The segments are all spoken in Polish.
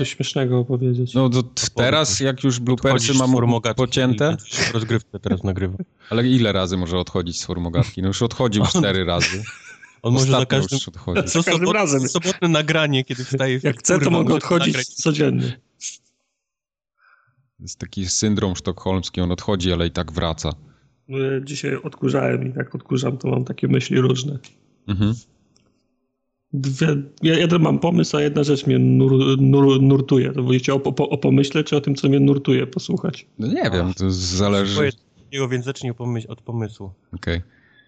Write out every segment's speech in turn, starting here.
coś śmiesznego opowiedzieć. No to teraz, jak już bloopersy mam pocięte... Rozgrywkę teraz nagrywa. Ale ile razy może odchodzić z formogatki? No już odchodził cztery razy. On może za każdym, za każdym razem. Sobotne nagranie, kiedy wstaje... Jak chce, to mogę odchodzić nagrać. codziennie. Jest taki syndrom sztokholmski, on odchodzi, ale i tak wraca. No, ja dzisiaj odkurzałem i jak odkurzam, to mam takie myśli różne. Mhm. Dwie, ja jeden mam pomysł, a jedna rzecz mnie nur, nur, nurtuje. To wolicie o, o, o pomyśle, czy o tym, co mnie nurtuje, posłuchać? No nie wiem, to zależy... Więc zacznij od pomysłu. Okej.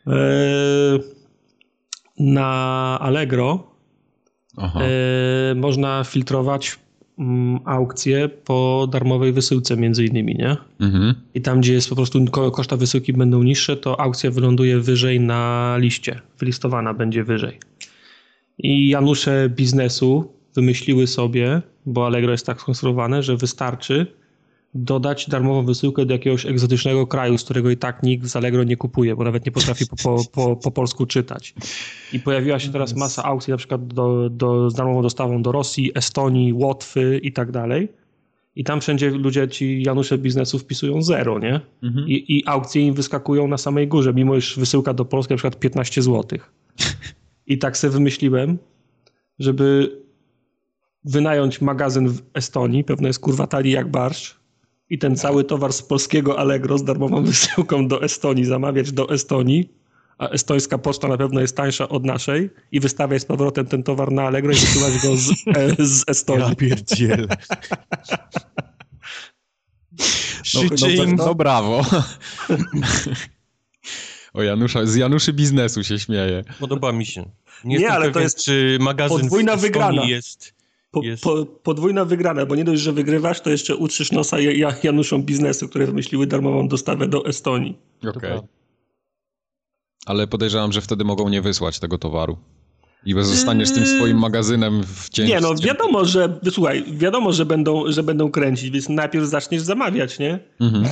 Okay. E, na Allegro e, można filtrować mm, aukcje po darmowej wysyłce między innymi, nie? Mhm. I tam, gdzie jest po prostu koszta wysyłki będą niższe, to aukcja wyląduje wyżej na liście. Wylistowana będzie wyżej. I Janusze biznesu wymyśliły sobie, bo Allegro jest tak skonstruowane, że wystarczy dodać darmową wysyłkę do jakiegoś egzotycznego kraju, z którego i tak nikt z Allegro nie kupuje, bo nawet nie potrafi po, po, po, po polsku czytać. I pojawiła się teraz masa aukcji, na przykład do, do, z darmową dostawą do Rosji, Estonii, Łotwy i tak dalej. I tam wszędzie ludzie, ci Janusze biznesu wpisują zero, nie? Mhm. I, I aukcje im wyskakują na samej górze, mimo iż wysyłka do Polski na przykład 15 zł. I tak sobie wymyśliłem, żeby wynająć magazyn w Estonii, pewno jest kurwa tali jak barszcz, i ten cały towar z polskiego Allegro z darmową wysyłką do Estonii zamawiać do Estonii, a estońska poczta na pewno jest tańsza od naszej i wystawiać z powrotem ten towar na Allegro i wysyłać go z, e, z Estonii. Ja pierdzielę. No, no, no, no brawo. O Janusza, z Januszy biznesu się śmieje. Podoba mi się. Nie, nie ale to jest czy magazyn podwójna wygrana. jest... Po, jest... po, podwójna wygrana, bo nie dość, że wygrywasz, to jeszcze utrzysz nosa Januszom biznesu, które wymyśliły darmową dostawę do Estonii. Okej. Okay. Ale podejrzewam, że wtedy mogą nie wysłać tego towaru. I zostaniesz z tym swoim magazynem w cieniu. Nie, no wiadomo, że, słuchaj, wiadomo, że będą, że będą kręcić, więc najpierw zaczniesz zamawiać, nie? Mhm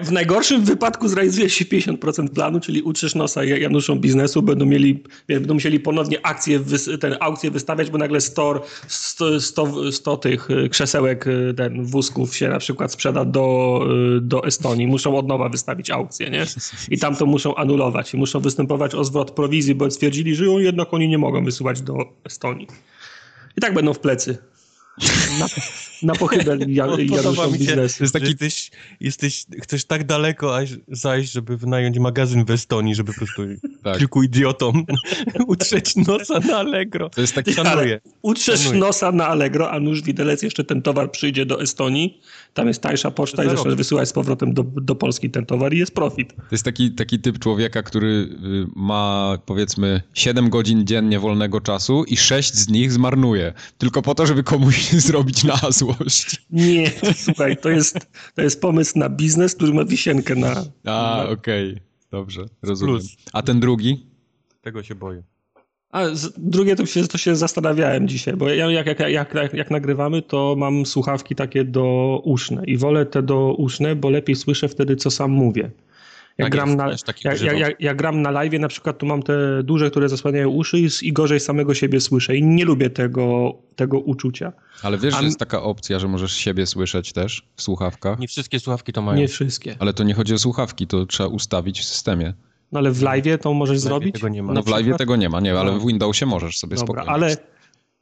w najgorszym wypadku zrealizuje się 50% planu, czyli utrzesz nosa Januszom biznesu, będą mieli, będą musieli ponownie akcje, ten aukcję wystawiać, bo nagle 100, 100, 100, 100 tych y, krzesełek y, ten wózków się na przykład sprzeda do, y, do Estonii. Muszą od nowa wystawić aukcję, nie? I tam to muszą anulować i muszą występować o zwrot prowizji, bo stwierdzili, że jednak oni nie mogą wysyłać do Estonii. I tak będą w plecy na, na pochybę Januszom biznesu. Jest taki... jesteś, jesteś, chcesz tak daleko aż zajść, żeby wynająć magazyn w Estonii, żeby po prostu tak. kilku idiotom utrzeć nosa na Allegro. To jest tak szanuję. Utrzesz szanuję. nosa na Allegro, a nuż widelec jeszcze ten towar przyjdzie do Estonii, tam jest tańsza poczta i zresztą wysyłać z powrotem do, do Polski ten towar i jest profit. To jest taki, taki typ człowieka, który y, ma powiedzmy 7 godzin dziennie wolnego czasu i 6 z nich zmarnuje. Tylko po to, żeby komuś zrobić na złość. Nie, słuchaj, to jest, to jest pomysł na biznes, który ma wisienkę na... A, okej, okay. dobrze, rozumiem. Plus. A ten drugi? Tego się boję. A drugie to się, to się zastanawiałem dzisiaj, bo ja jak, jak, jak, jak, jak nagrywamy, to mam słuchawki takie do uszne i wolę te do uszne, bo lepiej słyszę wtedy, co sam mówię. Jak, tak gram, jest, na, jak, jak, jak, jak, gram na live, na przykład tu mam te duże, które zasłaniają uszy i, i gorzej samego siebie słyszę i nie lubię tego, tego uczucia. Ale wiesz, A... że jest taka opcja, że możesz siebie słyszeć też w słuchawkach? Nie wszystkie słuchawki to mają. Nie wszystkie. Ale to nie chodzi o słuchawki, to trzeba ustawić w systemie. No ale w live to możesz zrobić? Tego nie ma. No w live tego nie ma, nie, ale no. w Windowsie możesz sobie Dobra, spokojnie. ale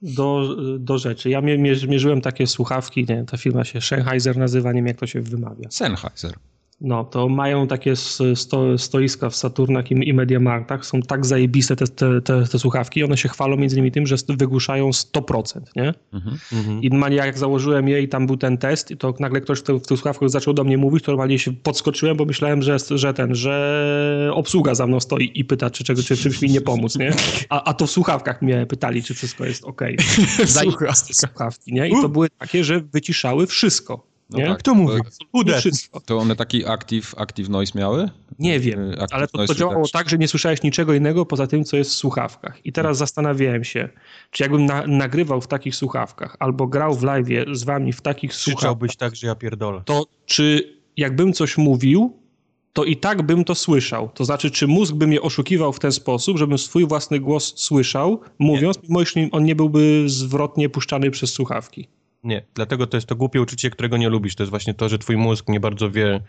do, do rzeczy. Ja mierzyłem takie słuchawki, nie ta firma się Sennheiser nazywa, nie wiem jak to się wymawia. Sennheiser. No, to mają takie sto, stoiska w Saturnach i, i Mediamarktach, są tak zajebiste te, te, te, te, słuchawki one się chwalą między innymi tym, że wygłuszają 100%, nie? Mhm. I normalnie jak założyłem je i tam był ten test, i to nagle ktoś w, te, w tych słuchawkach zaczął do mnie mówić, to normalnie się podskoczyłem, bo myślałem, że, że ten, że obsługa za mną stoi i pyta, czy, czego, czy czymś mi nie pomóc, nie? A, a to w słuchawkach mnie pytali, czy wszystko jest ok. Zajebiste słuchawki, nie? I to były takie, że wyciszały wszystko. No nie? Tak, Kto mówi? To, wszystko. To one taki active, active noise miały? Nie wiem, active ale to, to działało tak, że nie słyszałeś niczego innego poza tym, co jest w słuchawkach. I teraz hmm. zastanawiałem się, czy jakbym na, nagrywał w takich słuchawkach albo grał w live z wami w takich słuchawkach. być tak, że ja pierdolę. To czy jakbym coś mówił, to i tak bym to słyszał. To znaczy, czy mózg by mnie oszukiwał w ten sposób, żebym swój własny głos słyszał, mówiąc, nie. mimo iż on nie byłby zwrotnie puszczany przez słuchawki. Nie, dlatego to jest to głupie uczucie, którego nie lubisz. To jest właśnie to, że twój mózg nie bardzo wie,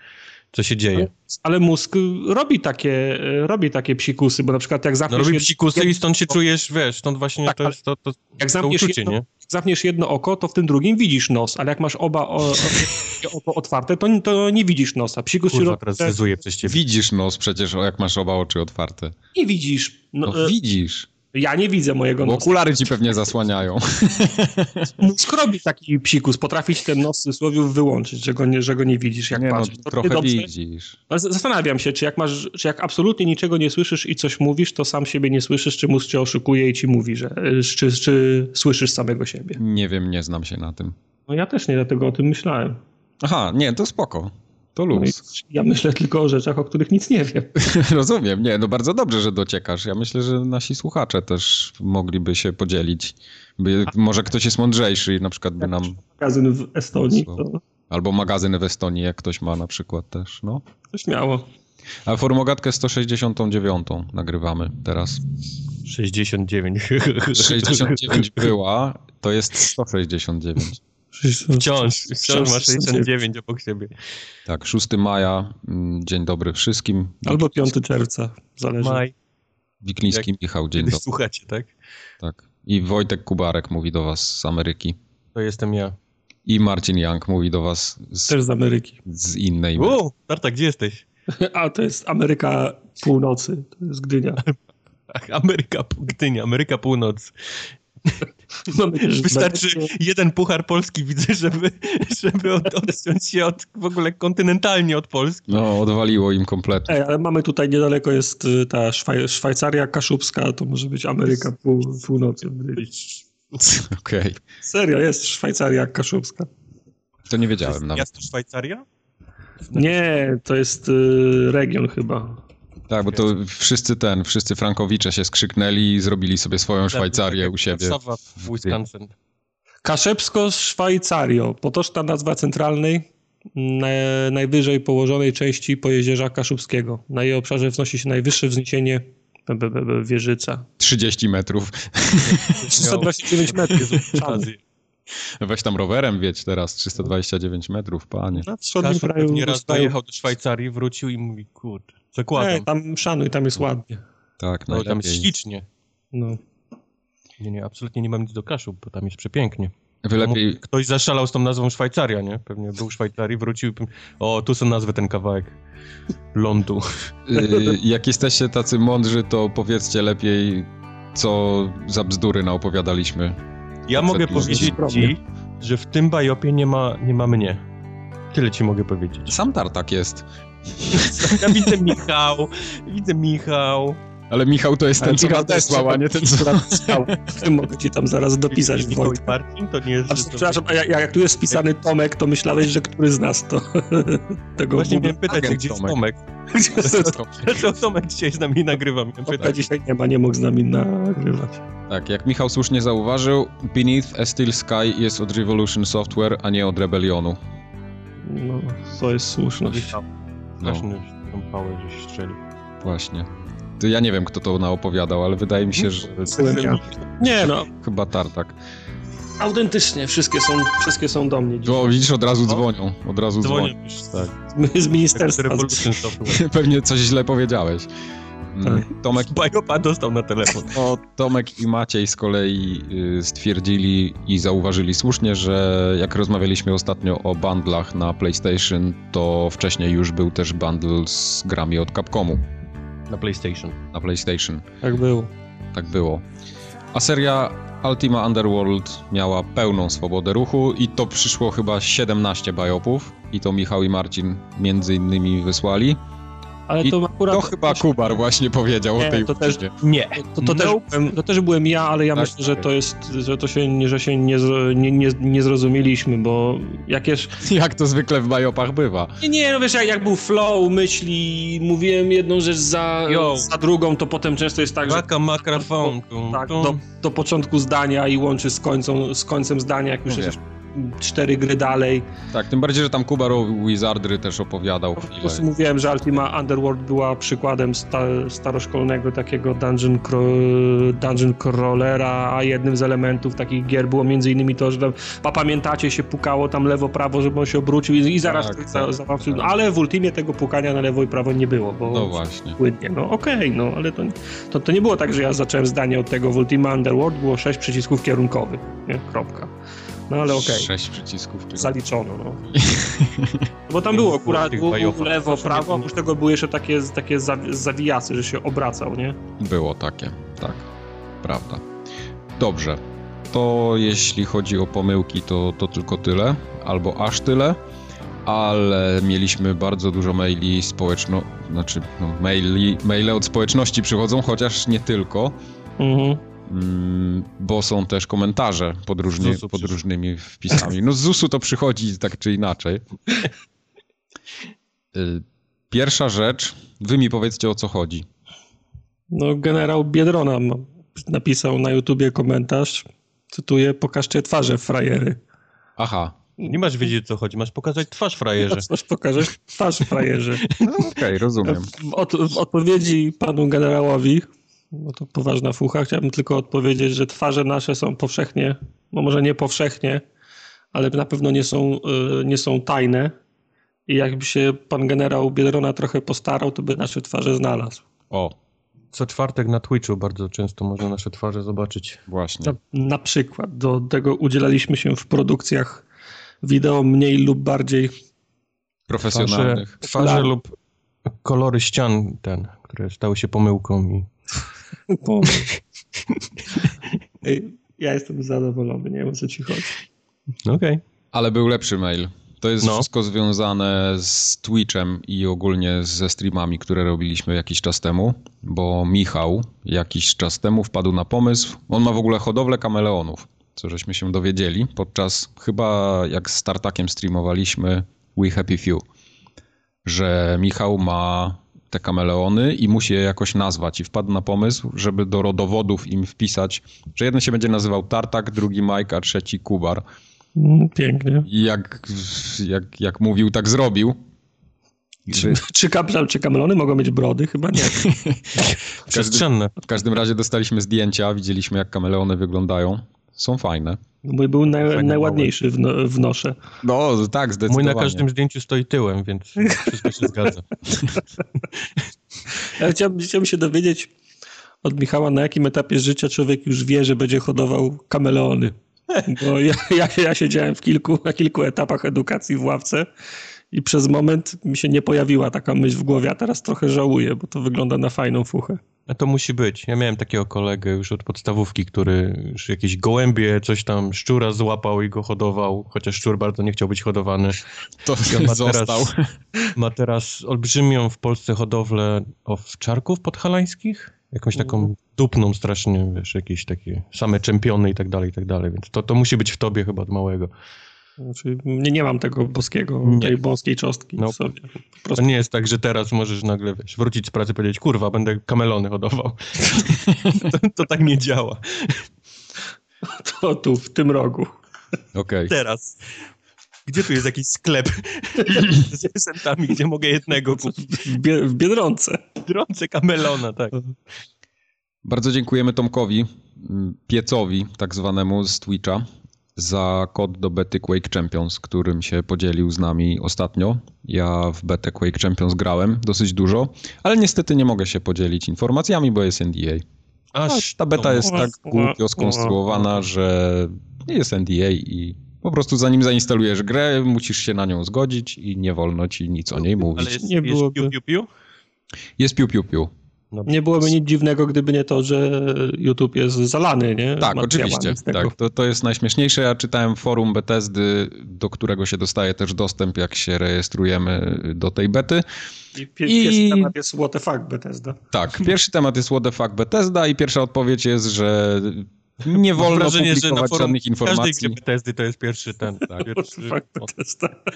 co się dzieje. Ale mózg robi takie, robi takie psikusy, bo na przykład jak zamkniesz... No robi psikusy i stąd się czujesz, wiesz, stąd właśnie tak, to jest to, to, jak to uczucie, jedno, nie? Jak zamkniesz jedno oko, to w tym drugim widzisz nos, ale jak masz oba o, oko otwarte, to, to nie widzisz nosa. Psikus Kurwa, się teraz zezuje przez ciebie. Widzisz nos przecież, jak masz oba oczy otwarte. Nie widzisz. No, no widzisz. Ja nie widzę mojego Bo nosa. okulary ci pewnie zasłaniają. Mózg robi taki psikus, potrafić ten nos w cudzysłowie wyłączyć, że go nie, że go nie widzisz, jak nie, no, patrzysz. No, trochę dobrze, widzisz. Zastanawiam się, czy jak, masz, czy jak absolutnie niczego nie słyszysz i coś mówisz, to sam siebie nie słyszysz, czy mózg cię oszukuje i ci mówi, że czy, czy słyszysz samego siebie. Nie wiem, nie znam się na tym. No ja też nie, dlatego o tym myślałem. Aha, nie, to spoko. To luz. No ja myślę tylko o rzeczach, o których nic nie wiem. Rozumiem, nie, no bardzo dobrze, że dociekasz. Ja myślę, że nasi słuchacze też mogliby się podzielić. By, może ktoś jest mądrzejszy i na przykład by nam... Magazyn w Estonii. To... Albo magazyn w Estonii, jak ktoś ma na przykład też, no. To śmiało. A formogatkę 169 nagrywamy teraz. 69. 69 była, to jest 169. Wciąż, wciąż ma 69 obok siebie. Tak, 6 maja, mm, dzień dobry wszystkim. Albo 5 czerwca, zależy. Maj. Wikliński Jak Michał, dzień dobry. słuchacie, tak? Tak. I Wojtek Kubarek mówi do was z Ameryki. To jestem ja. I Marcin Young mówi do was z, Też z Ameryki. Z innej. O, Tarta, gdzie jesteś? A, to jest Ameryka Północy, to jest Gdynia. Ameryka, Gdynia, Ameryka Północ. No, Wystarczy jeden puchar Polski, widzę, żeby, żeby od, odciąć się od, w ogóle kontynentalnie od Polski. No, odwaliło im kompletnie. Ej, ale mamy tutaj niedaleko jest y, ta Szwaj Szwajcaria Kaszubska, to może być Ameryka Pół, Północy. Okej. Okay. Serio, jest Szwajcaria Kaszubska. To nie wiedziałem to nawet. Miasto Szwajcaria? Nie, to jest y, region chyba. Tak, bo to wszyscy ten, wszyscy Frankowicze się skrzyknęli i zrobili sobie swoją Szwajcarię u siebie. w Wisconsin. Kaszepsko Szwajcario, potoczna nazwa centralnej, najwyżej położonej części pojezierza kaszubskiego. Na jej obszarze wznosi się najwyższe wzniesienie wieżyca. 30 metrów. 329 metrów. Weź tam rowerem wieć teraz, 329 metrów, panie. Na wschodnim kraju nie raz dojechał do Szwajcarii, wrócił i mówi, kurde, zakładam. Nie, tam szanuj, tam jest ładnie. Tak, no, tam jest ślicznie. No. Nie, nie, absolutnie nie mam nic do kaszu, bo tam jest przepięknie. Wy lepiej... Ktoś zaszalał z tą nazwą Szwajcaria, nie? Pewnie był w Szwajcarii, wrócił o, tu są nazwy ten kawałek lądu. Yy, jak jesteście tacy mądrzy, to powiedzcie lepiej, co za bzdury naopowiadaliśmy ja mogę powiedzieć ci, że w tym bajopie nie ma, nie ma mnie. Tyle ci mogę powiedzieć. Sam Tartak jest. Ja widzę Michał, widzę Michał. Ale Michał to jest ten, co nadesłał, a nie ten, co nadesłał. Mogę ci tam zaraz dopisać Michał i Marcin, to nie jest... A, przepraszam, a jak, jak tu jest wpisany Tomek, to myślałeś, że który z nas to tego... Właśnie miałem pytać, gdzie jest Tomek. Dlaczego Tomek dzisiaj z nami nagrywa? Tomka dzisiaj nie ma, nie mógł z nami nagrywać. Tak, jak Michał słusznie zauważył, Beneath a Steel Sky jest od Revolution Software, a nie od Rebelionu. No, to jest słuszność. No. Tą pałę, żeś strzelił. Właśnie. To ja nie wiem, kto to naopowiadał, ale wydaje mi się, że... Nie no. Chyba Tartak. Autentycznie, wszystkie są, wszystkie są do mnie. O, widzisz, od razu dzwonią. Od razu dzwonią. dzwonią. Tak. Z ministerstwa. Pewnie coś źle powiedziałeś. Mm. Tomek... Bajopa dostał na telefon. O, Tomek i Maciej z kolei y, stwierdzili i zauważyli słusznie, że jak rozmawialiśmy ostatnio o bundlach na PlayStation, to wcześniej już był też bundle z grami od Capcomu. Na PlayStation. Na PlayStation. Tak było. Tak było. A seria Ultima Underworld miała pełną swobodę ruchu i to przyszło chyba 17 bajopów i to Michał i Marcin między innymi wysłali. Ale I to akurat... To chyba Kubar właśnie powiedział nie, o tej to też, Nie. To, to, też byłem, to też byłem ja, ale ja tak, myślę, że to jest, że to się, że się nie, nie, nie, nie zrozumieliśmy, bo jakieś... Jak to zwykle w bajopach bywa. Nie, nie, no wiesz, jak, jak był flow myśli, mówiłem jedną rzecz za, za drugą, to potem często jest tak, Waka, że... makrafon. Tak, do, do początku zdania i łączy z, końcą, z końcem zdania, jak już no jest cztery gry dalej. Tak, tym bardziej, że tam Kuba Wizardry też opowiadał chwilę. Po prostu mówiłem, że Ultima Underworld była przykładem sta staroszkolnego takiego dungeon, cro dungeon crawlera, a jednym z elementów takich gier było między innymi to, że tam, pamiętacie, się pukało tam lewo, prawo, żeby on się obrócił i, i zaraz tak, tak, za, tak. ale w Ultimie tego pukania na lewo i prawo nie było, bo no właśnie. płynnie. No okej, okay, no ale to, to, to nie było tak, że ja zacząłem zdanie od tego w Ultima Underworld, było sześć przycisków kierunkowych, nie? Kropka. No ale okej. Okay. Sześć przycisków. Czyli... Zaliczono, no. Bo tam było akurat lewo, prawo, oprócz tego były jeszcze takie, takie zawijasy, że się obracał, nie? Było takie, tak. Prawda. Dobrze. To jeśli chodzi o pomyłki, to, to tylko tyle, albo aż tyle, ale mieliśmy bardzo dużo maili społeczno... Znaczy, no, maili, maile od społeczności przychodzą, chociaż nie tylko. Mhm. Mm, bo są też komentarze pod, różni, pod różnymi wpisami. No z ZUS-u to przychodzi tak czy inaczej. Y, pierwsza rzecz, wy mi powiedzcie o co chodzi. No generał Biedrona napisał na YouTubie komentarz, cytuję, pokażcie twarze frajery. Aha. Nie masz wiedzieć o co chodzi, masz pokazać twarz frajerze. Masz pokazać twarz frajerze. No, Okej, okay, rozumiem. W, od, w odpowiedzi panu generałowi bo to poważna fucha. Chciałbym tylko odpowiedzieć, że twarze nasze są powszechnie, no może nie powszechnie, ale na pewno nie są, y, nie są tajne. I jakby się pan generał Biedrona trochę postarał, to by nasze twarze znalazł. O. Co czwartek na Twitchu bardzo często można nasze twarze zobaczyć. Właśnie. Na, na przykład. Do tego udzielaliśmy się w produkcjach wideo mniej lub bardziej profesjonalnych. Twarze, twarze lub kolory ścian ten, które stały się pomyłką i ja jestem zadowolony, nie wiem o co ci chodzi. Okej. Okay. Ale był lepszy mail. To jest no. wszystko związane z Twitchem i ogólnie ze streamami, które robiliśmy jakiś czas temu, bo Michał jakiś czas temu wpadł na pomysł, on ma w ogóle hodowlę kameleonów, co żeśmy się dowiedzieli podczas, chyba jak z Startakiem streamowaliśmy We Happy Few, że Michał ma te kameleony i musi je jakoś nazwać. I wpadł na pomysł, żeby do rodowodów im wpisać, że jeden się będzie nazywał Tartak, drugi Mike, a trzeci Kubar. Mm, pięknie. I jak, jak, jak mówił, tak zrobił. Czy, czy, czy kamelony mogą mieć brody? Chyba nie. Przestrzenne. W każdym razie dostaliśmy zdjęcia, widzieliśmy jak kameleony wyglądają. Są fajne. Mój był naj, najładniejszy w, no, w nosze. No tak, zdecydowanie. Mój na każdym zdjęciu stoi tyłem, więc wszystko się zgadza. Ja chciałbym, chciałbym się dowiedzieć od Michała, na jakim etapie życia człowiek już wie, że będzie hodował kameleony. Bo ja, ja, ja siedziałem w kilku, na kilku etapach edukacji w ławce i przez moment mi się nie pojawiła taka myśl w głowie, a teraz trochę żałuję, bo to wygląda na fajną fuchę. To musi być. Ja miałem takiego kolegę już od podstawówki, który już jakieś gołębie, coś tam, szczura złapał i go hodował, chociaż szczur bardzo nie chciał być hodowany. To ma został. Teraz, ma teraz olbrzymią w Polsce hodowlę owczarków podhalańskich. Jakąś taką mhm. dupną strasznie, wiesz, jakieś takie same czempiony i tak dalej, i tak dalej. Więc to, to musi być w tobie chyba od małego. Znaczy, nie, nie mam tego boskiego, nie. tej boskiej cząstki no, w sobie. To nie jest tak, że teraz możesz nagle wiesz, wrócić z pracy i powiedzieć, kurwa, będę kamelony hodował. to, to, tak nie działa. To tu, w tym rogu. Okay. Teraz. Gdzie tu jest jakiś sklep z prezentami, gdzie mogę jednego kupić? W, w Biedronce. W Biedronce kamelona, tak. Bardzo dziękujemy Tomkowi, piecowi tak zwanemu z Twitcha, za kod do bety Quake Champions, którym się podzielił z nami ostatnio. Ja w betę Quake Champions grałem dosyć dużo, ale niestety nie mogę się podzielić informacjami, bo jest NDA. Aż ta beta jest tak głupio skonstruowana, że jest NDA i po prostu zanim zainstalujesz grę, musisz się na nią zgodzić i nie wolno ci nic o niej mówić. Ale jest, nie jest piu, piu, piu? Jest piu, piu, piu. No, nie byłoby nic dziwnego, gdyby nie to, że YouTube jest zalany, nie? Tak, oczywiście. Tak, to, to jest najśmieszniejsze. Ja czytałem forum Bethesdy, do którego się dostaje też dostęp, jak się rejestrujemy do tej bety. I, I... pierwszy temat jest what the fuck Bethesda. Tak, pierwszy temat jest what the fuck Bethesda i pierwsza odpowiedź jest, że nie wolno wrażenie, publikować że żadnych informacji. Każdej gry Bethesdy to jest pierwszy ten, tak, pierwszy,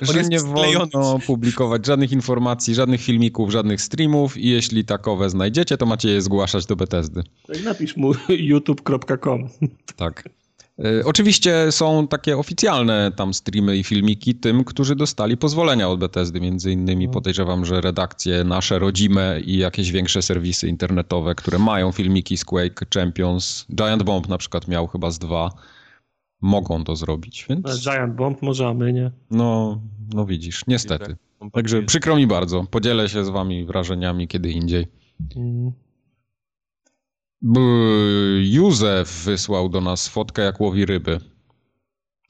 że nie wolno publikować żadnych informacji, żadnych filmików, żadnych streamów i jeśli takowe znajdziecie, to macie je zgłaszać do Bethesdy. Tak napisz mu youtube.com. Tak. Y, oczywiście są takie oficjalne tam streamy i filmiki tym, którzy dostali pozwolenia od Bethesdy. Między innymi no. podejrzewam, że redakcje nasze rodzime i jakieś większe serwisy internetowe, które mają filmiki z Quake Champions. Giant Bomb na przykład miał chyba z dwa. Mogą to zrobić, więc... Giant Bomb możemy, nie? No, no widzisz, niestety. Także przykro mi bardzo. Podzielę się z wami wrażeniami kiedy indziej. Mm. Józef wysłał do nas fotkę, jak łowi ryby.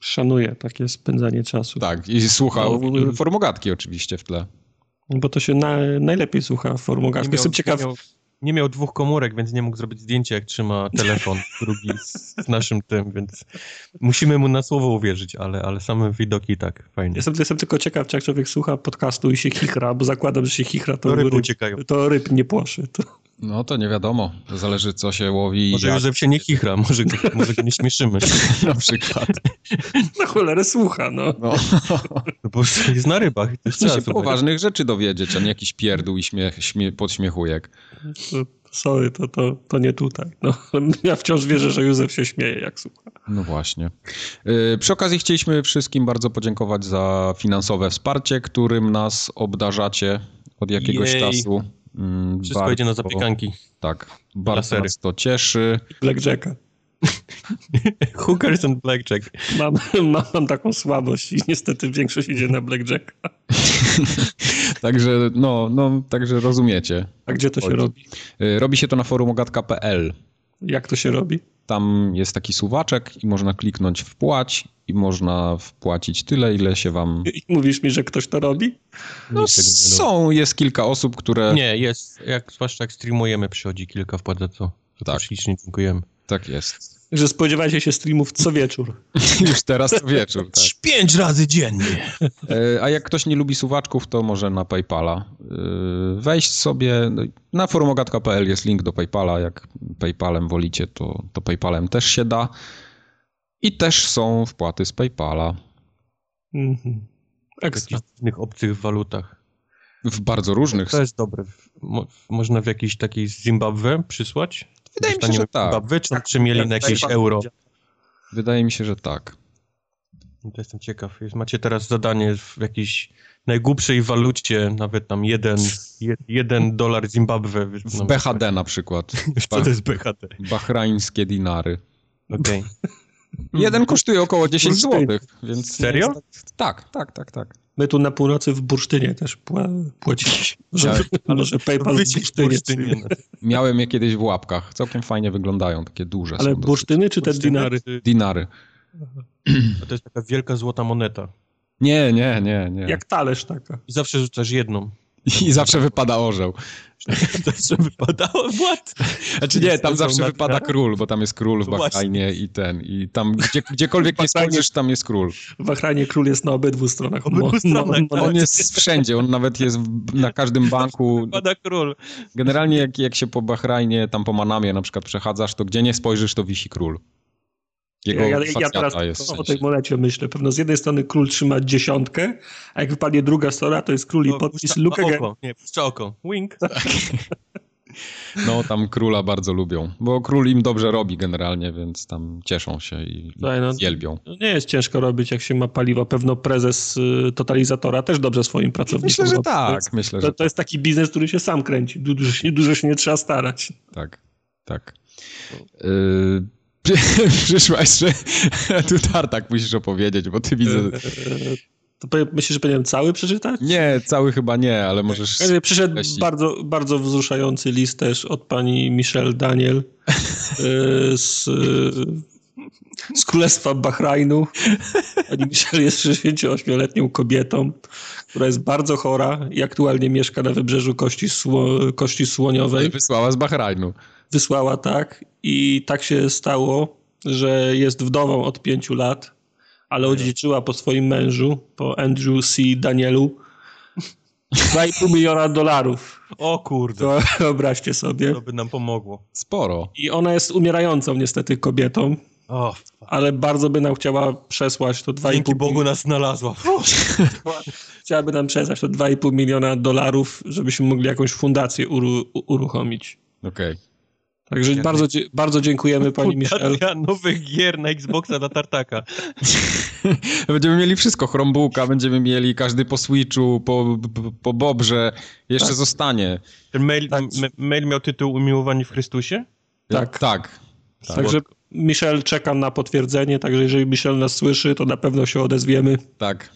Szanuję takie spędzanie czasu. Tak, i słuchał no, formogatki oczywiście w tle. Bo to się na, najlepiej słucha formogatki. Jestem ciekaw... Miał, nie miał dwóch komórek, więc nie mógł zrobić zdjęcia, jak trzyma telefon drugi z, z, naszym tym, więc musimy mu na słowo uwierzyć, ale, ale same widoki tak, fajnie. Jestem, jestem tylko ciekaw, czy jak człowiek słucha podcastu i się chichra, bo zakładam, że się chichra, to, to ryby uciekają. To ryb nie płoszy. To... No to nie wiadomo. To zależy, co się łowi. Może jak... Józef się nie chichra, może, może go nie śmieszymy. Na przykład. Na cholerę słucha, no. No, no bo jest na rybach. To Chce się poważnych rzeczy dowiedzieć, a nie jakiś pierdół i śmiech, śmie, podśmiechujek. Sorry, to, to, to nie tutaj. No, ja wciąż wierzę, że Józef się śmieje, jak słucha. No właśnie. Yy, przy okazji chcieliśmy wszystkim bardzo podziękować za finansowe wsparcie, którym nas obdarzacie od jakiegoś Jej. czasu. Mm, Wszystko bardzo, idzie na zapiekanki. Tak, bardzo nas to cieszy. Blackjacka. Hookers and Blackjack. Mam, mam, mam, taką słabość i niestety większość idzie na Blackjacka. także, no, no, także rozumiecie. A gdzie to się robi? Y, robi się to na forum ogatka.pl. Jak to się robi? Tam jest taki suwaczek i można kliknąć wpłać i można wpłacić tyle, ile się wam... I mówisz mi, że ktoś to robi? No są, jest kilka osób, które... Nie, jest, jak, zwłaszcza jak streamujemy, przychodzi kilka wpłat za to. Tak. Ślicznie dziękujemy. Tak jest. Że spodziewajcie się streamów co wieczór. Już teraz co wieczór, tak. Pięć razy dziennie. E, a jak ktoś nie lubi suwaczków, to może na Paypala e, wejść sobie. No, na forumogatka.pl jest link do Paypala. Jak Paypalem wolicie, to, to Paypalem też się da. I też są wpłaty z Paypala. Mhm. Ekstra. W różnych obcych walutach. W bardzo różnych. To jest dobre. Mo można w jakiejś takiej Zimbabwe przysłać? Wydaje mi się, że tak. Czy, tak, czy mieli na jakieś euro? Wydaje mi się, że tak. No to jestem ciekaw. Macie teraz zadanie w jakiejś najgłupszej walucie, nawet tam jeden, jeden dolar Zimbabwe. W BHD na przykład. Co to jest BHD? Bahrajńskie dinary. Okej. Okay. Jeden kosztuje około 10 zł, więc... Serio? Tak, tak, tak, tak. My tu na północy w bursztynie też płaciliśmy. Może, może PayPal w bursztynie. bursztynie. Miałem je kiedyś w łapkach. Całkiem fajnie wyglądają, takie duże. Ale bursztyny czy te dinary? Dinary. A to jest taka wielka złota moneta. Nie, nie, nie, nie. Jak talerz taka. I zawsze rzucasz jedną. I zawsze wypada orzeł. Zawsze wypadało What? Znaczy nie, tam zawsze wypada król, bo tam jest król w Bahrajnie i ten. I tam gdzie, gdziekolwiek nie spojrzysz, tam jest król. W Bahrajnie król jest na obydwu stronach. Obydwu stronach tak. On jest wszędzie, on nawet jest na każdym banku. Wypada król. Generalnie jak, jak się po Bahrajnie, tam po Manamie na przykład przechadzasz, to gdzie nie spojrzysz, to wisi król. Jego ja, ja, teraz jest o tej monecie myślę. Pewno z jednej strony król trzyma dziesiątkę, a jak wypadnie druga strona, to jest król i podpis Luke oko. Nie, puszcza oko. Wink. Tak. No, tam króla bardzo lubią, bo król im dobrze robi generalnie, więc tam cieszą się i Daj, no, Nie jest ciężko robić, jak się ma paliwo. Pewno prezes y, totalizatora też dobrze swoim pracownikom Myślę, że tak. Jest, myślę, to, że to jest taki biznes, który się sam kręci. Dużo się, dużo się nie trzeba starać. Tak, tak. Y Przyszła jeszcze, tu Tartak musisz opowiedzieć, bo ty widzę... To myślisz, że powinienem cały przeczytać? Nie, cały chyba nie, ale możesz... Przyszedł bardzo, bardzo wzruszający list też od pani Michelle Daniel e, z, z Królestwa Bahrajnu. Pani Michelle jest 68-letnią kobietą, która jest bardzo chora i aktualnie mieszka na wybrzeżu Kości, Sło, Kości Słoniowej. Wysłała z Bahrajnu wysłała tak i tak się stało, że jest wdową od pięciu lat, ale odziedziczyła po swoim mężu, po Andrew C. Danielu 2,5 miliona dolarów. O kurde. To wyobraźcie sobie. To by nam pomogło. Sporo. I ona jest umierającą niestety kobietą. Oh, ale bardzo by nam chciała przesłać to 2,5 Dzięki Bogu nas znalazła. Chciałaby nam przesłać to 2,5 miliona dolarów, żebyśmy mogli jakąś fundację uru uruchomić. Okej. Okay. Także ja bardzo, bardzo dziękujemy pani Michelle. nowych gier na Xboxa dla Tartaka. będziemy mieli wszystko, Chromebooka, będziemy mieli każdy po Switchu, po, po Bobrze, jeszcze tak. zostanie. Ten mail, tak. mail miał tytuł Umiłowani w Chrystusie? Tak. Tak. tak. Także Michel czekam na potwierdzenie, także jeżeli Michel nas słyszy, to na pewno się odezwiemy. Tak.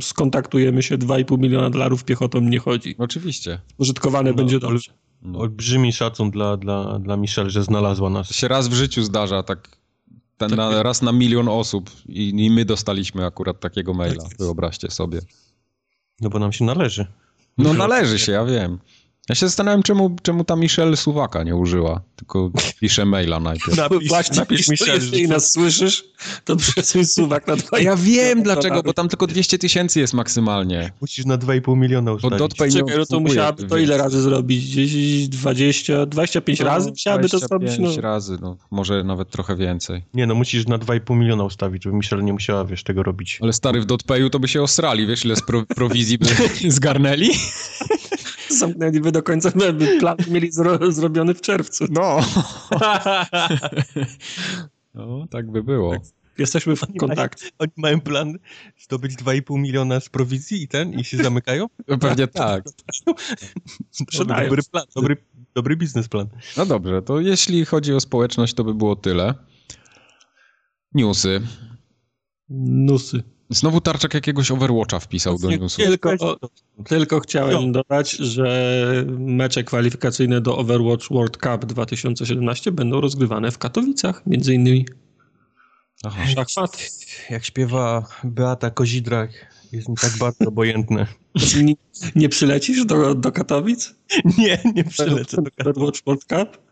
Skontaktujemy się, 2,5 miliona dolarów piechotą nie chodzi. Oczywiście. Użytkowane no, będzie dobrze. No. Olbrzymi szacun dla, dla, dla Michelle, że znalazła nas. To się raz w życiu zdarza, tak, ten tak na, raz na milion osób i, i, my dostaliśmy akurat takiego maila, tak wyobraźcie sobie. No bo nam się należy. No należy się, ja wiem. Ja się zastanawiam, czemu, czemu ta Michelle Suwaka nie użyła, tylko pisze maila najpierw. Napisz, Właśnie, napisz Michelle. Jeśli nas słyszysz, to przesuń Suwak na 2,5 Ja wiem dlaczego, bo tam tylko 200 tysięcy jest maksymalnie. Musisz na 2,5 miliona ustawić. Bo Czekaj, no to musiałaby to ile razy zrobić? 10, 20, 25 no, razy musiałaby to zrobić? 25 no. razy, no może nawet trochę więcej. Nie no, musisz na 2,5 miliona ustawić, żeby Michelle nie musiała, wiesz, tego robić. Ale stary, w DotPayu to by się osrali, wiesz, ile z pro prowizji by zgarnęli? zamknęliby do końca, by plan mieli zro, zrobiony w czerwcu. No. no, tak by było. Tak. Jesteśmy w kontakcie. Oni mają plan zdobyć 2,5 miliona z prowizji i ten, i się zamykają? Pewnie tak. dobry plan, dobry, dobry biznesplan. No dobrze, to jeśli chodzi o społeczność, to by było tyle. Newsy. Newsy. Znowu Tarczak jakiegoś Overwatcha wpisał do newsu. Tylko, tylko chciałem dodać, że mecze kwalifikacyjne do Overwatch World Cup 2017 będą rozgrywane w Katowicach, między innymi. Aha. Szachmat. Jak śpiewa Beata Kozidrak, jest mi tak bardzo obojętne. Nie, nie przylecisz do, do Katowic? Nie, nie przylecę do Katowic. Overwatch World Cup?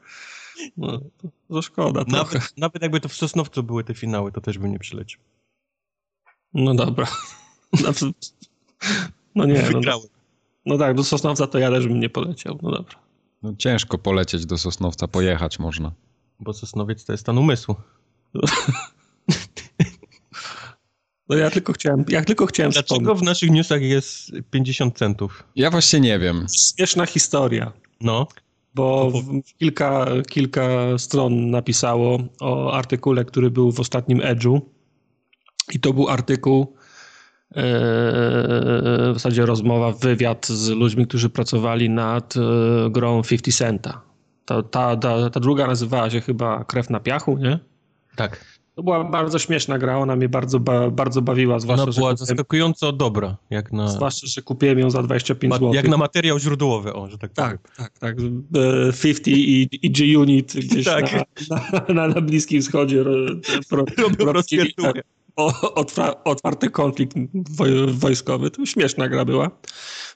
No, to, to szkoda nawet, nawet jakby to w Sosnowcu były te finały, to też bym nie przylecił. No dobra. Znaczy, no nie, no, no tak, do Sosnowca to ja też bym nie poleciał, no dobra. No ciężko polecieć do Sosnowca, pojechać można. Bo Sosnowiec to jest stan umysłu. No ja tylko chciałem, ja tylko chciałem Dlaczego wspomnieć. w naszych newsach jest 50 centów? Ja właśnie nie wiem. Śmieszna historia. No. Bo kilka, kilka stron napisało o artykule, który był w ostatnim Edge'u i to był artykuł, e, w zasadzie rozmowa, wywiad z ludźmi, którzy pracowali nad e, grą 50 Centa. Ta, ta, ta, ta druga nazywała się chyba Krew na piachu, nie? Tak. To była bardzo śmieszna gra, ona mnie bardzo, ba, bardzo bawiła. Zwłaszcza, ona była że zaskakująco dobra. Jak na... Zwłaszcza, że kupiłem ją za 25 zł. Jak na materiał źródłowy, o, że tak Tak, powiem. tak, tak. 50 e, i, i G-Unit gdzieś tak. na, na, na, Bliskim Wschodzie pro, pro, pro, otwarty konflikt wojskowy. To śmieszna gra była.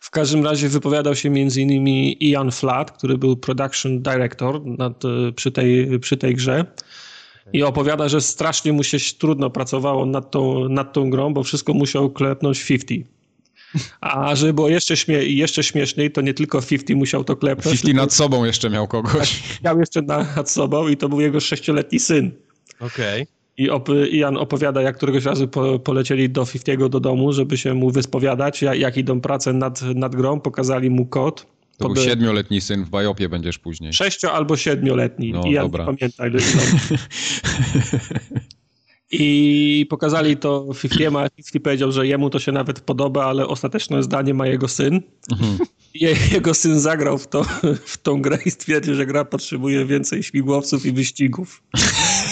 W każdym razie wypowiadał się między innymi Ian Flatt, który był production director nad, przy, tej, przy tej grze. I opowiada, że strasznie mu się trudno pracowało nad tą, nad tą grą, bo wszystko musiał klepnąć 50. A żeby było jeszcze, śmie jeszcze śmieszniej, to nie tylko 50 musiał to klepnąć. 50 nad sobą jeszcze miał kogoś. Tak, miał jeszcze nad sobą i to był jego sześcioletni syn. Okej. Okay. I op Ian opowiada, jak któregoś razu po polecieli do Fiftiego do domu, żeby się mu wyspowiadać, jak, jak idą prace nad, nad grą. Pokazali mu kod. To był siedmioletni syn, w Bajopie będziesz później. Sześcio- albo siedmioletni. No, Ian dobra. pamiętaj. I pokazali to Fiftiemu, a Fifty powiedział, że jemu to się nawet podoba, ale ostateczne zdanie ma jego syn. Mhm. Je, jego syn zagrał w, to, w tą grę i stwierdził, że gra potrzebuje więcej śmigłowców i wyścigów.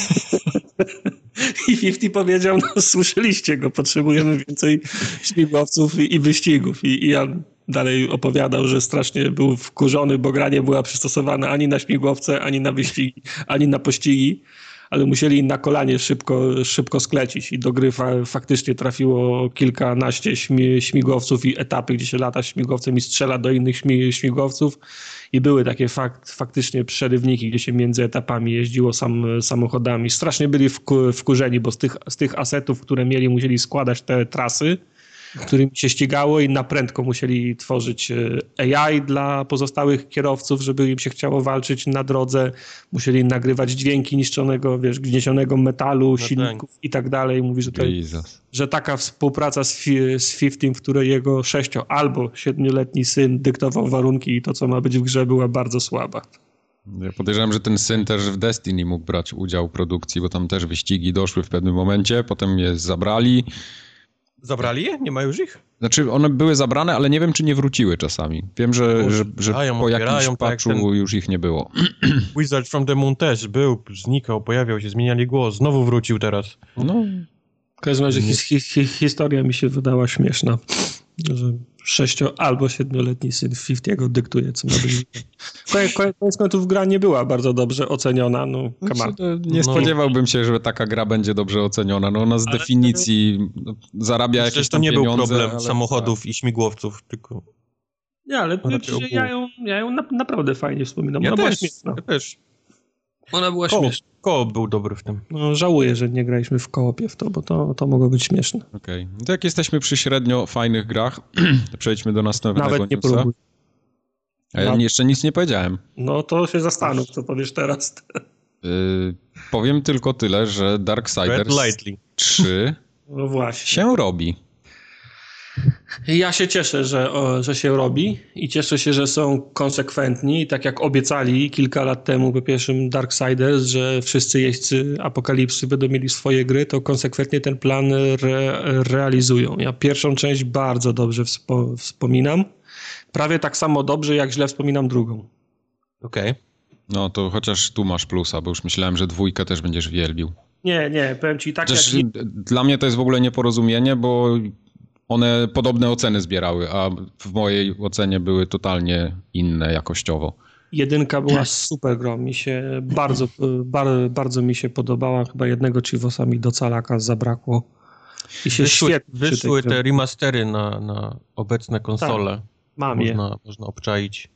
I 50 powiedział, no słyszeliście go, potrzebujemy więcej śmigłowców i, wyścigów. I, I Jan dalej opowiadał, że strasznie był wkurzony, bo gra nie była przystosowana ani na śmigłowce, ani na wyścigi, ani na pościgi ale musieli na kolanie szybko, szybko sklecić i do gry fa faktycznie trafiło kilkanaście śmi śmigłowców i etapy, gdzie się lata śmigłowcem i strzela do innych śmi śmigłowców i były takie fakt, faktycznie przerywniki, gdzie się między etapami jeździło sam, samochodami. Strasznie byli wku wkurzeni, bo z tych, z tych asetów, które mieli, musieli składać te trasy, którymi się ścigało i na prędko musieli tworzyć e, AI dla pozostałych kierowców, żeby im się chciało walczyć na drodze. Musieli nagrywać dźwięki niszczonego, wiesz, gniecionego metalu, no silników tak. i tak dalej. Mówi, że, to, że taka współpraca z, z Fiftim, w której jego sześcio albo siedmioletni syn dyktował warunki i to, co ma być w grze, była bardzo słaba. Ja podejrzewam, że ten syn też w Destiny mógł brać udział w produkcji, bo tam też wyścigi doszły w pewnym momencie, potem je zabrali. Zabrali je? Nie ma już ich? Znaczy, one były zabrane, ale nie wiem, czy nie wróciły czasami. Wiem, że, że, że po jakimś tak patchu ten... już ich nie było. Wizard from the Moon też był, znikał, pojawiał się, zmieniali głos, znowu wrócił teraz. No. W każdym razie his, his, historia mi się wydała śmieszna, że sześcio- albo siedmioletni syn Fiftiego dyktuje, co ma być. Koniec końców gra nie była bardzo dobrze oceniona. No, znaczy, nie no. spodziewałbym się, że taka gra będzie dobrze oceniona. No ona z ale definicji to... zarabia Myślę, jakieś to nie pieniądze, był problem ale... samochodów i śmigłowców, tylko... Nie, ale ja ją, ja ją naprawdę fajnie wspominam. Ja Ona też, Ja też. Ona była Ko śmieszna. Koop był dobry w tym. No, żałuję, że nie graliśmy w koopie w to, bo to, to mogło być śmieszne. Okej. Okay. To jak jesteśmy przy średnio fajnych grach, przejdźmy do następnego Nawet nie próbuj. A ja jeszcze nic nie powiedziałem. No to się zastanów, co powiesz teraz. Yy, powiem tylko tyle, że Darksiders 3 no właśnie. się robi. Ja się cieszę, że, o, że się robi i cieszę się, że są konsekwentni. Tak jak obiecali kilka lat temu po pierwszym Darksiders, że wszyscy jeźdźcy Apokalipsy będą mieli swoje gry, to konsekwentnie ten plan re, realizują. Ja pierwszą część bardzo dobrze wspo, wspominam. Prawie tak samo dobrze, jak źle wspominam drugą. Okej. Okay. No to chociaż tu masz plusa, bo już myślałem, że dwójkę też będziesz wielbił. Nie, nie, powiem ci tak Chociaż jak... Dla mnie to jest w ogóle nieporozumienie, bo one podobne oceny zbierały, a w mojej ocenie były totalnie inne jakościowo. Jedynka była super grą, mi się bardzo, bardzo, bardzo mi się podobała, chyba jednego Chivosa mi do calaka zabrakło. I się wyszły, świetnie wyszły te remastery na, na obecne konsole. Tak, mam można, je. Można obczaić.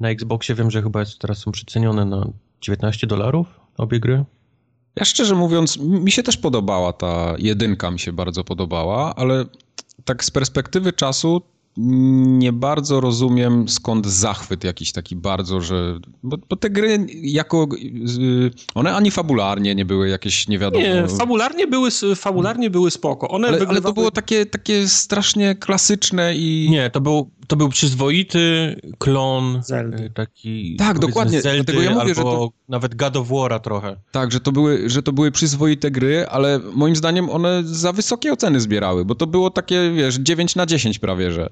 Na Xboxie wiem, że chyba jest, teraz są przycenione na 19 dolarów obie gry. Ja szczerze mówiąc, mi się też podobała ta jedynka, mi się bardzo podobała, ale tak z perspektywy czasu nie bardzo rozumiem skąd zachwyt jakiś taki bardzo, że... Bo, bo, te gry jako... One ani fabularnie nie były jakieś nie wiadomo... Nie, fabularnie były, fabularnie były spoko. One ale, ale to było takie, takie strasznie klasyczne i... Nie, to był, to był przyzwoity klon Zeldy. Y, taki... Tak, dokładnie. Zeldy, Dlatego ja mówię, że to... Nawet God of War'a trochę. Tak, że to, były, że to były przyzwoite gry, ale moim zdaniem one za wysokie oceny zbierały, bo to było takie, wiesz, 9 na 10 prawie, że...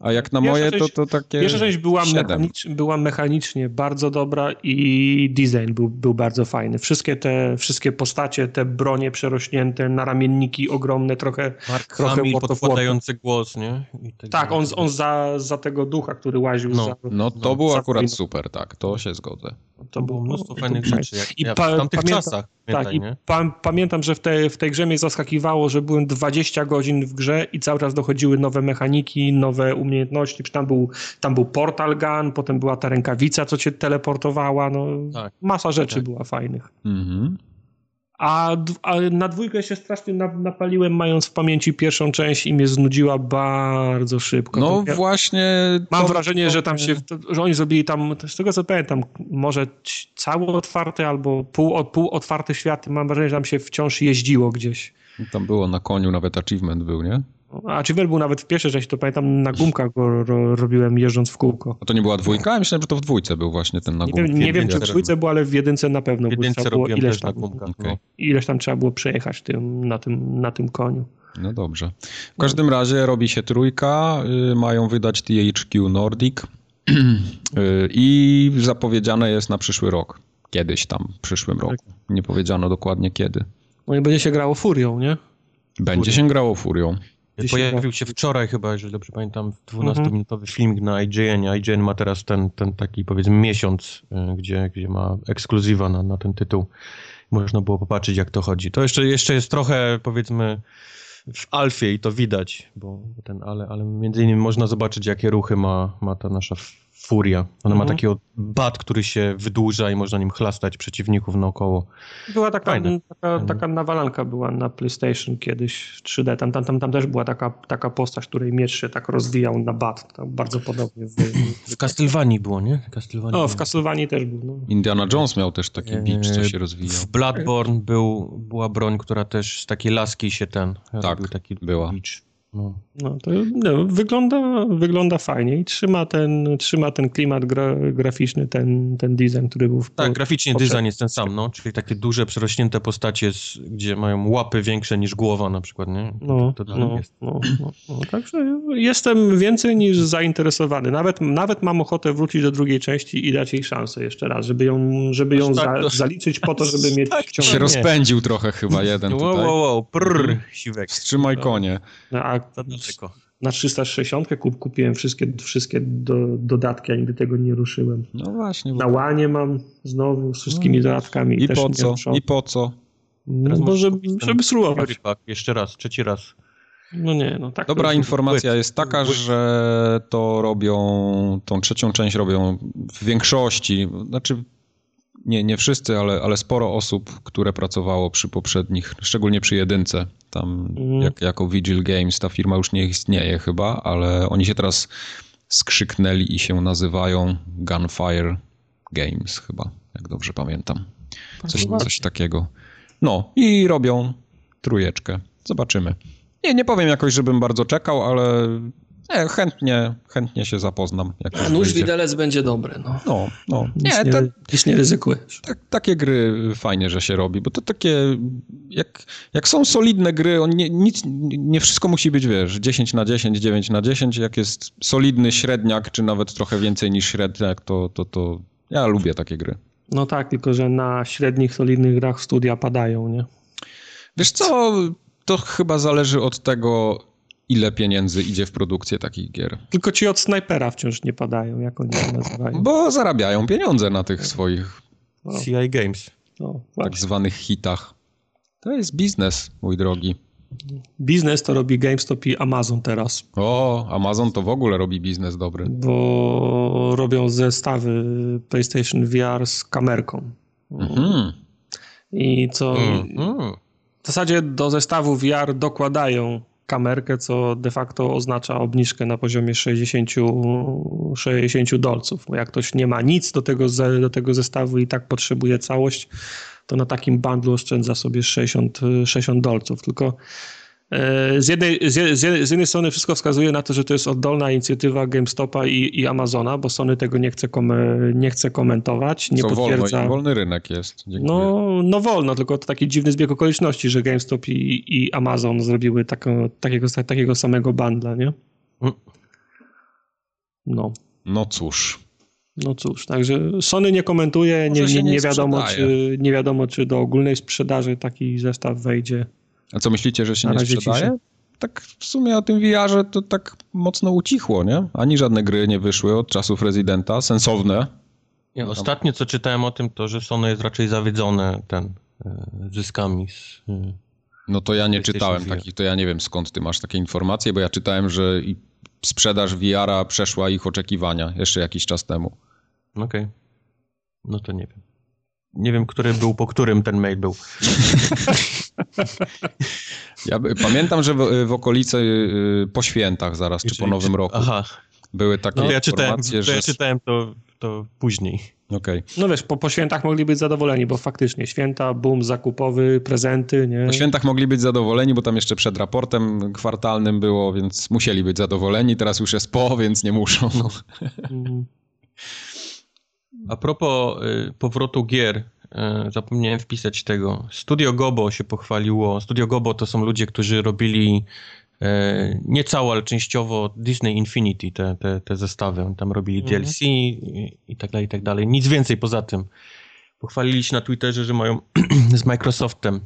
A jak na moje, część, to, to takie. Pierwsza część była, mechanicz, była mechanicznie bardzo dobra i design był, był bardzo fajny. Wszystkie te wszystkie postacie, te bronie przerośnięte, naramienniki ogromne, trochę. Mark trochę Hamill podkładający głos, nie? Tak, on, on za, za tego ducha, który łaził. No, za, no to no, było akurat super, tak, to się zgodzę. To było mnóstwo fajnych rzeczy, jak, I pa, w tamtych pamiętam, czasach. Tak, i pa, pamiętam, że w, te, w tej grze mnie zaskakiwało, że byłem 20 godzin w grze i cały czas dochodziły nowe mechaniki, nowe umiejętności. Tam był, tam był portal gun, potem była ta rękawica, co cię teleportowała. No, tak. Masa rzeczy tak. była fajnych. Mhm. A, a, na dwójkę się strasznie napaliłem, mając w pamięci pierwszą część i mnie znudziła bardzo szybko. No to, właśnie. Mam wrażenie, to, że tam się, że oni zrobili tam, z tego co pamiętam, może cały otwarty albo pół, pół otwarty świat. Mam wrażenie, że tam się wciąż jeździło gdzieś. Tam było na koniu nawet achievement był, nie? A Chivel był nawet w pierwszej części, to pamiętam na gumkach go ro, robiłem jeżdżąc w kółko. A to nie była dwójka? Ja myślałem, że to w dwójce był właśnie ten na gumkach. Nie wiem, nie wiem czy w dwójce był, ale w jedynce na pewno. W jedynce było ileś tam, na gumkach. Okay. No, ileś tam trzeba było przejechać tym, na, tym, na tym koniu. No dobrze. W każdym razie robi się trójka, y, mają wydać THQ Nordic y, i zapowiedziane jest na przyszły rok. Kiedyś tam, w przyszłym roku. Nie powiedziano dokładnie kiedy. No i będzie się grało Furią, nie? Będzie się grało Furią. Pojawił się wczoraj chyba, jeżeli dobrze pamiętam, 12-minutowy mhm. filmik na IGN. IGN ma teraz ten, ten taki powiedzmy miesiąc, y, gdzie, gdzie ma ekskluzywa na, na ten tytuł. Można było popatrzeć jak to chodzi. To jeszcze, jeszcze jest trochę powiedzmy w alfie i to widać, bo ten, ale, ale między innymi można zobaczyć jakie ruchy ma, ma ta nasza Furia. Ona mhm. ma takiego bat, który się wydłuża i można nim chlastać przeciwników naokoło. Była taka, taka, taka nawalanka była na PlayStation kiedyś w 3D. Tam, tam, tam, tam też była taka, taka postać, której miecz się tak rozwijał na bat. Tam bardzo podobnie. W, w, w Castlevanii było, nie? Castlevanii o, w Castlevanii też był. No. Indiana Jones miał też taki bicz, co się rozwijał. W Bloodborne był, była broń, która też z takiej laski się ten... Tak, taki była. Bicz. No, no to no, wygląda, wygląda fajnie i trzyma ten, trzyma ten klimat gra, graficzny, ten, ten design, który był w Tak, graficznie design jest ten sam, no, czyli takie duże, przerośnięte postacie, z, gdzie mają łapy większe niż głowa na przykład, nie? No, to, to no, no, no, no, Także jestem więcej niż zainteresowany. Nawet, nawet mam ochotę wrócić do drugiej części i dać jej szansę jeszcze raz, żeby ją, żeby ją tak, za, zaliczyć po to, żeby mieć tak, się rozpędził trochę chyba jeden tutaj. Wow, wow, wow, prrr, siwek. Wstrzymaj konie. No, a na 360 kup, kupiłem wszystkie, wszystkie do, dodatki, a nigdy tego nie ruszyłem. No właśnie. Na łanie mam znowu z wszystkimi no, dodatkami. I po co? I po co? No, bo żeby, żeby spróbować. Jeszcze raz, trzeci raz. No nie, no tak. Dobra informacja jest taka, że to robią, tą trzecią część robią w większości, znaczy nie, nie wszyscy, ale, ale sporo osób, które pracowało przy poprzednich, szczególnie przy jedynce. Tam mm. jak, jako Vigil Games ta firma już nie istnieje chyba, ale oni się teraz skrzyknęli i się nazywają Gunfire Games chyba, jak dobrze pamiętam. Coś, coś takiego. No i robią trójeczkę. Zobaczymy. Nie, nie powiem jakoś, żebym bardzo czekał, ale nie, chętnie, chętnie się zapoznam. A nóż widelec będzie dobry. No, no. no. Nie, nie, te, nie ryzykujesz. Tak, takie gry fajnie, że się robi, bo to takie, jak, jak są solidne gry, on nie, nic, nie wszystko musi być, wiesz, 10 na 10, 9 na 10, jak jest solidny średniak, czy nawet trochę więcej niż średniak, to, to, to ja lubię takie gry. No tak, tylko że na średnich, solidnych grach studia padają, nie? Wiesz co, to chyba zależy od tego, ile pieniędzy idzie w produkcję takich gier. Tylko ci od snajpera wciąż nie padają, jak oni to nazywają. Bo zarabiają pieniądze na tych swoich no. CI Games. No, tak zwanych hitach. To jest biznes, mój drogi. Biznes to robi GameStop i Amazon teraz. O, Amazon to w ogóle robi biznes dobry. Bo robią zestawy PlayStation VR z kamerką. Mhm. I co... Mhm. W zasadzie do zestawu VR dokładają kamerkę, co de facto oznacza obniżkę na poziomie 60, 60 dolców. Jak ktoś nie ma nic do tego, do tego zestawu i tak potrzebuje całość, to na takim bundlu oszczędza sobie 60, 60 dolców. Tylko z jednej, z, jednej strony wszystko wskazuje na to, że to jest oddolna inicjatywa GameStopa i, i Amazona, bo Sony tego nie chce, kom, nie chce komentować, nie Co potwierdza. Wolno, wolny rynek jest. No, no wolno, tylko to taki dziwny zbieg okoliczności, że GameStop i, i Amazon zrobiły taką, takiego, takiego samego bundla, nie? No. No cóż. No cóż, także Sony nie komentuje, nie, nie, nie, wiadomo, czy, nie wiadomo, czy do ogólnej sprzedaży taki zestaw wejdzie. A co myślicie, że się nie sprzedaje? Tak w sumie o tym VR-ze to tak mocno ucichło, nie? Ani żadne gry nie wyszły od czasów Residenta, sensowne. Nie, ostatnie co czytałem o tym, to że Sony jest raczej zawiedzone ten, e, zyskami z... E, no to ja nie czytałem takich, to ja nie wiem skąd ty masz takie informacje, bo ja czytałem, że sprzedaż VR-a przeszła ich oczekiwania jeszcze jakiś czas temu. Okej. Okay. No to nie wiem. Nie wiem, który był, po którym ten mail był. Ja pamiętam, że w, w okolicy y, po świętach zaraz, czy, czy po Nowym Roku Aha. były takie no, ja czytałem, że... Ja czytałem to, to później. Okay. No wiesz, po, po świętach mogli być zadowoleni, bo faktycznie święta, boom zakupowy, prezenty, nie? Po świętach mogli być zadowoleni, bo tam jeszcze przed raportem kwartalnym było, więc musieli być zadowoleni. Teraz już jest po, więc nie muszą. No. Mhm. A propos y, powrotu gier, y, zapomniałem wpisać tego. Studio Gobo się pochwaliło. Studio Gobo to są ludzie, którzy robili y, nie całe, ale częściowo Disney Infinity, te, te, te zestawy. Tam robili mhm. DLC i, i tak dalej, i tak dalej. Nic więcej poza tym. Pochwalili się na Twitterze, że mają z Microsoftem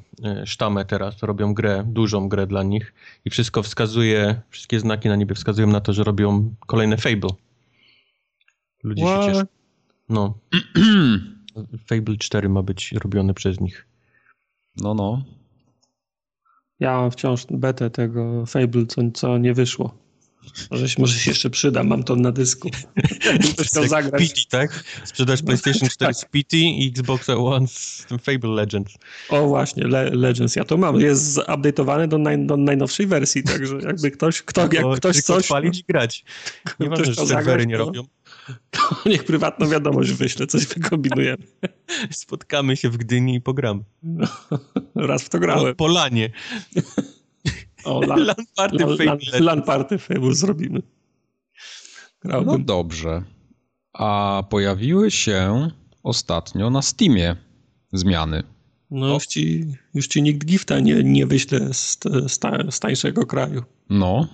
sztamę teraz, robią grę, dużą grę dla nich i wszystko wskazuje, wszystkie znaki na niebie wskazują na to, że robią kolejne Fable. Ludzie What? się cieszą. No. Fable 4 ma być robiony przez nich. No, no. Ja mam wciąż betę tego Fable, co, co nie wyszło. Może, może się jeszcze przyda, mam to na dysku. Ktoś zagrać. PT, tak? Sprzedać PlayStation 4 z PT i Xbox One z tym Fable Legends. O właśnie, Le Legends, ja to mam. Jest update'owany do, naj, do najnowszej wersji, także jakby ktoś, kto, jak ktoś coś... Odpalić i grać. Nie ważne, że serwery nie robią. To niech prywatną wiadomość wyśle, coś wykombinujemy. Spotkamy się w Gdyni i pogramy. No, raz w to grałem. Po, po lanie. O, lan, lan party lan, lan, lan party Fable zrobimy. Grałbym. No dobrze. A pojawiły się ostatnio na Steamie zmiany. No już ci, już ci nikt gifta nie, nie wyśle z, z, z tańszego kraju. No,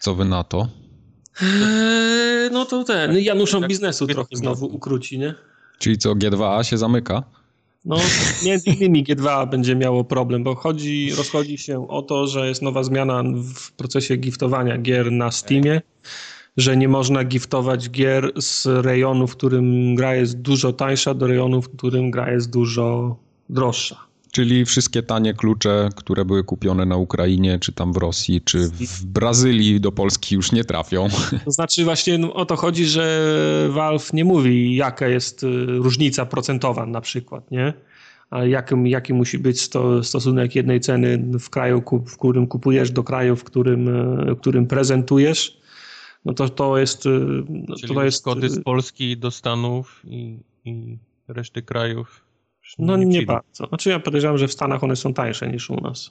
co wy na to? Eee, no to ten, Januszom tak, biznesu trochę znowu ukróci, nie? Czyli co, G2A się zamyka? No, między innymi G2 będzie miało problem, bo chodzi, rozchodzi się o to, że jest nowa zmiana w procesie giftowania gier na Steamie, że nie można giftować gier z rejonu, w którym gra jest dużo tańsza, do rejonu, w którym gra jest dużo droższa. Czyli wszystkie tanie klucze, które były kupione na Ukrainie, czy tam w Rosji, czy w Brazylii do Polski już nie trafią. To znaczy właśnie no, o to chodzi, że Valve nie mówi jaka jest y, różnica procentowa na przykład, nie? Ale jaki, jaki musi być sto, stosunek jednej ceny w kraju, w którym kupujesz do kraju, w którym, y, w którym prezentujesz, no to to jest... Y, Czyli to jest kody z Polski do Stanów i, i reszty krajów no nie, nie bardzo. Znaczy ja podejrzewam, że w Stanach one są tańsze niż u nas.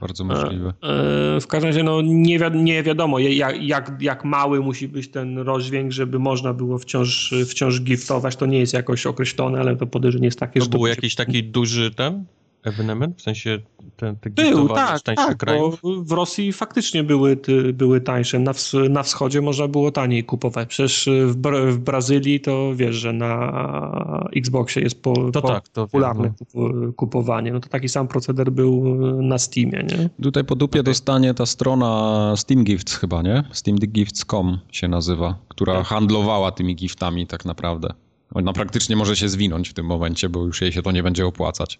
Bardzo możliwe. E, e, w każdym razie no, nie, wi nie wiadomo, jak, jak, jak mały musi być ten rozdźwięk, żeby można było wciąż, wciąż giftować. To nie jest jakoś określone, ale to podejrzenie jest takie, to że... To był jakiś taki duży ten ewenement? W sensie te, te Był, tak, tak, krajów? w Rosji faktycznie były, były tańsze. Na, na wschodzie można było taniej kupować. Przecież w, w Brazylii to wiesz, że na Xboxie jest po, to po tak, to popularne wiem, no. kupowanie. No to taki sam proceder był na Steamie, nie? Tutaj po dupie dostanie ta strona Steam Gifts chyba, nie? steamgifts.com się nazywa, która tak. handlowała tymi giftami tak naprawdę. Ona praktycznie może się zwinąć w tym momencie, bo już jej się to nie będzie opłacać.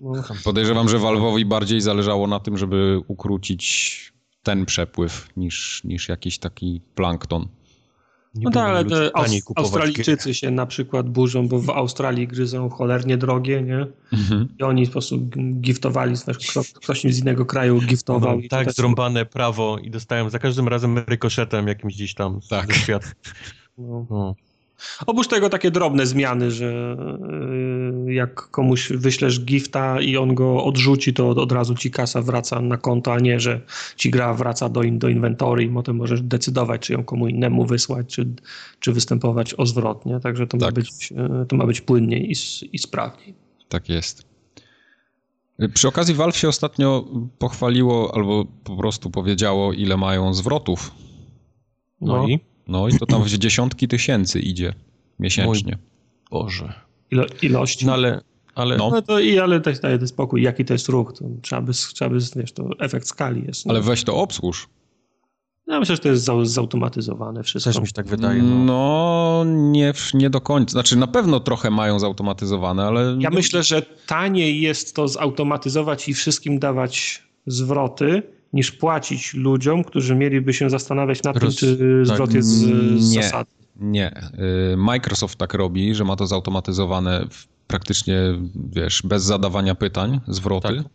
No. Podejrzewam, że Valve'owi bardziej zależało na tym, żeby ukrócić ten przepływ niż, niż jakiś taki plankton. Nie no tak, ale te Australijczycy się na przykład burzą, bo w Australii gry są cholernie drogie, nie? Mhm. I oni w sposób giftowali, znaczy ktoś z innego kraju giftował. No, tak, zrąbane prawo i dostałem za każdym razem rykoszetem jakimś gdzieś tam tak. ze świata. No. no. Oprócz tego takie drobne zmiany, że y, jak komuś wyślesz gifta i on go odrzuci, to od razu ci kasa wraca na konto, a nie, że ci gra wraca do, do inwentory i potem możesz decydować, czy ją komu innemu wysłać, czy, czy występować o zwrot, nie? Także to, tak. ma, być, y, to ma być płynniej i, i sprawniej. Tak jest. Przy okazji Valve się ostatnio pochwaliło albo po prostu powiedziało, ile mają zwrotów. No, no i? No i to tam w dziesiątki tysięcy idzie miesięcznie. Mój Boże. Ilo, ilości? No ale... ale... No. no to i ale też daje spokój, jaki to jest ruch. To trzeba by, trzeba by wiesz, to efekt skali jest. No. Ale weź to obsłuż. Ja myślę, że to jest zautomatyzowane wszystko. Też mi się tak wydaje. No, no nie, nie do końca. Znaczy na pewno trochę mają zautomatyzowane, ale... Ja myślę, że taniej jest to zautomatyzować i wszystkim dawać zwroty, niż płacić ludziom, którzy mieliby się zastanawiać nad Roz... tym, czy zwrot tak, jest z nie, zasady. Nie. Y, Microsoft tak robi, że ma to zautomatyzowane praktycznie, wiesz, bez zadawania pytań, zwroty. Tak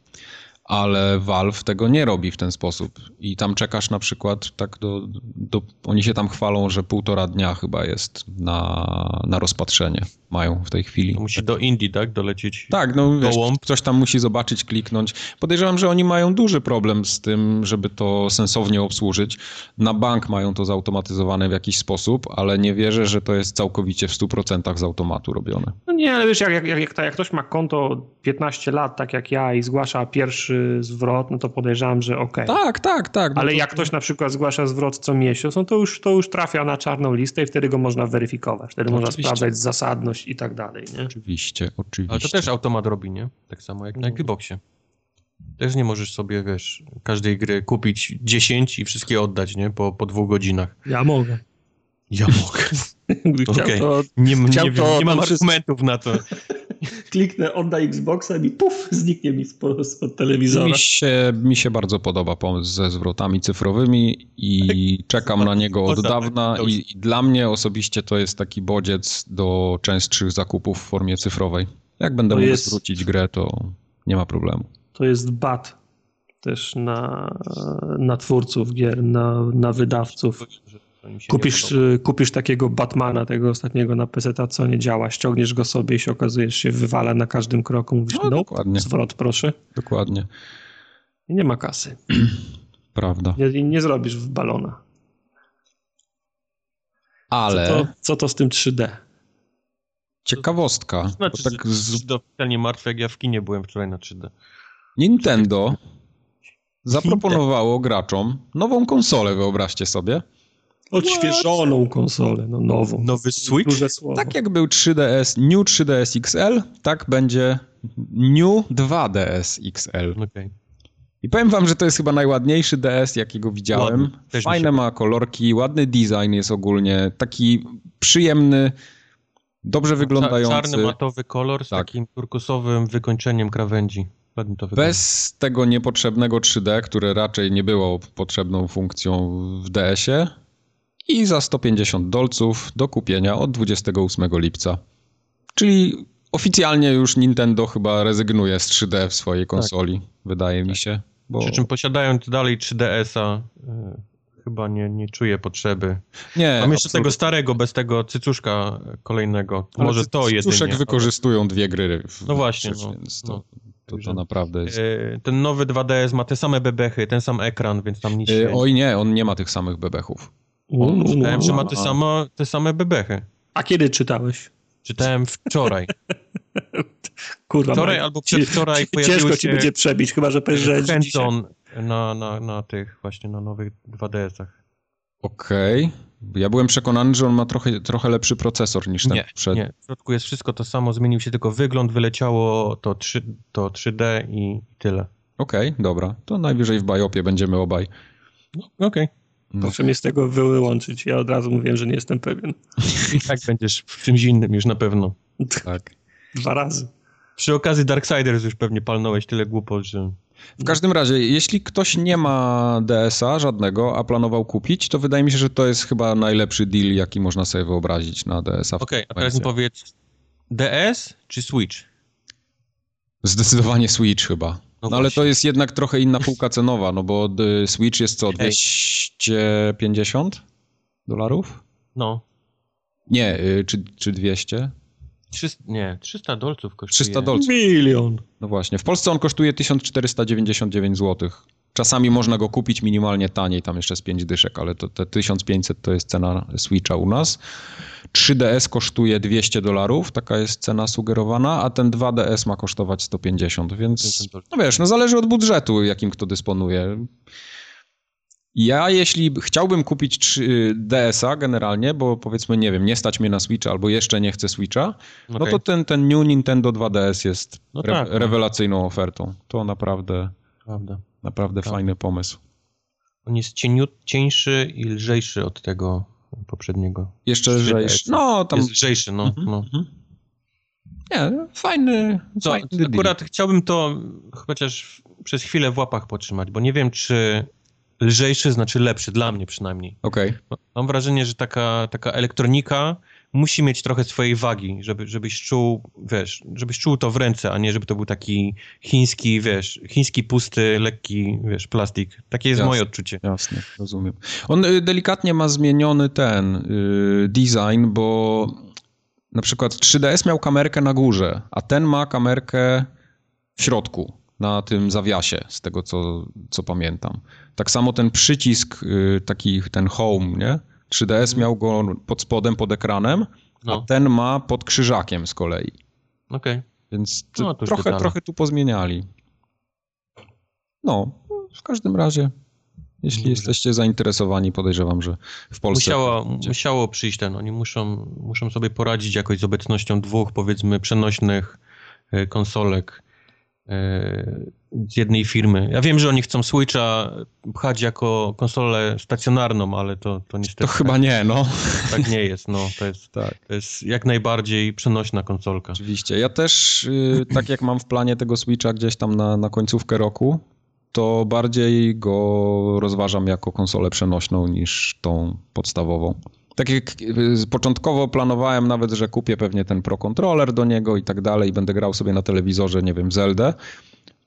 ale Valve tego nie robi w ten sposób. I tam czekasz na przykład tak do, do oni się tam chwalą, że półtora dnia chyba jest na, na rozpatrzenie mają w tej chwili. To musi do Indii, tak? Dolecieć. Tak, no wiesz, ktoś tam musi zobaczyć, kliknąć. Podejrzewam, że oni mają duży problem z tym, żeby to sensownie obsłużyć. Na bank mają to zautomatyzowane w jakiś sposób, ale nie wierzę, że to jest całkowicie w 100% z automatu robione. No nie, ale wiesz, jak, jak, jak, jak ktoś ma konto 15 lat, tak jak ja i zgłasza pierwszy zwrot, no to podejrzewam, że okej. Okay. Tak, tak, tak. No ale to... jak ktoś na przykład zgłasza zwrot co miesiąc, no to już, to już trafia na czarną listę i wtedy go można weryfikować. Wtedy no można oczywiście. sprawdzać zasadność i tak dalej, nie? Oczywiście, oczywiście. Ale to też automat robi, nie? Tak samo jak na no. Xboxie. Też nie możesz sobie, wiesz, każdej gry kupić 10 i wszystkie oddać, nie? Po, po dwóch godzinach. Ja mogę. Ja mogę. okay. to, nie, nie, to, nie mam argumentów na to. Kliknę, oddaj Xboxa i puf, zniknie mi spod, spod telewizora. Mi się, mi się bardzo podoba pomysł ze zwrotami cyfrowymi i czekam na niego od dawna i, i dla mnie osobiście to jest taki bodziec do częstszych zakupów w formie cyfrowej. Jak będę mógł jest, zwrócić grę, to nie ma problemu. To jest bat też na, na twórców gier, na, na wydawców. Kupisz, y, kupisz takiego Batmana, tego ostatniego na PC, co nie działa, ściągniesz go sobie i się okazuje, że się wywala na każdym kroku. Mówisz, no, no dokładnie. zwrot proszę. Dokładnie. I nie ma kasy. Prawda. Nie, nie zrobisz w balona. Ale... Co to, co to z tym 3D? Ciekawostka. Znaczy, tak z... nie martwe, jak ja w kinie byłem wczoraj na 3D. Nintendo zaproponowało graczom nową konsolę, wyobraźcie sobie. Odświeżoną konsolę, no nową. Nowy Switch? Tak jak był 3DS, New 3DS XL, tak będzie New 2DS XL. Okay. I powiem wam, że to jest chyba najładniejszy DS, jakiego widziałem. Ładny, Fajne ma kolorki, ładny design jest ogólnie, taki przyjemny, dobrze wyglądający. Czarny matowy kolor z tak. takim turkusowym wykończeniem krawędzi. Bez tego niepotrzebnego 3D, które raczej nie było potrzebną funkcją w DS-ie i za 150 dolców do kupienia od 28 lipca. Czyli oficjalnie już Nintendo chyba rezygnuje z 3D w swojej tak. konsoli, tak. wydaje tak. mi się. Bo... Przy czym posiadając dalej 3DS-a, yy, chyba nie, nie czuję potrzeby. Nie, Mam jeszcze tego starego, bez tego cycuszka kolejnego. Ale Może to jedynie. Cycuszek wykorzystują dwie gry. W, no właśnie. No, więc to, no. to, to, naprawdę jest... Yy, ten nowy 2DS ma te same bebechy, ten sam ekran, więc tam nic yy, Oj nie, on nie ma tych samych bebechów. Czytałem, że ma te, samo, te same bebechy. A kiedy czytałeś? Czytałem wczoraj. Kurwa, wczoraj ma... albo przedwczoraj ci, pojawiły Ciężko ci będzie przebić, chyba że powiesz, że na, na, na tych właśnie, na nowych 2DS-ach. Okej. Okay. Ja byłem przekonany, że on ma trochę, trochę lepszy procesor niż ten nie, przed. Nie, w środku jest wszystko to samo, zmienił się tylko wygląd, wyleciało to, 3, to 3D i tyle. Okej, okay, dobra. To najwyżej w Biopie będziemy obaj. No, okej. Okay. No. Proszę mnie z tego wyłączyć. Ja od razu mówiłem, że nie jestem pewien. I tak będziesz w czymś innym już na pewno. Tak. Dwa razy. Przy okazji Darksiders już pewnie palnąłeś tyle głupot, że... W każdym razie, jeśli ktoś nie ma DS-a żadnego, a planował kupić, to wydaje mi się, że to jest chyba najlepszy deal, jaki można sobie wyobrazić na DS-a. Okej, okay, a teraz mi powiedz, DS czy Switch? Zdecydowanie Switch chyba. No, no ale to jest jednak trochę inna półka cenowa, no bo Switch jest co, 250 dolarów? No. Nie, y, czy, czy 200? 300, nie, 300 dolców kosztuje. 300 dolców. Milion. No właśnie. W Polsce on kosztuje 1499 zł. Czasami można go kupić minimalnie taniej, tam jeszcze z 5 dyszek, ale to te 1500 to jest cena Switcha u nas. 3DS kosztuje 200 dolarów, taka jest cena sugerowana, a ten 2DS ma kosztować 150, więc no wiesz, no zależy od budżetu, jakim kto dysponuje. Ja jeśli chciałbym kupić DS-a generalnie, bo powiedzmy, nie wiem, nie stać mnie na Switcha albo jeszcze nie chcę Switcha, okay. no to ten, ten New Nintendo 2DS jest no re tak, no. rewelacyjną ofertą. To naprawdę, Prawda. Naprawdę Prawda. fajny pomysł. On jest cieniut, cieńszy i lżejszy od tego poprzedniego. Jeszcze lżejszy. No, tam... Jest lżejszy, no. Mhm, no. Mhm. Nie, fajny, Co, fajny Akurat deal. chciałbym to chociaż przez chwilę w łapach potrzymać, bo nie wiem, czy lżejszy znaczy lepszy, dla mnie przynajmniej. Okej. Okay. Mam wrażenie, że taka, taka elektronika musi mieć trochę swojej wagi, żeby, żebyś czuł, wiesz, żebyś czuł to w ręce, a nie żeby to był taki chiński, wiesz, chiński pusty, lekki, wiesz, plastik. Takie jest jasne, moje odczucie. Jasne, rozumiem. On y, delikatnie ma zmieniony ten y, design, bo na przykład 3DS miał kamerkę na górze, a ten ma kamerkę w środku, na tym zawiasie, z tego co, co pamiętam. Tak samo ten przycisk, y, taki ten home, nie? 3DS miał go pod spodem, pod ekranem, no. a ten ma pod krzyżakiem z kolei. Okej. Okay. Więc no, trochę, trochę tu pozmieniali. No, w każdym razie, jeśli Dobrze. jesteście zainteresowani, podejrzewam, że w Polsce... Musiało, musiało przyjść ten, oni muszą, muszą sobie poradzić jakoś z obecnością dwóch, powiedzmy, przenośnych e, konsolek z jednej firmy. Ja wiem, że oni chcą Switcha pchać jako konsolę stacjonarną, ale to, to niestety... To chyba tak, nie, no. Tak nie jest, no. To jest, tak. to jest jak najbardziej przenośna konsolka. Oczywiście. Ja też, yy, tak jak mam w planie tego Switcha gdzieś tam na, na końcówkę roku, to bardziej go rozważam jako konsolę przenośną niż tą podstawową. Tak jak y, początkowo planowałem nawet, że kupię pewnie ten Pro Controller do niego i tak dalej i będę grał sobie na telewizorze, nie wiem, Zeldę,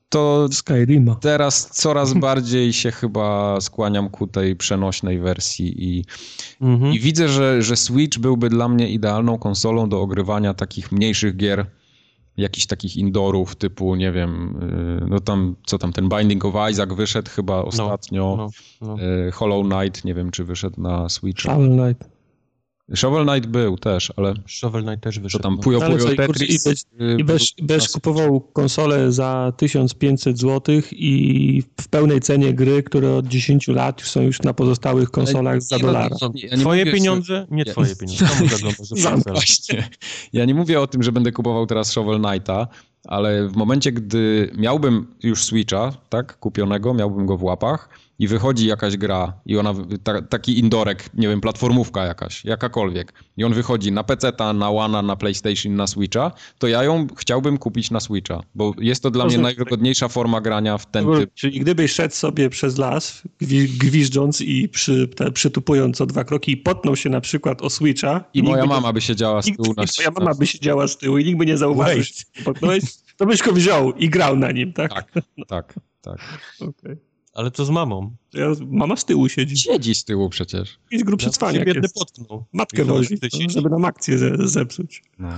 to Skyrima. teraz coraz bardziej się chyba skłaniam ku tej przenośnej wersji i, mhm. i widzę, że, że Switch byłby dla mnie idealną konsolą do ogrywania takich mniejszych gier jakichś takich indorów typu, nie wiem, y, no tam, co tam, ten Binding of Isaac wyszedł chyba no, ostatnio, no, no, no. Hollow Knight, nie wiem, czy wyszedł na Switch. Shovel Knight. Shovel Knight był też, ale... Shovel Knight też wyszedł. To tam Puyo Puyo co, Tetris... I będziesz, i będziesz kupował konsolę za 1500 zł i w pełnej cenie gry, które od 10 lat są już na pozostałych konsolach za dolara. Ja twoje mówię, pieniądze? Nie twoje pieniądze. Właśnie. Ja nie mówię o tym, że będę kupował teraz Shovel Knighta, ale w momencie, gdy miałbym już Switcha, tak, kupionego, miałbym go w łapach i wychodzi jakaś gra i ona, ta, taki indorek, nie wiem, platformówka jakaś, jakakolwiek i on wychodzi na PC, na One, na PlayStation, na Switcha, to ja ją chciałbym kupić na Switcha, bo jest to dla to mnie znaczy, najwygodniejsza forma grania w ten typ. Czyli gdybyś szedł sobie przez las, gwizdząc i przy, te, przytupując o dwa kroki i potnął się na przykład o Switcha... I, i moja mama by siedziała z tyłu. Nikt, na, moja mama by siedziała z tyłu i nikt by nie zauważył, to byś go wziął i grał na nim, tak? Tak, tak, tak. Okay. Ale co z mamą? Ja, mama z tyłu siedzi. Siedzi z tyłu przecież. Jakiś grubszy ja cwaniak biedny potknął. Matkę wozi, no, żeby nam akcję ze, zepsuć. No.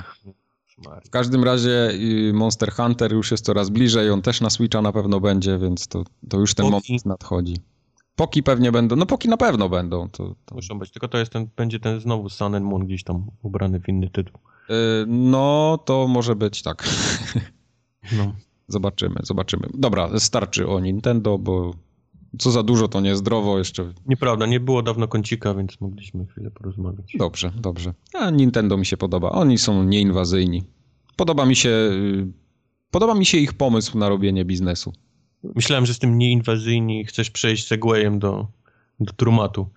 W każdym razie y, Monster Hunter już jest coraz bliżej, on też na Switcha na pewno będzie, więc to, to już ten Poki. moment nadchodzi. Poki pewnie będą, no poki na pewno będą. To, to... Muszą być, tylko to jest ten, będzie ten znowu Sun and Moon gdzieś tam ubrany w inny tytuł. Yy, no, to może być tak. No. Zobaczymy, zobaczymy. Dobra, starczy o Nintendo, bo co za dużo, to niezdrowo jeszcze. Nieprawda, nie było dawno kącika, więc mogliśmy chwilę porozmawiać. Dobrze, dobrze. A Nintendo mi się podoba. Oni są nieinwazyjni. Podoba mi się, y, podoba mi się ich pomysł na robienie biznesu. Myślałem, że z tym nieinwazyjni chcesz przejść segwayem do, do Trumatu.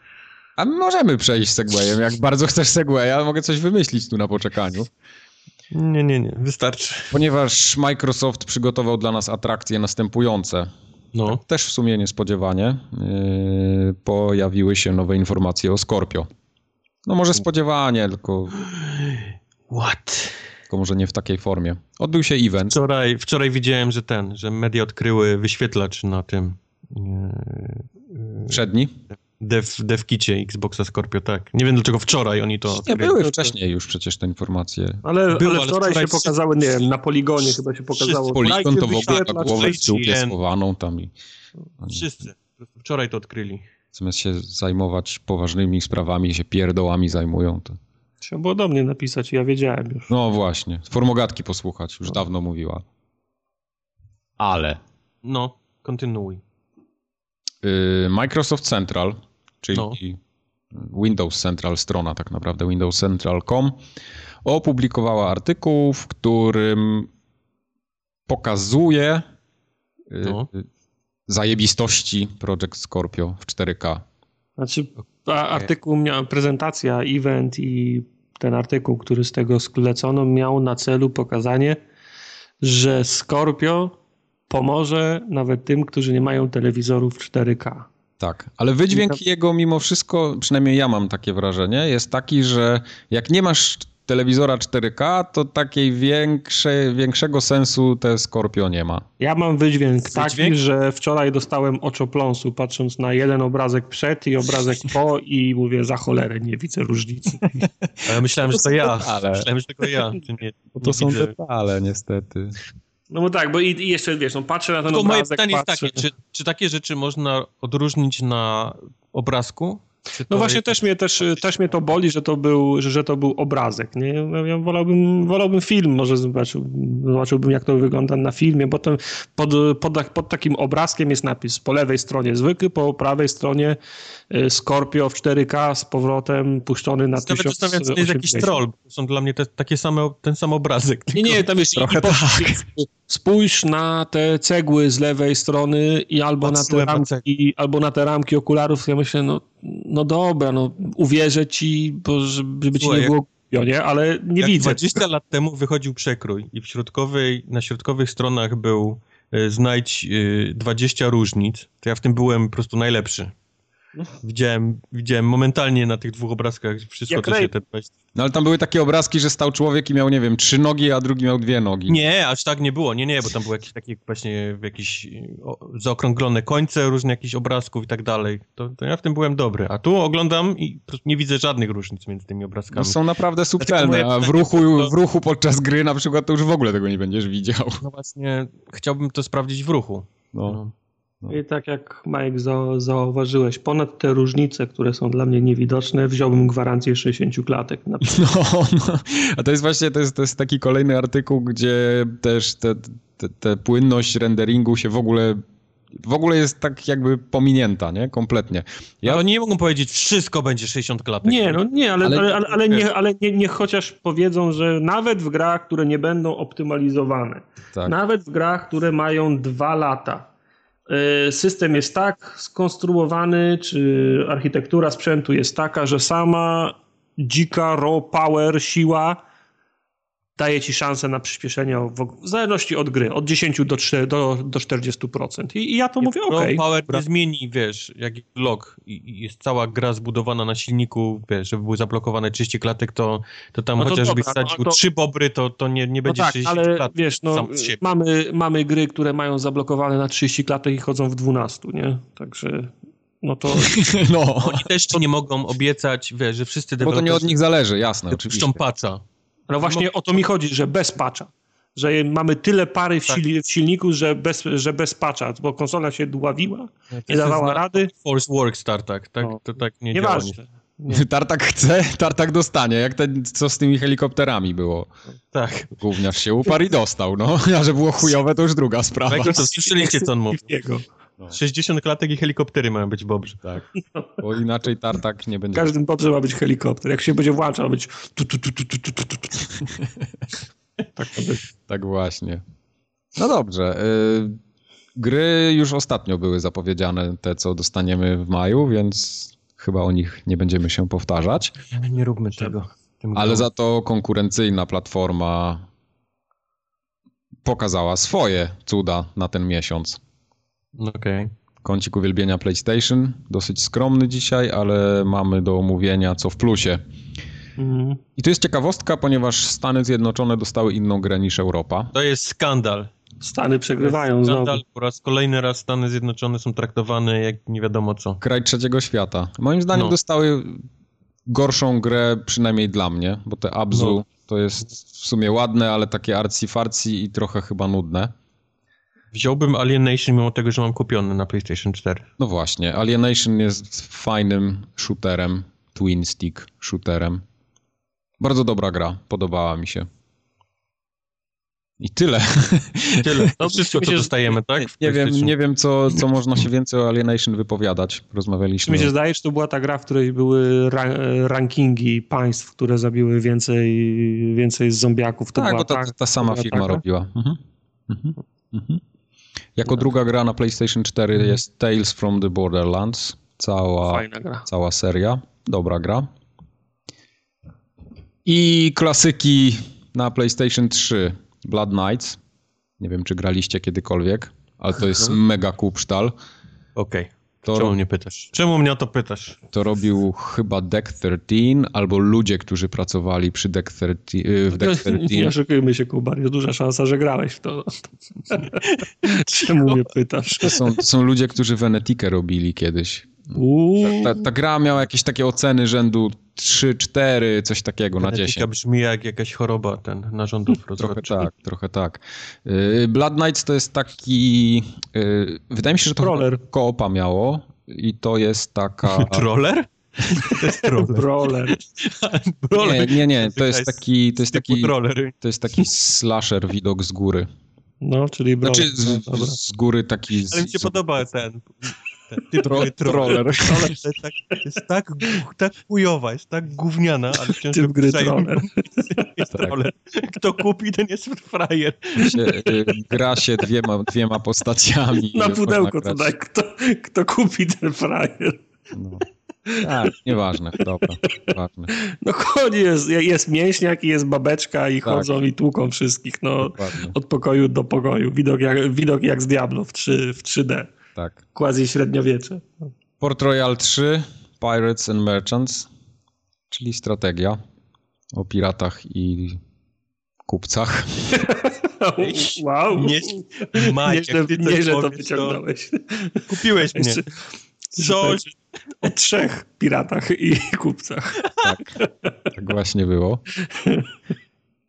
A możemy przejść segwayem. Jak bardzo chcesz segwaya, mogę coś wymyślić tu na poczekaniu. Nie, nie, nie, wystarczy. Ponieważ Microsoft przygotował dla nas atrakcje następujące. No. Też w sumie niespodziewanie yy, pojawiły się nowe informacje o Scorpio. No może spodziewanie, tylko... What? Tylko może nie w takiej formie. Odbył się event. Wczoraj, wczoraj widziałem, że ten, że media odkryły wyświetlacz na tym... Yy, Przedni? Dev, devkicie Xboxa Scorpio, tak. Nie wiem dlaczego wczoraj oni to... Nie, były wcześniej już przecież te informacje. Ale, ale, wczoraj, wczoraj się pokazały, nie wiem, na poligonie chyba się pokazało. Poligon to w ogóle tak głowę w dupie schowaną tam i... Wszyscy. Wczoraj to odkryli. Zamiast się zajmować poważnymi sprawami, się pierdołami zajmują, to... Trzeba było do mnie napisać, ja wiedziałem już. No właśnie, formogatki posłuchać, już no. dawno mówiła. Ale... No, kontynuuj. Y, Microsoft Central czyli no. Windows Central strona tak naprawdę, windowscentral.com, opublikowała artykuł, w którym pokazuje y, no. zajebistości Project Scorpio w 4K. Znaczy, artykuł miał, prezentacja, event i ten artykuł, który z tego sklecono, miał na celu pokazanie, że Scorpio pomoże nawet tym, którzy nie mają telewizorów 4K. Tak, ale wydźwięk jego mimo wszystko, przynajmniej ja mam takie wrażenie, jest taki, że jak nie masz telewizora 4K, to takiej większej, większego sensu te Scorpio nie ma. Ja mam wydźwięk, wydźwięk taki, że wczoraj dostałem oczopląsu patrząc na jeden obrazek przed i obrazek po i mówię za cholerę, nie widzę różnicy. Ale myślałem, że to ja. Ale... Myślałem, że tylko ja. Nie, to nie są widzę. detale niestety. No bo tak, bo i, i jeszcze wiesz, no patrzę na ten Tylko obrazek, moje pytanie patrzę... jest takie, czy, czy takie rzeczy można odróżnić na obrazku? No właśnie też mnie, też, też mnie to boli, że to był, że, że to był obrazek. Nie? Ja wolałbym, wolałbym film, może zobaczył, zobaczyłbym jak to wygląda na filmie, bo to pod, pod, pod takim obrazkiem jest napis po lewej stronie zwykły, po prawej stronie y, Scorpio w 4K z powrotem puszczony na 1000. Nawet zastanawiam się, to jest jakiś troll. Są dla mnie te, takie same, ten sam obrazek. Nie, nie, tam jest trochę tak. Spójrz na te cegły z lewej strony i albo na te, ramki, albo na te ramki okularów. Ja myślę, no no dobra, no uwierzę ci, bo żeby ci nie było głupio, nie? Ale nie widzę. 20 lat temu wychodził przekrój i w środkowej, na środkowych stronach był e, znajdź 20 e, różnic, to ja w tym byłem po prostu najlepszy. Widziałem, widziałem momentalnie na tych dwóch obrazkach wszystko Jak to się te No ale tam były takie obrazki, że stał człowiek i miał, nie wiem, trzy nogi, a drugi miał dwie nogi. Nie, aż tak nie było. Nie, nie, bo tam były jakieś takie właśnie jakieś zaokrąglone końce różne jakichś obrazków i tak dalej. To, to, ja w tym byłem dobry. A tu oglądam i nie widzę żadnych różnic między tymi obrazkami. No są naprawdę subtelne, a w ruchu, w ruchu podczas gry na przykład to już w ogóle tego nie będziesz widział. No właśnie, chciałbym to sprawdzić w ruchu. No. no. No. I tak jak Mike za, zauważyłeś, ponad te różnice, które są dla mnie niewidoczne, wziąłbym gwarancję 60 klatek. Na no, no, a to jest właśnie to jest, to jest taki kolejny artykuł, gdzie też te, te, te płynność renderingu się w ogóle w ogóle jest tak jakby pominięta, nie? Kompletnie. Ja... No nie mogą powiedzieć, wszystko będzie 60 klatek. Nie, no nie, ale, ale, ale, ale, ale nie, ale nie, niech chociaż powiedzą, że nawet w grach, które nie będą optymalizowane, tak. nawet w grach, które mają dwa lata, system jest tak skonstruowany, czy architektura sprzętu jest taka, że sama dzika raw power, siła daje ci szansę na przyspieszenie w, zależności od gry, od 10 do, 4, do, do 40%. I, I, ja to mówię, okej. Okay, power nie zmieni, wiesz, jak log i jest cała gra zbudowana na silniku, wiesz, żeby były zablokowane 30 klatek, to, to tam no to chociażby wsadził no to... trzy bobry, to, to nie, nie będzie no tak, 30 ale klatek wiesz, no, mamy, mamy gry, które mają zablokowane na 30 klatek i chodzą w 12, nie? Także no to... No. Oni też ci nie mogą obiecać, wiesz, że wszyscy Bo to nie od nich zależy, jasne, oczywiście. patcha. No właśnie o to mi chodzi, że bez patcha. Że mamy tyle pary w, tak. w silniku, że bez, że bez patcha, bo konsola się dławiła, no, nie dawała rady. Force Works Tartak, tak? No. To tak nie Nieważne. działa. Nie. Tartak chce, Tartak dostanie, jak ten, co z tymi helikopterami było. Tak. Gówniarz się uparł i dostał, no. A że było chujowe, to już druga sprawa. Tak, to słyszeliście, co on mówił. No. 60 klatek i helikoptery mają być bobrze. Tak, bo inaczej tartak nie będzie. W każdym bobrze ma być helikopter. Jak się będzie włączał, ma być tu, tu, tu, tu, tu, tu, tu, tak, tak właśnie. No dobrze. Y, gry już ostatnio były zapowiedziane, te co dostaniemy w maju, więc chyba o nich nie będziemy się powtarzać. Nie róbmy tego. Ale za to konkurencyjna platforma pokazała swoje cuda na ten miesiąc. Okej. Okay. Kącik uwielbienia PlayStation, dosyć skromny dzisiaj, ale mamy do omówienia co w plusie. Mhm. I to jest ciekawostka, ponieważ Stany Zjednoczone dostały inną grę niż Europa. To jest skandal. Stany przegrywają skandal, znowu. Po raz kolejny raz Stany Zjednoczone są traktowane jak nie wiadomo co. Kraj trzeciego świata. Moim zdaniem no. dostały gorszą grę, przynajmniej dla mnie, bo te Abzu no. to jest w sumie ładne, ale takie arcy-farcy i trochę chyba nudne. Wziąłbym Alienation mimo tego, że mam kupiony na PlayStation 4. No właśnie, Alienation jest fajnym shooterem, twin stick shooterem. Bardzo dobra gra, podobała mi się. I tyle. Tyle. To wszystko, co dostajemy, tak? Nie wiem, nie wiem co, co można się więcej o Alienation wypowiadać. Rozmawialiśmy. Mi się zdaje, że to była ta gra, w której były ra rankingi państw, które zabiły więcej, więcej zombiaków. To tak, bo ta, ta sama firma taka? robiła. Mhm. Mhm. Mhm. Jako druga gra na PlayStation 4 mhm. jest Tales from the Borderlands. Cała, cała seria. Dobra gra. I klasyki na PlayStation 3. Blood Knights. Nie wiem, czy graliście kiedykolwiek, ale to jest mhm. mega kupsztal. Okej. Okay. To, Czemu mnie pytasz? Czemu mnie o to pytasz? To robił chyba Deck 13 albo ludzie, którzy pracowali przy Deck 13, y, w Deck 13. Nie oszukujmy się, Kuba, jest duża szansa, że grałeś w to. Czemu mnie pytasz? To są, to są ludzie, którzy Venetikę robili kiedyś. Ta, ta, ta, gra miała jakieś takie oceny rzędu 3, 4, coś takiego na 10. brzmi jak jakaś choroba ten narządów Trochę tak, trochę tak. Y, Blood Knights to jest taki... Y, wydaje mi się, że to Roller. koopa miało i to jest taka... Troller? To jest Brawler. Nie, nie, nie, to jest taki, to jest taki, to jest taki slasher widok z góry. No, czyli. Znaczy z, no, z góry taki... Ale mi się podoba ten Typ Tro troller. troller. To jest tak, jest tak, tak chujowa, jest tak gówniana, ale wciąż Typ gry troller. Jest tak. troller. Kto kupi, ten jest frajer. Się, y, gra się dwiema, dwiema postaciami. Na pudełko to daj, kto, kto kupi, ten frajer. No. Tak, nieważne, dobra, ważne. No chodzi, jest, jest mięśniak i jest babeczka i tak. chodzą i tłuką wszystkich, no Dokładnie. od pokoju do pokoju. Widok jak, widok jak z Diablo w, 3, w 3D tak. Quasi średniowiecze. Port Royal 3, Pirates and Merchants, czyli strategia o piratach i kupcach. wow. Nie, Maciek, nieźle, nieźle to wyciągnąłeś. Kupiłeś mnie. Coś o trzech piratach i kupcach. Tak, tak właśnie było.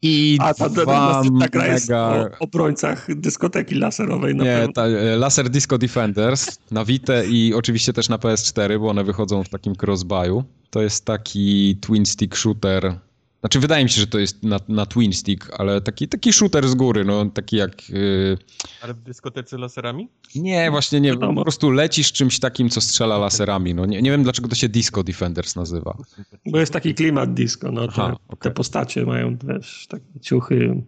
I A ta, ta, ta, ta gra jest o obrońcach dyskoteki laserowej. Na Nie, ta, e, Laser Disco Defenders na Vita i oczywiście też na PS4, bo one wychodzą w takim crossbuyu. To jest taki twin stick shooter znaczy, wydaje mi się, że to jest na, na twin stick, ale taki, taki shooter z góry, no taki jak... Yy... Ale w dyskotece laserami? Nie, właśnie nie. Po prostu lecisz czymś takim, co strzela laserami. No nie, nie wiem, dlaczego to się Disco Defenders nazywa. Bo jest taki klimat disco, no te, Aha, okay. te postacie mają, wiesz, takie ciuchy.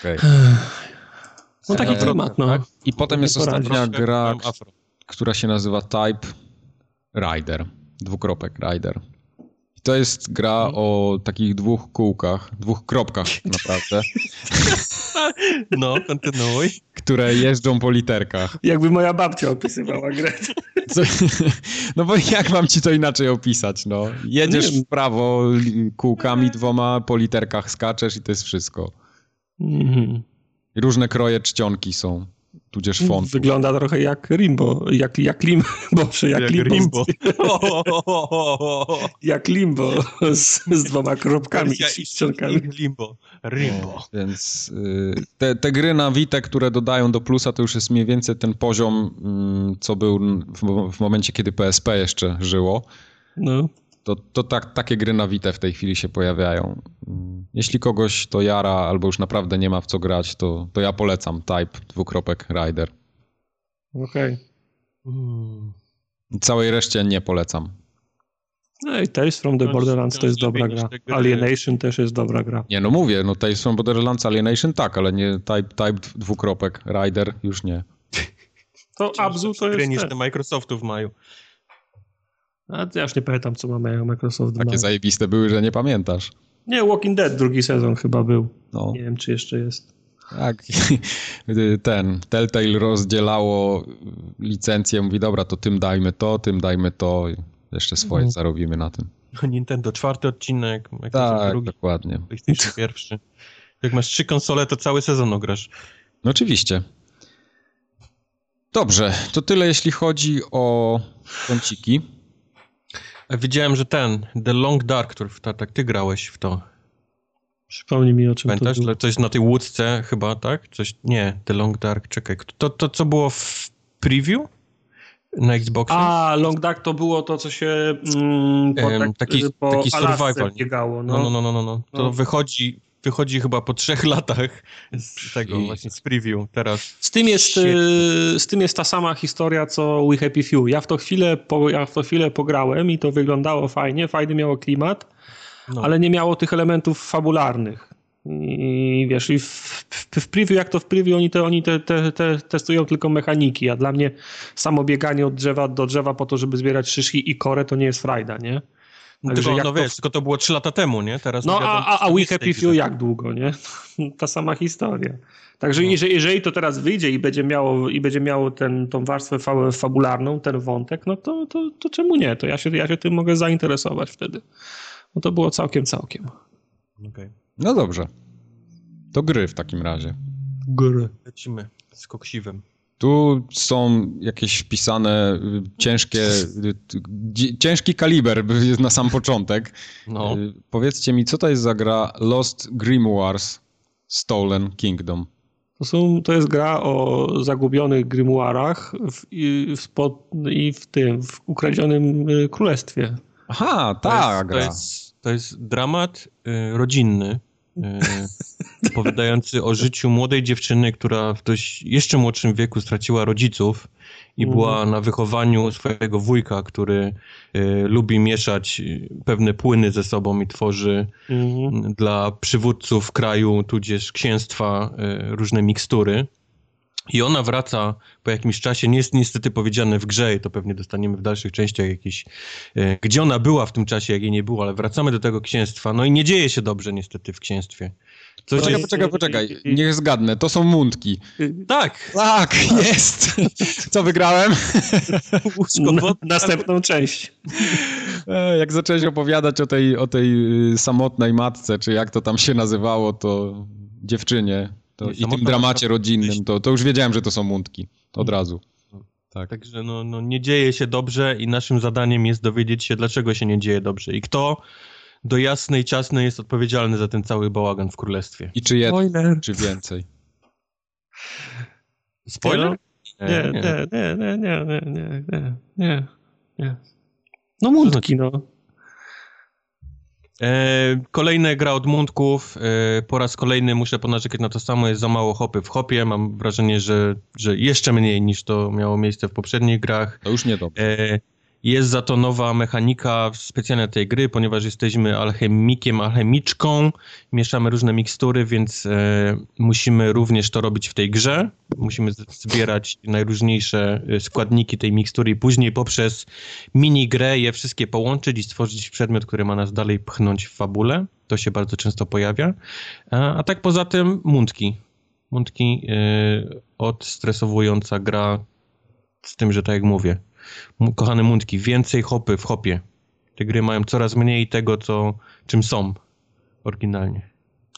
Okay. No taki klimat, no. Tak? I potem jest ostatnia gra, która się nazywa Type Rider. Dwukropek Rider. To jest gra mhm. o takich dwóch kółkach, dwóch kropkach naprawdę. No, kontynuuj. Które jeżdżą po literkach. Jakby moja babcia opisywała grę. Co, no bo jak mam ci to inaczej opisać, no? Jedziesz w prawo kółkami dwoma, po literkach skaczesz i to jest wszystko. Mhm. Różne kroje czcionki są tudzież font. Wygląda trochę jak Rimbo, jak, jak Limbo, jak, jak Limbo. Rimbo. jak Limbo z, z dwoma kropkami i ściankami. Limbo, Rimbo. Więc y, te, te gry na Vita, które dodają do plusa, to już jest mniej więcej ten poziom, mm, co był w, w momencie, kiedy PSP jeszcze żyło. No. To, to tak, takie gry na Vita w tej chwili się pojawiają. Jeśli kogoś to jara, albo już naprawdę nie ma w co grać, to, to ja polecam Type dwukropek Rider. Okej. Okay. Hmm. Całej reszcie nie polecam. No i Tales from the Borderlands to jest dobra gra. Alienation też jest dobra gra. Nie, no mówię, no Tales from Borderlands, Alienation tak, ale nie Type, type dwukropek Rider już nie. To Abzu to jest... niż te Microsoftu w maju. A ja już nie pamiętam, co mamy Microsoft Takie zajebiste były, że nie pamiętasz. Nie, Walking Dead drugi sezon chyba był. No. Nie wiem, czy jeszcze jest. Tak, ten Telltale rozdzielało licencję, mówi dobra, to tym dajmy to, tym dajmy to, jeszcze swoje mhm. zarobimy na tym. No, Nintendo czwarty odcinek, tak, drugi, dokładnie. PlayStation pierwszy. Jak masz trzy konsole, to cały sezon ograsz. No oczywiście. Dobrze, to tyle jeśli chodzi o kąciki. Widziałem, że ten, The Long Dark, który w tak ty grałeś w to. Przypomnij mi o czym Pamiętasz? to było. Coś na tej łódce chyba, tak? Coś, nie, The Long Dark, czekaj. To, to co było w preview? Na Xboxie? A, Long Dark to było to, co się mm, po, tak, taki, po taki survival. biegało. No. No, no, no, no, no. To no. wychodzi wychodzi chyba po trzech latach z tego właśnie z preview teraz. Z tym jest, y, z tym jest ta sama historia co We Happy Few. Ja w to chwilę, po, ja w to chwilę pograłem i to wyglądało fajnie, fajny miało klimat, no. ale nie miało tych elementów fabularnych. I wiesz, i w, w, w preview, jak to w preview, oni, te, oni te, te, te testują tylko mechaniki, a dla mnie samo bieganie od drzewa do drzewa po to, żeby zbierać szyszki i korę, to nie jest frajda, nie? No, tylko, no wiesz, to... tylko to było 3 lata temu, nie? Teraz no a, a, a We Happy Few jak długo, nie? Ta sama historia. Także no. jeżeli, jeżeli, to teraz wyjdzie i będzie miało, i będzie miało ten, tą warstwę fa fabularną, ten wątek, no to, to, to czemu nie? To ja się, ja się tym mogę zainteresować wtedy. No to było całkiem, całkiem. Okay. No dobrze. To gry w takim razie. Gry. Lecimy z koksiwem. Tu są jakieś wpisane y, ciężkie, y, ciężki kaliber jest na sam początek. No. Y, powiedzcie mi, co to jest za gra Lost Grimoires Stolen Kingdom? To, są, to jest gra o zagubionych grimoirach w, i, w, spod, i w tym, w ukradzionym królestwie. Aha, tak. To jest, to jest, to jest dramat y, rodzinny opowiadający o życiu młodej dziewczyny, która w dość jeszcze młodszym wieku straciła rodziców i mhm. była na wychowaniu swojego wujka, który y, lubi mieszać pewne płyny ze sobą i tworzy mhm. dla przywódców kraju, tudzież księstwa y, różne mikstury. I ona wraca po jakimś czasie, nie jest niestety powiedziane w grze i to pewnie dostaniemy w dalszych częściach jakieś, e, gdzie ona była w tym czasie, jak jej nie było, ale wracamy do tego księstwa. No i nie dzieje się dobrze niestety w księstwie. poczekaj, jest... poczekaj, poczekaj. Niech zgadnę. To są mundki. Tak. Tak, jest. Co wygrałem? Na, następną część. E, jak zacząłeś opowiadać o tej, o tej y, samotnej matce, czy jak to tam się nazywało, to dziewczynie to, I tym dramacie rodzinnym, to, to już wiedziałem, że to są mundki. Od mm. razu. No, tak. Także no, no, nie dzieje się dobrze i naszym zadaniem jest dowiedzieć się, dlaczego się nie dzieje dobrze i kto do jasnej ciasnej jest odpowiedzialny za ten cały bałagan w królestwie. I czy jeden, czy więcej. Spoiler? Nie, nie, nie, nie, nie, nie, nie, nie. No znaczy- mundki, no. E, kolejne gra od Mundków. E, po raz kolejny muszę ponarzekać na to samo. Jest za mało hopy w hopie. Mam wrażenie, że, że jeszcze mniej niż to miało miejsce w poprzednich grach. To już nie dobrze. Jest za to nowa mechanika specjalna tej gry, ponieważ jesteśmy alchemikiem, alchemiczką, mieszamy różne mikstury, więc e, musimy również to robić w tej grze. Musimy zbierać najróżniejsze e, składniki tej mikstury i później poprzez mini-grę je wszystkie połączyć i stworzyć przedmiot, który ma nas dalej pchnąć w fabule. To się bardzo często pojawia. A, a tak poza tym mundki. Mundki e, odstresowująca gra z tym, że tak jak mówię, kochane mundki, więcej hopy w hopie. Te gry mają coraz mniej tego, co, czym są oryginalnie.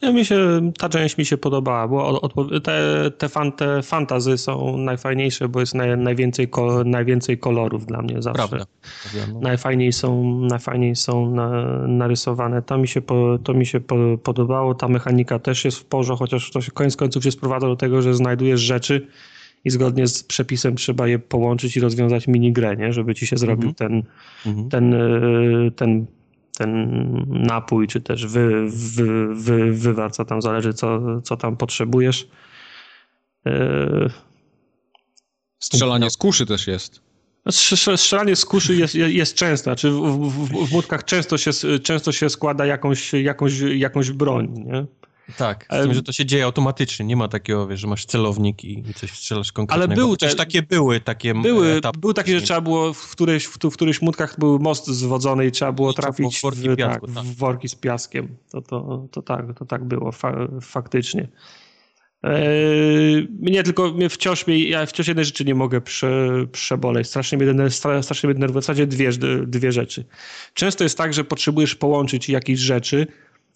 Ja mi się, ta część mi się podobała, bo te, te, fan, te fantazy są najfajniejsze, bo jest naj, najwięcej, najwięcej kolorów dla mnie zawsze. Prawda. No. Najfajniej są, najfajniej są na, narysowane. To mi się, po, to mi się po, podobało. Ta mechanika też jest w porządku, chociaż to się koniec końców się sprowadza do tego, że znajdujesz rzeczy, i zgodnie z przepisem trzeba je połączyć i rozwiązać minigrę, nie? żeby ci się zrobił mhm. ten, mhm. ten, e, ten, ten napój, czy też wy, wy, wy, wywar, co tam zależy, co, co tam potrzebujesz. E, Strzelanie z kuszy też jest. Strzelanie z kuszy jest, jest częste. Znaczy w, w, w, w często się, często się składa jakąś, jakąś, jakąś broń. Nie? Tak, z tym, że to się dzieje automatycznie, nie ma takiego, wiesz, że masz celownik i, i coś strzelasz konkretnego. Ale były też takie były takie były, etapy. Były takie, że trzeba było w któryś, w, w którychś mutkach był most zwodzony i trzeba było trafić w worki, w, piasku, tak, tak. w worki z piaskiem. To, to, to, tak, to tak było fa faktycznie. Eee, mnie tylko, mnie wciąż, ja wciąż jednej rzeczy nie mogę prze, przeboleć. Strasznie mnie, strasznie mnie denerwuje. W zasadzie dwie, dwie rzeczy. Często jest tak, że potrzebujesz połączyć jakieś rzeczy,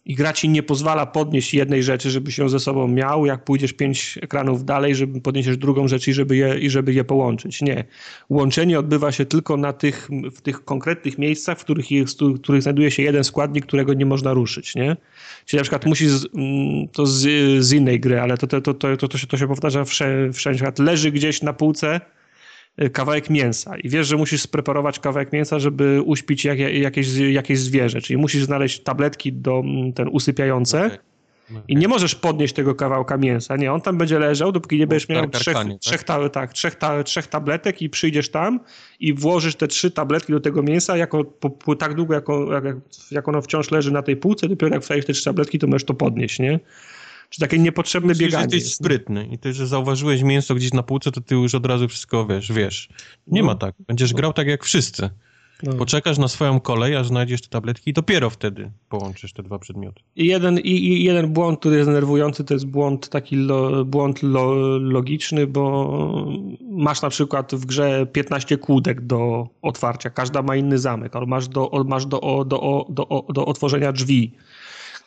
i gra ci nie pozwala podnieść jednej rzeczy, żebyś ją ze sobą miał, jak pójdziesz pięć ekranów dalej, żeby podniesiesz drugą rzecz i żeby je, i żeby je połączyć. Nie. Łączenie odbywa się tylko na tych, w tych konkretnych miejscach, w których, jest, w których znajduje się jeden składnik, którego nie można ruszyć, nie? Czyli na przykład musisz, mm, to z, z innej gry, ale to, to, to, to, to, się, to się powtarza wszędzie, wszędzie. Leży gdzieś na półce, kawałek mięsa i wiesz, że musisz spreparować kawałek mięsa, żeby uśpić jak, jakieś, jakieś zwierzę, czyli musisz znaleźć tabletki do mm, ten usypiające okay. Okay. i nie możesz podnieść tego kawałka mięsa, nie, on tam będzie leżał, dopóki nie będziesz miał trzech, tak? trzech, ta, tak, trzech, ta, trzech tabletek i przyjdziesz tam i włożysz te trzy tabletki do tego mięsa jako, po, tak długo, jako, jak, jak ono wciąż leży na tej półce, dopiero jak wstawisz te trzy tabletki, to możesz to podnieść, nie? Czy takie niepotrzebne Myślę, bieganie. Że jesteś sprytny i ty, że zauważyłeś mięso gdzieś na półce, to ty już od razu wszystko wiesz, wiesz. Nie no. ma tak. Będziesz no. grał tak jak wszyscy. No. Poczekasz na swoją kolej, aż znajdziesz te tabletki i dopiero wtedy połączysz te dwa przedmioty. I jeden, i, i jeden błąd, który jest denerwujący, to jest błąd taki lo, błąd lo, logiczny, bo masz na przykład w grze 15 kłódek do otwarcia, każda ma inny zamek, albo masz do, masz do, do, do, do, do otworzenia drzwi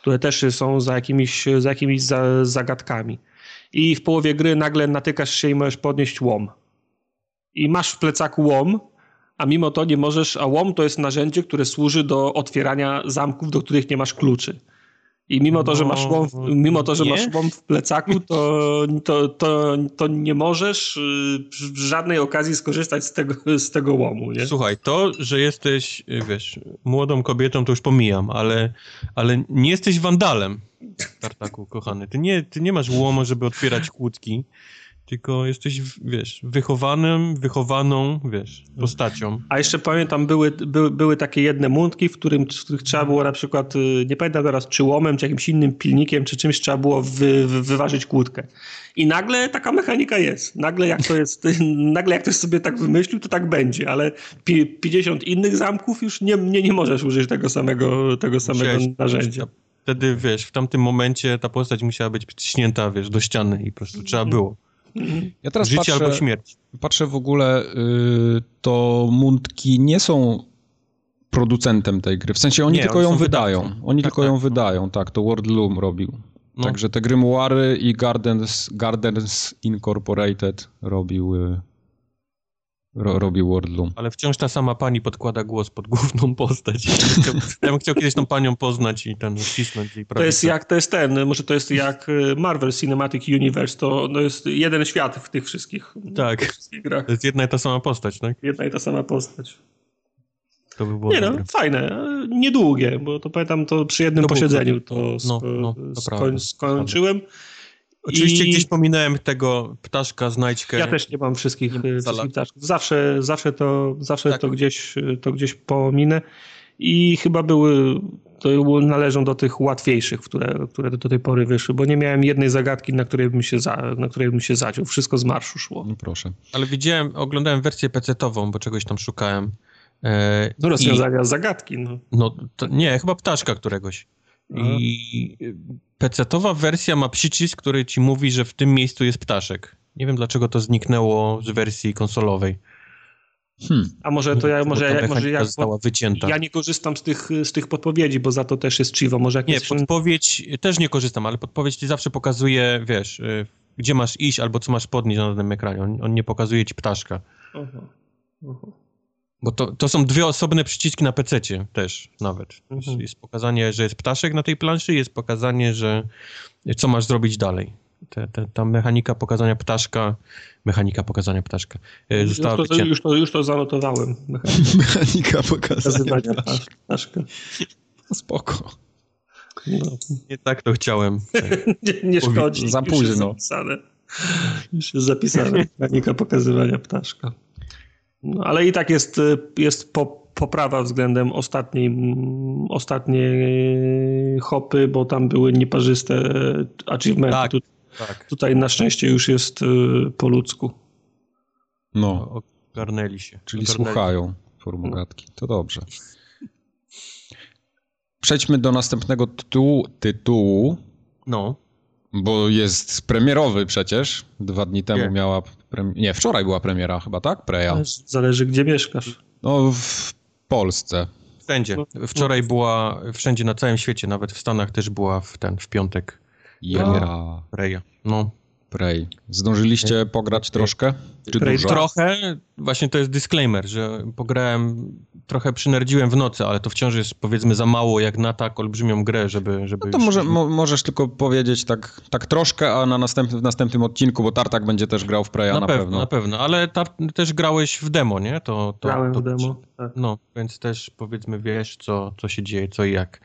które też są za jakimiś, za jakimiś zagadkami. I w połowie gry nagle natykasz się i możesz podnieść łom. I masz w plecaku łom, a mimo to nie możesz, a łom to jest narzędzie, które służy do otwierania zamków, do których nie masz kluczy. I mimo to, że masz łom, mimo to, że masz łom w plecaku, to, to, to, to nie możesz y, przy żadnej okazji skorzystać z tego, z tego łomu. Nie? Słuchaj, to, że jesteś, wiesz, młodą kobietą, to już pomijam, ale, ale nie jesteś wandalem, Tartaku, kochany. Ty nie, ty nie masz łomu, żeby otwierać kłódki tylko jesteś, wiesz, wychowanym, wychowaną, wiesz, postacią. A jeszcze pamiętam, były, były, były takie jedne mundki, w, którym, w których trzeba było na przykład, y, nie pamiętam teraz, czy łomem, czy jakimś innym pilnikiem, czy czymś trzeba było wy, wy, wyważyć kłódkę. I nagle taka mechanika jest. Nagle jak to jest, nagle jak ktoś sobie tak wymyślił, to tak będzie, ale 50 innych zamków już nie, nie, nie możesz użyć tego samego, tego samego narzędzia wtedy, wiesz, w tamtym momencie ta postać musiała być przyciśnięta, wiesz, do ściany i po prostu trzeba mhm. było. Ja teraz Życie patrzę, albo śmierć. Patrzę w ogóle, yy, to Mundki nie są producentem tej gry. W sensie oni nie, tylko ją wydają. Wydawcą. Oni tak, tylko tak. ją wydają, tak. To World Loom robił. No. Także te Grimoire i Gardens, Gardens Incorporated robił, y, ro, robił World Loom. Ale wciąż ta sama pani podkłada głos pod główną postać. ja bym chciał kiedyś tą panią poznać i ten wcisnąć. I to jest jak, to jest ten, może to jest jak y, Marvel Cinematic Universe, to, to jest jeden świat w tych wszystkich, tak. wszystkich grach. To jest jedna i ta sama postać, tak? Jedna i ta sama postać. To by było Nie no, dobre. no, fajne. Niedługie, bo to pamiętam, to przy jednym to posiedzeniu to, no, no, to skoń, skończyłem. Oczywiście I... gdzieś pominąłem tego ptaszka, znajdźkę. Ja też nie mam wszystkich, wszystkich ptaszków. Zawsze, zawsze, to, zawsze tak. to, gdzieś, to gdzieś pominę. I chyba były, to należą do tych łatwiejszych, które, które do tej pory wyszły, bo nie miałem jednej zagadki, na której bym się, za, na której bym się zaciął. Wszystko z marszu szło. No proszę. Ale widziałem, oglądałem wersję PC-ową, bo czegoś tam szukałem. E, no rozwiązania I, zagadki. No, no nie, chyba ptaszka któregoś. I PC-owa wersja ma przycisk, który ci mówi, że w tym miejscu jest ptaszek. Nie wiem, dlaczego to zniknęło z wersji konsolowej. Hmm. A może to ja, może, ja, może ja, została wycięta. ja nie korzystam z tych, z tych podpowiedzi, bo za to też jest Chivo. Może nie, podpowiedź też nie korzystam, ale podpowiedź ci zawsze pokazuje, wiesz, y, gdzie masz iść albo co masz podnieść na danym ekranie. On, on nie pokazuje ci ptaszka. Aha. Aha. Bo to, to są dwie osobne przyciski na PC też nawet. Mhm. Jest pokazanie, że jest ptaszek na tej planszy, jest pokazanie, że co masz zrobić dalej. Te, te, ta mechanika pokazania ptaszka, mechanika pokazania ptaszka e, została już to, już to, już to zanotowałem. Mechanika, mechanika pokazania ptaszka. No spoko. No. Nie tak to chciałem. nie, nie szkodzi. Za późno. Już jest zapisane. Już jest zapisane. Mechanika pokazywania ptaszka. No, ale i tak jest, jest po, poprawa względem ostatniej, ostatniej hopy, bo tam były nieparzyste achievementy. Tak, tu, tak. Tutaj na szczęście już jest y, po ludzku. No. Ogarnęli się. Czyli Ogarnęli. słuchają formułatki. To dobrze. Przejdźmy do następnego tytułu. tytułu. No. Bo jest premierowy przecież. Dwa dni temu Nie. miała nie, wczoraj była premiera chyba, tak? Preja. Zależy, gdzie mieszkasz. No, w Polsce. Wszędzie. No, wczoraj była, wszędzie na całym świecie, nawet w Stanach też była w ten, w piątek. Ja. Preja. No. Prey. Zdążyliście pograć troszkę? Czy Prey dużo? Trochę. Właśnie to jest disclaimer, że pograłem, trochę przynerdziłem w nocy, ale to wciąż jest powiedzmy za mało jak na tak olbrzymią grę, żeby... żeby no to może, mo możesz tylko powiedzieć tak, tak troszkę, a na następny, w następnym odcinku, bo Tartak będzie też grał w Preya na, na pewno, pewno. Na pewno, ale też grałeś w demo, nie? To, to, Grałem to, w demo, tak. No, więc też powiedzmy wiesz, co, co się dzieje, co i jak.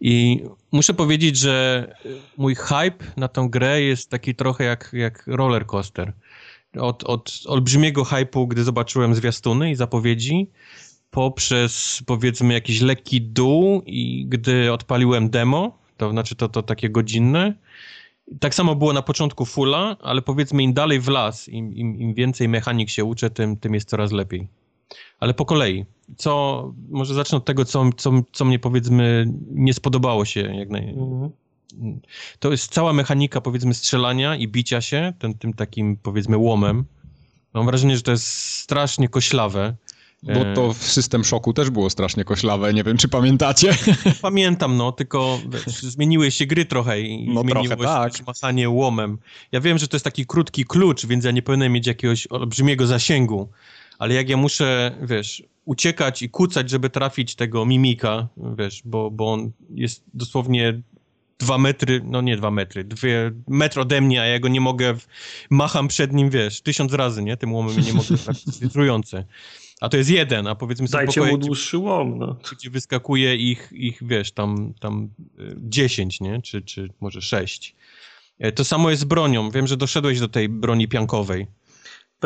I muszę powiedzieć, że mój hype na tą grę jest taki trochę jak, jak roller coaster od, od olbrzymiego hypu, gdy zobaczyłem zwiastuny i zapowiedzi, poprzez powiedzmy jakiś lekki dół i gdy odpaliłem demo, to znaczy to, to takie godzinne, tak samo było na początku fulla, ale powiedzmy im dalej w las, im, im, im więcej mechanik się uczę, tym, tym jest coraz lepiej. Ale po kolei. Co, może zacznę od tego, co, co, co mnie powiedzmy nie spodobało się jak naj... Mhm to jest cała mechanika, powiedzmy, strzelania i bicia się, ten, tym takim, powiedzmy, łomem. Mam wrażenie, że to jest strasznie koślawe. Bo to w system szoku też było strasznie koślawe, nie wiem, czy pamiętacie? Pamiętam, no, tylko wiesz, zmieniły się gry trochę i no, zmieniło trochę, się tak. machanie łomem. Ja wiem, że to jest taki krótki klucz, więc ja nie powinienem mieć jakiegoś olbrzymiego zasięgu, ale jak ja muszę, wiesz, uciekać i kucać, żeby trafić tego mimika, wiesz, bo, bo on jest dosłownie dwa metry, no nie dwa metry, dwie metr ode mnie, a ja go nie mogę, macham przed nim, wiesz, tysiąc razy, nie? Tym łomem nie mogę trafić, filtrujące. A to jest jeden, a powiedzmy sobie Dajcie mu dłuższy łom, no. Gdzie wyskakuje ich, ich wiesz, tam, tam y, dziesięć, nie? Czy, czy może sześć. E, to samo jest z bronią. Wiem, że doszedłeś do tej broni piankowej.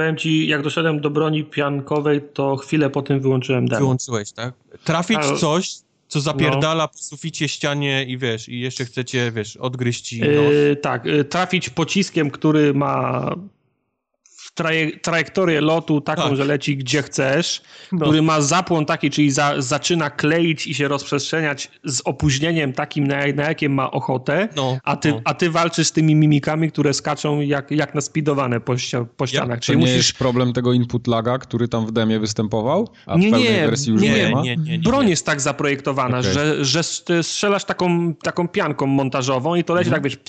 Powiem ci, jak doszedłem do broni piankowej, to chwilę po tym wyłączyłem demo. Wyłączyłeś, tak? Trafić a... coś, co zapierdala no. po suficie, ścianie i wiesz, i jeszcze chcecie, wiesz, odgryźć yy, Tak, yy, trafić pociskiem, który ma traje, trajektorię lotu taką, tak. że leci gdzie chcesz, no. który ma zapłon taki, czyli za, zaczyna kleić i się rozprzestrzeniać z opóźnieniem takim, na, na jakie ma ochotę, no. A, ty, no. a ty walczysz z tymi mimikami, które skaczą jak, jak naspidowane po, po ścianach. Ja, czyli to nie musisz... jest problem tego input laga, który tam w demie występował, a nie, w pełnej nie, wersji już nie, nie, ma? Nie, nie, nie, Broń jest tak zaprojektowana, okay. że, że strzelasz taką, taką pianką montażową i to leci mhm. tak, wiesz,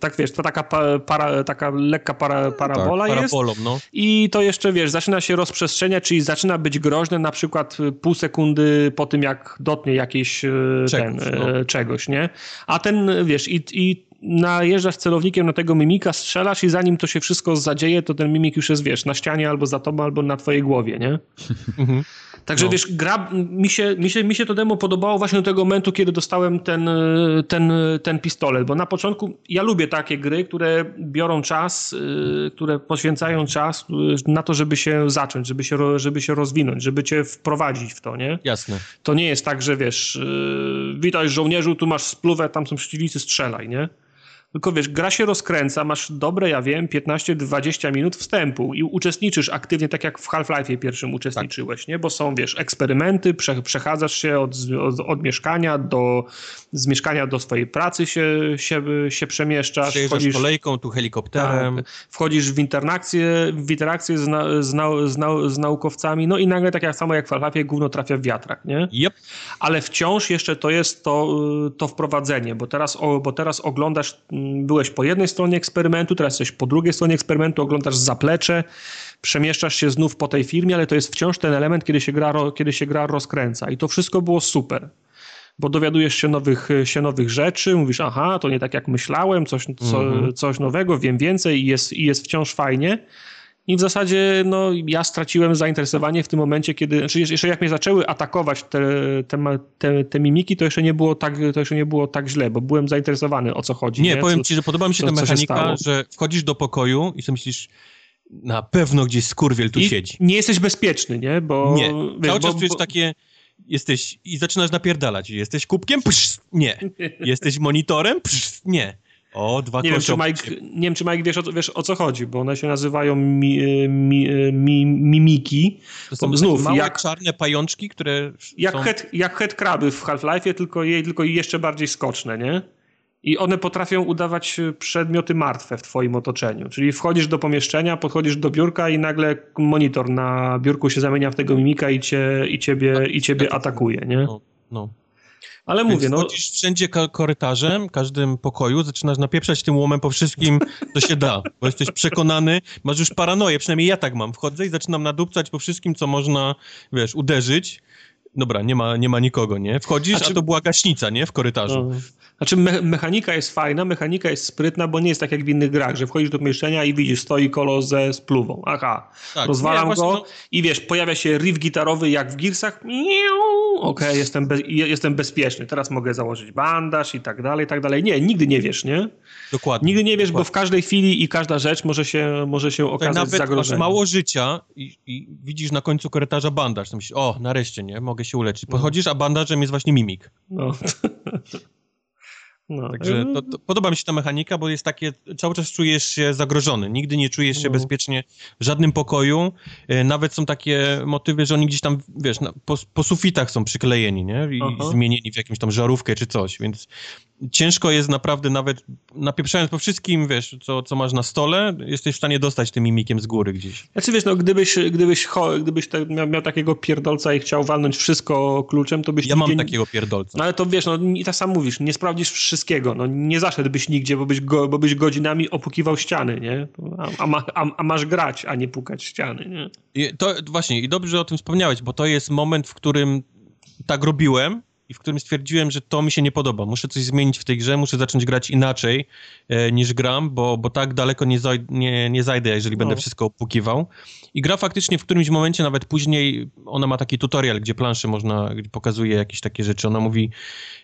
tak wiesz, to taka, para, taka lekka para, parabola tak, jest no. i to jeszcze, wiesz, zaczyna się rozprzestrzeniać, czyli zaczyna być groźne na przykład pół sekundy po tym, jak dotnie jakieś e, czegoś, ten, no. E, czegoś nie? A ten, wiesz, i, i najeżdżasz celownikiem na tego mimika, strzelasz i zanim to się wszystko zadzieje, to ten mimik już jest, wiesz, na ścianie albo za tobą, albo na twojej głowie, nie? Mhm. Także no. wiesz, gra, mi się, mi, się, mi się to demo podobało właśnie do tego momentu, kiedy dostałem ten, ten, ten pistolet, bo na początku ja lubię takie gry, które biorą czas, y, które poświęcają czas y, na to, żeby się zacząć, żeby się, żeby się rozwinąć, żeby cię wprowadzić w to, nie? Jasne. To nie jest tak, że wiesz, y, witaj żołnierzu, tu masz spluwę, tam są przeciwnicy, strzelaj, nie? Tylko wiesz, gra się rozkręca, masz dobre, ja wiem, 15-20 minut wstępu i uczestniczysz aktywnie, tak jak w Half-Life'ie pierwszym uczestniczyłeś, tak. nie? Bo są, wiesz, eksperymenty, prze, przechadzasz się od, od, od, mieszkania do, z mieszkania do swojej pracy się, się, się przemieszczasz. Wchodzisz kolejką, tu helikopterem. Tak, wchodzisz w interakcję, w interakcję z, na, z, nau, z, nau, z, naukowcami, no i nagle tak jak samo jak w Half-Life'ie gówno trafia w wiatrak, nie? Yep. Ale wciąż jeszcze to jest to, to wprowadzenie, bo teraz, bo teraz oglądasz byłeś po jednej stronie eksperymentu, teraz jesteś po drugiej stronie eksperymentu, oglądasz zaplecze, przemieszczasz się znów po tej firmie, ale to jest wciąż ten element, kiedy się gra, kiedy się gra rozkręca. I to wszystko było super bo dowiadujesz się nowych, się nowych rzeczy, mówisz, aha, to nie tak jak myślałem, coś, co, mm -hmm. coś nowego, wiem więcej i jest, i jest wciąż fajnie. I w zasadzie no, ja straciłem zainteresowanie w tym momencie, kiedy, znaczy jeszcze jak mnie zaczęły atakować te, te, te, te, mimiki, to jeszcze, nie było tak, to jeszcze nie było tak źle, bo byłem zainteresowany o co chodzi. Nie, nie? powiem co, ci, że podoba mi się ta mechanika, że wchodzisz do pokoju i sobie myślisz, na pewno gdzieś skurwiel tu I siedzi. Nie jesteś bezpieczny, nie? Bo, nie, wiesz, cały czas bo, czujesz bo... takie jesteś i zaczynasz napierdalać. Jesteś kubkiem? Psz, nie. Jesteś monitorem? Psz, nie. O, dwa nie wiem, czy Mike, nie wiem, czy Mike wiesz o, wiesz o co chodzi, bo one się nazywają mi, mi, mi, mimiki. To są znów małe jak czarne pajączki, które jak są... head, jak headcraby w Half-Life'ie, tylko, jej, tylko jeszcze bardziej skoczne, nie? I one potrafią udawać przedmioty martwe w twoim otoczeniu. Czyli wchodzisz do pomieszczenia, podchodzisz do biurka i nagle monitor na biurku się zamienia w tego mimika i, cię, i ciebie, i ciebie atakuje, nie? No, no. Ale mówię, no... Chodzisz wszędzie korytarzem, każdym pokoju, zaczynasz napieprzać tym łomem po wszystkim, co się da, bo jesteś przekonany, masz już paranoję, przynajmniej ja tak mam. Wchodzę i zaczynam nadupcać po wszystkim, co można, wiesz, uderzyć. Dobra, nie ma, nie ma nikogo, nie? Wchodzisz, a, czy... a to była gaśnica, nie? W korytarzu. No. Znaczy me mechanika jest fajna, mechanika jest sprytna, bo nie jest tak jak w innych grach, że wchodzisz do pomieszczenia i widzisz, stoi kolo ze spluwą. Aha, tak, rozwalam nie, go no... i wiesz, pojawia się riff gitarowy jak w Gearsach. Okej, okay, jestem, be jestem bezpieczny, teraz mogę założyć bandaż i tak dalej, i tak dalej. Nie, nigdy nie wiesz, nie? Dokładnie. Nigdy nie wiesz, dokładnie. bo w każdej chwili i każda rzecz może się, może się okazać nawet zagrożeniem. Masz mało życia i, i, widzisz na końcu korytarza bandaż. To myślisz, o, nareszcie, nie? Mogę się uleczyć. No. Podchodzisz, a bandażem jest właśnie mimik. No. No. Także to, to, podoba mi się ta mechanika, bo jest takie, cały czas czujesz się zagrożony, nigdy nie czujesz się no. bezpiecznie w żadnym pokoju, e, nawet są takie motywy, że oni gdzieś tam, wiesz, na, po, po, sufitach są przyklejeni, nie, i Aha. zmienieni w jakąś tam żarówkę czy coś, więc ciężko jest naprawdę nawet, napieprzając po wszystkim, wiesz, co, co masz na stole, jesteś w stanie dostać tym mimikiem z góry gdzieś. Znaczy wiesz, no gdybyś, gdybyś, gdybyś te, miał, miał, takiego pierdolca i chciał walnąć wszystko kluczem, to byś... Ja mam takiego pierdolca. No ale to wiesz, no i tak sam mówisz, nie sprawdzisz wszystkiego, no nie zaszedłbyś nigdzie, bo byś, go, bo byś godzinami opukiwał ściany, nie? A, a, a, a masz grać, a nie pukać ściany, nie? I to właśnie, i dobrze, że o tym wspomniałeś, bo to jest moment, w którym tak robiłem, i w którym stwierdziłem, że to mi się nie podoba. Muszę coś zmienić w tej grze, muszę zacząć grać inaczej e, niż gram, bo, bo tak daleko nie, zaj nie, nie zajdę, jeżeli no. będę wszystko opukiwał. I gra faktycznie w którymś momencie, nawet później, ona ma taki tutorial, gdzie planszę można, gdzie pokazuje jakieś takie rzeczy. Ona mówi,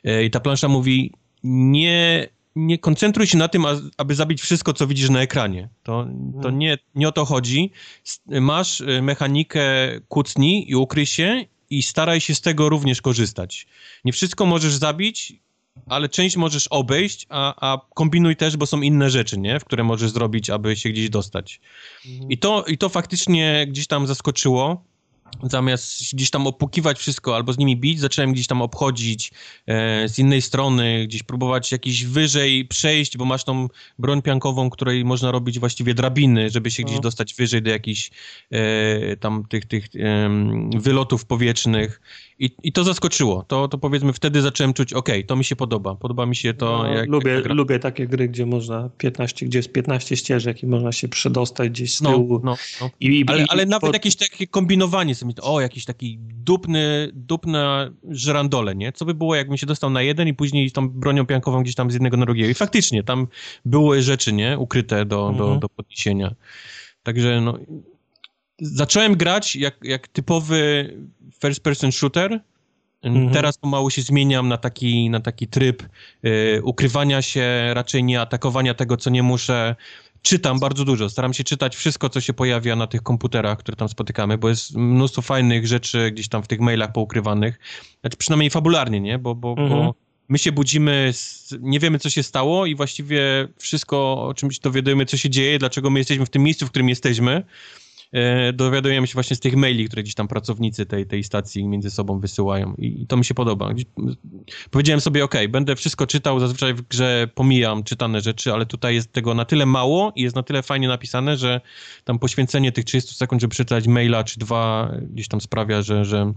e, i ta plansza mówi, nie, nie koncentruj się na tym, aby zabić wszystko, co widzisz na ekranie. To, to mhm. nie, nie o to chodzi. Masz e, mechanikę kucnij i ukryj się i staraj się z tego również korzystać. Nie wszystko możesz zabić ale część możesz obejść, a, a kombinuj też, bo są inne rzeczy, nie? W które możesz zrobić, aby się gdzieś dostać. Mhm. I, to, I to faktycznie gdzieś tam zaskoczyło zamiast gdzieś tam opukiwać wszystko albo z nimi bić, zacząłem gdzieś tam obchodzić e, z innej strony, gdzieś próbować jakiś wyżej przejść, bo masz tą broń piankową, której można robić właściwie drabiny, żeby się gdzieś no. dostać wyżej do jakichś e, tam tych, tych e, wylotów powietrznych i, I to zaskoczyło. To, to powiedzmy wtedy zacząłem czuć, ok, to mi się podoba. Podoba mi się to. No, jak, lubię, jak lubię takie gry, gdzie można 15, gdzie jest 15 ścieżek i można się przedostać gdzieś z no, tyłu. No, no. I, ale, i, ale i nawet jakieś takie kombinowanie sobie, o, jakiś taki dupny, dupna żrandole, nie? Co by było, jakbym się dostał na jeden i później tą bronią piankową gdzieś tam z jednego na drugiego. I faktycznie, tam były rzeczy, nie? Ukryte do, mhm. do, do podniesienia. Także no, zacząłem grać jak, jak typowy first person shooter. Mhm. Teraz pomału się zmieniam na taki, na taki tryb y, ukrywania się, raczej nie atakowania tego, co nie muszę. Czytam bardzo dużo, staram się czytać wszystko, co się pojawia na tych komputerach, które tam spotykamy, bo jest mnóstwo fajnych rzeczy gdzieś tam w tych mailach poukrywanych. Znaczy przynajmniej fabularnie, nie? Bo, bo, mhm. bo my się budzimy, nie wiemy, co się stało i właściwie wszystko, o czymś dowiadujemy, co się dzieje, dlaczego my jesteśmy w tym miejscu, w którym jesteśmy. E, dowiadujemy się właśnie z tych maili, które gdzieś tam pracownicy tej, tej stacji między sobą wysyłają i, to mi się podoba. Powiedziałem sobie, ok, będę wszystko czytał, zazwyczaj w grze pomijam czytane rzeczy, ale tutaj jest tego na tyle mało i jest na tyle fajnie napisane, że tam poświęcenie tych 30 sekund, żeby przeczytać maila czy dwa gdzieś tam sprawia, że, że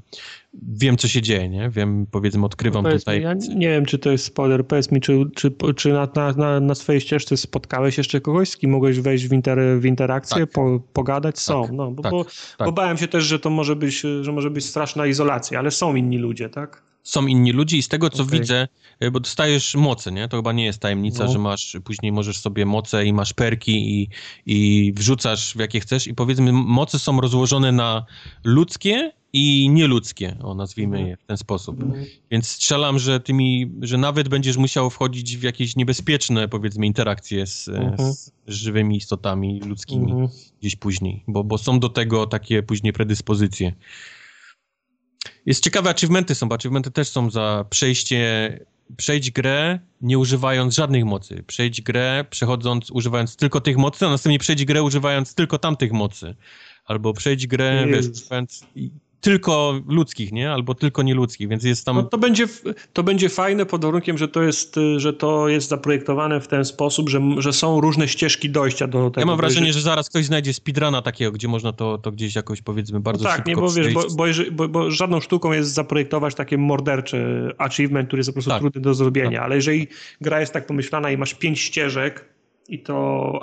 wiem, co się dzieje, nie? Wiem, powiedzmy, odkrywam no tutaj... Mi, ja nie wiem, czy to jest spoiler, powiedz mi, czy, czy, czy na, na, na swojej ścieżce spotkałeś jeszcze kogoś, z kim mogłeś wejść w, inter, w interakcję, tak. po, pogadać? Są, tak. no, bo, tak. Bo, tak. bo bałem się też, że to może być, że może być straszna izolacja, ale są inni ludzie, tak? Są inni ludzie i z tego, co okay. widzę, e, bo dostajesz moce, nie? To chyba nie jest tajemnica, no. że masz, później możesz sobie moce i masz perki i, i wrzucasz w jakie chcesz i powiedzmy moce są rozłożone na ludzkie i nieludzkie, o nazwijmy mhm. je w ten sposób. Mm. Więc strzelam, że tymi, że nawet będziesz musiał wchodzić w jakieś niebezpieczne, powiedzmy, interakcje z, mm. z żywymi istotami ludzkimi mm. gdzieś później, bo, bo są do tego takie później predyspozycje. Jest ciekawe, achievementy są, bo achievementy też są za przejście, przejść grę nie używając żadnych mocy. Przejść grę przechodząc, używając tylko tych mocy, a następnie przejść grę używając tylko tamtych mocy. Albo przejść grę, wiesz, używając tylko ludzkich, nie? Albo tylko nieludzkich, więc jest tam... No to, będzie, to będzie fajne pod warunkiem, że to jest, że to jest zaprojektowane w ten sposób, że, że są różne ścieżki dojścia do tego. Ja mam wrażenie, że zaraz ktoś znajdzie speedruna takiego, gdzie można to, to gdzieś jakoś powiedzmy bardzo no tak, szybko nie, bo, wiesz, bo, bo, bo, bo, żadną sztuką jest zaprojektować takie mordercze achievement, który jest po prostu tak. trudny do zrobienia, tak. ale jeżeli gra jest tak pomyślana i masz pięć ścieżek, i to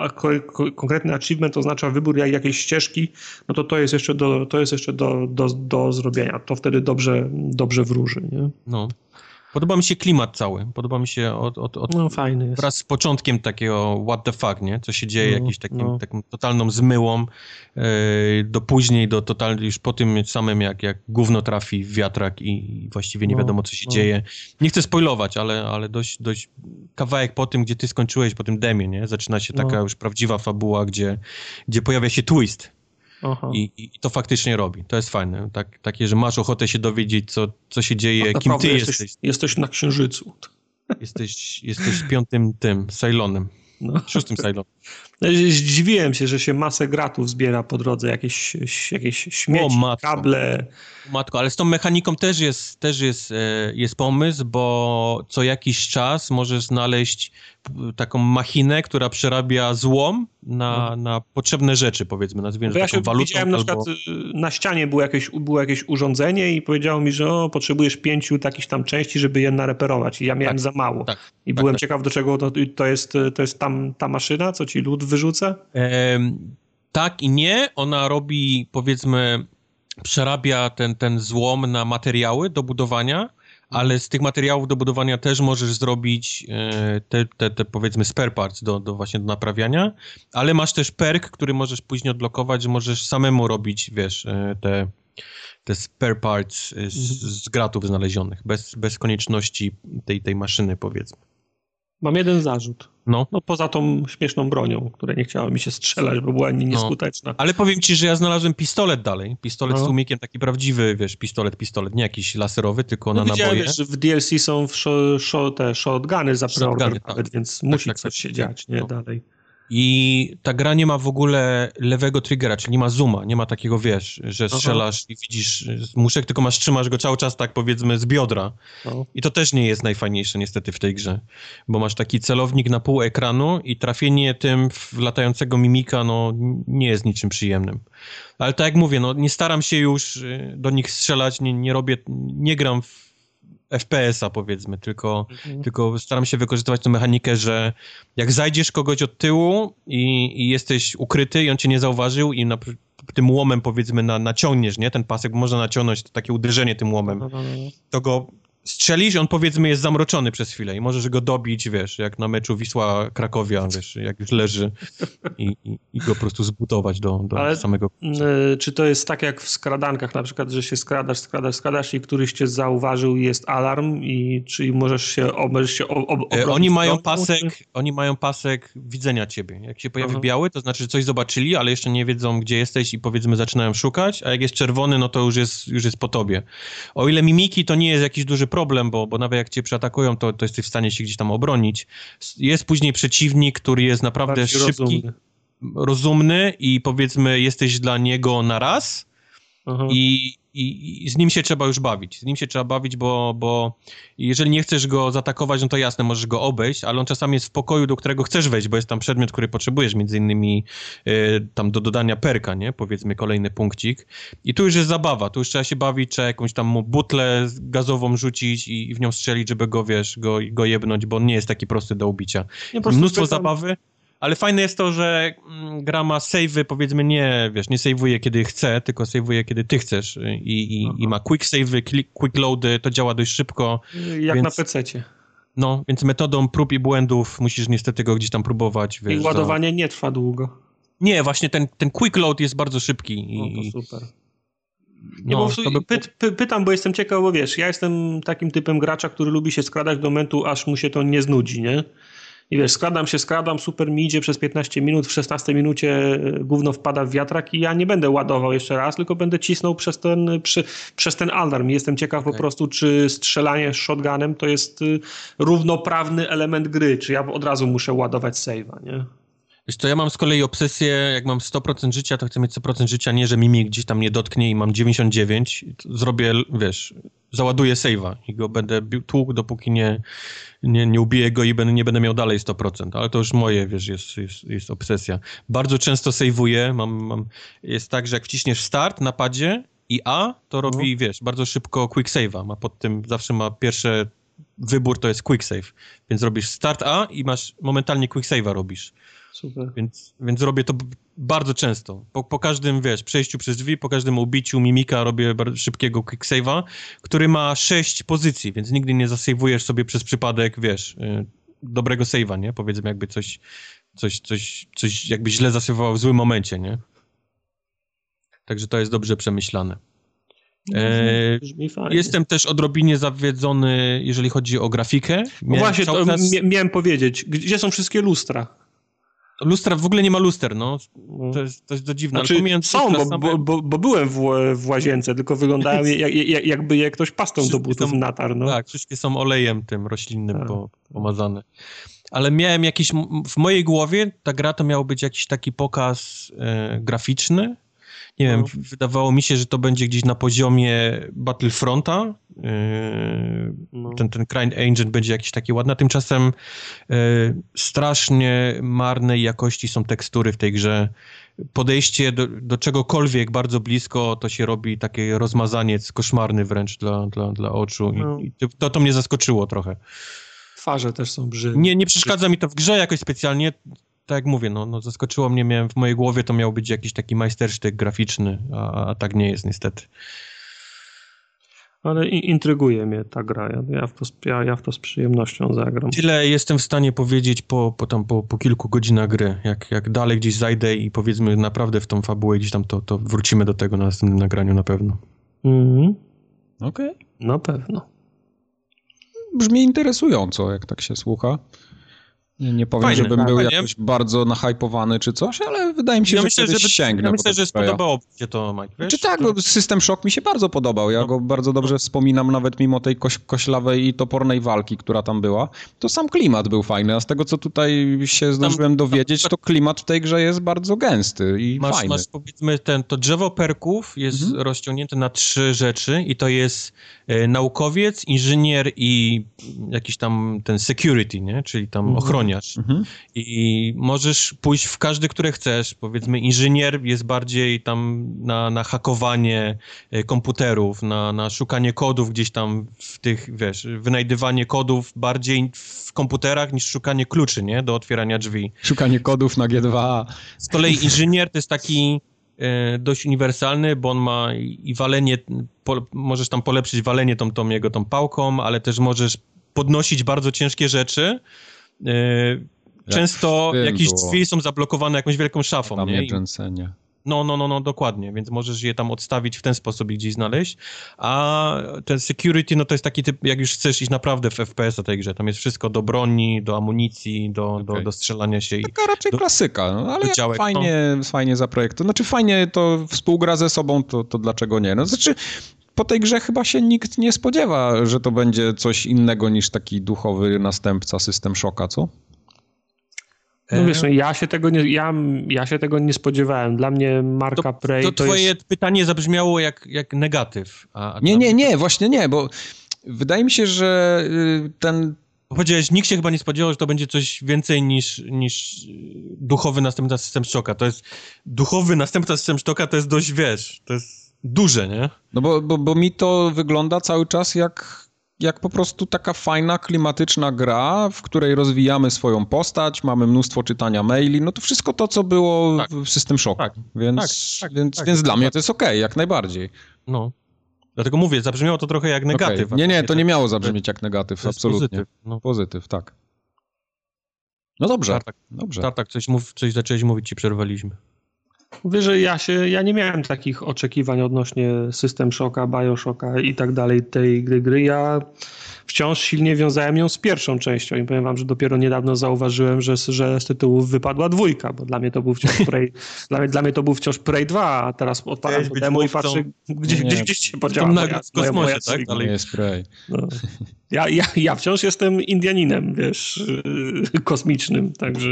konkretny achievement oznacza wybór jakiejś ścieżki, no to to jest jeszcze do, to jest jeszcze do, do, do zrobienia. To wtedy dobrze, dobrze wróży. Nie? No. Podoba mi się klimat cały. Podoba mi się od, od, od no, fajny jest. wraz z początkiem takiego what the fuck, nie? Co się dzieje, no, jakiś takim, no. taką totalną zmyłą yy, do później, do total, już po tym samym jak, jak gówno trafi w wiatrak i, właściwie nie no, wiadomo co się no. dzieje. Nie chcę spoilować, ale, ale dość, dość kawałek po tym, gdzie ty skończyłeś, po tym demie, nie? Zaczyna się taka no. już prawdziwa fabuła, gdzie, gdzie pojawia się twist i, I, to faktycznie robi. To jest fajne. Tak, takie, że masz ochotę się dowiedzieć, co, co się dzieje, no, kim ty jesteś, jesteś. Jesteś na Księżycu. Jesteś, jesteś piątym tym, Ceylonem. No. Szóstym Ceylonem. No, zdziwiłem się, że się masę gratów zbiera po drodze, jakieś, jakieś śmieci, o, kable. Matko, ale z tą mechaniką też jest, też jest, e, jest pomysł, bo co jakiś czas możesz znaleźć taką machinę, która przerabia złom na, no. na potrzebne rzeczy, powiedzmy, nazwijmy to ja taką walutą. Widziałem albo... na przykład y, na ścianie było jakieś, było jakieś urządzenie i powiedziało mi, że o, potrzebujesz pięciu takich tam części, żeby je nareperować i ja miałem tak, za mało. Tak, I tak, byłem tak. ciekaw, do czego to, to jest, to jest tam ta maszyna, co ci lud wyrzuca? tak i nie. Ona robi, powiedzmy, przerabia ten, ten złom na materiały do budowania, ale z tych materiałów do budowania też możesz zrobić e, te, te, te, powiedzmy spare parts do, do właśnie do naprawiania, ale masz też perk, który możesz później odblokować, że możesz samemu robić, wiesz, e, te, te spare parts z, z gratów znalezionych, bez, bez konieczności tej, tej maszyny, powiedzmy. Mam jeden zarzut. No. no poza tą śmieszną bronią, której nie chciała mi się strzelać, bo była no. nieskuteczna. No. Ale powiem ci, że ja znalazłem pistolet dalej. Pistolet no. z tłumikiem, taki prawdziwy, wiesz, pistolet, pistolet, nie jakiś laserowy, tylko no, na naboje. Wiesz, w DLC są w sh sh te shotguny za preorder, tak. więc tak, musi tak, coś tak, się dziać, nie, no. dalej. I ta gra nie ma w ogóle lewego triggera, czyli nie ma zooma, nie ma takiego, wiesz, że strzelasz Aha. i widzisz muszek, tylko masz, trzymasz go cały czas tak powiedzmy z biodra. No. I to też nie jest najfajniejsze niestety w tej grze, bo masz taki celownik na pół ekranu i trafienie tym w latającego mimika, no nie jest niczym przyjemnym. Ale tak jak mówię, no nie staram się już y, do nich strzelać, nie, nie robię, nie gram w FPS-a powiedzmy, tylko, mhm. tylko staram się wykorzystywać tę mechanikę, że jak zajdziesz kogoś od tyłu i, i jesteś ukryty i on cię nie zauważył i na, tym łomem powiedzmy na, naciągniesz, nie? Ten pasek można naciągnąć, to takie uderzenie tym łomem, to go strzelisz, on powiedzmy jest zamroczony przez chwilę i możesz go dobić, wiesz, jak na meczu Wisła-Krakowia, wiesz, jak już leży i, i, i go po prostu zbudować do, do Ale, samego y, Czy to jest tak jak w skradankach na przykład, że się skradasz, skradasz, skradasz i któryś cię zauważył i jest alarm i czy możesz się, możesz się ob, ob, e, Oni mają pasek, czy... oni mają pasek widzenia ciebie. Jak się pojawi Aha. biały, to znaczy, że coś zobaczyli, ale jeszcze nie wiedzą, gdzie jesteś i powiedzmy zaczynają szukać, a jak jest czerwony, no to już jest, już jest po tobie. O ile mimiki, to nie jest jakiś duży problem, bo, bo nawet jak cię przeatakują, to, to jesteś w stanie się gdzieś tam obronić. Jest później przeciwnik, który jest naprawdę Bardziej szybki, rozumny. rozumny i powiedzmy jesteś dla niego na raz i i, i, z nim się trzeba już bawić. Z nim się trzeba bawić, bo, bo jeżeli nie chcesz go zaatakować, no to jasne, możesz go obejść, ale on czasami jest w pokoju, do którego chcesz wejść, bo jest tam przedmiot, który potrzebujesz, między innymi y, tam do dodania perka, nie? Powiedzmy kolejny punkcik. I tu już jest zabawa, tu już trzeba się bawić, trzeba jakąś tam butlę gazową rzucić i, i w nią strzelić, żeby go, wiesz, go, go jebnąć, bo on nie jest taki prosty do ubicia. Nie, Mnóstwo zabawy. Ale fajne jest to, że mm, gra ma savey, powiedzmy nie, wiesz, nie saveuje kiedy chce, tylko saveuje kiedy ty chcesz i, i, i ma quick savey, quick loady, to działa dość szybko. Jak więc, na PC-cie. No, więc metodą prób i błędów musisz niestety go gdzieś tam próbować. Wiesz, I ładowanie za... nie trwa długo. Nie, właśnie ten, ten quick load jest bardzo szybki. I, no to super. Nie, no, bo by... py, py, pytam, bo jestem ciekaw, bo wiesz, ja jestem takim typem gracza, który lubi się skradać do momentu, aż mu się to nie znudzi, nie? I wiesz, skradam się, skradam, super mi idzie przez 15 minut, w 16 minucie e, gówno wpada w wiatrak i ja nie będę ładował jeszcze raz, tylko będę cisnął przez ten, przy, przez ten alarm. Jestem ciekaw okay. po prostu, czy strzelanie shotgunem to jest y, równoprawny element gry, czy ja od razu muszę ładować save'a, nie? Wiesz to ja mam z kolei obsesję, jak mam 100% życia, to chcę mieć 100% życia, nie, że mi mnie gdzieś tam nie dotknie i mam 99, zrobię, wiesz, załaduję save'a i go będę tłukł, dopóki nie, nie, nie ubiję go i będę, nie będę miał dalej 100%, ale to już moje, wiesz, jest, jest, jest obsesja. Bardzo często save'uję, mam, mam, jest tak, że jak wciśniesz start na padzie i A, to robi, no. wiesz, bardzo szybko quick save'a, ma pod tym, zawsze ma pierwsze wybór to jest quick save, więc robisz start A i masz momentalnie quick save'a robisz. Super. Więc, więc robię to bardzo często. Po, po każdym, wiesz, przejściu przez drzwi, po każdym ubiciu mimika robię bardzo szybkiego quick save'a, który ma sześć pozycji, więc nigdy nie zasejwujesz sobie przez przypadek, wiesz, y, dobrego save'a, nie? Powiedzmy jakby coś, coś, coś, coś jakby źle zasejwował w złym momencie, nie? Także to jest dobrze przemyślane. E, jestem też odrobinie zawiedzony, jeżeli chodzi o grafikę. No właśnie, to, miałem powiedzieć, gdzie są wszystkie lustra? Lustra, w ogóle nie ma luster, no. no. To jest, to jest to dziwne. Znaczy, są, bo, bo, bo, bo, byłem w, w łazience, tylko wyglądają jak, jak, jakby je ktoś pastą wszystkie do butów są, natarł, no. Tak, wszystkie są olejem tym roślinnym tak. po, pomazane. Ale miałem jakiś, w mojej głowie ta gra to miał być jakiś taki pokaz e, graficzny, nie wiem, no. wydawało mi się, że to będzie gdzieś na poziomie Battlefronta. Yy, no. Ten, ten Grind Engine będzie jakiś taki ładny, a tymczasem yy, strasznie marnej jakości są tekstury w tej grze. Podejście do, do czegokolwiek bardzo blisko, to się robi takie rozmazaniec koszmarny wręcz dla, dla, dla oczu i, no. i to, to mnie zaskoczyło trochę twarze też są brzydkie. Nie, nie przeszkadza mi to w grze jakoś specjalnie tak jak mówię, no, no zaskoczyło mnie, miałem w mojej głowie to miał być jakiś taki majstersztyk graficzny, a, a tak nie jest niestety. Ale intryguje mnie ta gra. Ja, ja, w to, ja, ja w to z przyjemnością zagram. Tyle jestem w stanie powiedzieć po, po, tam, po, po kilku godzinach gry. Jak, jak dalej gdzieś zajdę i powiedzmy naprawdę w tą fabułę gdzieś tam, to, to wrócimy do tego na następnym nagraniu na pewno. Mhm. Okej. Okay. Na pewno. Brzmi interesująco, jak tak się słucha. Nie, nie powiem, Fajne, żebym był jakoś bardzo nahypowany czy coś, ale wydaje mi się, ja że myślę, że, sięgnę. Ja myślę, że spodobało się to, Mike. Wiesz? Czy tak, bo System Shock mi się bardzo podobał. Ja no. go bardzo dobrze no. wspominam, nawet mimo tej koś koślawej i topornej walki, która tam była. To sam klimat był fajny, a z tego, co tutaj się zdążyłem tam, dowiedzieć, to klimat w tej grze jest bardzo gęsty i masz, fajny. Masz, powiedzmy, ten, to drzewo perków jest mhm. rozciągnięte na trzy rzeczy i to jest e, naukowiec, inżynier i jakiś tam ten security, nie? czyli tam mhm. Mhm. I możesz pójść w każdy, który chcesz. Powiedzmy, inżynier jest bardziej tam na, na hakowanie e, komputerów, na, na szukanie kodów gdzieś tam w tych, wiesz, wynajdywanie kodów bardziej w komputerach niż szukanie kluczy, nie? Do otwierania drzwi. Szukanie kodów na G2. Z kolei inżynier to jest taki e, dość uniwersalny, bo on ma i walenie, po, możesz tam polepszyć walenie tą, tą jego tą pałką, ale też możesz podnosić bardzo ciężkie rzeczy. E, często jakieś było. drzwi są zablokowane jakąś wielką szafą. Tam nie? Jensenie. No, no, no, no, dokładnie, więc możesz je tam odstawić w ten sposób i gdzieś znaleźć, a ten security, no to jest taki typ, jak już chcesz iść naprawdę w FPS o tej grze, tam jest wszystko do broni, do amunicji, do, okay. do, do strzelania się. Taka i raczej do, klasyka, no, ale działek, fajnie, no. fajnie zaprojektował, znaczy fajnie to współgra ze sobą, to, to dlaczego nie? No, znaczy po tej grze chyba się nikt nie spodziewa, że to będzie coś innego niż taki duchowy następca System Shocka, co? No wiesz, no, ja się tego nie, ja, ja się tego nie spodziewałem. Dla mnie marka to, Prey to, to twoje jest... pytanie zabrzmiało jak, jak negatyw. A, a nie, nie, nie, właśnie nie, bo wydaje mi się, że y, ten Powiedziałeś, nikt się chyba nie spodziewał, że to będzie coś więcej niż, niż duchowy następca System Shocka. To jest duchowy następca System Shocka to jest dość, wiesz, to jest duże, nie? No bo, bo, bo mi to wygląda cały czas jak jak po prostu taka fajna, klimatyczna gra, w której rozwijamy swoją postać, mamy mnóstwo czytania maili, no to wszystko to, co było tak. w System Shock. Tak. Więc, tak, tak, więc, tak, więc dla mnie to jest okej, okay, jak najbardziej. No. Dlatego mówię, zabrzmiało to trochę jak negatyw. Okay. Nie, nie, to nie miało zabrzmieć jak negatyw, absolutnie. Pozytyw, no. pozytyw, tak. No dobrze, Tartak, dobrze. Tartak, coś, mów, coś mówić, ci przerwaliśmy. Że ja się, ja nie miałem takich oczekiwań odnośnie System Shocka, Bioshocka i tak dalej tej gry. gry. Ja wciąż silnie wiązałem ją z pierwszą częścią i powiem wam, że dopiero niedawno zauważyłem, że, że z tytułów wypadła dwójka, bo dla mnie to był wciąż Prey, dla, mnie, dla mnie to był wciąż Prey 2, a teraz odpalam to demo i patrzę, gdzie, gdzieś, gdzieś się podziała moja, w kosmosie, moja, tak? Ale jest Prey. No. Ja, ja, ja wciąż jestem Indianinem, wiesz, kosmicznym, także...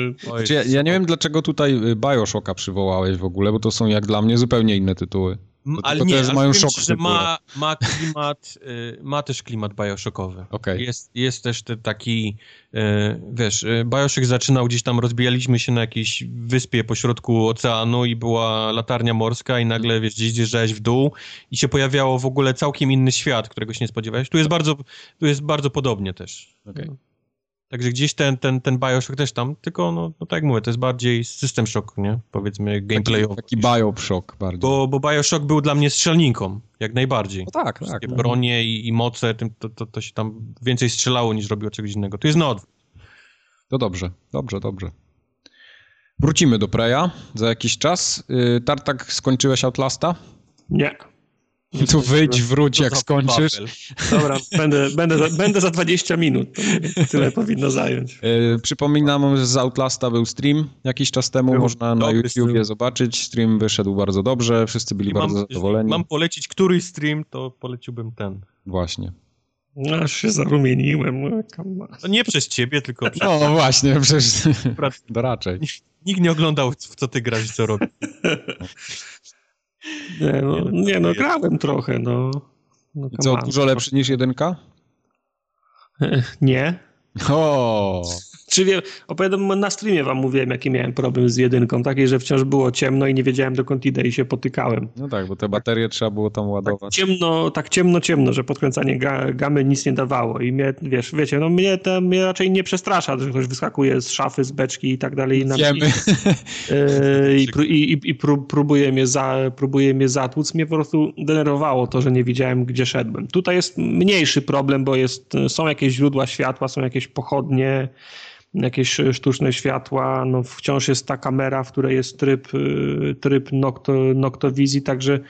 Ja, ja nie wiem, dlaczego tutaj Bioshocka przywołałeś w ogóle, bo to są jak dla mnie zupełnie inne tytuły. To, ale nie, też mają szok że ma, ma klimat, y, ma też klimat bioshockowy. Okay. Jest, jest też te taki, y, wiesz, y, Bioshock zaczynał gdzieś tam, rozbijaliśmy się na jakiejś wyspie pośrodku oceanu i była latarnia morska i nagle, wiesz, gdzieś zjeżdżałeś w dół i się pojawiało w ogóle całkiem inny świat, którego się nie spodziewałeś. Tu jest bardzo, tu jest bardzo podobnie też. Okay. Także gdzieś ten, ten, ten Bioshock też tam, tylko no, no tak jak mówię, to jest bardziej system shock, nie? Powiedzmy gameplayowy. Taki, taki Bioshock bardziej. Bo, bo Bioshock był dla mnie strzelniką, jak najbardziej. No tak, Wszystkie tak. Bronie i, i moce, tym, to, to, to się tam więcej strzelało niż robiło czegoś innego. To jest na odwrót. To dobrze, dobrze, dobrze. Wrócimy do Preya za jakiś czas. Y, Tartak, skończyłeś Outlasta? Nie. Tu wyjdź, wróć jak skończysz. Dobra, będę, będę, za, będę za 20 minut. Tyle powinno zająć. Yy, przypominam, że z Outlasta był stream jakiś czas temu. Był Można na YouTubie stream. zobaczyć. Stream wyszedł bardzo dobrze. Wszyscy byli I bardzo mam, zadowoleni. Mam polecić któryś stream, to poleciłbym ten. Właśnie. No, aż się zarumieniłem. No nie przez ciebie, tylko przez... No właśnie, przez... To raczej. Nikt nie oglądał, w co ty grasz i co robisz. Nie, no, nie, no grałem trochę, no. no I co, dużo lepszy niż jedynka? Nie. O. Czy wiem, opowiadam, na streamie wam mówiłem, jaki miałem problem z jedynką, takiej, że wciąż było ciemno i nie wiedziałem dokąd idę i się potykałem. No tak, bo te baterie trzeba było tam ładować. Tak ciemno, tak ciemno, ciemno, że podkręcanie ga, gamy nic nie dawało i mnie, wiesz, wiecie, no mnie, to, mnie raczej nie przestrasza, że ktoś wyskakuje z szafy, z beczki i tak dalej. Wiemy. I, i, i, i próbuje, mnie za, próbuje mnie zatłuc. Mnie po prostu denerwowało to, że nie wiedziałem, gdzie szedłem. Tutaj jest mniejszy problem, bo jest, są jakieś źródła światła, są jakieś pochodnie, jakieś sztuczne światła, no wciąż jest ta kamera, w której jest tryb, y, tryb nocto, noktowizji, także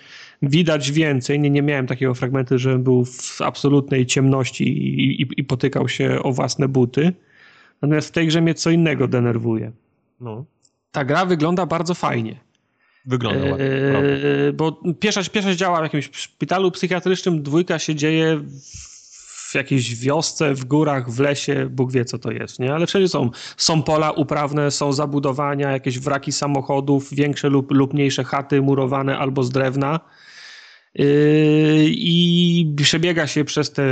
widać więcej. Nie, nie miałem takiego fragmentu, że był w absolutnej ciemności i, i, i potykał się o własne buty. Natomiast w tej grze mnie co innego denerwuje. No. Ta gra wygląda bardzo fajnie. Wygląda ładnie. Eee, bo pierwsza, pierwsza działa w jakimś szpitalu psychiatrycznym, dwójka się dzieje w jakiejś wiosce, w górach, w lesie, Bóg wie co to jest, nie? Ale wszędzie są, są pola uprawne, są zabudowania, jakieś wraki samochodów, większe lub, lub mniejsze chaty murowane albo z drewna. Yy, I przebiega się przez te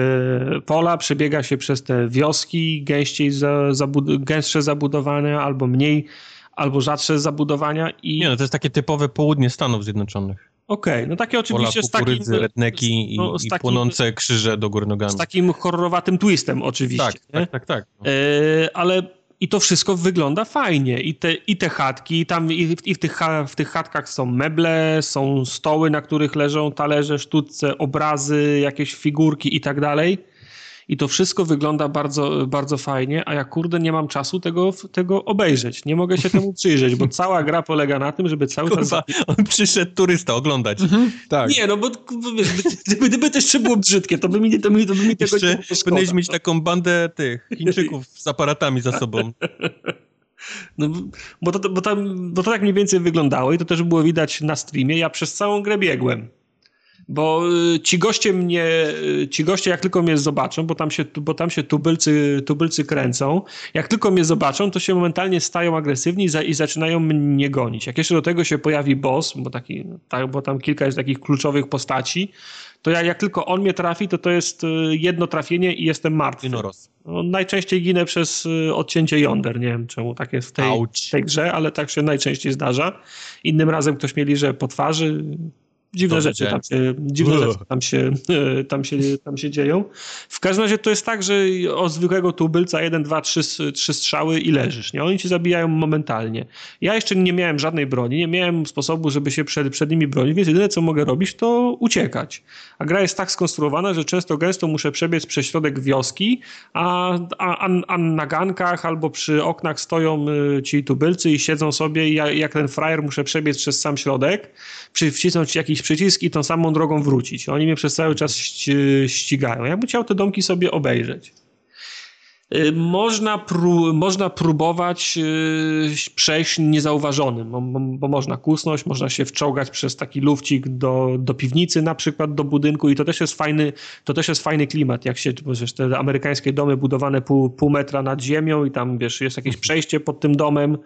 pola, przebiega się przez te wioski, gęściej za, zabud gęstsze zabudowane albo mniej albo rzadsze zabudowania. I... Nie, no to jest takie typowe południe Stanów Zjednoczonych. Okej, okay, no takie oczywiście Pola, z takim... redneki i, no, i takim, płonące krzyże do góry nogami. Z takim horrorowatym twistem oczywiście. Tak, tak, tak, tak. No. E, ale i to wszystko wygląda fajnie. I te, i te chatki, i tam i w, i w, tych, w tych chatkach są meble, są stoły, na których leżą talerze, sztuce, obrazy, jakieś figurki i tak dalej i to wszystko wygląda bardzo, bardzo fajnie, a ja kurde nie mam czasu tego, tego obejrzeć. Nie mogę się temu przyjrzeć, bo cała gra polega na tym, żeby cały czas... on przyszedł turysta oglądać. Mhm. Tak. Nie, no bo wiesz, gdyby, gdyby to jeszcze było brzydkie, to by mi, to by, to by mi tego jeszcze nie powinieneś mieć taką bandę tych Chińczyków z aparatami za sobą. No, bo, to, bo, tam, bo to tak mniej więcej wyglądało i to też było widać na streamie. Ja przez całą grę biegłem. Bo y, ci goście mnie, y, ci goście jak tylko mnie zobaczą, bo tam się, bo tam się tubylcy, tubylcy kręcą, jak tylko mnie zobaczą, to się momentalnie stają agresywni i zaczynają mnie gonić. Jak jeszcze do tego się pojawi boss, bo, taki, tak, bo tam kilka jest takich kluczowych postaci, to ja, jak tylko on mnie trafi, to to jest y, jedno trafienie i jestem martwy. No, najczęściej ginę przez odcięcie jąder. Nie wiem czemu tak jest w tej, w tej grze, ale tak się najczęściej zdarza. Innym razem ktoś mieli, że po twarzy, Dziwne rzeczy, tam się, dziwne rzeczy tam się, tam, się, tam się dzieją. W każdym razie to jest tak, że od zwykłego tubylca jeden, dwa, trzy, trzy strzały i leżysz. Nie? Oni ci zabijają momentalnie. Ja jeszcze nie miałem żadnej broni, nie miałem sposobu, żeby się przed, przed nimi bronić, więc jedyne co mogę robić to uciekać. A gra jest tak skonstruowana, że często gęsto muszę przebiec przez środek wioski, a, a, a na gankach albo przy oknach stoją y, ci tubylcy i siedzą sobie i ja, jak ten frajer muszę przebiec przez sam środek, wcisnąć jakiś przycisk i tą samą drogą wrócić. Oni mnie przez cały czas ścigają. Ja bym chciał te domki sobie obejrzeć. Y, można, pró można próbować y, przejść niezauważonym, bo, można kusnąć, można się wczołgać przez taki lufcik do, do piwnicy, na przykład do budynku i to też jest fajny, to też jest fajny klimat, jak się, wiesz, te amerykańskie domy budowane pół, pół metra nad ziemią i tam, wiesz, jest jakieś przejście pod tym domem,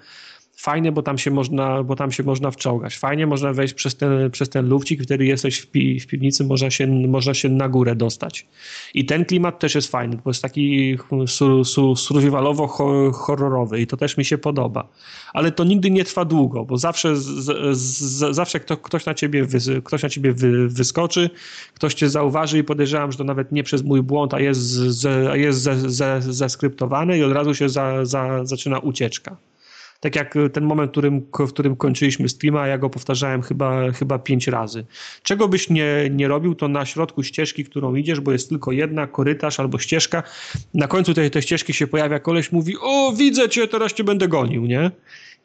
Fajnie, bo tam się można, bo tam się można wczołgać. Fajnie można wejść przez ten, przez ten lufcik, wtedy jesteś w, pi, w piwnicy, można się, można się na górę dostać. I ten klimat też jest fajny, bo jest taki su, su, survivalowo-horrorowy i to też mi się podoba. Ale to nigdy nie trwa długo, bo zawsze, z, z, zawsze kto, ktoś na ciebie, wy, ktoś na ciebie wy, wyskoczy, ktoś cię zauważy i podejrzewam, że to nawet nie przez mój błąd, a jest, z, jest zeskryptowane i od razu się za, za, zaczyna ucieczka tak jak ten moment, w którym, w którym kończyliśmy streama, ja go powtarzałem chyba, chyba pięć razy. Czego byś nie, nie robił, to na środku ścieżki, którą idziesz, bo jest tylko jedna, korytarz albo ścieżka, na końcu tej, tej ścieżki się pojawia koleś, mówi, o widzę cię, teraz cię będę gonił, nie?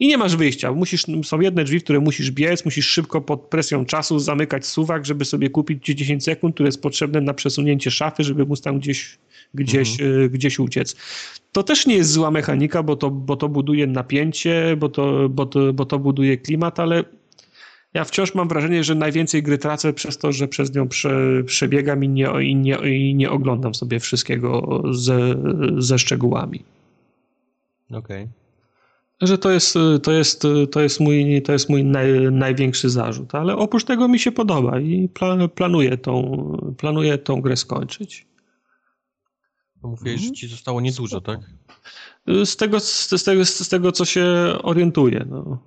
I nie masz wyjścia. Musisz, są jedne drzwi, w które musisz biec, musisz szybko pod presją czasu zamykać suwak, żeby sobie kupić 10 sekund, które jest potrzebne na przesunięcie szafy, żeby móc tam gdzieś, gdzieś, mhm. gdzieś uciec. To też nie jest zła mechanika, bo to, bo to buduje napięcie, bo to, bo, to, bo to buduje klimat, ale ja wciąż mam wrażenie, że najwięcej gry tracę przez to, że przez nią prze, przebiegam i nie, i, nie, i nie oglądam sobie wszystkiego ze, ze szczegółami. Okej. Okay. Że to jest, to jest, to jest mój, to jest mój naj, największy zarzut, ale oprócz tego mi się podoba i planuję tą, planuję tą grę skończyć. Mówiłeś, że mhm. ci zostało niedużo, tak? Z tego, z, tego, z tego co się orientuję. No.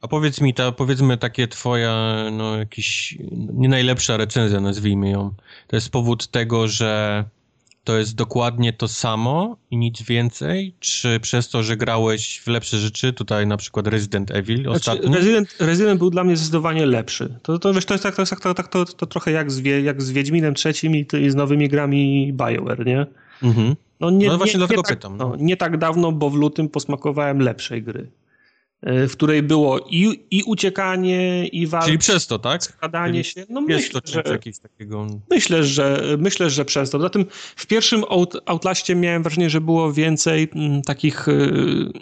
A powiedz mi, ta, powiedzmy takie twoja, no jakiś, nie najlepsza recenzja, nazwijmy ją. To jest powód tego, że to jest dokładnie to samo i nic więcej? Czy przez to, że grałeś w lepsze rzeczy, tutaj na przykład Resident Evil znaczy, ostatni? Znaczy, Resident, Resident był dla mnie zdecydowanie lepszy. To, to, wiesz, to jest tak, to, jest tak, to, to, to, to trochę jak z, jak z Wiedźminem trzecim i, i z nowymi grami BioWare, nie? Mhm. No, nie, no właśnie nie, dlatego nie tak, pytam. No. nie tak dawno, bo w lutym posmakowałem lepszej gry. w której było i, i uciekanie, i walka. Czyli przez to, tak? Składanie się. No myślę, że, takiego... myślę, że myślę, że przez to. Zatem w pierwszym Out, Outlaście miałem wrażenie, że było więcej m, mm, takich y,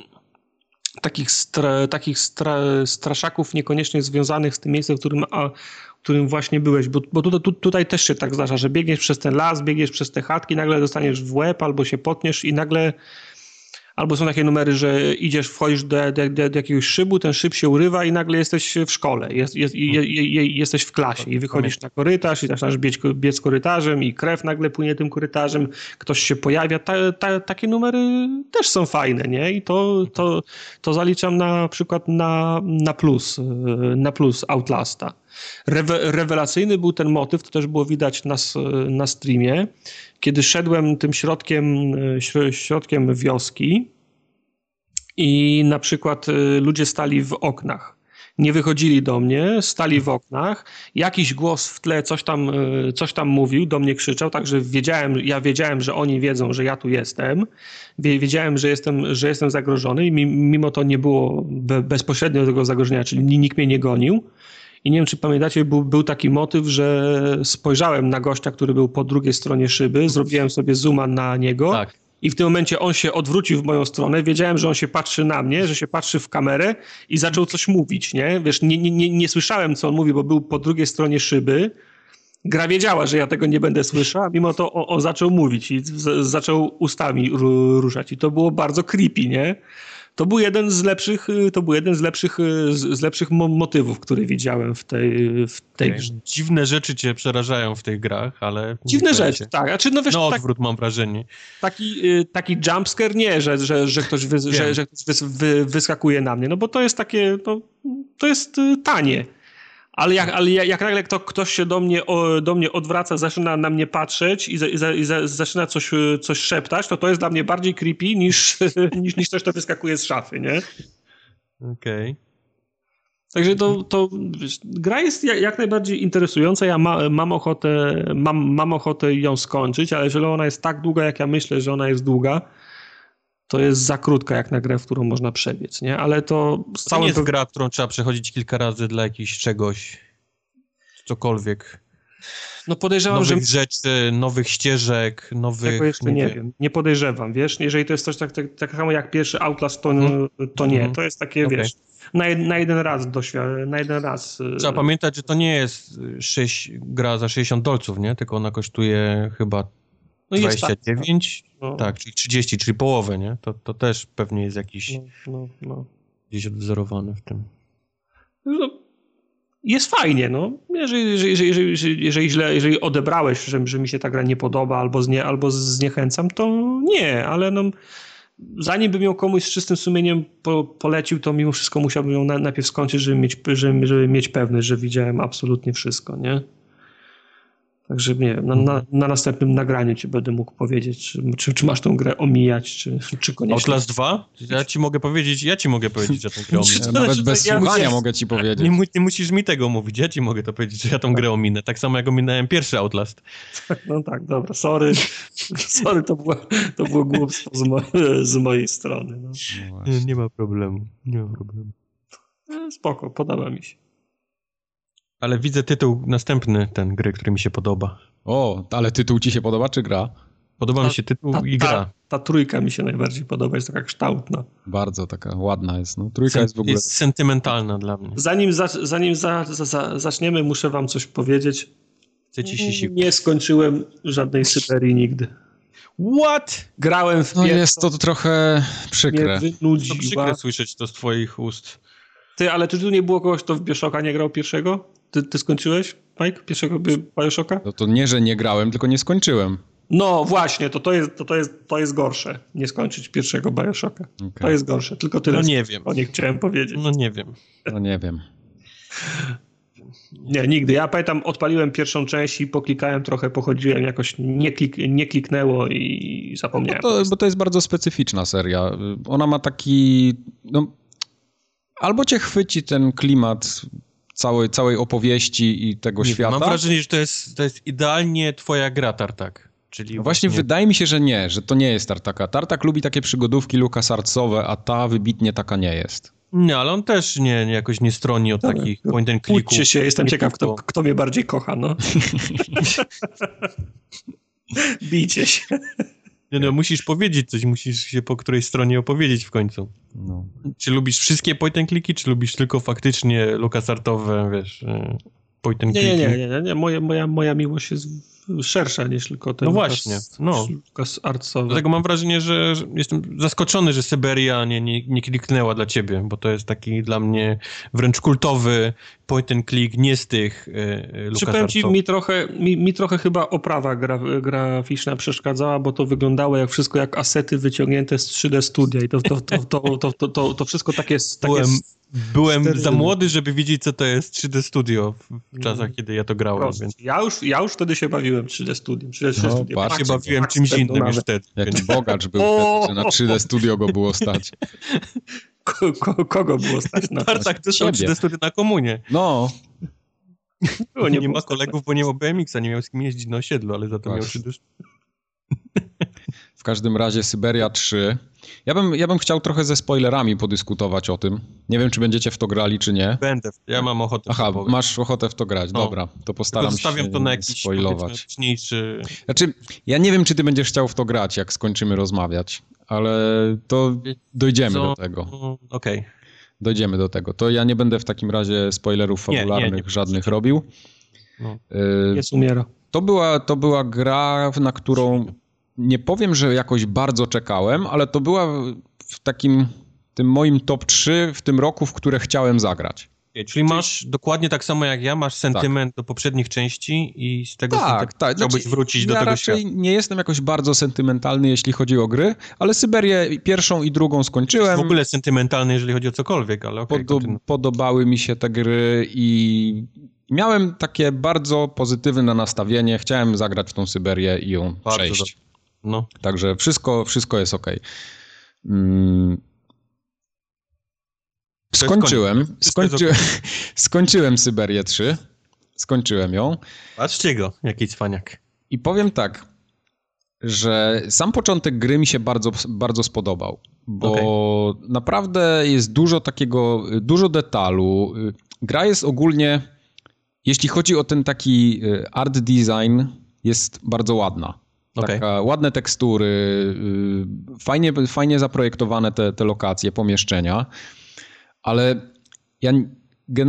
takich, stra, takich stra, straszaków niekoniecznie związanych z tym miejscem, w którym, a, którym właśnie byłeś, bo, bo tutaj, tu, tutaj też się tak zdarza, że biegniesz przez ten las, biegniesz przez te chatki, nagle dostaniesz w łeb albo się potniesz i nagle Albo są takie numery, że idziesz, wchodzisz do, do, do, do jakiegoś szybu, ten szyb się urywa i nagle jesteś w szkole, jest, jest, je, je, jesteś w klasie i wychodzisz na korytarz i zaczynasz biec, biec korytarzem i krew nagle płynie tym korytarzem, ktoś się pojawia. Ta, ta, takie numery też są fajne, nie? I to, to, to zaliczam na przykład na, na plus, na plus Outlasta. Rewe, rewelacyjny był ten motyw, to też było widać na, na streamie, kiedy szedłem tym środkiem, e, środkiem wioski i na przykład e, ludzie stali w oknach. Nie wychodzili do mnie, stali w oknach. Jakiś głos w tle coś tam, e, coś tam mówił, do mnie krzyczał, także wiedziałem, ja wiedziałem, że oni wiedzą, że ja tu jestem. Wiedziałem, że jestem, że jestem zagrożony i mimo to nie było bezpośrednio tego zagrożenia, czyli nikt mnie nie gonił i nie wiem, czy pamiętacie, był, był taki motyw, że spojrzałem na gościa, który był po drugiej stronie szyby, zrobiłem sobie zooma na niego. Tak. I w tym momencie on się odwrócił w moją stronę. Wiedziałem, że on się patrzy na mnie, że się patrzy w kamerę i zaczął coś mówić, nie? Wiesz, nie, nie, nie, nie słyszałem, co on mówi, bo był po drugiej stronie szyby. Gra wiedziała, że ja tego nie będę słyszał, a mimo to on, on zaczął mówić i z, zaczął ustami ruszać. I to było bardzo creepy, nie? To był jeden z lepszych, y, to był jeden z lepszych, y, z lepszych motywów, który widziałem w tej, w tej grze. Dziwne rzeczy cię przerażają w tych grach, ale... Dziwne rzeczy, tak. Znaczy, no, wiesz, no odwrót tak, mam wrażenie. Taki, y, taki jumpscare nie, że, że, że ktoś, wy, że, że ktoś wys, wy, wyskakuje na mnie, no bo to jest takie, no, to jest tanie. Ale jak, ale jak nagle kto, ktoś się do mnie, o, do mnie odwraca, zaczyna na mnie patrzeć i, za, i, za, i za, zaczyna coś, coś szeptać, to to jest dla mnie bardziej creepy niż, niż, niż coś, to wyskakuje z szafy, nie? Okej. Okay. Także to, to gra jest jak, jak najbardziej interesująca. Ja ma, mam, ochotę, mam, mam ochotę ją skończyć, ale jeżeli ona jest tak długa, jak ja myślę, że ona jest długa, to jest za krótka jak na grę, w którą można przebiec, nie? Ale to z. To nie jest gra, którą trzeba przechodzić kilka razy dla jakiegoś czegoś, cokolwiek. No podejrzewam, nowych że... rzeczy, nowych ścieżek, nowych... Tego jeszcze nie, wiem. Nie podejrzewam, wiesz? Jeżeli to jest coś tak, tak, tak samo jak pierwszy Outlast, to, hmm. to nie. Hmm. To jest takie, okay. wiesz, na, na jeden raz doświadczenie, na jeden raz... Y, trzeba pamiętać, że to nie jest 6, gra za 60 dolców, nie? Tylko ona kosztuje chyba no 29, tak, no. tak, czyli 30, czyli połowę, nie? To, to też pewnie jest jakiś no, no, no. gdzieś odwzorowany w tym. No, jest fajnie, no. Jeżeli, jeżeli, jeżeli, jeżeli, źle, jeżeli odebrałeś, że, że mi się ta gra nie podoba albo, znie, albo zniechęcam, to nie, ale no, zanim bym ją komuś z czystym sumieniem po, polecił, to mimo wszystko musiałbym ją na, najpierw skończyć, żeby mieć, żeby, żeby mieć pewność, że widziałem absolutnie wszystko, nie? Także nie wiem, na, na, na, następnym nagraniu ci będę mógł powiedzieć, czy, czy, czy, masz tą grę omijać, czy, czy koniecznie. Outlast 2? Ja ci mogę powiedzieć, ja ci mogę powiedzieć, że tę grę ominę. Nawet bez ja słuchania mogę ci powiedzieć. Nie, nie, musisz mi tego mówić, ja ci mogę to powiedzieć, że ja tą grę ominę. Tak samo jak ominąłem pierwszy Outlast. No tak, dobra, sorry. sorry, to było, to było głupstwo z, mo z mojej strony. No. No nie, nie ma problemu, nie ma problemu. E, spoko, podoba mi się. Ale widzę tytuł następny, ten gry, który mi się podoba. O, ale tytuł ci się podoba, czy gra? Podoba ta, mi się tytuł ta, i gra. Ta, ta, trójka mi się najbardziej podoba, jest taka kształtna. Bardzo taka ładna jest. No. Trójka Sen, jest w ogóle... Jest sentymentalna dla mnie. Zanim, za, zanim za, za, zaczniemy, muszę wam coś powiedzieć. Chcecie się siku. Nie skończyłem żadnej Syberii nigdy. What? Grałem w No jest to trochę przykre. Mnie wynudziła. To przykre słyszeć to z twoich ust. Ty, ale czy tu nie było kogoś, kto w Bioshocka nie grał pierwszego? Ty, ty skończyłeś, Mike, pierwszego Bioshocka? No to nie, że nie grałem, tylko nie skończyłem. No właśnie, to, to, jest, to, to, jest, to jest gorsze, nie skończyć pierwszego Bioshocka. Okay. To jest gorsze, tylko tyle. No nie wiem. O nie chciałem powiedzieć. No nie wiem. No nie wiem. Nie, nigdy. Ja pamiętam, odpaliłem pierwszą część i poklikałem trochę, pochodziłem, jakoś nie, klik, nie kliknęło i zapomniałem. No bo, to, bo to jest bardzo specyficzna seria. Ona ma taki... No, albo cię chwyci ten klimat całej, całej opowieści i tego nie, świata. Mam wrażenie, że to jest, to jest idealnie twoja gra, Tartak. Czyli no właśnie, właśnie wydaje mi się, że nie, że to nie jest Tartaka. Tartak lubi takie przygodówki LucasArtsowe, a ta wybitnie taka nie jest. Nie, ale on też nie, nie jakoś nie stroni od Dobra, takich point and clicków. Się, jestem ciekaw, kto, kto mnie bardziej kocha, no. Bijcie się. Nie no, musisz powiedzieć coś, musisz się po której stronie opowiedzieć w końcu. No. Czy lubisz wszystkie point and clicky, czy lubisz tylko faktycznie LucasArtowe, wiesz, y, point and clicky? Nie, nie, nie, nie, nie. Moja, moja, moja miłość jest szersza niż tylko ten No właśnie, no. Lucas Artsowy. Dlatego mam wrażenie, że jestem zaskoczony, że Syberia nie, nie, nie kliknęła dla ciebie, bo to jest taki dla mnie wręcz kultowy point and click, nie z tych e, Przypowiem ci, mi trochę, mi, mi trochę chyba oprawa gra, graficzna przeszkadzała, bo to wyglądało jak wszystko jak asety wyciągnięte z 3D Studia i to, to, to, to, to, to, to, to wszystko takie... takie byłem, byłem za młody, żeby wiedzieć, co to jest 3D Studio w czasach, mm. kiedy ja to grałem. Więc... Ja, już, ja już wtedy się bawiłem 3D Studio. 3D, no, Studio. Patrz, się bawiłem czymś innym już wtedy. Jaki bogacz był wtedy, że na 3D Studio go było stać. Ko, ko, kogo było stać na to? Tak, dostał 3D Studio na komunie. No. Było, nie, nie ma kolegów, bo nie ma BMX-a, nie miał z kim jeździć na osiedlu, ale za to miał 3D W każdym razie Syberia 3. Ja bym, ja bym chciał trochę ze spoilerami podyskutować o tym. Nie wiem, czy będziecie w to grali, czy nie. Będę, ja mam ochotę. Aha, masz ochotę w to grać, no. dobra. To postaram się to na jakiś spoilować. Wcześniejszy... Znaczy, ja nie wiem, czy ty będziesz chciał w to grać, jak skończymy rozmawiać, ale to dojdziemy do tego. Okej. Okay. Dojdziemy do tego. To ja nie będę w takim razie spoilerów fabularnych nie, nie, nie. żadnych robił. No. Y, Jest umiera. To była, to była gra, na którą nie powiem, że jakoś bardzo czekałem, ale to była w takim tym moim top 3 w tym roku, w które chciałem zagrać. Czyli masz dokładnie tak samo jak ja, masz sentyment tak. do poprzednich części i z tego tak, tak. chciałbyś znaczy, wrócić do ja tego raczej świata. nie jestem jakoś bardzo sentymentalny, jeśli chodzi o gry, ale Syberię pierwszą i drugą skończyłem. w ogóle sentymentalny, jeżeli chodzi o cokolwiek, ale okay, Podo Podobały mi się te gry i miałem takie bardzo pozytywne nastawienie. Chciałem zagrać w tą Syberię i ją bardzo przejść. No. Także wszystko, wszystko jest ok. Mm. Skończyłem, skończy... skończyłem Syberię 3. Skończyłem ją. Patrzcie go, jaki cwaniak. I powiem tak, że sam początek gry mi się bardzo, bardzo spodobał, bo okay. naprawdę jest dużo takiego, dużo detalu. Gra jest ogólnie, jeśli chodzi o ten taki y, art design, jest bardzo ładna. Okay. Taka, ładne tekstury, y, fajnie, fajnie zaprojektowane te, te lokacje, pomieszczenia, ale ja,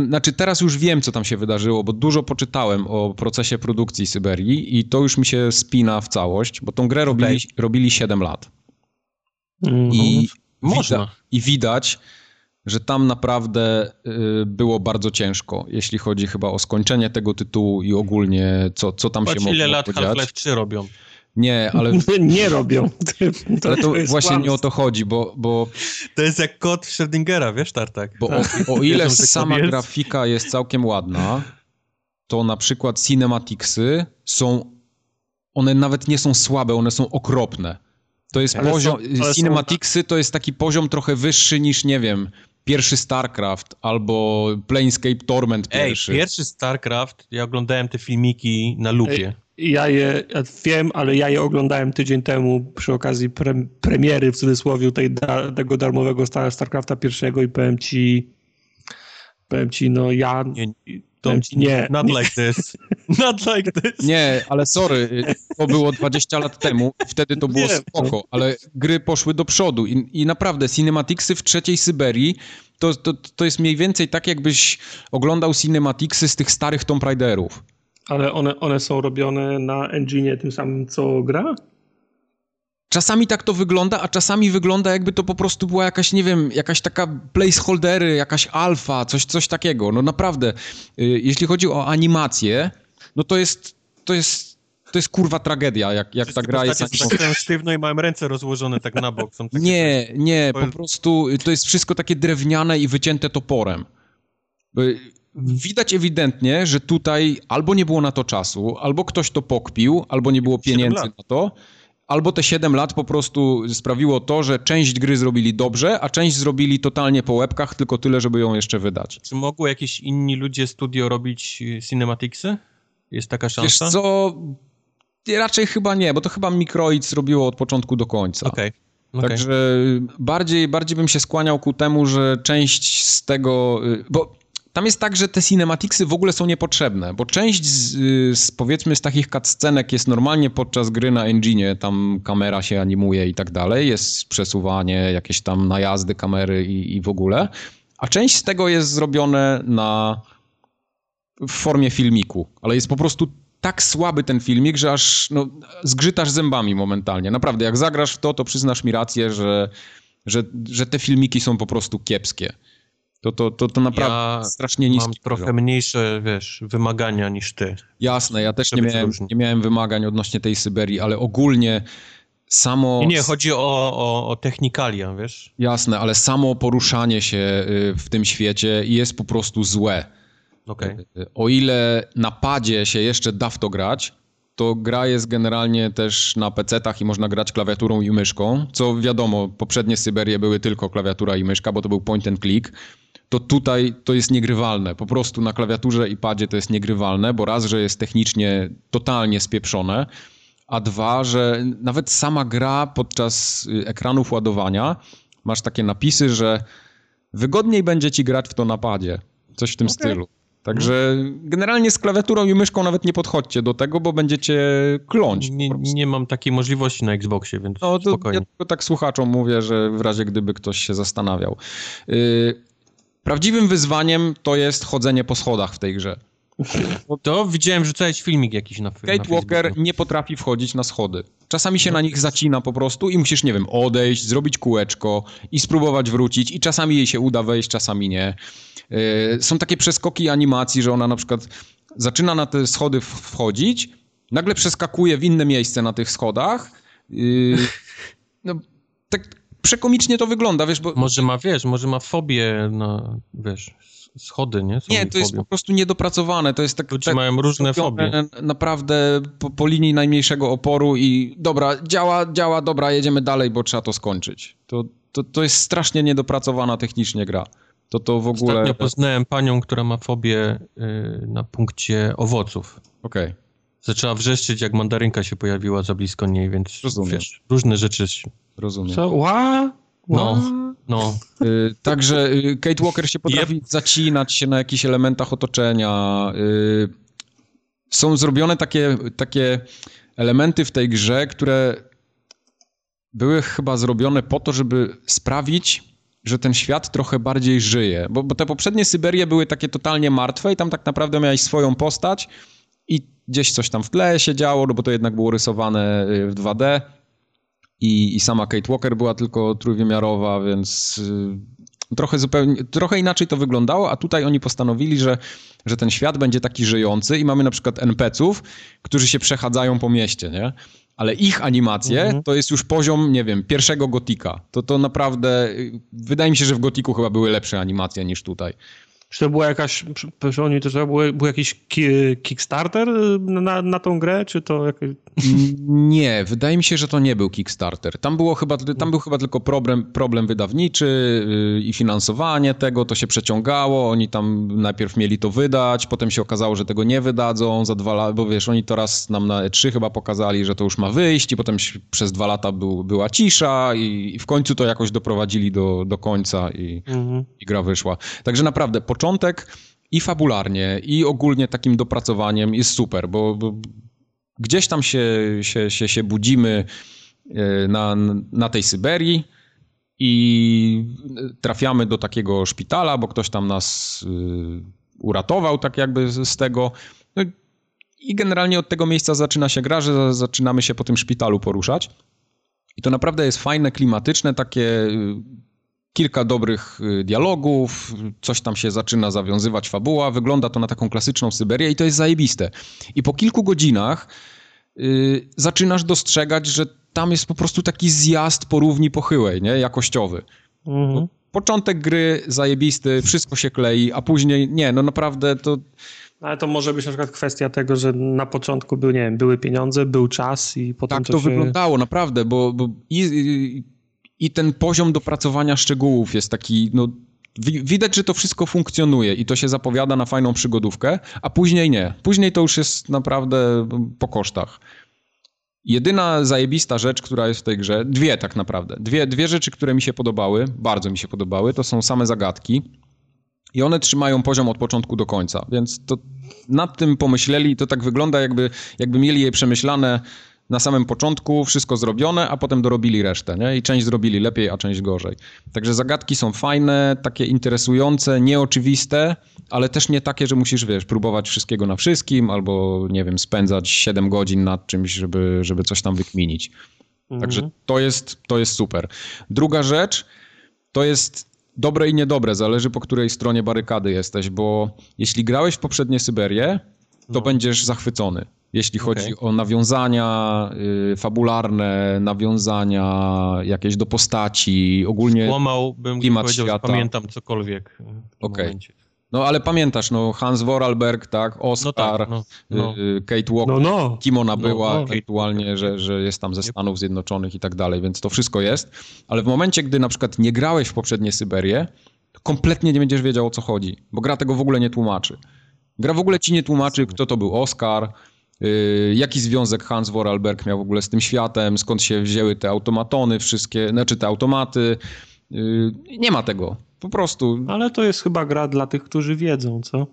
znaczy teraz już wiem, co tam się wydarzyło, bo dużo poczytałem o procesie produkcji Syberii i to już mi się spina w całość, bo tą grę robili, okay. robili 7 lat. Mm, I, można. Wida, I widać, że tam naprawdę y, było bardzo ciężko, jeśli chodzi chyba o skończenie tego tytułu i ogólnie co, co tam Patrz, się mogło ile lat Half-Life 3 robią. Nie, ale... nie robią. To, ale to, właśnie kłamstwo. nie o to chodzi, bo, bo... To jest jak kod Schrödingera, wiesz, Tartak? Bo tak. o, o, ile sama grafika jest całkiem ładna, to na przykład cinematicsy są... One nawet nie są słabe, one są okropne. To jest ale poziom... Są, cinematicsy to jest taki poziom trochę wyższy niż, nie wiem, pierwszy StarCraft albo Planescape Torment pierwszy. Ej, pierwszy StarCraft, ja oglądałem te filmiki na lupie. Ja je ja wiem, ale ja je oglądałem tydzień temu przy okazji pre, premiery w cudzysłowie tej, da, tego darmowego Star, StarCrafta pierwszego i powiem ci powiem ci, no ja nie, powiem ci, nie. Not like this. Not like this. Nie, ale sorry, to było 20 lat temu i wtedy to było nie, spoko, ale gry poszły do przodu i, i naprawdę cinematicsy w trzeciej Syberii to, to, to jest mniej więcej tak, jakbyś oglądał cinematicsy z tych starych Tomb Raiderów. Ale one, one są robione na engine tym samym, co gra? Czasami tak to wygląda, a czasami wygląda jakby to po prostu była jakaś, nie wiem, jakaś taka placeholdery, jakaś alfa, coś, coś takiego. No naprawdę, y, jeśli chodzi o animację, no to jest, to jest, to jest kurwa tragedia, jak, jak ta gra jest... Tak sztywno i mają ręce rozłożone tak na bok. Są takie nie, nie, po prostu to jest wszystko takie drewniane i wycięte toporem. Widać ewidentnie, że tutaj albo nie było na to czasu, albo ktoś to pokpił, albo nie było pieniędzy na to, albo te 7 lat po prostu sprawiło to, że część gry zrobili dobrze, a część zrobili totalnie po łebkach, tylko tyle, żeby ją jeszcze wydać. Czy mogły jakieś inni ludzie studio robić y, cinematicsy? Jest taka szansa? Wiesz co, raczej chyba nie, bo to chyba Microids robiło od początku do końca. Okej. Okay. Okay. Także bardziej, bardziej bym się skłaniał ku temu, że część z tego, y, bo tam jest tak, że te cinematicsy w ogóle są niepotrzebne, bo część z, y, z powiedzmy z takich cutscenek jest normalnie podczas gry na engine, tam kamera się animuje i tak dalej, jest przesuwanie, jakieś tam najazdy kamery i, i w ogóle, a część z tego jest zrobione na w formie filmiku, ale jest po prostu tak słaby ten filmik, że aż no, zgrzytasz zębami momentalnie. Naprawdę, jak zagrasz w to, to przyznasz mi rację, że, że, że te filmiki są po prostu kiepskie. To, to, to, to naprawdę ja strasznie niskie. mam trochę mniejsze, wiesz, wymagania niż ty. Jasne, ja też nie miałem, nie miałem wymagań odnośnie tej Syberii, ale ogólnie samo... Nie, nie chodzi o, o, o technikalia, wiesz? Jasne, ale samo poruszanie się y, w tym świecie jest po prostu złe. Okay. O ile na padzie się jeszcze da w to grać, to gra jest generalnie też na PC-tach i można grać klawiaturą i myszką, co wiadomo, poprzednie Syberie były tylko klawiatura i myszka, bo to był point and click, to tutaj to jest niegrywalne. Po prostu na klawiaturze i padzie to jest niegrywalne, bo raz, że jest technicznie totalnie spieprzone, a dwa, że nawet sama gra podczas y, ekranów ładowania masz takie napisy, że wygodniej będzie ci grać w to na padzie. Coś w tym okay. stylu. Także generalnie z klawiaturą i myszką nawet nie podchodźcie do tego, bo będziecie kląć. Nie, nie mam takiej możliwości na Xboxie, więc no, to spokojnie. Ja tylko tak słuchaczom mówię, że w razie gdyby ktoś się zastanawiał. Yy, prawdziwym wyzwaniem to jest chodzenie po schodach w tej grze. To widziałem, że jest filmik jakiś na Kate na Walker nie potrafi wchodzić na schody. Czasami się no. na nich zacina po prostu i musisz, nie wiem, odejść, zrobić kółeczko i spróbować wrócić i czasami jej się uda wejść, czasami nie. Yy, są takie przeskoki animacji, że ona na przykład zaczyna na te schody wchodzić, nagle przeskakuje w inne miejsce na tych schodach. Yy, no, tak przekomicznie to wygląda, wiesz, bo... Może ma, wiesz, może ma fobię na, wiesz, schody, nie? Są nie, to jest po prostu niedopracowane. To jest tak. Ludzie tak mają różne fobie. Naprawdę po, po, linii najmniejszego oporu i dobra, działa, działa, dobra, jedziemy dalej, bo trzeba to skończyć. To, to, to jest strasznie niedopracowana technicznie gra. To to w ogóle. Ostatnio poznałem panią, która ma fobię y, na punkcie owoców. Okej. Okay. Zaczęła wrzeszczeć, jak mandarynka się pojawiła za blisko niej, więc Rozumiem. Wiesz, różne rzeczy. Rozumiem. Co? Ła? No. No. Y, także y, Kate Walker się potrafi yep. zacinać się na jakichś elementach otoczenia. Y, są zrobione takie, takie elementy w tej grze, które były chyba zrobione po to, żeby sprawić, że ten świat trochę bardziej żyje. Bo, bo te poprzednie Syberie były takie totalnie martwe i tam tak naprawdę miałeś swoją postać i gdzieś coś tam w tle się działo, no bo to jednak było rysowane w 2D i, i sama Kate Walker była tylko trójwymiarowa, więc y, trochę zupełnie, trochę inaczej to wyglądało, a tutaj oni postanowili, że, że ten świat będzie taki żyjący i mamy na przykład NPC-ów, którzy się przechadzają po mieście, nie? Ale ich animacje mhm. to jest już poziom, nie wiem, pierwszego gotika. To to naprawdę, y, wydaje mi się, że w gotiku chyba były lepsze animacje niż tutaj. Czy to była jakaś, przypomnij, to, to był, był jakiś Kickstarter na, na tą grę, czy to jakieś... Nie, wydaje mi się, że to nie był Kickstarter. Tam, było chyba, tam był chyba tylko problem, problem wydawniczy yy, i finansowanie tego, to się przeciągało, oni tam najpierw mieli to wydać, potem się okazało, że tego nie wydadzą za dwa lata, bo wiesz, oni to raz nam na E3 chyba pokazali, że to już ma wyjść i potem przez dwa lata był, była cisza i, i w końcu to jakoś doprowadzili do, do końca i, mhm. i gra wyszła. Także naprawdę, początek i fabularnie, i ogólnie takim dopracowaniem jest super, bo, bo gdzieś tam się, się, się, się budzimy e, na, na tej Syberii i trafiamy do takiego szpitala, bo ktoś tam nas e, uratował tak jakby z tego. No I generalnie od tego miejsca zaczyna się gra, że zaczynamy się po tym szpitalu poruszać. I to naprawdę jest fajne, klimatyczne, takie kilka dobrych y, dialogów, coś tam się zaczyna zawiązywać fabuła, wygląda to na taką klasyczną Syberię i to jest zajebiste. I po kilku godzinach yy, zaczynasz dostrzegać, że tam jest po prostu taki zjazd po równi pochyłej, nie? Jakościowy. Mhm. Początek gry zajebisty, wszystko się klei, a później nie, no naprawdę to... Ale to może być na przykład kwestia tego, że na początku był, nie wiem, były pieniądze, był czas i potem Tak to, to się... wyglądało, naprawdę, bo, bo i, i, i ten poziom dopracowania szczegółów jest taki, no widać, że to wszystko funkcjonuje i to się zapowiada na fajną przygodówkę, a później nie. Później to już jest naprawdę po kosztach. Jedyna zajebista rzecz, która jest w tej grze, dwie tak naprawdę, dwie, dwie rzeczy, które mi się podobały, bardzo mi się podobały, to są same zagadki i one trzymają poziom od początku do końca, więc to nad tym pomyśleli, to tak wygląda jakby, jakby mieli je przemyślane na samym początku, wszystko zrobione, a potem dorobili resztę, nie? I część zrobili lepiej, a część gorzej. Także zagadki są fajne, takie interesujące, nieoczywiste, ale też nie takie, że musisz, wiesz, próbować wszystkiego na wszystkim, albo, nie wiem, spędzać 7 godzin nad czymś, żeby, żeby coś tam wykminić. Także mhm. to jest, to jest super. Druga rzecz, to jest dobre i niedobre, zależy po której stronie barykady jesteś, bo jeśli grałeś w poprzednie Syberię, to no. będziesz zachwycony. Jeśli chodzi okay. o nawiązania y, fabularne, nawiązania jakieś do postaci, ogólnie Skłamałbym, klimat powiedział, świata. pamiętam cokolwiek Okej. Okay. No ale pamiętasz, no Hans Vorarlberg, tak, Oscar, no tak, no, no. Y, Kate Walker, no, no. kim ona no, była no, aktualnie, że, że jest tam ze Stanów Zjednoczonych i tak dalej, więc to wszystko jest. Ale w momencie, gdy na przykład nie grałeś w poprzednie Syberię, to kompletnie nie będziesz wiedział o co chodzi, bo gra tego w ogóle nie tłumaczy. Gra w ogóle ci nie tłumaczy, kto to był Oscar, yy, jaki związek Hans Vorarlberg miał w ogóle z tym światem, skąd się wzięły te automatony wszystkie, znaczy te automaty. Yy, nie ma tego. Po prostu. Ale to jest chyba gra dla tych, którzy wiedzą, co?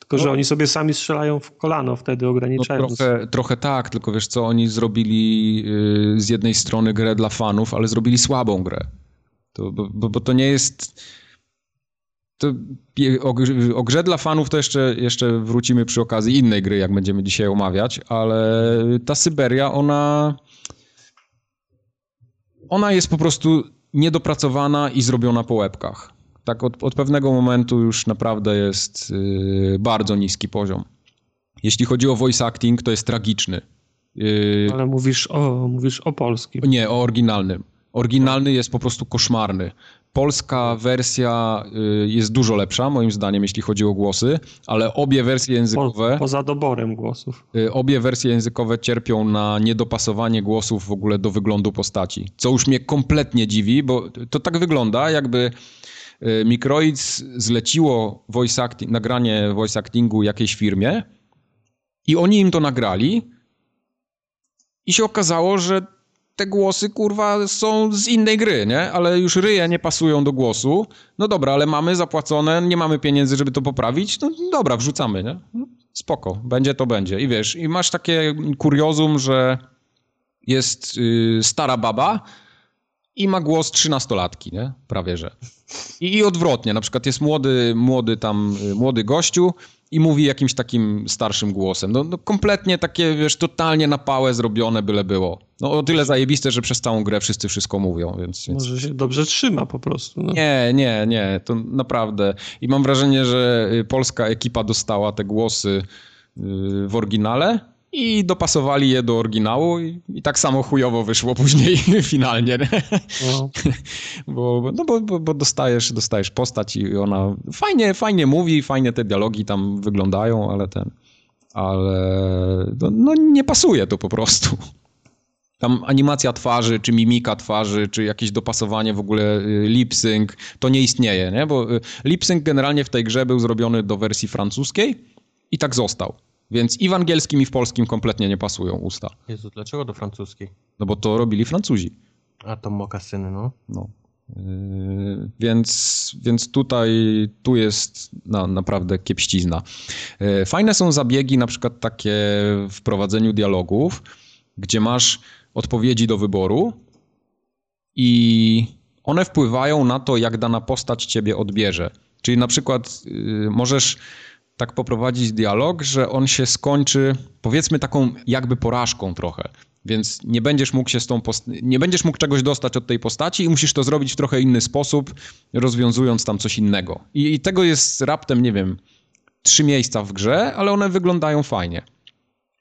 Tylko, że no. oni sobie sami strzelają w kolano wtedy ograniczając. No trochę, trochę tak, tylko wiesz co, oni zrobili yy, z jednej strony grę dla fanów, ale zrobili słabą grę. To, bo, bo to nie jest... O, grze dla fanów to jeszcze, jeszcze wrócimy przy okazji innej gry, jak będziemy dzisiaj omawiać, ale ta Syberia, ona... Ona jest po prostu niedopracowana i zrobiona po łebkach tak od, od pewnego momentu już naprawdę jest yy, bardzo niski poziom. Jeśli chodzi o voice acting, to jest tragiczny. Yy, Ale mówisz o, mówisz o polskim. Nie, o oryginalnym. Oryginalny jest po prostu koszmarny. Polska wersja y, jest dużo lepsza, moim zdaniem, jeśli chodzi o głosy, ale obie wersje językowe. Po, poza doborem głosów. Y, obie wersje językowe cierpią na niedopasowanie głosów w ogóle do wyglądu postaci. Co już mnie kompletnie dziwi, bo to tak wygląda, jakby Y, Microids zleciło voice acting, nagranie voice actingu jakiejś firmie i oni im to nagrali i się okazało, że te głosy, kurwa, są z innej gry, nie? Ale już ryje nie pasują do głosu. No dobra, ale mamy zapłacone, nie mamy pieniędzy, żeby to poprawić. No dobra, wrzucamy, nie? No, spoko, będzie to będzie. I wiesz, i masz takie kuriozum, że jest yy, stara baba, i ma głos trzynastolatki, nie? Prawie, że. I, I, odwrotnie, na przykład jest młody, młody tam, y, młody gościu i mówi jakimś takim starszym głosem. No, no kompletnie takie, wiesz, totalnie na pałę zrobione byle było. No o tyle zajebiste, że przez całą grę wszyscy wszystko mówią, więc... więc... Może się dobrze trzyma po prostu. No. Nie, nie, nie, to naprawdę. I mam wrażenie, że y, polska ekipa dostała te głosy y, w oryginale, i dopasowali je do oryginału i, i tak samo chujowo wyszło później finalnie. No. bo, no bo, bo, bo, dostajesz, dostajesz postać i ona fajnie, fajnie mówi, fajnie te dialogi tam wyglądają, ale ten, ale no, no nie pasuje to po prostu. Tam animacja twarzy, czy mimika twarzy, czy jakieś dopasowanie w ogóle y, lip sync, to nie istnieje, nie? Bo y, lip sync generalnie w tej grze był zrobiony do wersji francuskiej i tak został. Więc i w angielskim, i w polskim kompletnie nie pasują usta. Jezu, dlaczego do francuskiej? No bo to robili Francuzi. A to mokasyny, no. No. Yy, więc, więc tutaj tu jest no, naprawdę kiepścizna. Yy, fajne są zabiegi, na przykład takie w prowadzeniu dialogów, gdzie masz odpowiedzi do wyboru i one wpływają na to, jak dana postać ciebie odbierze. Czyli na przykład yy, możesz tak poprowadzić dialog, że on się skończy, powiedzmy, taką jakby porażką trochę. Więc nie będziesz mógł się z tą nie będziesz mógł czegoś dostać od tej postaci i musisz to zrobić w trochę inny sposób, rozwiązując tam coś innego. I, i tego jest raptem, nie wiem, trzy miejsca w grze, ale one wyglądają fajnie.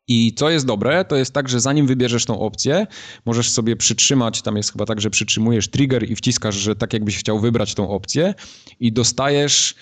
I co jest dobre, to jest tak, że zanim wybierzesz tą opcję, możesz sobie przytrzymać, tam jest chyba tak, że przytrzymujesz trigger i wciskasz, że tak jakbyś chciał wybrać tą opcję i dostajesz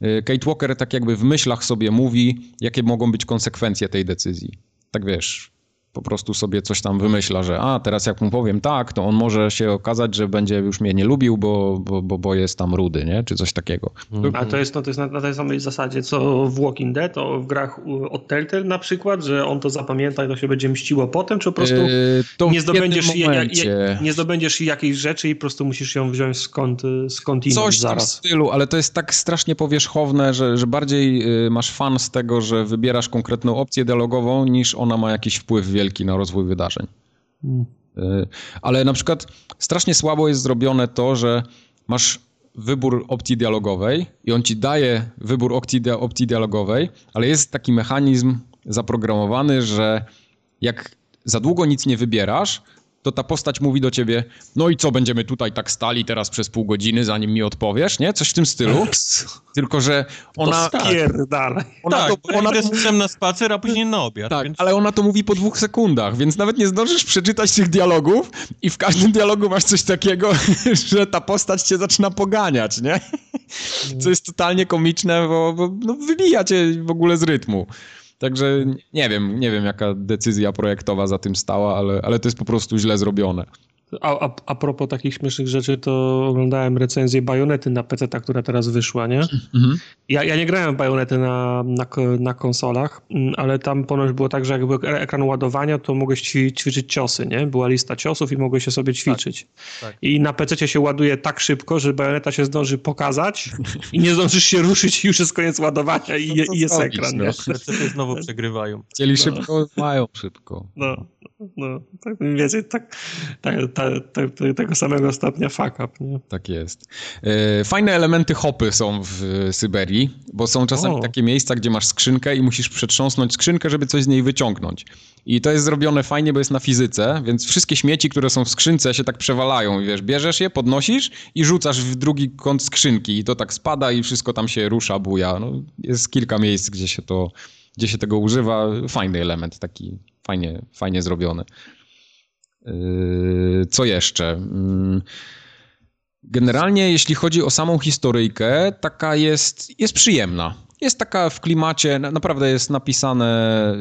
Kate Walker tak jakby w myślach sobie mówi, jakie mogą być konsekwencje tej decyzji. Tak wiesz, po prostu sobie coś tam wymyśla, że a teraz jak mu powiem tak, to on może się okazać, że będzie już mnie nie lubił, bo, bo, bo, bo jest tam rudy, nie? Czy coś takiego. A to jest, no, to jest na, na tej samej zasadzie, co w Walking Dead, to w grach od Telltale na przykład, że on to zapamięta i to się będzie mściło potem, czy po prostu yy, nie, zdobędziesz, ja, ja, nie zdobędziesz jakiejś rzeczy i po prostu musisz ją wziąć skąd, skąd inąd Coś zaraz. w stylu, ale to jest tak strasznie powierzchowne, że, że bardziej y, masz fan z tego, że wybierasz konkretną opcję dialogową, niż ona ma jakiś wpływ wielki na rozwój wydarzeń. Hmm. Ale na przykład strasznie słabo jest zrobione to, że masz wybór opcji dialogowej i on ci daje wybór opcji, opcji dialogowej, ale jest taki mechanizm zaprogramowany, że jak za długo nic nie wybierasz, to ta postać mówi do ciebie, no i co, będziemy tutaj tak stali teraz przez pół godziny, zanim mi odpowiesz, nie? Coś w tym stylu. Tylko, że ona... To. Ona tak, to, ona to... na spacer, a później na obiad. Tak, więc... ale ona to mówi po dwóch sekundach, więc nawet nie zdążysz przeczytać tych dialogów i w każdym dialogu masz coś takiego, że ta postać cię zaczyna poganiać, nie? Co jest totalnie komiczne, bo, bo no, wybija cię w ogóle z rytmu. Także nie wiem, nie wiem jaka decyzja projektowa za tym stała, ale, ale to jest po prostu źle zrobione. A, a, a propos takich śmiesznych rzeczy, to oglądałem recenzję Bajonety na PC, która teraz wyszła, nie? Mhm. Ja, ja nie grałem w Bajonety na, na, na konsolach, mm, ale tam ponoć było tak, że jak był ekran ładowania, to mogłeś ćwiczyć ciosy, nie? Była lista ciosów i mogłeś się sobie ćwiczyć. Tak, tak. I na PC się ładuje tak szybko, że Bajoneta się zdąży pokazać i nie zdążysz się ruszyć i już jest koniec ładowania i, no i jest ekran, no. PC znowu przegrywają. Chcieli no. szybko, mają szybko. No. No, tak mniej więcej tak, tak, tego samego stopnia fuck up, nie? Tak jest. E, fajne elementy hopy są w Syberii, bo są czasami o. takie miejsca, gdzie masz skrzynkę i musisz przetrząsnąć skrzynkę, żeby coś z niej wyciągnąć. I to jest zrobione fajnie, bo jest na fizyce, więc wszystkie śmieci, które są w skrzynce się tak przewalają, wiesz, bierzesz je, podnosisz i rzucasz w drugi kąt skrzynki i to tak spada i wszystko tam się rusza, buja. No, jest kilka miejsc, gdzie się to, gdzie się tego używa. Fajny element taki fajnie, fajnie zrobione. Yy, co jeszcze? Yy, generalnie, jeśli chodzi o samą historyjkę, taka jest, jest przyjemna jest taka w klimacie, naprawdę jest napisane,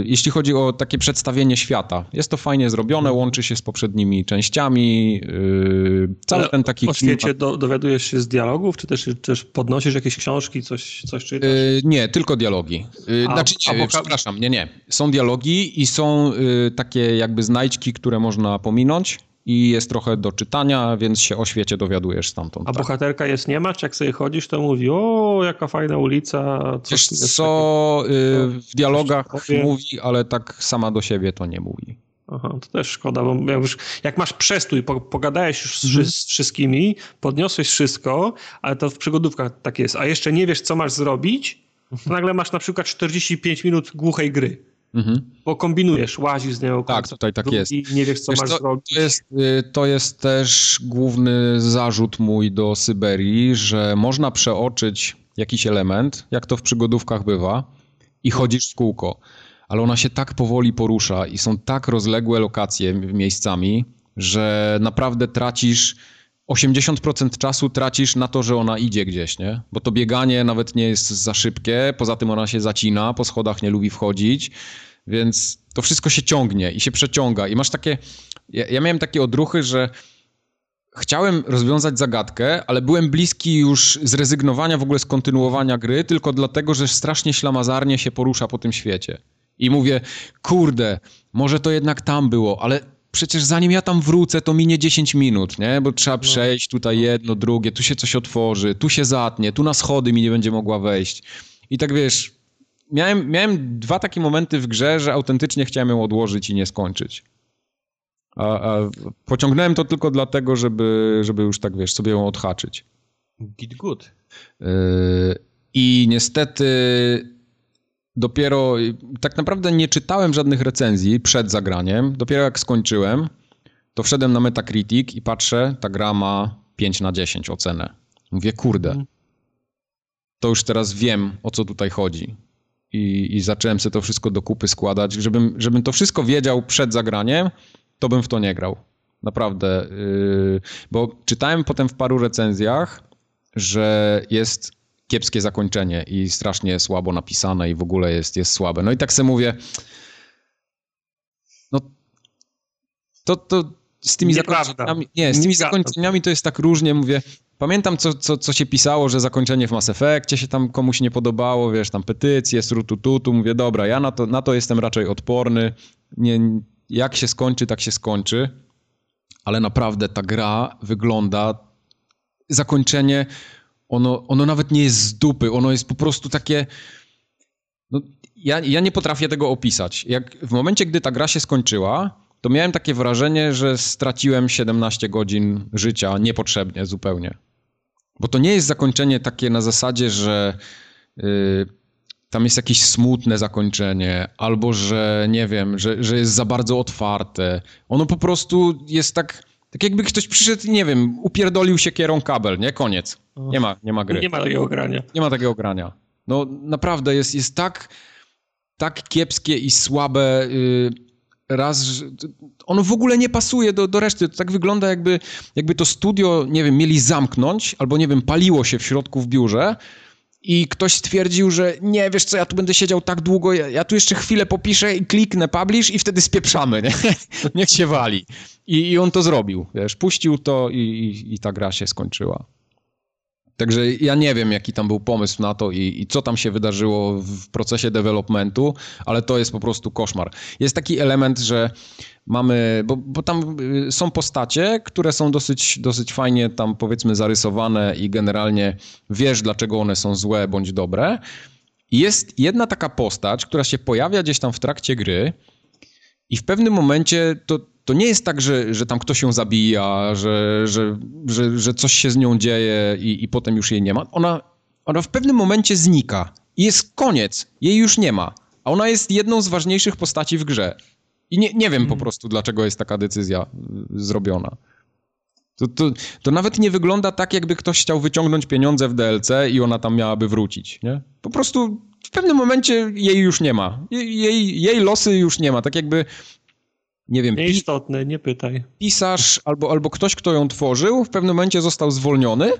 y, jeśli chodzi o takie przedstawienie świata. Jest to fajnie zrobione, łączy się z poprzednimi częściami. Y, cały Ale ten taki o świecie klimat... do, dowiadujesz się z dialogów, czy też, też podnosisz jakieś książki, coś, coś czytasz? Yy, nie, tylko dialogi. A, znaczy, nie, a boka... przepraszam, nie, nie. Są dialogi i są takie jakby znajdźki, które można pominąć i jest trochę do czytania, więc się o świecie dowiadujesz stamtąd. A tak. bohaterka jest nie ma? Czy jak sobie chodzisz, to mówi, o, jaka fajna ulica. Wiesz co, y, w dialogach mówi, ale tak sama do siebie to nie mówi. Aha, to też szkoda, bo jak, już, jak masz przestój, po, pogadałeś już z, mhm. z, wszystkimi, podniosłeś wszystko, ale to w przygodówkach tak jest, a jeszcze nie wiesz, co masz zrobić, to nagle masz na przykład 45 minut głuchej gry. Mhm. Bo kombinujesz, łazisz z niego. Tak, tutaj tak jest. I nie wiesz, co wiesz, masz to, zrobić. To jest, y, to jest też główny zarzut mój do Syberii, że można przeoczyć jakiś element, jak to w przygodówkach bywa, i chodzisz w kółko. Ale ona się tak powoli porusza i są tak rozległe lokacje miejscami, że naprawdę tracisz 80% czasu tracisz na to, że ona idzie gdzieś, nie? Bo to bieganie nawet nie jest za szybkie, poza tym ona się zacina, po schodach nie lubi wchodzić, więc to wszystko się ciągnie i się przeciąga i masz takie... Ja, ja miałem takie odruchy, że chciałem rozwiązać zagadkę, ale byłem bliski już zrezygnowania w ogóle z kontynuowania gry, tylko dlatego, że strasznie ślamazarnie się porusza po tym świecie. I mówię, kurde, może to jednak tam było, ale przecież zanim ja tam wrócę, to minie 10 minut, nie? Bo trzeba no. przejść tutaj jedno, drugie, tu się coś otworzy, tu się zatnie, tu na schody mi nie będzie mogła wejść. I tak wiesz, miałem, miałem dwa takie momenty w grze, że autentycznie chciałem ją odłożyć i nie skończyć. A, a pociągnąłem to tylko dlatego, żeby, żeby już tak, wiesz, sobie ją odhaczyć. Git good. Yy, I niestety dopiero tak naprawdę nie czytałem żadnych recenzji przed zagraniem. Dopiero jak skończyłem, to wszedłem na Metacritic i patrzę, ta gra ma 5 na 10 ocenę. Mówię, kurde, mhm. to już teraz wiem, o co tutaj chodzi. I, i zacząłem sobie to wszystko do kupy składać. Żebym, żebym to wszystko wiedział przed zagraniem, to bym w to nie grał. Naprawdę. Yy, bo czytałem potem w paru recenzjach, że jest kiepskie zakończenie i strasznie słabo napisane i w ogóle jest, jest słabe. No i tak sobie mówię, to, to z tymi zakończeniami, nie, z tymi zakończeniami to jest tak różnie, mówię, pamiętam co, co, co się pisało, że zakończenie w Mass Effectie się tam komuś nie podobało, wiesz, tam petycje, srutututu, mówię, dobra, ja na to, na to jestem raczej odporny, nie, jak się skończy, tak się skończy, ale naprawdę ta gra wygląda, zakończenie, ono, ono nawet nie jest z dupy, ono jest po prostu takie, no, ja, ja nie potrafię tego opisać. Jak w momencie, gdy ta gra się skończyła, to miałem takie wrażenie, że straciłem 17 godzin życia niepotrzebnie zupełnie. Bo to nie jest zakończenie takie na zasadzie, że yy, tam jest jakieś smutne zakończenie, albo że nie wiem, że, że jest za bardzo otwarte. Ono po prostu jest tak, tak jakby ktoś przyszedł i nie wiem, upierdolił się kierą kabel, nie? Koniec. Nie ma, nie ma gry. Nie ma takiego grania. Nie ma takiego grania. No naprawdę jest, jest tak, tak kiepskie i słabe. Yy, raz, ono w ogóle nie pasuje do, do reszty. To tak wygląda jakby, jakby to studio, nie wiem, mieli zamknąć, albo nie wiem, paliło się w środku w biurze i ktoś stwierdził, że nie, wiesz co, ja tu będę siedział tak długo, ja, ja tu jeszcze chwilę popiszę i kliknę publish i wtedy spieprzamy, nie? Niech się wali. I, I on to zrobił, wiesz, puścił to i, i, i ta gra się skończyła. Także ja nie wiem, jaki tam był pomysł na to i, i, co tam się wydarzyło w procesie developmentu, ale to jest po prostu koszmar. Jest taki element, że mamy, bo, bo tam y, są postacie, które są dosyć, dosyć fajnie tam powiedzmy zarysowane i generalnie wiesz, dlaczego one są złe bądź dobre. Jest jedna taka postać, która się pojawia gdzieś tam w trakcie gry i w pewnym momencie to, to nie jest tak, że, że tam ktoś ją zabija, że, że, że, że coś się z nią dzieje i, i potem już jej nie ma. Ona, ona w pewnym momencie znika i jest koniec. Jej już nie ma. A ona jest jedną z ważniejszych postaci w grze. I nie, nie wiem po mhm. prostu, dlaczego jest taka decyzja y, zrobiona. To, to, to, nawet nie wygląda tak, jakby ktoś chciał wyciągnąć pieniądze w DLC i ona tam miałaby wrócić, nie? Po prostu w pewnym momencie jej już nie ma. Jej, jej losy już nie ma. Tak jakby nie wiem... Nieistotne, nie pytaj. Pisarz albo, albo ktoś, kto ją tworzył, w pewnym momencie został zwolniony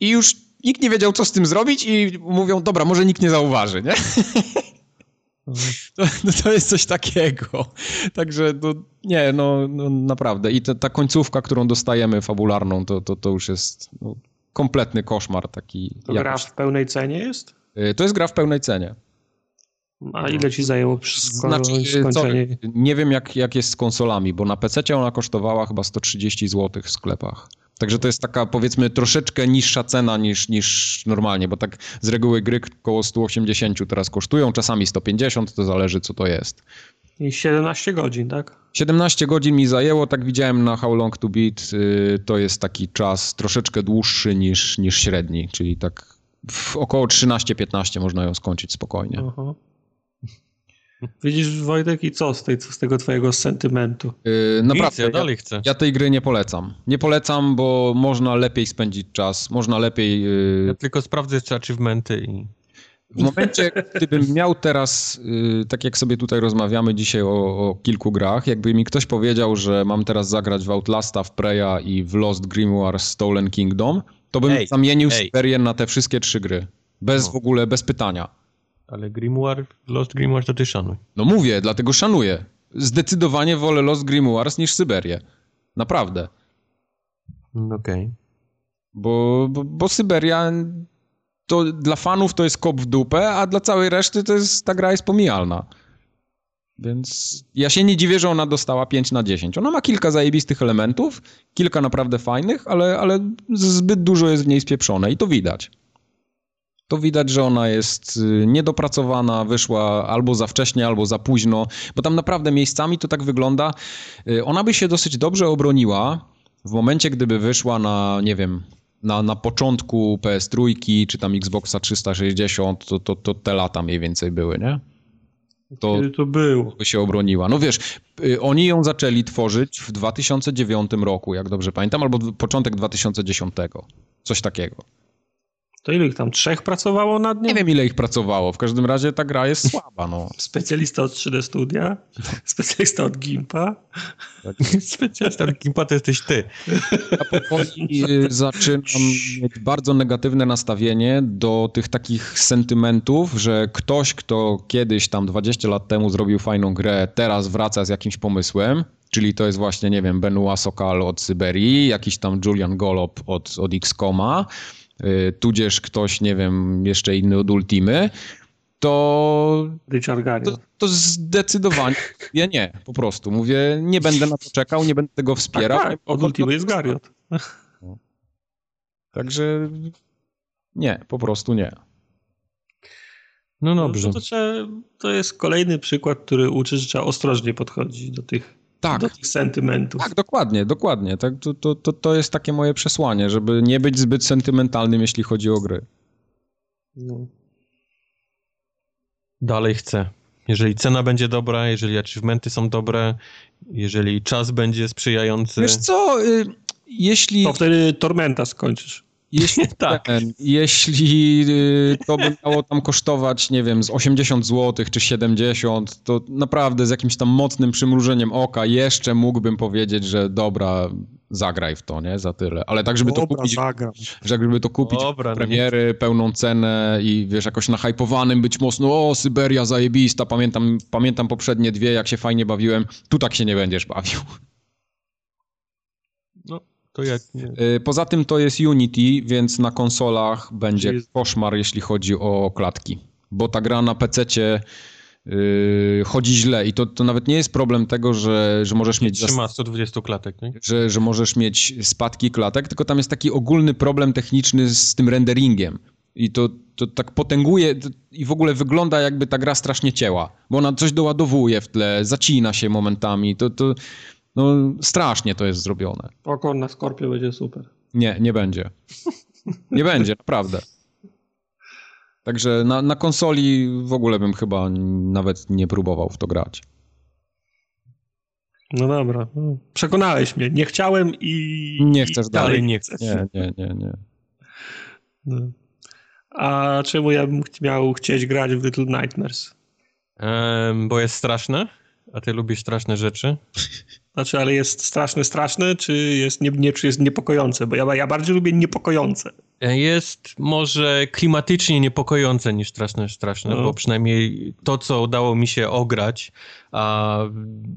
i już nikt nie wiedział, co z tym zrobić i mówią, dobra, może nikt nie zauważy, nie? To, no to jest coś takiego. Także no, nie, no, no naprawdę. I ta, ta końcówka, którą dostajemy fabularną, to, to, to już jest no, kompletny koszmar taki. To jakoś. gra w pełnej cenie jest? Y, to jest gra w pełnej cenie. A ile ci zajęło znaczy, skończenie? Co, nie wiem jak, jak jest z konsolami, bo na PC ona kosztowała chyba 130 zł w sklepach. Także to jest taka powiedzmy troszeczkę niższa cena niż, niż normalnie, bo tak z reguły gry około 180 teraz kosztują, czasami 150, to zależy co to jest. I 17 godzin, tak? 17 godzin mi zajęło, tak widziałem na How Long to Beat, yy, to jest taki czas troszeczkę dłuższy niż, niż średni, czyli tak w około 13-15 można ją skończyć spokojnie. Aha. Widzisz, Wojtek, i co z, tej, co z tego twojego sentymentu? Yy, naprawdę, ja dalej chcę. Ja tej gry nie polecam. Nie polecam, bo można lepiej spędzić czas, można lepiej... Yy... Ja tylko sprawdzę jeszcze achievementy i... W momencie, gdybym miał teraz, yy, tak jak sobie tutaj rozmawiamy dzisiaj o, o, kilku grach, jakby mi ktoś powiedział, że mam teraz zagrać w Outlasta, w Preya i w Lost Grimoire Stolen Kingdom, to bym ej, zamienił Siberian na te wszystkie trzy gry. Bez no. w ogóle, bez pytania. Ale Grimoire, Lost Grimoire to ty szanuj. No mówię, dlatego szanuję. Zdecydowanie wolę Lost Grimoires niż Syberię. Naprawdę. Mm, okej. Okay. Bo, bo, bo Syberia to dla fanów to jest kop w dupę, a dla całej reszty to jest, ta gra jest pomijalna. Więc ja się nie dziwię, że ona dostała 5 na 10. Ona ma kilka zajebistych elementów, kilka naprawdę fajnych, ale, ale zbyt dużo jest w niej spieprzone i to widać to widać, że ona jest y, niedopracowana, wyszła albo za wcześnie, albo za późno, bo tam naprawdę miejscami to tak wygląda. Y, ona by się dosyć dobrze obroniła w momencie, gdyby wyszła na, nie wiem, na, na początku PS3 czy tam Xboxa 360, to, to, to te lata mniej więcej były, nie? To, to było. By się obroniła. No wiesz, y, oni ją zaczęli tworzyć w 2009 roku, jak dobrze pamiętam, albo początek 2010. Coś takiego. To ile ich tam? Trzech pracowało nad nią? Nie wiem, ile ich pracowało. W każdym razie ta gra jest słaba. No. Specjalista od 3D Studia, specjalista od Gimpa. Tak. Specjalista od Gimpa to jesteś ty. Ja powoli y, zaczynam mieć bardzo negatywne nastawienie do tych takich sentymentów, że ktoś, kto kiedyś tam 20 lat temu zrobił fajną grę, teraz wraca z jakimś pomysłem czyli to jest właśnie, nie wiem, Benoit Sokal od Syberii, jakiś tam Julian Golob od, od Xcoma, yy, tudzież ktoś, nie wiem, jeszcze inny od Ultimy, to... Richard To, to zdecydowanie ja nie, po prostu. Mówię, nie będę na to czekał, nie będę tego wspierał. Tak, tak, od Ultimy jest Gariot. Także nie, po prostu nie. No, no dobrze. No, to, trzeba, to jest kolejny przykład, który uczy, że trzeba ostrożnie podchodzić do tych, tak. do tych sentymentów. Tak, dokładnie, dokładnie. Tak, to, to, to, to jest takie moje przesłanie, żeby nie być zbyt sentymentalnym, jeśli chodzi o gry. No. Dalej chcę. Jeżeli cena będzie dobra, jeżeli achievementy są dobre, jeżeli czas będzie sprzyjający. Wiesz co, y, jeśli... To wtedy Tormenta skończysz. Jeśli, tak. Ten, jeśli y, to by miało tam kosztować, nie wiem, z 80 zł czy 70, to naprawdę z jakimś tam mocnym przymrużeniem oka jeszcze mógłbym powiedzieć, że dobra, zagraj w to, nie? Za tyle. Ale tak, żeby dobra, to kupić, zagram. że jakby to kupić dobra, no premiery, no pełną cenę i wiesz, jakoś nahypowanym być mocno, o, Syberia zajebista, pamiętam, pamiętam poprzednie dwie, jak się fajnie bawiłem, tu tak się nie będziesz bawił. To jak nie. Y, poza tym to jest Unity, więc na konsolach będzie jest... koszmar, jeśli chodzi o klatki. Bo ta gra na PC-cie yy, chodzi źle i to, to nawet nie jest problem tego, że, że możesz mieć... Trzyma 120 klatek, nie? Że, że możesz mieć spadki klatek, tylko tam jest taki ogólny problem techniczny z tym renderingiem. I to, to tak potęguje i w ogóle wygląda jakby ta gra strasznie cięła, bo ona coś doładowuje w tle, zacina się momentami, to, to no strasznie to jest zrobione. Pokor na Skorpio będzie super. Nie, nie będzie. Nie będzie, naprawdę. Także na, na konsoli w ogóle bym chyba nawet nie próbował w to grać. No dobra. Przekonałeś mnie. Nie chciałem i. Nie chcesz dalej. dalej nie chcesz. Nie, nie, nie, nie. No. A czemu ja bym miał chcieć grać w Little Nightmares? Um, bo jest straszne? A ty lubisz straszne rzeczy? Znaczy, ale jest straszne, straszne, czy jest, nie, nie, czy jest niepokojące? Bo ja, ja bardziej lubię niepokojące. Jest może klimatycznie niepokojące niż straszne, straszne, no. bo przynajmniej to, co udało mi się ograć, a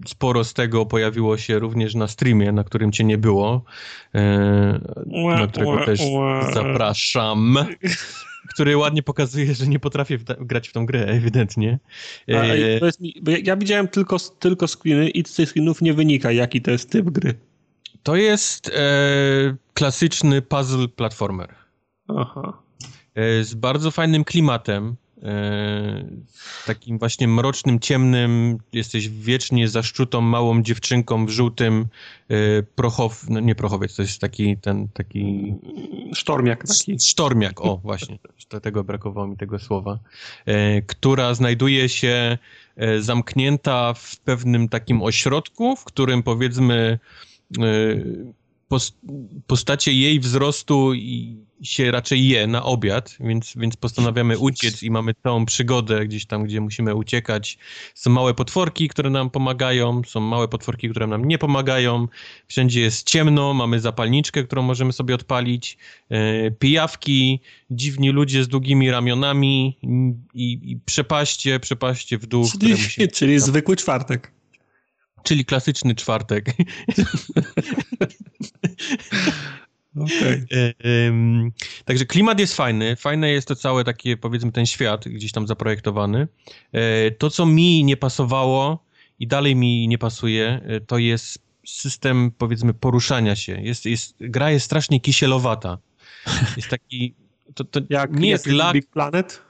sporo z tego pojawiło się również na streamie, na którym cię nie było, e, na którego też zapraszam. Który ładnie pokazuje, że nie potrafię w grać w tą grę, ewidentnie. E... Mi, ja, ja, widziałem tylko, tylko screeny i z tych screenów nie wynika, jaki to jest typ gry. To jest e, klasyczny puzzle platformer. Aha. E, z bardzo fajnym klimatem. E, takim właśnie mrocznym, ciemnym, jesteś wiecznie zaszczutą małą dziewczynką w żółtym e, prochow, no nie prochowiec, to jest taki ten, taki... Sztormiak taki. Sztormiak, o właśnie, tego brakowało mi tego słowa, e, która znajduje się zamknięta w pewnym takim ośrodku, w którym powiedzmy postacie jej wzrostu i się raczej je na obiad, więc, więc postanawiamy uciec i mamy całą przygodę gdzieś tam, gdzie musimy uciekać. Są małe potworki, które nam pomagają, są małe potworki, które nam nie pomagają. Wszędzie jest ciemno, mamy zapalniczkę, którą możemy sobie odpalić, e, pijawki, dziwni ludzie z długimi ramionami i, i przepaście, przepaście w dół. Czyli, czyli zwykły czwartek. Czyli klasyczny czwartek. Okay. Także klimat jest fajny. Fajne jest to całe takie, powiedzmy, ten świat gdzieś tam zaprojektowany. E, to, co mi nie pasowało i dalej mi nie pasuje, e, to jest system, powiedzmy, poruszania się. Jest, jest, gra jest strasznie kisielowata. Jest taki... To, to jak, nie jest lag... Big Planet?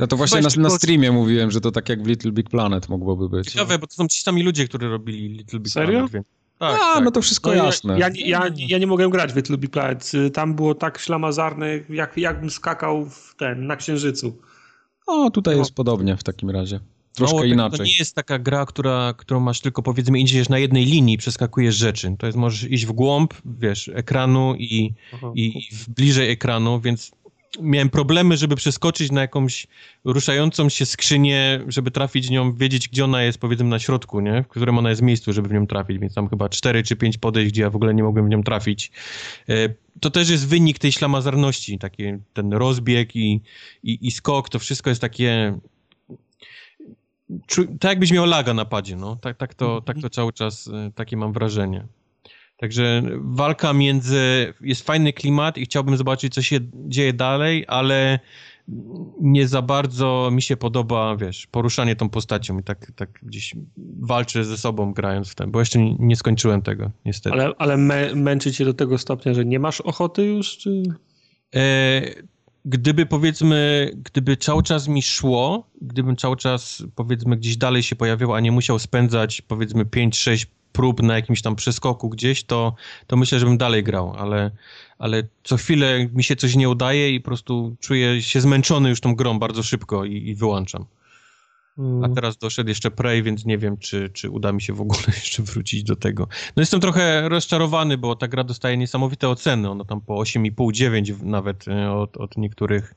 Ja to właśnie na, na, streamie mówiłem, że to tak jak w Little Big Planet mogłoby być. Ciekawe, bo to są ci sami ludzie, którzy robili Little Big Serio? Planet. Tak, A, tak. no to wszystko no, jasne. Ja, ja, ja, ja, nie mogłem grać w Little Big Planet. Tam było tak ślamazarne, jak, jakbym skakał w ten, na Księżycu. O, tutaj no. jest podobnie w takim razie. Troszkę Mało inaczej. To nie jest taka gra, która, którą masz tylko powiedzmy idziesz na jednej linii i przeskakujesz rzeczy. To jest możesz iść w głąb, wiesz, ekranu i, i, i bliżej ekranu, więc miałem problemy, żeby przeskoczyć na jakąś ruszającą się skrzynię, żeby trafić nią, wiedzieć, gdzie ona jest, powiedzmy, na środku, nie? W którym ona jest miejscu, żeby w nią trafić, więc tam chyba cztery czy pięć podejść, gdzie ja w ogóle nie mogłem w nią trafić. E, to też jest wynik tej ślamazarności, taki ten rozbieg i, i, i skok, to wszystko jest takie tak jakbyś miał laga na padzie, no. Tak, tak, to, tak to cały czas, y, takie mam wrażenie. Także walka między, jest fajny klimat i chciałbym zobaczyć, co się dzieje dalej, ale nie za bardzo mi się podoba, wiesz, poruszanie tą postacią i tak, tak gdzieś walczę ze sobą grając w ten, bo jeszcze nie, skończyłem tego, niestety. Ale, ale mę, męczy cię do tego stopnia, że nie masz ochoty już, czy... E, gdyby powiedzmy, gdyby cały czas mi szło, gdybym cały czas powiedzmy gdzieś dalej się pojawiał, a nie musiał spędzać powiedzmy 5-6 prób na jakimś tam przeskoku gdzieś, to, to myślę, żebym dalej grał, ale, ale co chwilę mi się coś nie udaje i po prostu czuję się zmęczony już tą grą bardzo szybko i, i wyłączam. A mm. teraz doszedł jeszcze Prey, więc nie wiem, czy, czy uda mi się w ogóle jeszcze wrócić do tego. No jestem trochę rozczarowany, bo ta gra dostaje niesamowite oceny. Ona tam po 8,5, 9 nawet e, od, od niektórych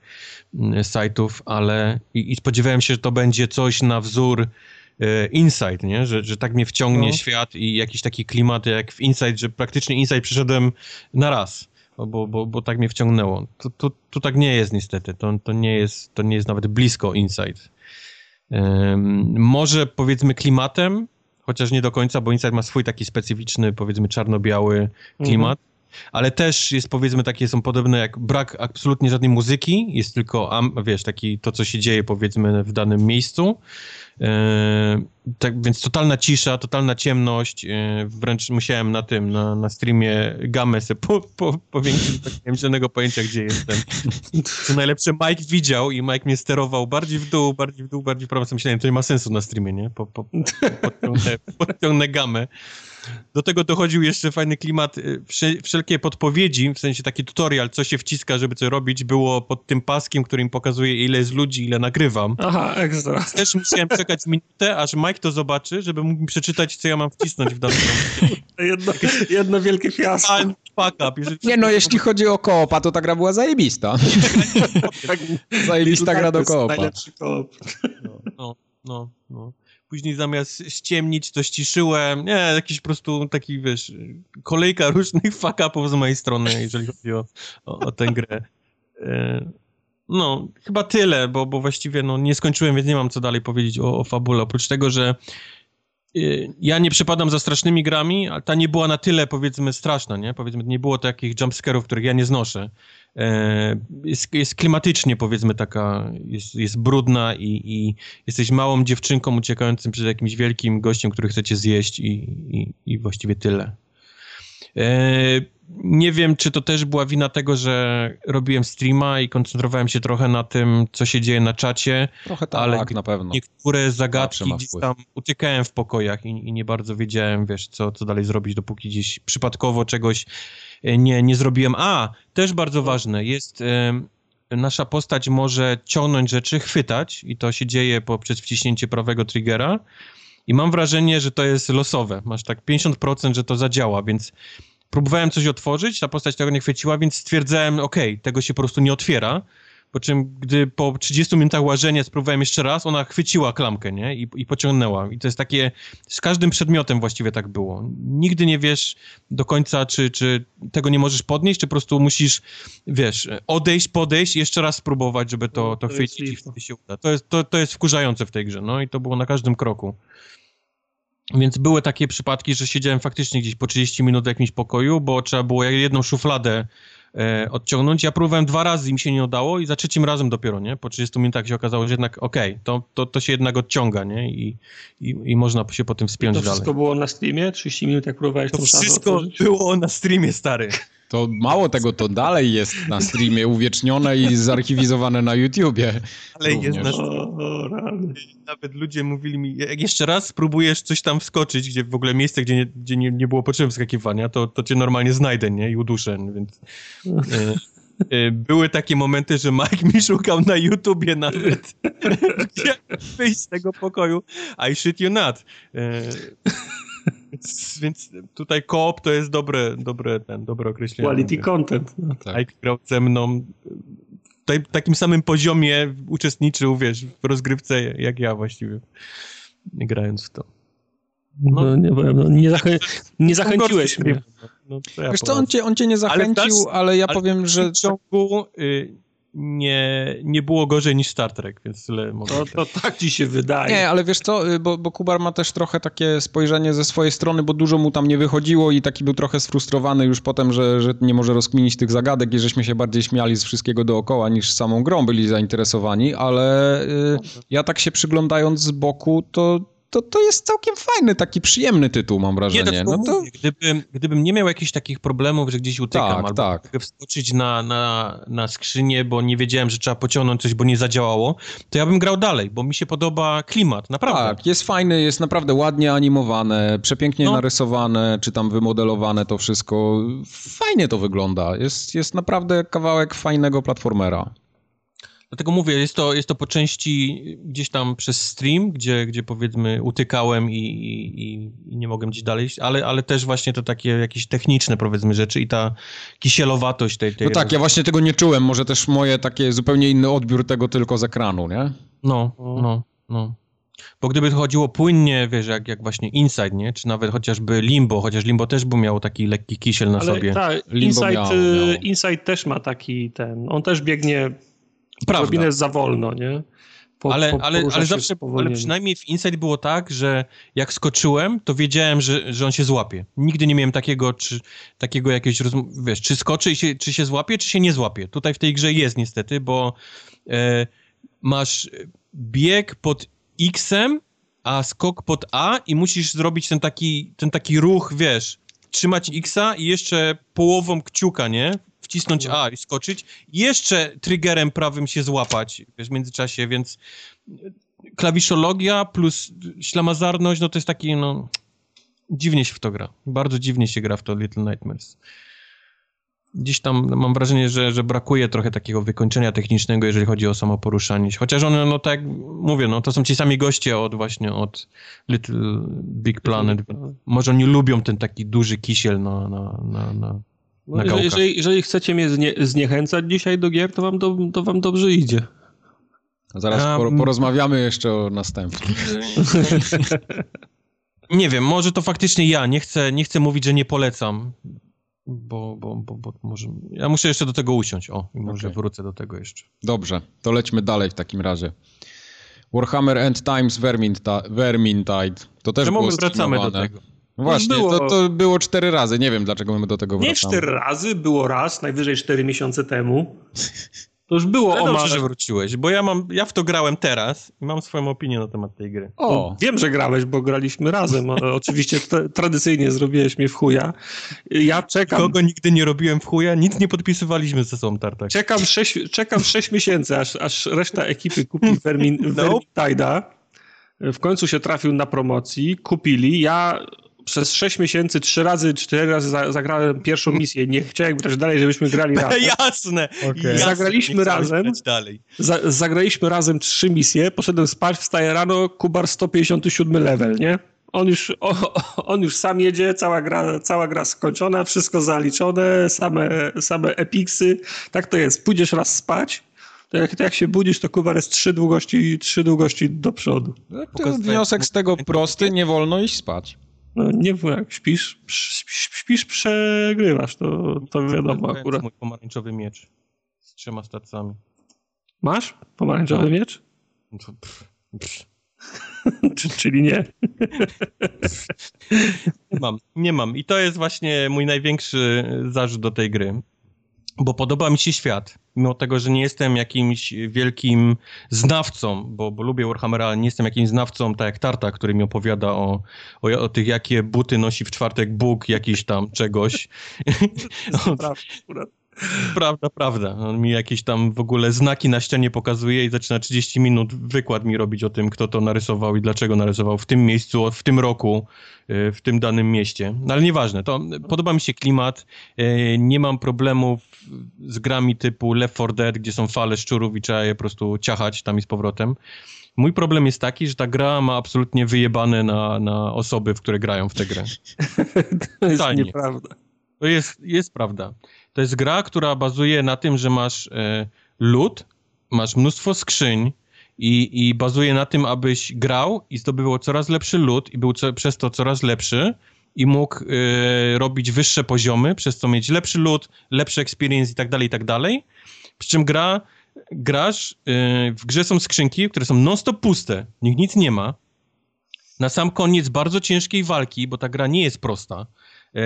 mm, sajtów, ale i, i spodziewałem się, że to będzie coś na wzór Inside, nie? Że, że tak mnie wciągnie no. świat i jakiś taki klimat jak w Inside, że praktycznie Inside przyszedłem na raz. Bo, bo, bo tak mnie wciągnęło. To, to, to tak nie jest niestety. To, to, nie jest, to nie jest nawet blisko Inside. Może powiedzmy klimatem, chociaż nie do końca, bo Inside ma swój taki specyficzny, powiedzmy czarno-biały klimat. Mhm. Ale też jest powiedzmy takie są podobne jak brak absolutnie żadnej muzyki, jest tylko, wiesz, taki to, co się dzieje powiedzmy w danym miejscu. E, tak, więc totalna cisza, totalna ciemność. E, wręcz musiałem na tym, na, na streamie gamę sobie po, po, powiększyć, tak nie mam żadnego pojęcia, gdzie jestem. Co najlepsze, Mike widział i Mike mnie sterował bardziej w dół, bardziej w dół, bardziej w prawo. Myślałem, to nie ma sensu na streamie, nie? Po, po, podciągnę, podciągnę gamę. Do tego dochodził jeszcze fajny klimat, y, wszelkie podpowiedzi, w sensie taki tutorial, co się wciska, żeby co robić, było pod tym paskiem, który im pokazuje, ile jest ludzi, ile nagrywam. Aha, ekstra. Też musiałem czekać minutę, aż Mike to zobaczy, żeby mógł mi przeczytać, co ja mam wcisnąć w danym jedno, jedno wielkie fiasko. Fuck up, Nie no, jeśli chodzi o koopa, to ta gra była zajebista. zajebista gra do koopa. Najlepszy koop. No, no, no później zamiast ściemnić, to ściszyłem. Nie, jakiś po prostu taki, wiesz, kolejka różnych fuck-upów z mojej strony, jeżeli chodzi o, o, o tę grę. E, no, chyba tyle, bo, bo właściwie no, nie skończyłem, więc nie mam co dalej powiedzieć o, o fabule. Oprócz tego, że y, ja nie przypadam za strasznymi grami, ale ta nie była na tyle, powiedzmy, straszna, nie? Powiedzmy, nie było takich jumpscarów, których ja nie znoszę. E, jest, jest klimatycznie powiedzmy taka, jest, jest brudna i, i jesteś małą dziewczynką uciekającym przed jakimś wielkim gościem, który chcecie zjeść i, i, i właściwie tyle. E, nie wiem, czy to też była wina tego, że robiłem streama i koncentrowałem się trochę na tym, co się dzieje na czacie. Trochę tak, ale na pewno. Niektóre zagadki gdzieś tam uciekałem w pokojach i, i, nie bardzo wiedziałem, wiesz, co, co dalej zrobić, dopóki gdzieś przypadkowo czegoś nie, nie zrobiłem. A, też bardzo ważne, jest nasza postać może ciągnąć rzeczy, chwytać i to się dzieje poprzez wciśnięcie prawego triggera i mam wrażenie, że to jest losowe. Masz tak 50%, że to zadziała, więc próbowałem coś otworzyć, ta postać tego nie chwyciła, więc stwierdzałem, ok, tego się po prostu nie otwiera, po czym, gdy po 30 minutach łażenia spróbowałem jeszcze raz, ona chwyciła klamkę, nie? I, I pociągnęła. I to jest takie, z każdym przedmiotem właściwie tak było. Nigdy nie wiesz do końca, czy, czy tego nie możesz podnieść, czy po prostu musisz, wiesz, odejść, podejść i jeszcze raz spróbować, żeby to, no, to, to chwycić i wtedy się uda. To jest, to, to jest wkurzające w tej grze, no i to było na każdym kroku. Więc były takie przypadki, że siedziałem faktycznie gdzieś po 30 minut w jakimś pokoju, bo trzeba było jedną szufladę e, odciągnąć. Ja próbowałem dwa razy i mi się nie udało i za trzecim razem dopiero, nie? Po 30 minutach się okazało, że jednak okej, okay, to, to, to się jednak odciąga, nie? I, i, i można się potem wspiąć dalej. To wszystko dalej. było na streamie? 30 minut jak próbowałeś To wszystko było na streamie, stary. To mało tego, to dalej jest na streamie uwiecznione i zarchiwizowane na YouTubie. Ale jest na Nawet ludzie mówili mi, jak jeszcze raz spróbujesz coś tam wskoczyć, gdzie w ogóle miejsce, gdzie nie, gdzie nie, nie było potrzeby wskakiwania, to, to cię normalnie znajdę, nie? I uduszę, więc... E, e, były takie momenty, że Mike mi szukał na YouTubie nawet, jak wyjść z tego pokoju. I shit you not. Więc, więc tutaj koop to jest dobre, dobre, ten, dobre określenie. Quality content. No. Tak. grał ze mną w takim samym poziomie uczestniczył, wiesz, w rozgrywce jak ja właściwie, grając w to. No, no nie, no, nie, zachę nie zachęciłeś mnie. No, ja Wiesz co, on cię, on cię nie zachęcił, ale, ale ja ale powiem, że... W ciągu, y, nie, nie było gorzej niż Star Trek, więc tyle mogę to, to tak ci się wydaje. Nie, ale wiesz co, y, bo, bo Kubar ma też trochę takie spojrzenie ze swojej strony, bo dużo mu tam nie wychodziło i taki był trochę sfrustrowany już potem, że, że nie może rozkminić tych zagadek i żeśmy się bardziej śmiali z wszystkiego dookoła niż samą grą byli zainteresowani, ale y, ja tak się przyglądając z boku, to to, to jest całkiem fajny, taki przyjemny tytuł, mam wrażenie. Nie, no to... gdybym, gdybym nie miał jakichś takich problemów, że gdzieś utykam, tak, albo tak. mogę wskoczyć na, na, na skrzynię, bo nie wiedziałem, że trzeba pociągnąć coś, bo nie zadziałało, to ja bym grał dalej, bo mi się podoba klimat, naprawdę. Tak, jest fajny, jest naprawdę ładnie animowane, przepięknie no. narysowane, czy tam wymodelowane to wszystko. Fajnie to wygląda. Jest, jest naprawdę kawałek fajnego platformera. Dlatego mówię, jest to, jest to po części gdzieś tam przez stream, gdzie, gdzie powiedzmy utykałem i, i, i nie mogłem gdzieś dalej, ale, ale też właśnie to takie jakieś techniczne powiedzmy rzeczy i ta kisielowatość tej... tej no tak, ja właśnie tego nie czułem, może też moje takie zupełnie inny odbiór tego tylko z ekranu, nie? No, no, no. Bo gdyby to chodziło płynnie, wiesz, jak, jak właśnie Inside, nie? Czy nawet chociażby Limbo, chociaż Limbo też by miał taki lekki kisiel na Ale sobie. Tak, Inside, miał, miał. Inside też ma taki ten, on też biegnie Prawda. Odrobinę za wolno, nie? Po, ale, po, ale, ale zawsze, ale przynajmniej w Inside było tak, że jak skoczyłem, to wiedziałem, że, że on się złapie. Nigdy nie miałem takiego, czy, takiego jakiegoś, wiesz, czy skoczy i się, czy się złapie, czy się nie złapie. Tutaj w tej grze jest niestety, bo e, masz bieg pod X-em, a skok pod A i musisz zrobić ten taki, ten taki ruch, wiesz, trzymać X-a i jeszcze połową kciuka, nie? Wcisnąć A i skoczyć, jeszcze triggerem prawym się złapać wiesz, w międzyczasie, więc klawiszologia plus ślamazarność, no to jest taki, no, dziwnie się w to gra. Bardzo dziwnie się gra w to Little Nightmares. Gdzieś tam mam wrażenie, że, że brakuje trochę takiego wykończenia technicznego, jeżeli chodzi o samo poruszanie się. Chociaż one, no tak jak mówię, no to są ci sami goście od właśnie od Little Big Planet. Może oni lubią ten taki duży kisiel na, na, na, na no, jeżeli, jeżeli, chcecie mnie znie, zniechęcać dzisiaj do gier, to wam, do, to wam dobrze idzie. Zaraz um, porozmawiamy jeszcze o następnym. nie wiem, może to faktycznie ja. Nie chcę, nie chcę mówić, że nie polecam. Bo, bo, bo, bo może. Ja muszę jeszcze do tego usiąść. O, i może okay. wrócę do tego jeszcze. Dobrze, to lećmy dalej w takim razie. Warhammer End Times Vermintide. To też Czemu było wracamy do tego? No właśnie, było... To, to było cztery razy. Nie wiem, dlaczego my do tego wracamy. Nie cztery razy, było raz, najwyżej cztery miesiące temu. To już było o dobrze, że wróciłeś, bo ja mam, ja w to grałem teraz i mam swoją opinię na temat tej gry. O, wiem, że grałeś, bo graliśmy razem. Oczywiście tradycyjnie zrobiłeś mnie w chuja. Ja czekam... Kogo nigdy nie robiłem w chuja, nic nie podpisywaliśmy ze sobą, Tartak. Czekam sześć, czekam sześć miesięcy, aż, aż reszta ekipy kupi Vermin, no. Vermintida. W końcu się trafił na promocji, kupili. Ja przez 6 miesięcy trzy razy, cztery razy zagrałem pierwszą misję. Nie chciałem grać dalej, żebyśmy grali razem. Jasne. Okay. Zagraliśmy razem. Dalej. Za, zagraliśmy razem trzy misje. Poszedłem spać, wstaję rano, Kubar 157 level, nie? On już, o, on już sam jedzie, cała gra, cała gra skończona, wszystko zaliczone, same, same epiksy. Tak to jest. Pójdziesz raz spać, to jak, to jak się budzisz, to Kubar jest trzy długości, trzy długości do przodu. No, wniosek z tego prosty, nie wolno iść spać. No nie wiem, jak śpisz, śpisz, przegrywasz, to, to wiadomo to akurat. mój pomarańczowy miecz z trzema stacjami. Masz pomarańczowy no. miecz? No pff, pff. Czyli nie. nie mam, nie mam. I to jest właśnie mój największy zarzut do tej gry bo podoba mi się świat. Mimo tego, że nie jestem jakimś wielkim znawcą, bo, bo lubię Warhammera, ale nie jestem jakimś znawcą, tak jak Tarta, który mi opowiada o, o, o tych, jakie buty nosi w czwartek Bóg, jakiś tam czegoś. Prawda, prawda. On mi jakieś tam w ogóle znaki na ścianie pokazuje i zaczyna 30 minut wykład mi robić o tym, kto to narysował i dlaczego narysował w tym miejscu, w tym roku, y, w tym danym mieście. No, ale nieważne, to podoba mi się klimat. Y, nie mam problemów z grami typu Left 4 Dead, gdzie są fale szczurów i trzeba je po prostu ciachać tam i z powrotem. Mój problem jest taki, że ta gra ma absolutnie wyjebane na, na osoby, w które grają w tę grę. to jest nieprawda. To jest, jest prawda. To jest gra, która bazuje na tym, że masz e, lód, masz mnóstwo skrzyń i, i bazuje na tym, abyś grał i zdobywał coraz lepszy lód i był co, przez to coraz lepszy i mógł e, robić wyższe poziomy, przez co mieć lepszy lód, lepszy experience i tak dalej, i tak dalej. Przy czym gra grasz, yy, w grze są skrzynki, które są non-stop puste, nikt nic nie ma. Na sam koniec bardzo ciężkiej walki, bo ta gra nie jest prosta, yy,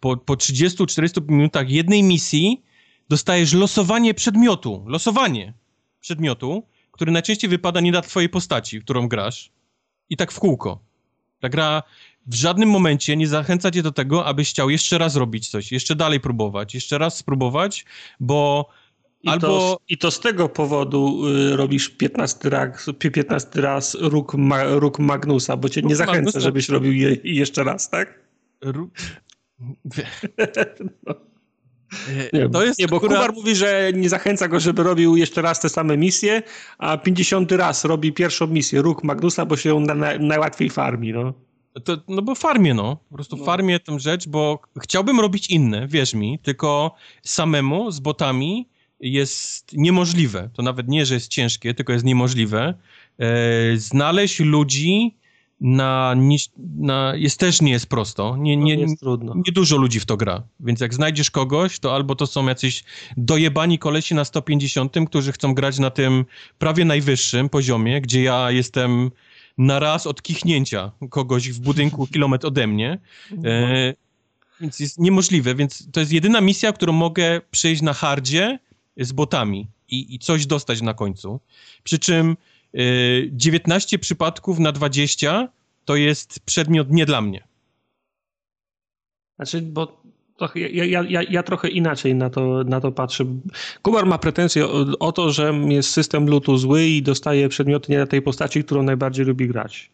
po, po 30-40 minutach jednej misji dostajesz losowanie przedmiotu. Losowanie przedmiotu, który najczęściej wypada nie dla twojej postaci, w którą grasz. I tak w kółko. Ta gra w żadnym momencie nie zachęca cię do tego, abyś chciał jeszcze raz robić coś, jeszcze dalej próbować, jeszcze raz spróbować, bo i albo... To, I to z tego powodu y, robisz 15 raz, 15 raz róg, ma, róg Magnusa, bo cię róg nie zachęca, Magnusa. żebyś robił je jeszcze raz, tak? Róg... Nie, to jest nie bo. Kubar mówi, że nie zachęca go, żeby robił jeszcze raz te same misje, a 50 raz robi pierwszą misję, róg Magnusa, bo się ją na, na, najłatwiej farmi, no. To, no bo farmię, no. Po prostu no. farmię tę rzecz, bo chciałbym robić inne, wierz mi, tylko samemu, z botami jest niemożliwe. To nawet nie, że jest ciężkie, tylko jest niemożliwe. E, znaleźć ludzi, na, na, jest też nie jest prosto. Nie, nie, jest trudno. nie dużo ludzi w to gra. Więc jak znajdziesz kogoś, to albo to są jacyś dojebani kolesi na 150, którzy chcą grać na tym prawie najwyższym poziomie, gdzie ja jestem na raz od kichnięcia kogoś w budynku kilometr ode mnie. E, więc jest niemożliwe, więc to jest jedyna misja, którą mogę przejść na hardzie z botami i, i coś dostać na końcu. Przy czym 19 y, przypadków na 20 to jest przedmiot nie dla mnie. Znaczy, bo ja, ja, ja, ja, trochę inaczej na to, na to patrzę. Kubar ma pretensje o, o, to, że jest system lutu zły i dostaje przedmioty nie na tej postaci, którą najbardziej lubi grać.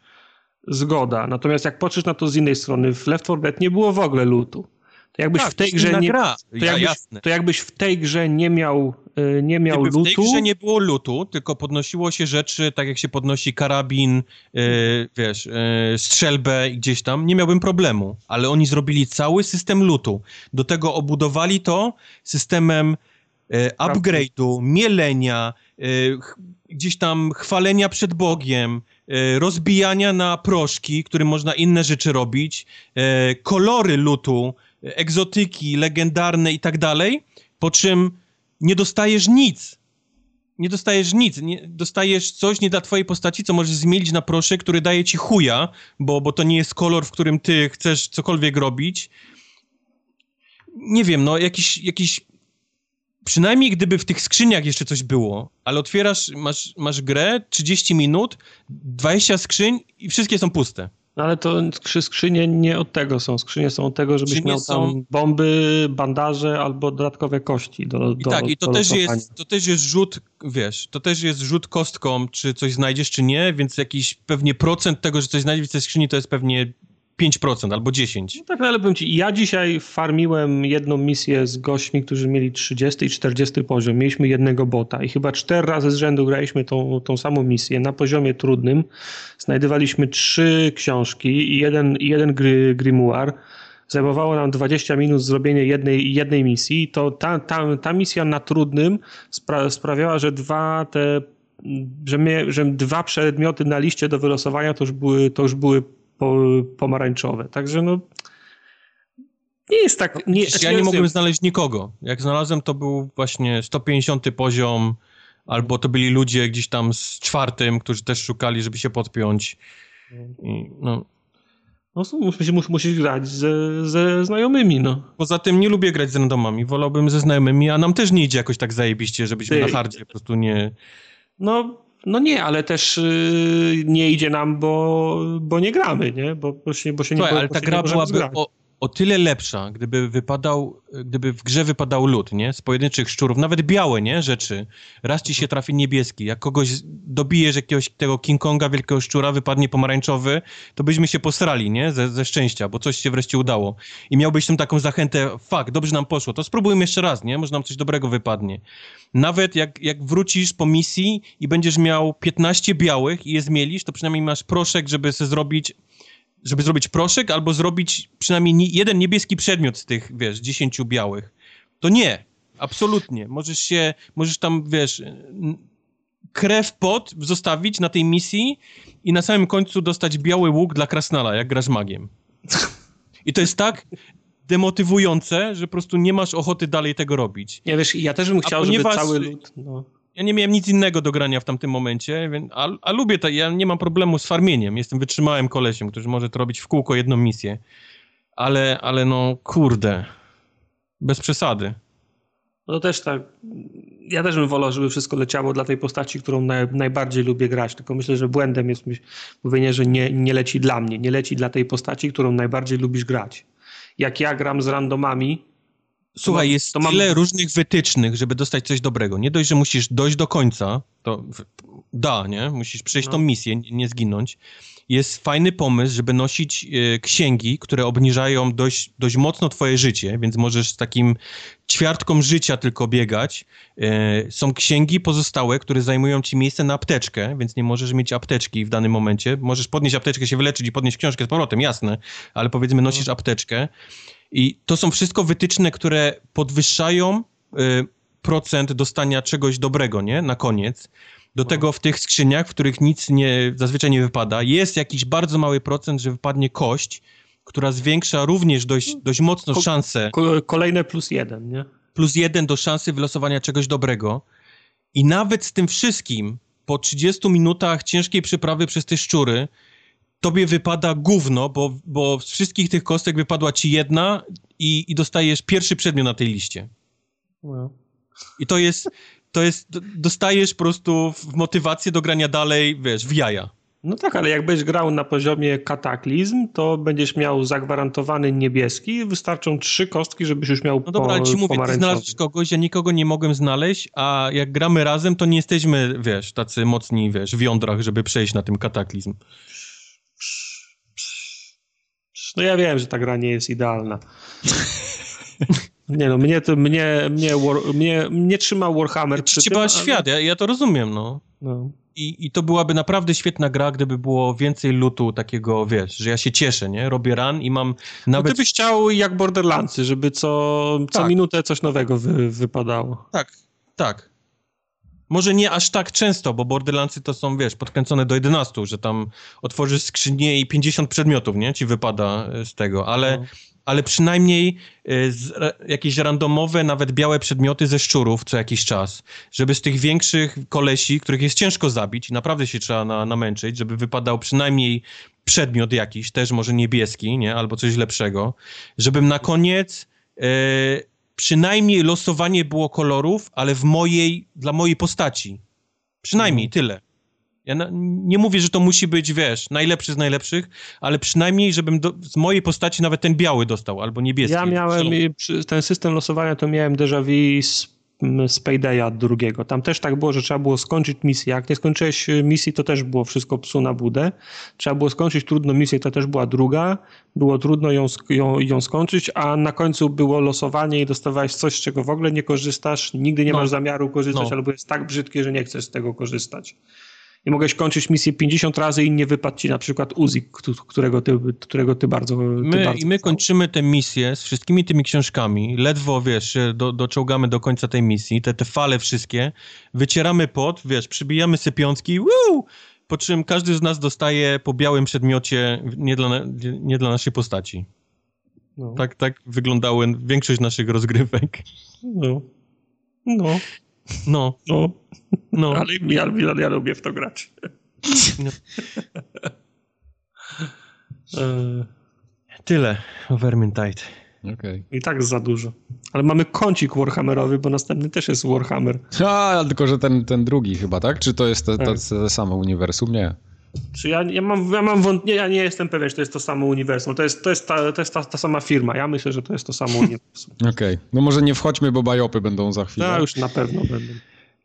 Zgoda. Natomiast jak patrzysz na to z innej strony, w Left 4 Dead nie było w ogóle lutu. To jakbyś tak, w tej grze nie. To, jakbyś, ja, to jakbyś w tej grze nie miał, nie miał Gdyby lutu. W tej grze nie było lutu, tylko podnosiło się rzeczy, tak jak się podnosi karabin, yy, wiesz, yy, strzelbę gdzieś tam, nie miałbym problemu. Ale oni zrobili cały system lutu. Do tego obudowali to systemem yy, upgrade'u, mielenia, gdzieś tam chwalenia przed Bogiem, rozbijania na proszki, którym można inne rzeczy robić, kolory lutu, egzotyki, legendarne i tak dalej, po czym nie dostajesz nic. Nie dostajesz nic, nie, dostajesz coś nie dla twojej postaci, co możesz zmienić na proszek, który daje ci chuja, bo, bo to nie jest kolor, w którym ty chcesz cokolwiek robić. Nie wiem, no jakiś, jakiś przynajmniej gdyby w tych skrzyniach jeszcze coś było, ale otwierasz, masz, masz grę, 30 minut, 20 skrzyń i wszystkie są puste. No ale to skrzynie nie od tego są. Skrzynie są od tego, żebyś miał tam bomby, bandaże albo dodatkowe kości do, I Tak, i to też, jest, to też jest rzut, wiesz, to też jest rzut kostką, czy coś znajdziesz, czy nie, więc jakiś pewnie procent tego, że coś znajdziesz w tej skrzyni, to jest pewnie 5% albo 10%. No tak, ale powiem ci, ja dzisiaj farmiłem jedną misję z gośćmi, którzy mieli 30 i 40 poziom. Mieliśmy jednego bota i chyba cztery razy z rzędu graliśmy tą, tą samą misję na poziomie trudnym. Znajdowaliśmy trzy książki i jeden, jeden gry, grimoire. Zajmowało nam 20 minut zrobienie jednej, jednej misji. To ta, ta, ta misja na trudnym spra sprawiała, że dwa te że, mnie, że dwa przedmioty na liście do wylosowania to już były, to już były pomarańczowe. Także no nie jest tak... Nie, ja nie mogłem znaleźć nikogo. Jak znalazłem, to był właśnie 150 poziom, albo to byli ludzie gdzieś tam z czwartym, którzy też szukali, żeby się podpiąć. I, no. No, musisz, musisz grać ze, ze znajomymi, no. Poza tym nie lubię grać z randomami, wolałbym ze znajomymi, a nam też nie idzie jakoś tak zajebiście, żebyśmy Ty. na hardzie po prostu nie... No, no nie, ale też yy, nie idzie nam, bo, bo nie gramy, nie? Bo, bo się, bo się Słuchaj, nie ale ta gra byłaby o, o tyle lepsza, gdyby wypadał, gdyby w grze wypadał lód, nie? Z pojedynczych szczurów, nawet białe, nie? Rzeczy. Raz ci się trafi niebieski, jak kogoś dobijesz jakiegoś tego King Konga, wielkiego szczura, wypadnie pomarańczowy, to byśmy się posrali, nie? Ze, ze szczęścia, bo coś się wreszcie udało. I miałbyś tam taką zachętę, fuck, dobrze nam poszło, to spróbujmy jeszcze raz, nie? Może nam coś dobrego wypadnie. Nawet jak, jak wrócisz po misji i będziesz miał 15 białych i je zmielisz, to przynajmniej masz proszek, żeby sobie zrobić żeby zrobić proszek albo zrobić przynajmniej jeden niebieski przedmiot z tych, wiesz, dziesięciu białych. To nie, absolutnie. Możesz się, możesz tam, wiesz, krew pot zostawić na tej misji i na samym końcu dostać biały łuk dla krasnala, jak grasz magiem. I to jest tak demotywujące, że po prostu nie masz ochoty dalej tego robić. Ja wiesz, ja też bym chciał, ponieważ... żeby cały lud... No Ja nie miałem nic innego do grania w tamtym momencie, a, a lubię to, ja nie mam problemu z farmieniem. Jestem wytrzymałym kolesiem, który może to robić w kółko jedną misję. Ale, ale no, kurde, bez przesady. No też tak. Ja też bym wolał, żeby wszystko leciało dla tej postaci, którą naj, najbardziej lubię grać. Tylko myślę, że błędem jest mówienie, że nie, nie leci dla mnie. Nie leci dla tej postaci, którą najbardziej lubisz grać. Jak ja gram z randomami. Słuchaj, to jest to mam... tyle różnych wytycznych, żeby dostać coś dobrego. Nie dość, że musisz dojść do końca, to da, nie? Musisz przejść no. tą misję, nie zginąć jest fajny pomysł, żeby nosić e, księgi, które obniżają dość, dość mocno twoje życie, więc możesz z takim ćwiartką życia tylko biegać. E, są księgi pozostałe, które zajmują ci miejsce na apteczkę, więc nie możesz mieć apteczki w danym momencie. Możesz podnieść apteczkę, się wyleczyć i podnieść książkę z powrotem, jasne, ale powiedzmy nosisz mhm. apteczkę. I to są wszystko wytyczne, które podwyższają e, procent dostania czegoś dobrego, nie? Na koniec. Do tego w tych skrzyniach, w których nic nie, zazwyczaj nie wypada, jest jakiś bardzo mały procent, że wypadnie kość, która zwiększa również dość, dość mocno ko szansę. Ko kolejne plus jeden, nie? Plus jeden do szansy wylosowania czegoś dobrego. I nawet z tym wszystkim, po 30 minutach ciężkiej przyprawy przez te szczury, tobie wypada gówno, bo, bo z wszystkich tych kostek wypadła ci jedna i, i dostajesz pierwszy przedmiot na tej liście. I to jest, to jest, dostajesz po prostu motywację do grania dalej, wiesz, w jaja. No tak, ale jakbyś grał na poziomie kataklizm, to będziesz miał zagwarantowany niebieski, wystarczą trzy kostki, żebyś już miał No dobra, ale ci mówię, ty znalazłeś kogoś, ja nikogo nie mogłem znaleźć, a jak gramy razem, to nie jesteśmy, wiesz, tacy mocni, wiesz, w jądrach, żeby przejść na tym kataklizm. No ja wiem, że ta gra nie jest idealna. Nie no, mnie, to, mnie, mnie, war, mnie, mnie trzyma Warhammer przy tym, ale... świat, ja, ja to rozumiem, no. no. I, I to byłaby naprawdę świetna gra, gdyby było więcej lutu takiego, wiesz, że ja się cieszę, nie? Robię run i mam nawet... No ty byś chciał jak Borderlandsy, żeby co, co tak. minutę coś nowego wy, wypadało. Tak, tak. Może nie aż tak często, bo Borderlandsy to są, wiesz, podkręcone do 11, że tam otworzysz skrzynię i 50 przedmiotów, nie? Ci wypada z tego, ale... No ale przynajmniej y, jakieś randomowe, nawet białe przedmioty ze szczurów co jakiś czas, żeby z tych większych kolesi, których jest ciężko zabić i naprawdę się trzeba na, namęczyć, żeby wypadał przynajmniej przedmiot jakiś, też może niebieski, nie, albo coś lepszego, żebym na koniec e, przynajmniej losowanie było kolorów, ale w mojej, dla mojej postaci. Przynajmniej mhm. tyle. Ja na, nie mówię, że to musi być, wiesz, najlepszy z najlepszych, ale przynajmniej, żebym do, z mojej postaci nawet ten biały dostał, albo niebieski. Ja miałem, ten system losowania to miałem déjà vu z, z Paydaya drugiego. Tam też tak było, że trzeba było skończyć misję. Jak nie skończyłeś y, misji, to też było wszystko psu na budę. Trzeba było skończyć trudną misję, to też była druga. Było trudno ją, ją, ją skończyć, a na końcu było losowanie i dostawałeś coś, z czego w ogóle nie korzystasz, nigdy nie no. masz zamiaru korzystać, no. albo jest tak brzydkie, że nie chcesz z tego korzystać i mogłeś kończyć misję 50 razy i nie wypadł ci na przykład Uzi, którego ty, którego ty bardzo... Ty my, bardzo I my kończymy tę misję z wszystkimi tymi książkami, ledwo, wiesz, do, doczołgamy do końca tej misji, te, te fale wszystkie, wycieramy pot, wiesz, przybijamy sypiączki, woo! po czym każdy z nas dostaje po białym przedmiocie nie dla, nie dla naszej postaci. No. Tak, tak wyglądały większość naszych rozgrywek. No. No. No. No. no. Ale ja, ja, ja lubię w to grać. No. E, tyle o Vermintide. Okay. I tak za dużo. Ale mamy kącik Warhammerowy, bo następny też jest Warhammer. A, tylko że ten, ten drugi chyba, tak? Czy to jest to, to samo uniwersum? Nie. Czy ja, ja mam, ja mam wątpliwość, ja nie jestem pewien, czy to jest to samo uniwersum. To jest, to jest, ta, to jest ta, ta sama firma. Ja myślę, że to jest to samo uniwersum. Okej. Okay. No może nie wchodźmy, bo bajopy będą za chwilę. No już na pewno będą.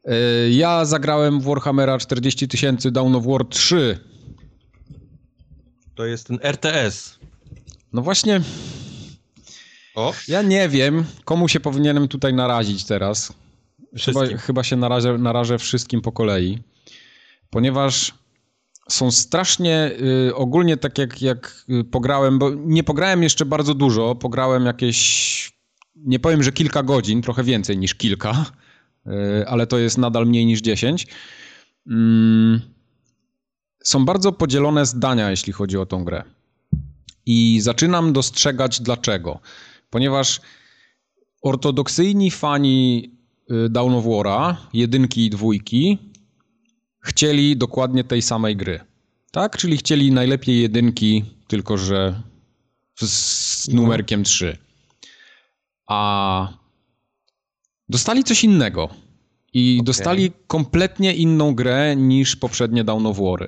E, ja zagrałem w Warhammera 40 tysięcy Down of War 3. To jest ten RTS. No właśnie. O. Ja nie wiem, komu się powinienem tutaj narazić teraz. Chyba, chyba się narażę, narażę wszystkim po kolei. Ponieważ są strasznie y, ogólnie tak jak, jak y, pograłem, bo nie pograłem jeszcze bardzo dużo, pograłem jakieś, nie powiem, że kilka godzin, trochę więcej niż kilka, y, ale to jest nadal mniej niż 10. Mm, są bardzo podzielone zdania, jeśli chodzi o tą grę. I zaczynam dostrzegać dlaczego. Ponieważ ortodoksyjni fani Dawn of War'a, jedynki i dwójki, chcieli dokładnie tej samej gry. Tak? Czyli chcieli najlepiej jedynki, tylko że z numerkiem 3. A dostali coś innego. I okay. dostali kompletnie inną grę niż poprzednie Dawn of War'y.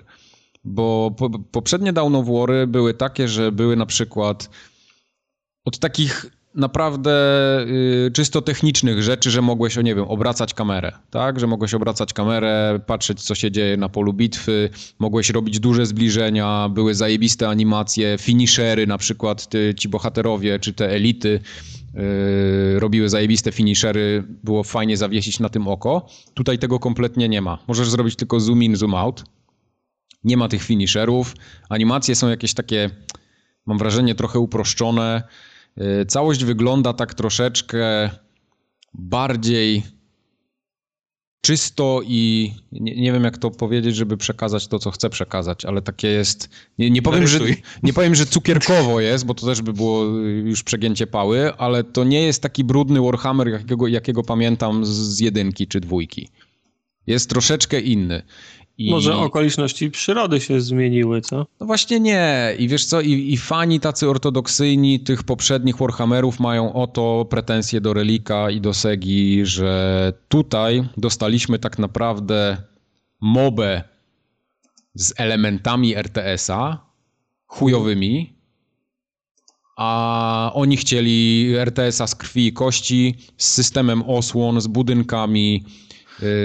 Bo po, poprzednie Dawn of War'y były takie, że były na przykład od takich naprawdę y, czysto technicznych rzeczy, że mogłeś, o nie wiem, obracać kamerę, tak? Że mogłeś obracać kamerę, patrzeć, co się dzieje na polu bitwy, mogłeś robić duże zbliżenia, były zajebiste animacje, finishery na przykład, ty, ci bohaterowie, czy te elity y, robiły zajebiste finishery, było fajnie zawiesić na tym oko. Tutaj tego kompletnie nie ma. Możesz zrobić tylko zoom in, zoom out. Nie ma tych finisherów. Animacje są jakieś takie, mam wrażenie, trochę uproszczone. Y, całość wygląda tak troszeczkę bardziej czysto i nie, nie, wiem jak to powiedzieć, żeby przekazać to, co chcę przekazać, ale takie jest. Nie, nie, powiem, że, nie powiem, że cukierkowo jest, bo to też by było już przegięcie pały, ale to nie jest taki brudny Warhammer, jakiego, jakiego pamiętam z jedynki czy dwójki. Jest troszeczkę inny. I... Może okoliczności przyrody się zmieniły, co? No właśnie nie. I wiesz co, i, i fani tacy ortodoksyjni tych poprzednich Warhammerów mają o to pretensje do Relika i do Segi, że tutaj dostaliśmy tak naprawdę mobę z elementami RTS-a chujowymi, a oni chcieli RTS-a z krwi i kości, z systemem osłon, z budynkami,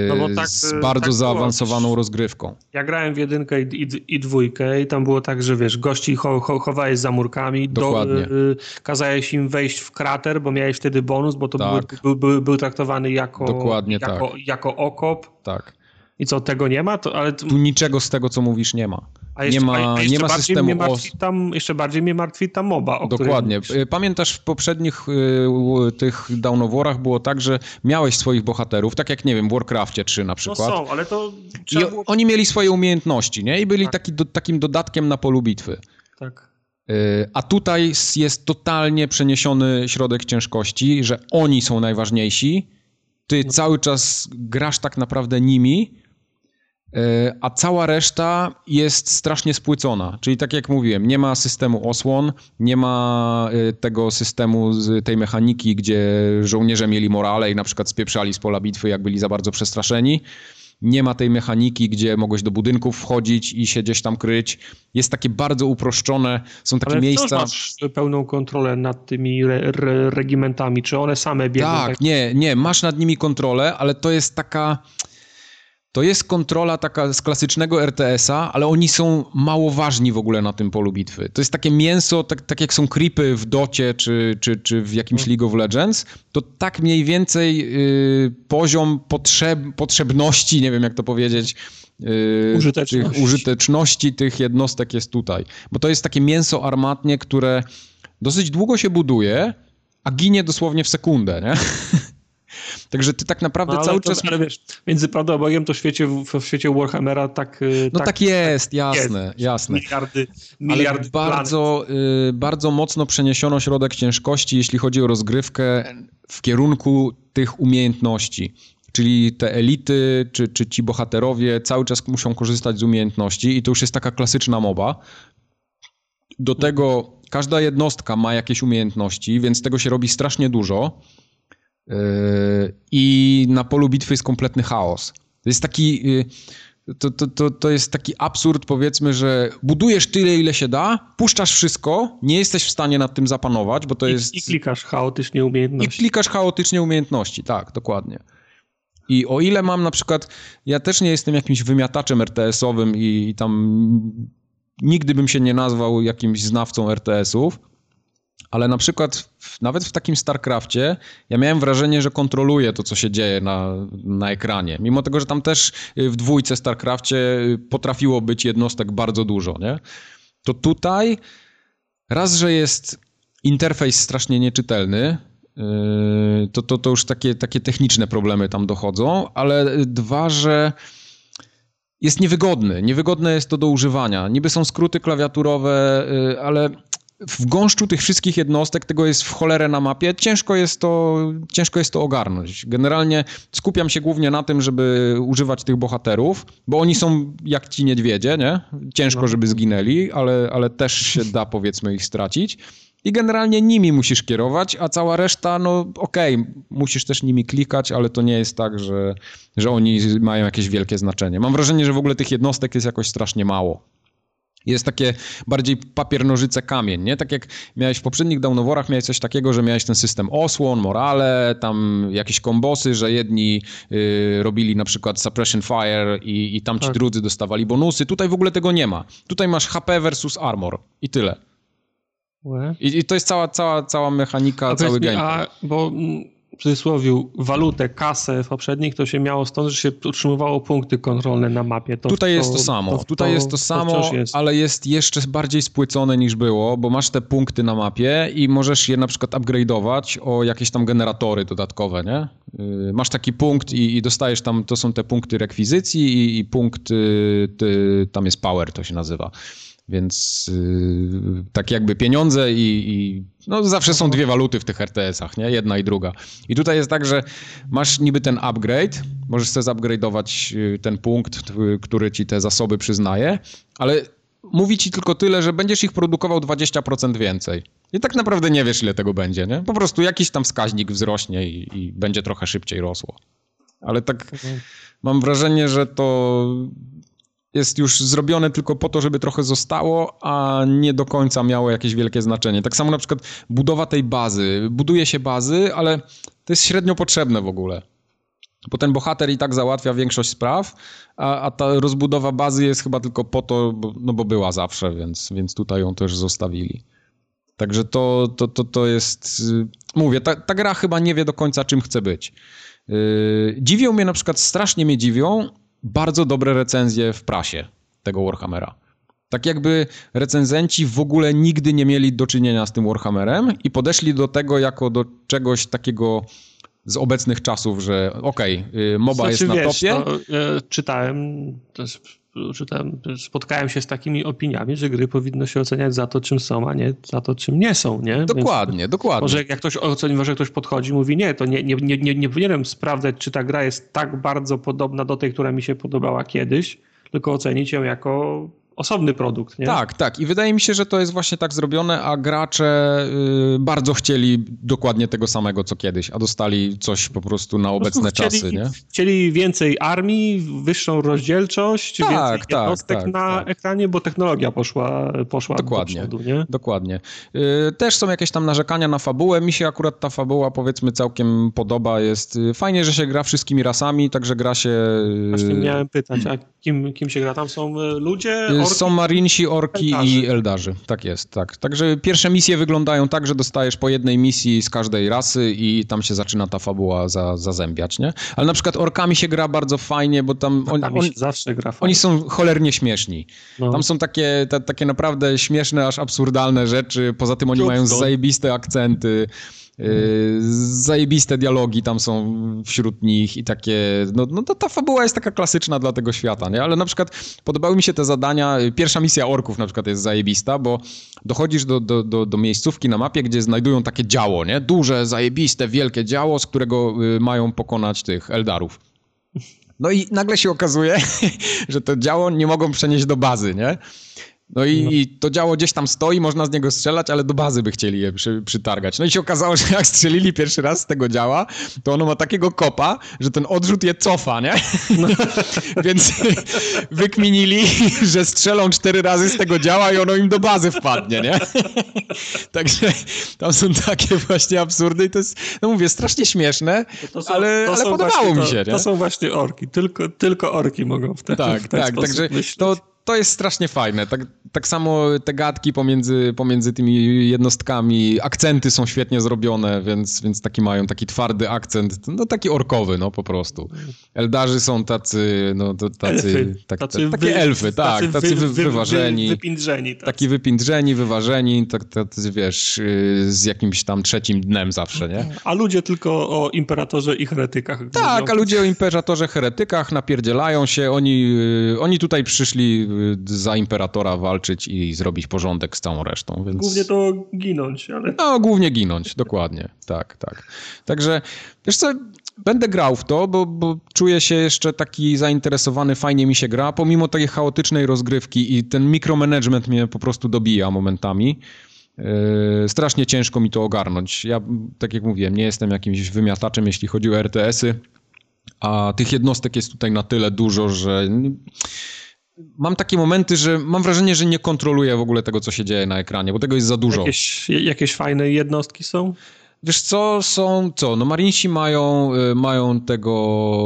no tak, z y, bardzo tak zaawansowaną było. rozgrywką. Ja grałem w jedynkę i, i, i, dwójkę i tam było tak, że wiesz, gości cho, cho, chowałeś za murkami, Dokładnie. Do, y, kazałeś im wejść w krater, bo miałeś wtedy bonus, bo to tak. był, był, był, traktowany jako, Dokładnie jako, tak. jako okop. Tak. I co, tego nie ma? To, ale... Tu niczego z tego, co mówisz, nie ma. A jeszcze, nie ma, nie ma systemu os... tam, Jeszcze bardziej mnie martwi ta MOBA. Dokładnie. Pamiętasz w poprzednich y, tych War'ach było tak, że miałeś swoich bohaterów, tak jak, nie wiem, w Warcraftie 3 na no przykład. No są, ale to... I było... oni mieli swoje umiejętności, nie? I byli tak. taki, do, takim dodatkiem na polu bitwy. Tak. Y, a tutaj jest totalnie przeniesiony środek ciężkości, że oni są najważniejsi, ty no. cały czas grasz tak naprawdę nimi, a cała reszta jest strasznie spłycona. Czyli tak jak mówiłem, nie ma systemu osłon, nie ma e, tego systemu, tej mechaniki, gdzie żołnierze mieli morale i na przykład spieprzali z pola bitwy, jak byli za bardzo przestraszeni. Nie ma tej mechaniki, gdzie mogłeś do budynków wchodzić i się gdzieś tam kryć. Jest takie bardzo uproszczone, są takie Ale miejsca... masz pełną kontrolę nad tymi re, re, regimentami, czy one same biegną? Tak, tak, nie, nie, masz nad nimi kontrolę, ale to jest taka to jest kontrola taka z klasycznego RTS-a, ale oni są mało ważni w ogóle na tym polu bitwy. To jest takie mięso, tak, tak jak są creepy w Docie czy, czy, czy w jakimś mhm. League of Legends, to tak mniej więcej y, poziom potrzeb, potrzebności, nie wiem jak to powiedzieć, y, użyteczności. Tych, użyteczności tych jednostek jest tutaj. Bo to jest takie mięso armatnie, które dosyć długo się buduje, a ginie dosłownie w sekundę, nie? Także ty tak naprawdę no, cały to, czas... Ale wiesz, między prawdą a Bogiem to w świecie, w, świecie Warhammera tak... Y, no tak, tak jest, tak jasne, jest. jasne. Miliardy, miliardy ale bardzo, y, bardzo mocno przeniesiono środek ciężkości, jeśli chodzi o rozgrywkę w kierunku tych umiejętności. Czyli te elity, czy, czy ci bohaterowie cały czas muszą korzystać z umiejętności i to już jest taka klasyczna moba. Do tego każda jednostka ma jakieś umiejętności, więc tego się robi strasznie dużo. Yy, i na polu bitwy jest kompletny chaos. To jest taki, yy, to, to, to, to jest taki absurd, powiedzmy, że budujesz tyle, ile się da, puszczasz wszystko, nie jesteś w stanie nad tym zapanować, bo to I, jest... I klikasz chaotycznie umiejętności. I klikasz chaotycznie umiejętności, tak, dokładnie. I o ile mam na przykład, ja też nie jestem jakimś wymiataczem RTS-owym i, i tam nigdy bym się nie nazwał jakimś znawcą RTS-ów, ale na przykład w, nawet w takim StarCraftie ja miałem wrażenie, że kontroluję to, co się dzieje na, na ekranie. Mimo tego, że tam też y, w dwójce StarCraftie y, potrafiło być jednostek bardzo dużo, nie? To tutaj raz, że jest interfejs strasznie nieczytelny, yy, to, to, to już takie, takie techniczne problemy tam dochodzą, ale dwa, że jest niewygodny. Niewygodne jest to do używania. Niby są skróty klawiaturowe, yy, ale w gąszczu tych wszystkich jednostek tego jest w cholerę na mapie, ciężko jest to, ciężko jest to ogarnąć. Generalnie skupiam się głównie na tym, żeby używać tych bohaterów, bo oni są jak ci niedźwiedzie, nie? Ciężko, no. żeby zginęli, ale, ale też się da powiedzmy ich stracić. I generalnie nimi musisz kierować, a cała reszta, no okej, okay, musisz też nimi klikać, ale to nie jest tak, że, że oni mają jakieś wielkie znaczenie. Mam wrażenie, że w ogóle tych jednostek jest jakoś strasznie mało. Jest takie bardziej papier, nożyce, kamień, nie? Tak jak miałeś w poprzednich Downoworach, miałeś coś takiego, że miałeś ten system osłon, morale, tam jakieś kombosy, że jedni y, robili na przykład suppression fire i, i tamci tak. drudzy dostawali bonusy. Tutaj w ogóle tego nie ma. Tutaj masz HP versus armor i tyle. I, I, to jest cała, cała, cała mechanika, a cały gameplay. A, bo w cudzysłowie walutę, kasę w poprzednich, to się miało stąd, że się utrzymywało punkty kontrolne na mapie. To, Tutaj to, jest to samo. To, Tutaj jest to samo, jest. ale jest jeszcze bardziej spłycone niż było, bo masz te punkty na mapie i możesz je na przykład upgrade'ować o jakieś tam generatory dodatkowe, nie? Y, masz taki punkt i, i dostajesz tam, to są te punkty rekwizycji i, i punkt, y, tam jest power, to się nazywa. Więc yy, tak jakby pieniądze i, i, no zawsze są dwie waluty w tych RTS-ach, nie? Jedna i druga. I tutaj jest tak, że masz niby ten upgrade, możesz sobie zupgrade'ować y, ten punkt, który ci te zasoby przyznaje, ale mówi ci tylko tyle, że będziesz ich produkował 20% więcej. I tak naprawdę nie wiesz, ile tego będzie, nie? Po prostu jakiś tam wskaźnik wzrośnie i, i będzie trochę szybciej rosło. Ale tak mhm. mam wrażenie, że to jest już zrobione tylko po to, żeby trochę zostało, a nie do końca miało jakieś wielkie znaczenie. Tak samo na przykład budowa tej bazy. Buduje się bazy, ale to jest średnio potrzebne w ogóle. Bo ten bohater i tak załatwia większość spraw, a, a ta rozbudowa bazy jest chyba tylko po to, bo, no bo była zawsze, więc, więc tutaj ją też zostawili. Także to, to, to, to jest... Mówię, ta, ta gra chyba nie wie do końca, czym chce być. Yy, dziwią mnie na przykład, strasznie mnie dziwią, bardzo dobre recenzje w prasie tego Warhammera. Tak jakby recenzenci w ogóle nigdy nie mieli do czynienia z tym Warhammerem i podeszli do tego jako do czegoś takiego z obecnych czasów, że okej, okay, MOBA znaczy, jest na wiesz, topie. No, e, czytałem, czytałem, spotkałem się z takimi opiniami, że gry powinno się oceniać za to, czym są, a nie za to, czym nie są, nie? Dokładnie, Więc dokładnie. Może jak ktoś oceni, że ktoś podchodzi mówi, nie, to nie, nie, nie, nie, nie powinienem sprawdzać, czy ta gra jest tak bardzo podobna do tej, która mi się podobała kiedyś, tylko ocenić ją jako osobny produkt, nie? Tak, tak. I wydaje mi się, że to jest właśnie tak zrobione, a gracze y, bardzo chcieli dokładnie tego samego, co kiedyś, a dostali coś po prostu na obecne chcieli, czasy, nie? Chcieli więcej armii, wyższą rozdzielczość, tak, więcej tak, jednostek tak, na tak. ekranie, bo technologia poszła, poszła dokładnie, do przodu, nie? Dokładnie. Y, też są jakieś tam narzekania na fabułę. Mi się akurat ta fabuła, powiedzmy, całkiem podoba. Jest y, fajnie, że się gra wszystkimi rasami, także gra się... Właśnie miałem pytać, a kim, kim się gra? Tam są ludzie, orki? Są marinsi, orki Eldarzy. i eldarzy. Tak jest, tak. Także pierwsze misje wyglądają tak, że dostajesz po jednej misji z każdej rasy i tam się zaczyna ta fabuła za, zazębiać, nie? Ale na przykład orkami się gra bardzo fajnie, bo tam... On, on, zawsze gra fajnie. Oni są cholernie śmieszni. No. Tam są takie, te, takie naprawdę śmieszne, aż absurdalne rzeczy. Poza tym oni mają zajebiste akcenty. Yy, zajebiste dialogi tam są wśród nich i takie, no, no ta fabuła jest taka klasyczna dla tego świata, nie? Ale na przykład podobały mi się te zadania, pierwsza misja orków na przykład jest zajebista, bo dochodzisz do, do, do, do miejscówki na mapie, gdzie znajdują takie działo, nie? Duże, zajebiste, wielkie działo, z którego y, mają pokonać tych Eldarów. No i nagle się okazuje, że to działo nie mogą przenieść do bazy, nie? No i, no. i, to działo gdzieś tam stoi, można z niego strzelać, ale do bazy by chcieli je przy, przytargać. No i się okazało, że jak strzelili pierwszy raz z tego działa, to ono ma takiego kopa, że ten odrzut je cofa, nie? No. Więc wykminili, że strzelą cztery razy z tego działa i ono im do bazy wpadnie, nie? Także tam są takie właśnie absurdy i to jest, no mówię, strasznie śmieszne, są, ale, ale podobało mi się, to, nie? To są właśnie orki, tylko, tylko orki mogą w ten, tak, w ten tak, sposób także myśleć. to to jest strasznie fajne. Tak, tak samo te gadki pomiędzy, pomiędzy tymi jednostkami, akcenty są świetnie zrobione, więc, więc taki mają taki twardy akcent, no taki orkowy, no po prostu. Eldarzy są tacy, no to tacy, elfy. Tak, tacy takie wy, elfy, tak, tacy, tacy wy, wy, wyważeni. wypindrzeni. Tacy. Taki wypindrzeni, wyważeni, tak, tacy wiesz, y, z jakimś tam trzecim dnem zawsze, nie? A ludzie tylko o imperatorze i heretykach. Tak, mówią. a ludzie o imperatorze, heretykach napierdzielają się, oni, y, oni tutaj przyszli za imperatora walczyć i zrobić porządek z całą resztą. Więc... Głównie to ginąć, ale... No, głównie ginąć, dokładnie. Tak, tak. Także, wiesz co, będę grał w to, bo, bo czuję się jeszcze taki zainteresowany, fajnie mi się gra, pomimo takiej chaotycznej rozgrywki i ten mikromanagement mnie po prostu dobija momentami. Yy, strasznie ciężko mi to ogarnąć. Ja, tak jak mówiłem, nie jestem jakimś wymiataczem, jeśli chodzi o RTS-y, a tych jednostek jest tutaj na tyle dużo, że mam takie momenty, że mam wrażenie, że nie kontroluję w ogóle tego, co się dzieje na ekranie, bo tego jest za dużo. Jakieś, jakieś fajne jednostki są? Wiesz co, są, co, no Marinsi mają, y, mają tego...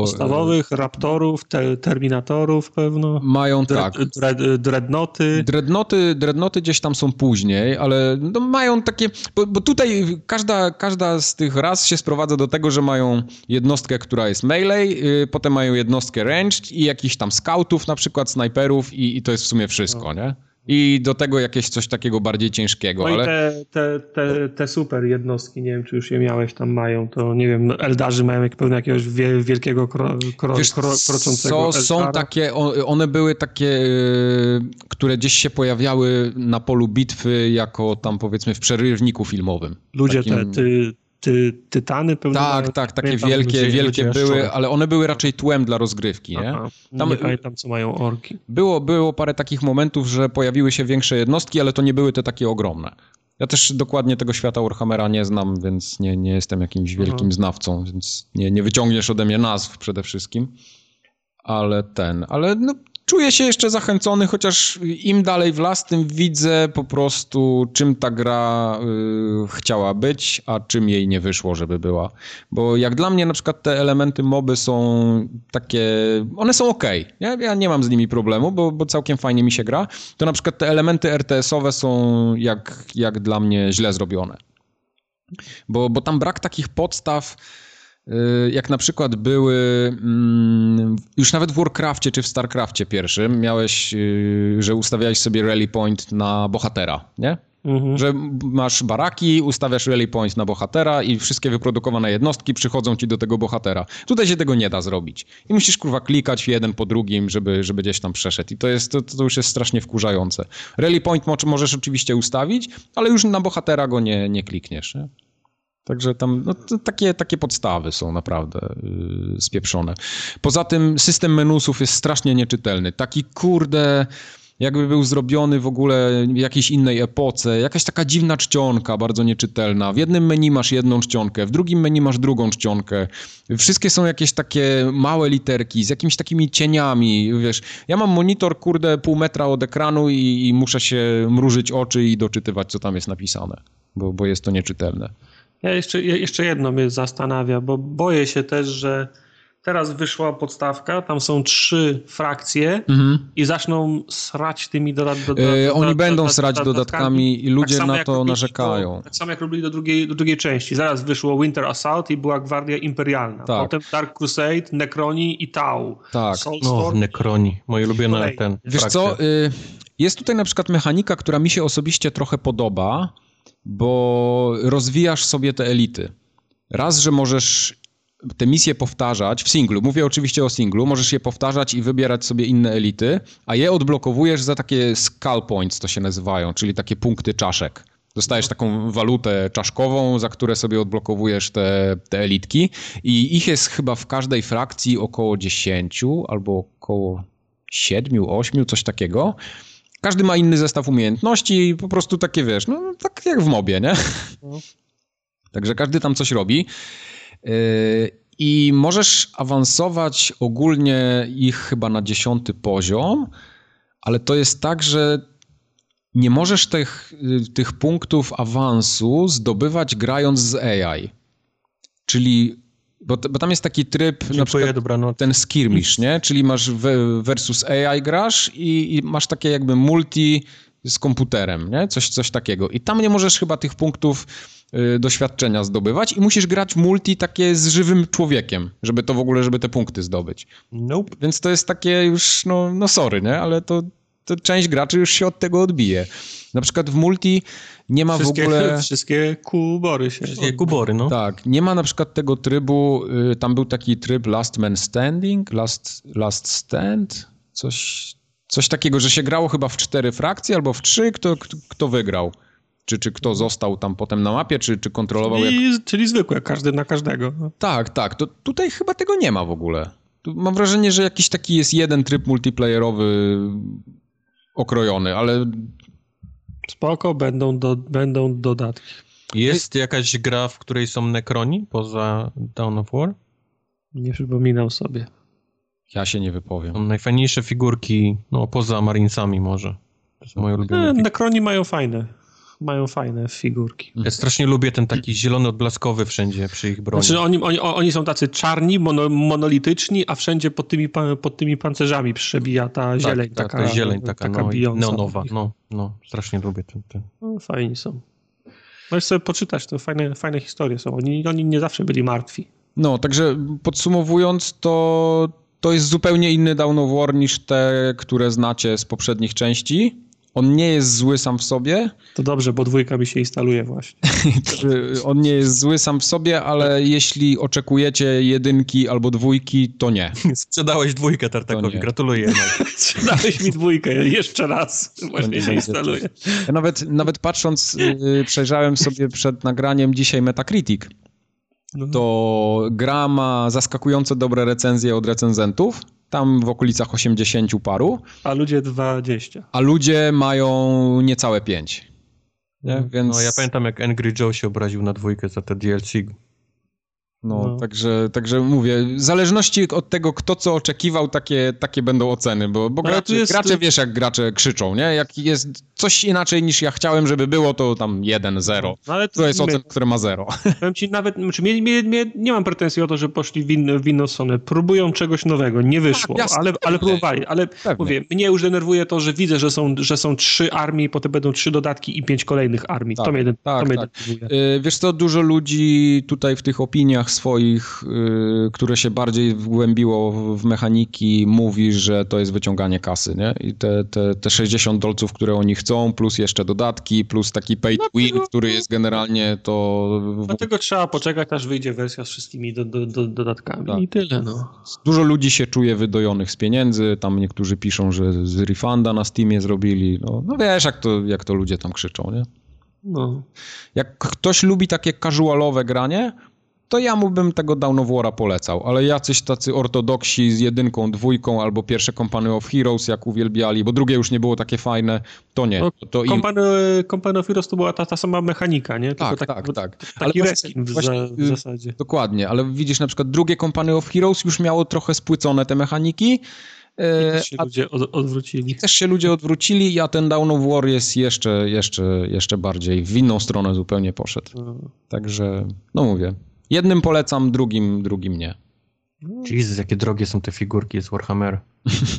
Podstawowych, Raptorów, te, Terminatorów pewno. Mają, tak. Dread, dreadnoty. Dreadnoty, dreadnoty gdzieś tam są później, ale no mają takie, bo, bo, tutaj każda, każda z tych ras się sprowadza do tego, że mają jednostkę, która jest melee, yy, potem mają jednostkę ranged i jakichś tam scoutów, na przykład snajperów i, i to jest w sumie wszystko, no. nie? I do tego jakieś coś takiego bardziej ciężkiego. No ale... i te, te, te, te, super jednostki, nie wiem, czy już je miałeś, tam mają, to nie wiem, Eldarzy mają jak pełne jakiegoś wielkiego kro, kro, Wiesz, kro, kroczącego so, Są takie, one były takie, y, które gdzieś się pojawiały na polu bitwy jako tam powiedzmy w przerywniku filmowym. Ludzie Takim... te, ty, ty, tytany pełne. Tak, tak, takie wielkie, ludzie, wielkie ludzie były, ale one były raczej tłem dla rozgrywki, nie? Aha, tam, nie pamiętam, co mają orki. Było, było parę takich momentów, że pojawiły się większe jednostki, ale to nie były te takie ogromne. Ja też dokładnie tego świata Warhammera nie znam, więc nie, nie jestem jakimś wielkim Aha. znawcą, więc nie, nie wyciągniesz ode mnie nazw przede wszystkim. Ale ten, ale no, czuję się jeszcze zachęcony, chociaż im dalej w las, tym widzę po prostu, czym ta gra y, chciała być, a czym jej nie wyszło, żeby była. Bo jak dla mnie na przykład te elementy moby są takie, one są ok, nie? ja nie mam z nimi problemu, bo, bo całkiem fajnie mi się gra, to na przykład te elementy RTS-owe są jak, jak dla mnie źle zrobione. Bo, bo tam brak takich podstaw, jak na przykład były mm, już nawet w Warcraftie czy w Starcraftie pierwszym miałeś, y, że ustawiałeś sobie rally point na bohatera, nie? Mhm. Że masz baraki, ustawiasz rally point na bohatera i wszystkie wyprodukowane jednostki przychodzą ci do tego bohatera. Tutaj się tego nie da zrobić. I musisz kurwa klikać jeden po drugim, żeby, żeby gdzieś tam przeszedł. I to, jest, to, to już jest strasznie wkurzające. Rally point możesz oczywiście ustawić, ale już na bohatera go nie, nie klikniesz. Nie? Także tam no, takie, takie podstawy są naprawdę yy, spieprzone. Poza tym system menusów jest strasznie nieczytelny. Taki kurde, jakby był zrobiony w ogóle w jakiejś innej epoce. Jakaś taka dziwna czcionka, bardzo nieczytelna. W jednym menu masz jedną czcionkę, w drugim menu masz drugą czcionkę. Wszystkie są jakieś takie małe literki z jakimiś takimi cieniami, wiesz. Ja mam monitor, kurde, pół metra od ekranu i, i muszę się mrużyć oczy i doczytywać, co tam jest napisane, bo, bo jest to nieczytelne. Ja jeszcze, jeszcze jedno mnie zastanawia, bo boję się też, że teraz wyszła podstawka, tam są trzy frakcje mhm. i zaczną srać tymi dodatkami. Yy, oni będą srać dodatkami i ludzie tak na to narzekają. Do, tak samo jak robili do drugiej, do drugiej części. Zaraz wyszło Winter Assault i była Gwardia Imperialna. Tak. Potem Dark Crusade, Necroni i Tau. Tak. Soulstorm. No, Necroni. Moje ulubione ten. Wiesz frakcje. co, y, jest tutaj na przykład mechanika, która mi się osobiście trochę podoba, bo rozwijasz sobie te elity. Raz, że możesz te misje powtarzać w singlu, mówię oczywiście o singlu, możesz je powtarzać i wybierać sobie inne elity, a je odblokowujesz za takie skull points, to się nazywają, czyli takie punkty czaszek. Dostajesz taką walutę czaszkową, za które sobie odblokowujesz te, te elitki i ich jest chyba w każdej frakcji około 10 albo około 7, 8, coś takiego. Każdy ma inny zestaw umiejętności i po prostu takie, wiesz, no tak jak w mobie, nie? No. Także każdy tam coś robi. Yy, I możesz awansować ogólnie ich chyba na dziesiąty poziom, ale to jest tak, że nie możesz tych, y, tych punktów awansu zdobywać grając z AI. Czyli bo, bo tam jest taki tryb, Dziękuję, na przykład dobranoc. ten skirmish, nie? Czyli masz versus AI grasz i, i, masz takie jakby multi z komputerem, nie? Coś, coś takiego. I tam nie możesz chyba tych punktów y, doświadczenia zdobywać i musisz grać multi takie z żywym człowiekiem, żeby to w ogóle, żeby te punkty zdobyć. Nope. Więc to jest takie już, no, no sorry, nie? Ale to, to część graczy już się od tego odbije. Na przykład w multi nie ma wszystkie, w ogóle... Wszystkie kubory się... Wszystkie kubory, no. Tak, nie ma na przykład tego trybu, y, tam był taki tryb Last Man Standing, Last, last Stand, coś Coś takiego, że się grało chyba w cztery frakcje albo w trzy, kto, kto, kto wygrał. Czy, czy kto został tam potem na mapie, czy, czy kontrolował. Czyli, jak... czyli zwykłe, każdy na każdego. No. Tak, tak. To tutaj chyba tego nie ma w ogóle. Tu mam wrażenie, że jakiś taki jest jeden tryb multiplayerowy okrojony, ale. Spoko, będą, do, będą dodatki. Jest jakaś gra, w której są Necroni poza Dawn of War? Nie przypominam sobie. Ja się nie wypowiem. Są najfajniejsze figurki, no poza Marinesami może. To jest moje ulubione. Necroni mają fajne. Mają fajne figurki. Ja strasznie lubię ten taki zielony odblaskowy wszędzie przy ich broni. Znaczy oni, oni, oni są tacy czarni, mono, monolityczni, a wszędzie pod tymi, pod tymi pancerzami przebija ta tak, zieleń. Tak, taka, ta zieleń taka, taka no, neonowa. No, no, strasznie lubię ten. ten. No, fajni są. Możesz sobie poczytać, to fajne, fajne historie są. Oni, oni nie zawsze byli martwi. No, także podsumowując, to, to jest zupełnie inny Dawn of War niż te, które znacie z poprzednich części. On nie jest zły sam w sobie. To dobrze, bo dwójka mi się instaluje właśnie. On nie jest zły sam w sobie, ale jeśli oczekujecie jedynki albo dwójki, to nie. Sprzedałeś dwójkę Tartakowi, gratuluję. Sprzedałeś mi dwójkę, jeszcze raz. Właśnie się instaluje. Ja nawet, nawet patrząc, yy, przejrzałem sobie przed nagraniem dzisiaj Metacritic. No. To gra ma zaskakująco dobre recenzje od recenzentów tam w okolicach 80 paru. A ludzie 20. A ludzie mają niecałe 5. Nie? No, Więc... No, ja pamiętam, jak Angry Joe się obraził na dwójkę za te DLC. No, no, Także, także mówię, w zależności od tego, kto co oczekiwał, takie, takie będą oceny, bo, bo gracze, jest... gracze, wiesz, jak gracze krzyczą, nie? Jak jest coś inaczej niż ja chciałem, żeby było, to tam 1-0. No, ale to, to jest my... ocen, które ma 0. Powiem ci nawet, znaczy, mnie, mnie, mnie, nie mam pretensji o to, że poszli w, in, w inną stronę. Próbują czegoś nowego, nie wyszło, tak, ale, ale próbowali. Ale pewnie. mówię, mnie już denerwuje to, że widzę, że są, że są trzy armie, potem będą trzy dodatki i pięć kolejnych armii. Tak, to mnie, tak, to mnie tak. Yy, wiesz co, dużo ludzi tutaj w tych opiniach swoich Y, które się bardziej wgłębiło w mechaniki, mówi, że to jest wyciąganie kasy, nie? I te, te, te 60 dolców, które oni chcą, plus jeszcze dodatki, plus taki pay to win, który jest generalnie to... Dlatego trzeba poczekać, aż wyjdzie wersja z wszystkimi do, do, do dodatkami tak. i tyle, no. Dużo ludzi się czuje wydojonych z pieniędzy, tam niektórzy piszą, że z refunda na Steamie zrobili, no, no wiesz, jak to, jak to ludzie tam krzyczą, nie? No. Jak ktoś lubi takie casualowe granie, to ja mu bym tego Dawn of War'a polecał, ale jacyś tacy ortodoksi z jedynką, dwójką albo pierwsze Company of Heroes jak uwielbiali, bo drugie już nie było takie fajne, to nie. No, to im... Company, Company of Heroes to była ta, ta sama mechanika, nie? Tylko tak, tak, tak, tak. Taki ale reskin w, właśnie, w, zasadzie. Dokładnie, ale widzisz na przykład drugie Company of Heroes już miało trochę spłycone te mechaniki, I też się a, ludzie od, odwrócili. Też się ludzie odwrócili, a ten Dawn of War jest jeszcze, jeszcze, jeszcze bardziej w inną stronę zupełnie poszedł. No. Także, no mówię, Jednym polecam, drugim, drugim nie. Jezus, jakie drogie są te figurki z Warhammer.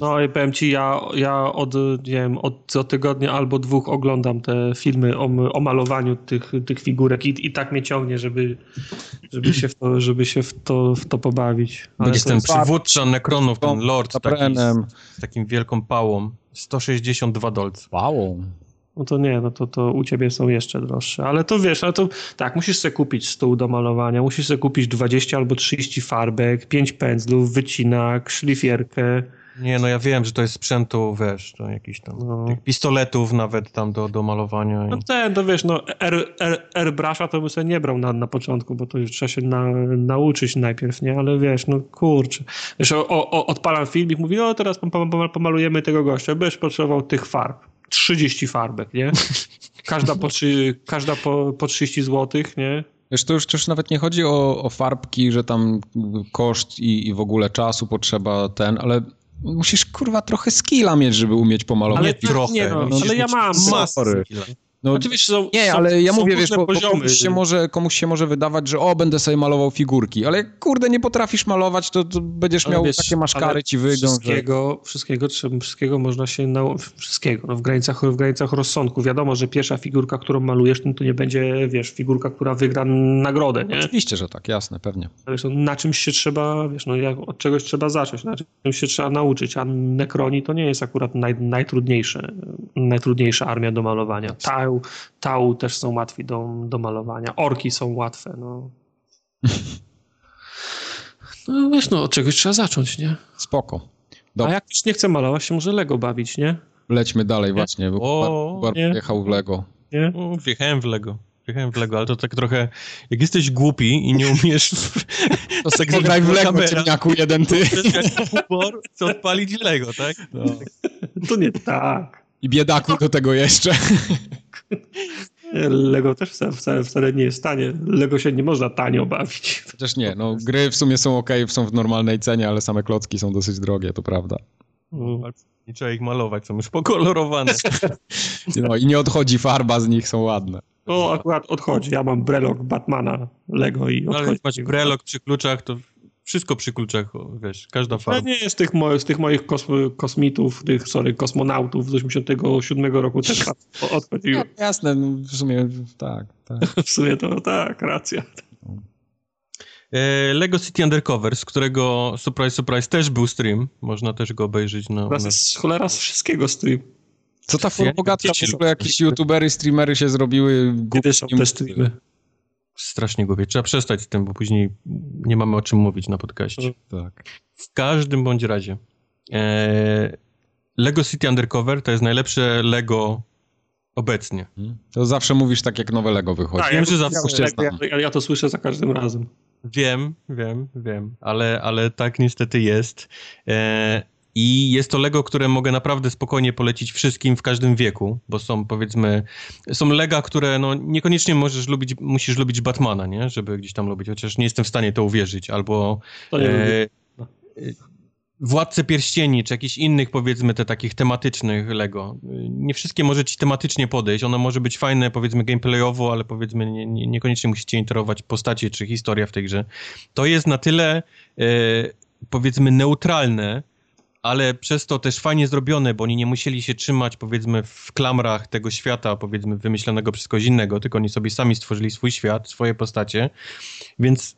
No i powiem ci, ja, ja od, nie wiem, od co tygodnia albo dwóch oglądam te filmy o, o malowaniu tych, tych figurek i, i tak mnie ciągnie, żeby, żeby się w to, żeby się w to, w to pobawić. Ale jest ten jest przywódca Necronów, ten Lord taki, z, z takim wielką pałą. 162 dolce. Pałą? No to nie, no to, to u ciebie są jeszcze droższe. Ale to wiesz, ale to tak, musisz sobie kupić stół do malowania, musisz sobie kupić 20 albo 30 farbek, 5 pędzlów, wycinak, szlifierkę. Nie, no ja wiem, że to jest sprzętu, wiesz, to jakiś tam no. pistoletów nawet tam do, do malowania. No ten, to wiesz, no air, air, airbrusha to bym sobie nie brał na, na początku, bo to już trzeba się na, nauczyć najpierw, nie? Ale wiesz, no kurczę. Wiesz, o, o, odpalam filmik, mówi, o teraz pomalujemy tego gościa, byś potrzebował tych farb 30 farbek, nie? Każda po, każda po, po 30 zł, nie? Wiesz, to już też nawet nie chodzi o, o farbki, że tam koszt i, i w ogóle czasu potrzeba ten, ale musisz kurwa trochę skilla mieć, żeby umieć pomalować. Ale trochę. Nie, no, ale ja mam masę. No, Oczywiście są, nie, są, ale ja mówię, wiesz, bo komuś, się może, komuś się może wydawać, że o, będę sobie malował figurki, ale kurde, nie potrafisz malować, to, to będziesz ale miał wiesz, takie maszkary ci wyjdą. Wszystkiego, że... wszystkiego, wszystkiego można się nauczyć, wszystkiego, no, w, granicach, w granicach rozsądku. Wiadomo, że pierwsza figurka, którą malujesz, no, to nie będzie, wiesz, figurka, która wygra nagrodę, nie? Oczywiście, że tak, jasne, pewnie. Wiesz, no, na czymś się trzeba, wiesz, no, jak, od czegoś trzeba zacząć, na czymś się trzeba nauczyć, a Necroni to nie jest akurat naj, najtrudniejsze, najtrudniejsza armia do malowania. Tau, Tau też są łatwi do, do malowania. Orki są łatwe, no. No wiesz, no od czegoś trzeba zacząć, nie? Spoko. A jak ktoś nie chce malować, się może Lego bawić, nie? Lećmy dalej nie? właśnie, bo o, Bar wjechał w Lego. Nie? No, wjechałem w Lego. Wjechałem w Lego, ale to tak trochę... Jak jesteś głupi i nie umiesz... to tak graj w Lego, ciemniaku jeden ty. humor, co odpalić Lego, tak? No. To nie tak. I biedaku do tego jeszcze. Lego też wcale, wcale nie jest tanie. Lego się nie można tanio bawić. Chociaż nie, no gry w sumie są ok, są w normalnej cenie, ale same klocki są dosyć drogie, to prawda. Mm. Nie trzeba ich malować, są już pokolorowane. No i nie odchodzi farba z nich, są ładne. O, akurat odchodzi. Ja mam brelok Batmana Lego i odchodzi. Ale jak masz brelok przy kluczach, to wszystko przy kluczach, wiesz, każda farba. nie jest tych, mo z tych moich kos kosmitów, tych, sorry, kosmonautów z 87 roku też odchodziło. Ja, jasne, no, w sumie tak, tak. w sumie to tak, racja. E, Lego City Undercover, z którego surprise, surprise też był stream. Można też go obejrzeć na. Teraz jest cholera z wszystkiego stream. Co ta formogatka? W ogóle jakieś youtubery, streamery się zrobiły. Kiedy są te streamy? Strasznie głupie. Trzeba przestać z tym, bo później nie mamy o czym mówić na podcaście. Tak. W każdym bądź razie. E, Lego City Undercover to jest najlepsze Lego obecnie. Hmm. To zawsze mówisz tak, jak nowe Lego wychodzi. Tak, Wiem, że zawsze ja, ja, ja, to słyszę za każdym razem. Wiem, wiem, wiem, ale, ale tak niestety jest. E, i jest to Lego, które mogę naprawdę spokojnie polecić wszystkim w każdym wieku, bo są powiedzmy, są Lega, które no niekoniecznie możesz lubić, musisz lubić Batmana, nie? Żeby gdzieś tam lubić, chociaż nie jestem w stanie to uwierzyć, albo e, Władcę Pierścieni, czy jakichś innych powiedzmy te takich tematycznych Lego. Nie wszystkie może ci tematycznie podejść, ono może być fajne powiedzmy gameplayowo, ale powiedzmy nie, nie, niekoniecznie musicie interować postacie czy historia w tej grze. To jest na tyle e, powiedzmy neutralne, ale przez to też fajnie zrobione, bo oni nie musieli się trzymać, powiedzmy, w klamrach tego świata, powiedzmy, wymyślonego przez kogoś innego, tylko oni sobie sami stworzyli swój świat, swoje postacie, więc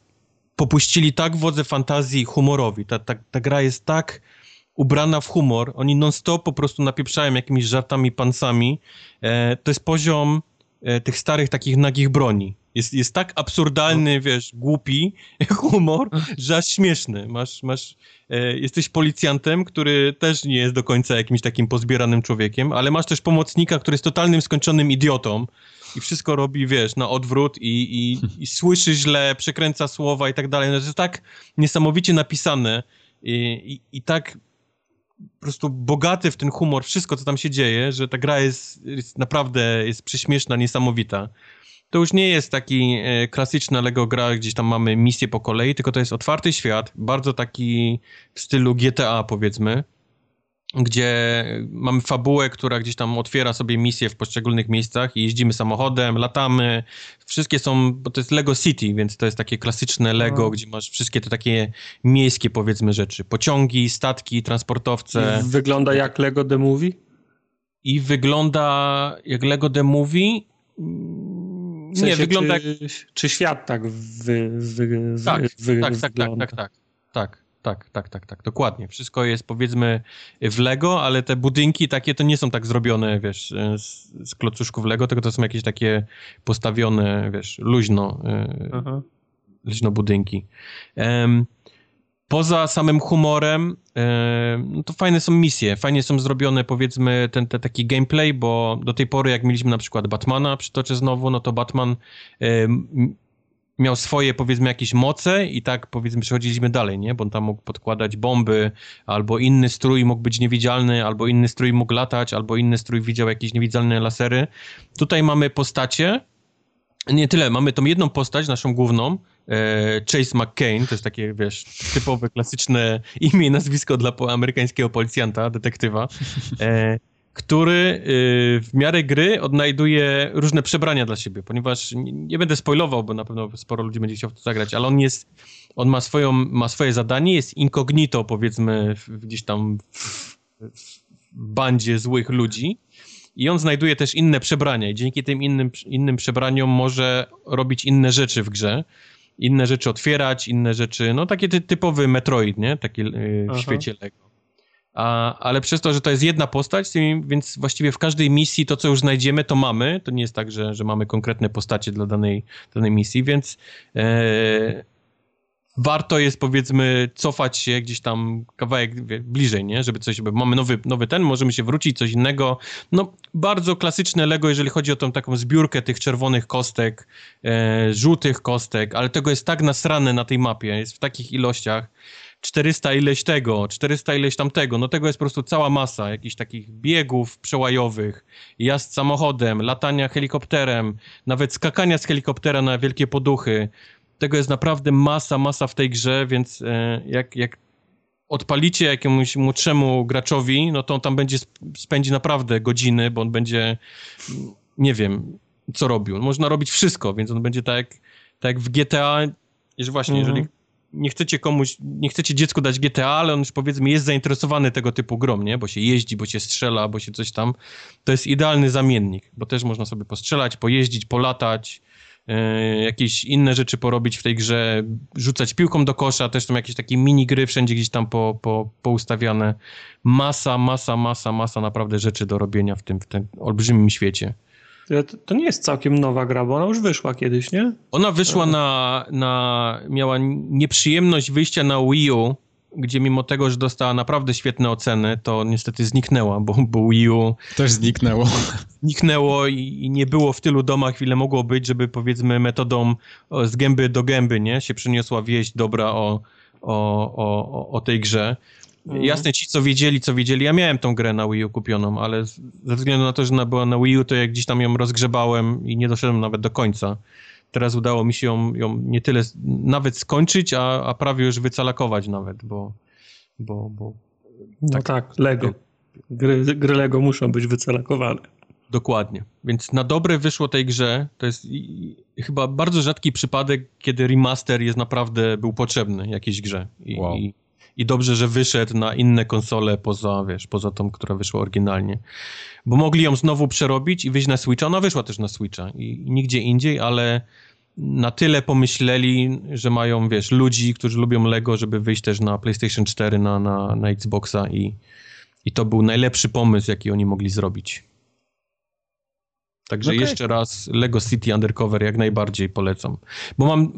popuścili tak wodze fantazji humorowi. Ta, ta, ta gra jest tak ubrana w humor, oni non-stop po prostu napieprzają jakimiś żartami, pansami. E, to jest poziom e, tych starych takich nagich broni. Jest, jest tak absurdalny, no. wiesz, głupi humor, że aż śmieszny. Masz, masz, e, jesteś policjantem, który też nie jest do końca jakimś takim pozbieranym człowiekiem, ale masz też pomocnika, który jest totalnym skończonym idiotą i wszystko robi, wiesz, na odwrót i, i, i słyszy źle, przekręca słowa i tak dalej. No to jest tak niesamowicie napisane i, i, i tak po prostu bogaty w ten humor, wszystko, co tam się dzieje, że ta gra jest, jest naprawdę jest prześmieszna, niesamowita to już nie jest taki e, klasyczna Lego gra, gdzieś tam mamy misję po kolei, tylko to jest otwarty świat, bardzo taki w stylu GTA powiedzmy, gdzie mamy fabułę, która gdzieś tam otwiera sobie misje w poszczególnych miejscach i jeździmy samochodem, latamy. Wszystkie są, bo to jest Lego City, więc to jest takie klasyczne Lego, gdzie masz wszystkie te takie miejskie powiedzmy rzeczy. Pociągi, statki, transportowce. Wygląda jak Lego The Movie? I wygląda jak Lego The Movie w sensie, nie, wygląda czy, jak... czy świat tak wy, wy, wy, tak, wy tak, tak, tak, tak, tak, tak, tak. Tak, tak, tak, tak, dokładnie. Wszystko jest powiedzmy w Lego, ale te budynki takie to nie są tak zrobione, wiesz, e, z, z klocuszków Lego, tylko to są jakieś takie postawione, wiesz, luźno, Aha. luźno budynki. Um, poza samym humorem, e, no to fajne są misje, fajnie są zrobione powiedzmy ten, ten taki gameplay, bo do tej pory jak mieliśmy na przykład Batmana, przytoczę znowu, no to Batman e, miał swoje powiedzmy jakieś moce i tak powiedzmy przechodziliśmy dalej, nie? Bo on tam mógł podkładać bomby, albo inny strój mógł być niewidzialny, albo inny strój mógł latać, albo inny strój widział jakieś niewidzialne lasery. Tutaj mamy postacie, nie tyle, mamy tą jedną postać, naszą główną, e, Chase McCain, to jest takie, wiesz, typowe, klasyczne imię i nazwisko dla amerykańskiego policjanta, detektywa, e, który e, w miarę gry odnajduje różne przebrania dla siebie, ponieważ nie, będę spoilował, bo na pewno sporo ludzi będzie chciał w to zagrać, ale on jest, on ma, swoją, ma swoje zadanie, jest incognito, powiedzmy, gdzieś tam w, w bandzie złych ludzi, i on znajduje też inne przebrania i dzięki tym innym, innym przebraniom może robić inne rzeczy w grze. Inne rzeczy otwierać, inne rzeczy, no taki ty, typowy Metroid, nie? Taki yy, w świecie Lego. A, ale przez to, że to jest jedna postać, więc właściwie w każdej misji to, co już znajdziemy, to mamy. To nie jest tak, że, że mamy konkretne postacie dla danej, danej misji, więc e, warto jest powiedzmy cofać się gdzieś tam kawałek wie, bliżej, nie? Żeby coś, żeby mamy nowy, nowy ten, możemy się wrócić, coś innego. No, bardzo klasyczne Lego, jeżeli chodzi o tą taką zbiórkę tych czerwonych kostek, e, żółtych kostek, ale tego jest tak nasrane na tej mapie, jest w takich ilościach, 400 ileś tego, 400 ileś tamtego, no tego jest po prostu cała masa jakichś takich biegów przełajowych, jazd samochodem, latania helikopterem, nawet skakania z helikoptera na wielkie poduchy. Tego jest naprawdę masa, masa w tej grze, więc e, jak, jak odpalicie jakiemuś młodszemu graczowi, no to on tam będzie spędzi naprawdę godziny, bo on będzie, nie wiem, co robił. Można robić wszystko, więc on będzie tak jak, tak jak w GTA, że właśnie, mhm. jeżeli nie chcecie komuś, nie chcecie dziecku dać GTA, ale on już powiedzmy jest zainteresowany tego typu grom, nie? Bo się jeździ, bo się strzela, bo się coś tam. To jest idealny zamiennik, bo też można sobie postrzelać, pojeździć, polatać, jakieś inne rzeczy porobić w tej grze, rzucać piłką do kosza, też są jakieś takie mini gry wszędzie gdzieś tam po, po, poustawiane. Masa, masa, masa, masa naprawdę rzeczy do robienia w tym, w tym olbrzymim świecie. To, to, nie jest całkiem nowa gra, bo ona już wyszła kiedyś, nie? Ona wyszła na, na... miała nieprzyjemność wyjścia na Wii U, gdzie mimo tego, że dostała naprawdę świetne oceny, to niestety zniknęła, bo, bo Wii U... Też zniknęło. Zniknęło i, i, nie było w tylu domach, ile mogło być, żeby powiedzmy metodą z gęby do gęby, nie? Się przyniosła wieść dobra o, o, o, o tej grze. Mhm. Jasne, ci co wiedzieli, co wiedzieli, ja miałem tą grę na Wii U kupioną, ale ze względu na to, że ona była na Wii U, to jak gdzieś tam ją rozgrzebałem i nie doszedłem nawet do końca. Teraz udało mi się ją, ją nie tyle nawet skończyć, a, a prawie już wycalakować nawet, bo... bo, bo no tak, tak Lego. Gry, gry Lego muszą być wycalakowane. Dokładnie. Więc na dobre wyszło tej grze. To jest i, i, chyba bardzo rzadki przypadek, kiedy remaster jest naprawdę był potrzebny jakiejś grze. I, wow. i i dobrze, że wyszedł na inne konsole poza, wiesz, poza tą, która wyszła oryginalnie. Bo mogli ją znowu przerobić i wyjść na Switcha. Ona wyszła też na Switcha i, nigdzie indziej, ale na tyle pomyśleli, że mają, wiesz, ludzi, którzy lubią Lego, żeby wyjść też na PlayStation 4, na, na, na Xboxa i, i to był najlepszy pomysł, jaki oni mogli zrobić. Także okay. jeszcze raz Lego City Undercover jak najbardziej polecam. Bo mam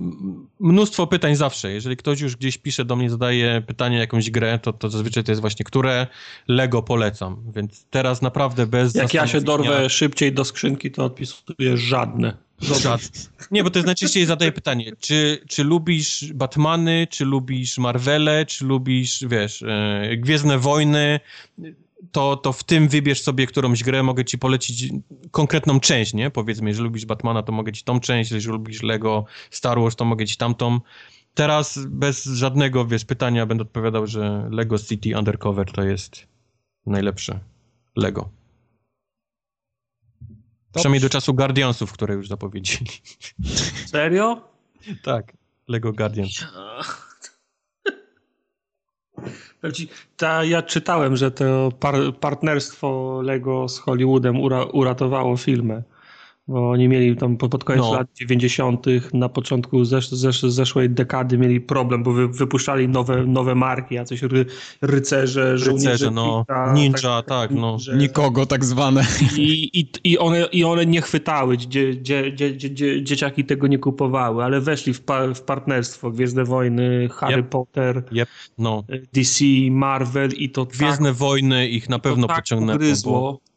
mnóstwo pytań zawsze. Jeżeli ktoś już gdzieś pisze do mnie, zadaje pytanie jakąś grę, to, to zazwyczaj to jest właśnie, które Lego polecam. Więc teraz naprawdę bez Jak ja się dorwę szybciej do skrzynki, to odpisuję żadne. Żadne. Nie, bo to jest najczęściej zadaję pytanie, czy, czy lubisz Batmany, czy lubisz Marvele, czy lubisz, wiesz, e, Gwiezdne Wojny, to, to w tym wybierz sobie którąś grę, mogę ci polecić konkretną część, nie? Powiedzmy, jeżeli lubisz Batmana, to mogę ci tą część, jeżeli lubisz Lego Star Wars, to mogę ci tamtą. Teraz bez żadnego, wiesz, pytania będę odpowiadał, że Lego City Undercover to jest najlepsze Lego. Dobrze. Przynajmniej do czasu Guardiansów, które już zapowiedzieli. Serio? tak, Lego Guardians. Ta, ja czytałem, że to par, partnerstwo Lego z Hollywoodem ura, uratowało filmy. Bo oni mieli tam pod koniec no. lat 90., na początku zesz, zesz, zeszłej dekady mieli problem, bo wy, wypuszczali nowe, nowe marki, jacyś ry, rycerze, żołnierze. Rycerze, no. Pita, Ninja, tak, tak no. Że, Nikogo tak zwane. I, i, i, one, I one nie chwytały, dzie, dzie, dzie, dzie, dzieciaki tego nie kupowały, ale weszli w, pa, w partnerstwo. Gwiezdne Wojny, Harry yep. Potter, yep. no. DC, Marvel i to Gwiezdne tak, Wojny ich na pewno tak pociągnęło. Bo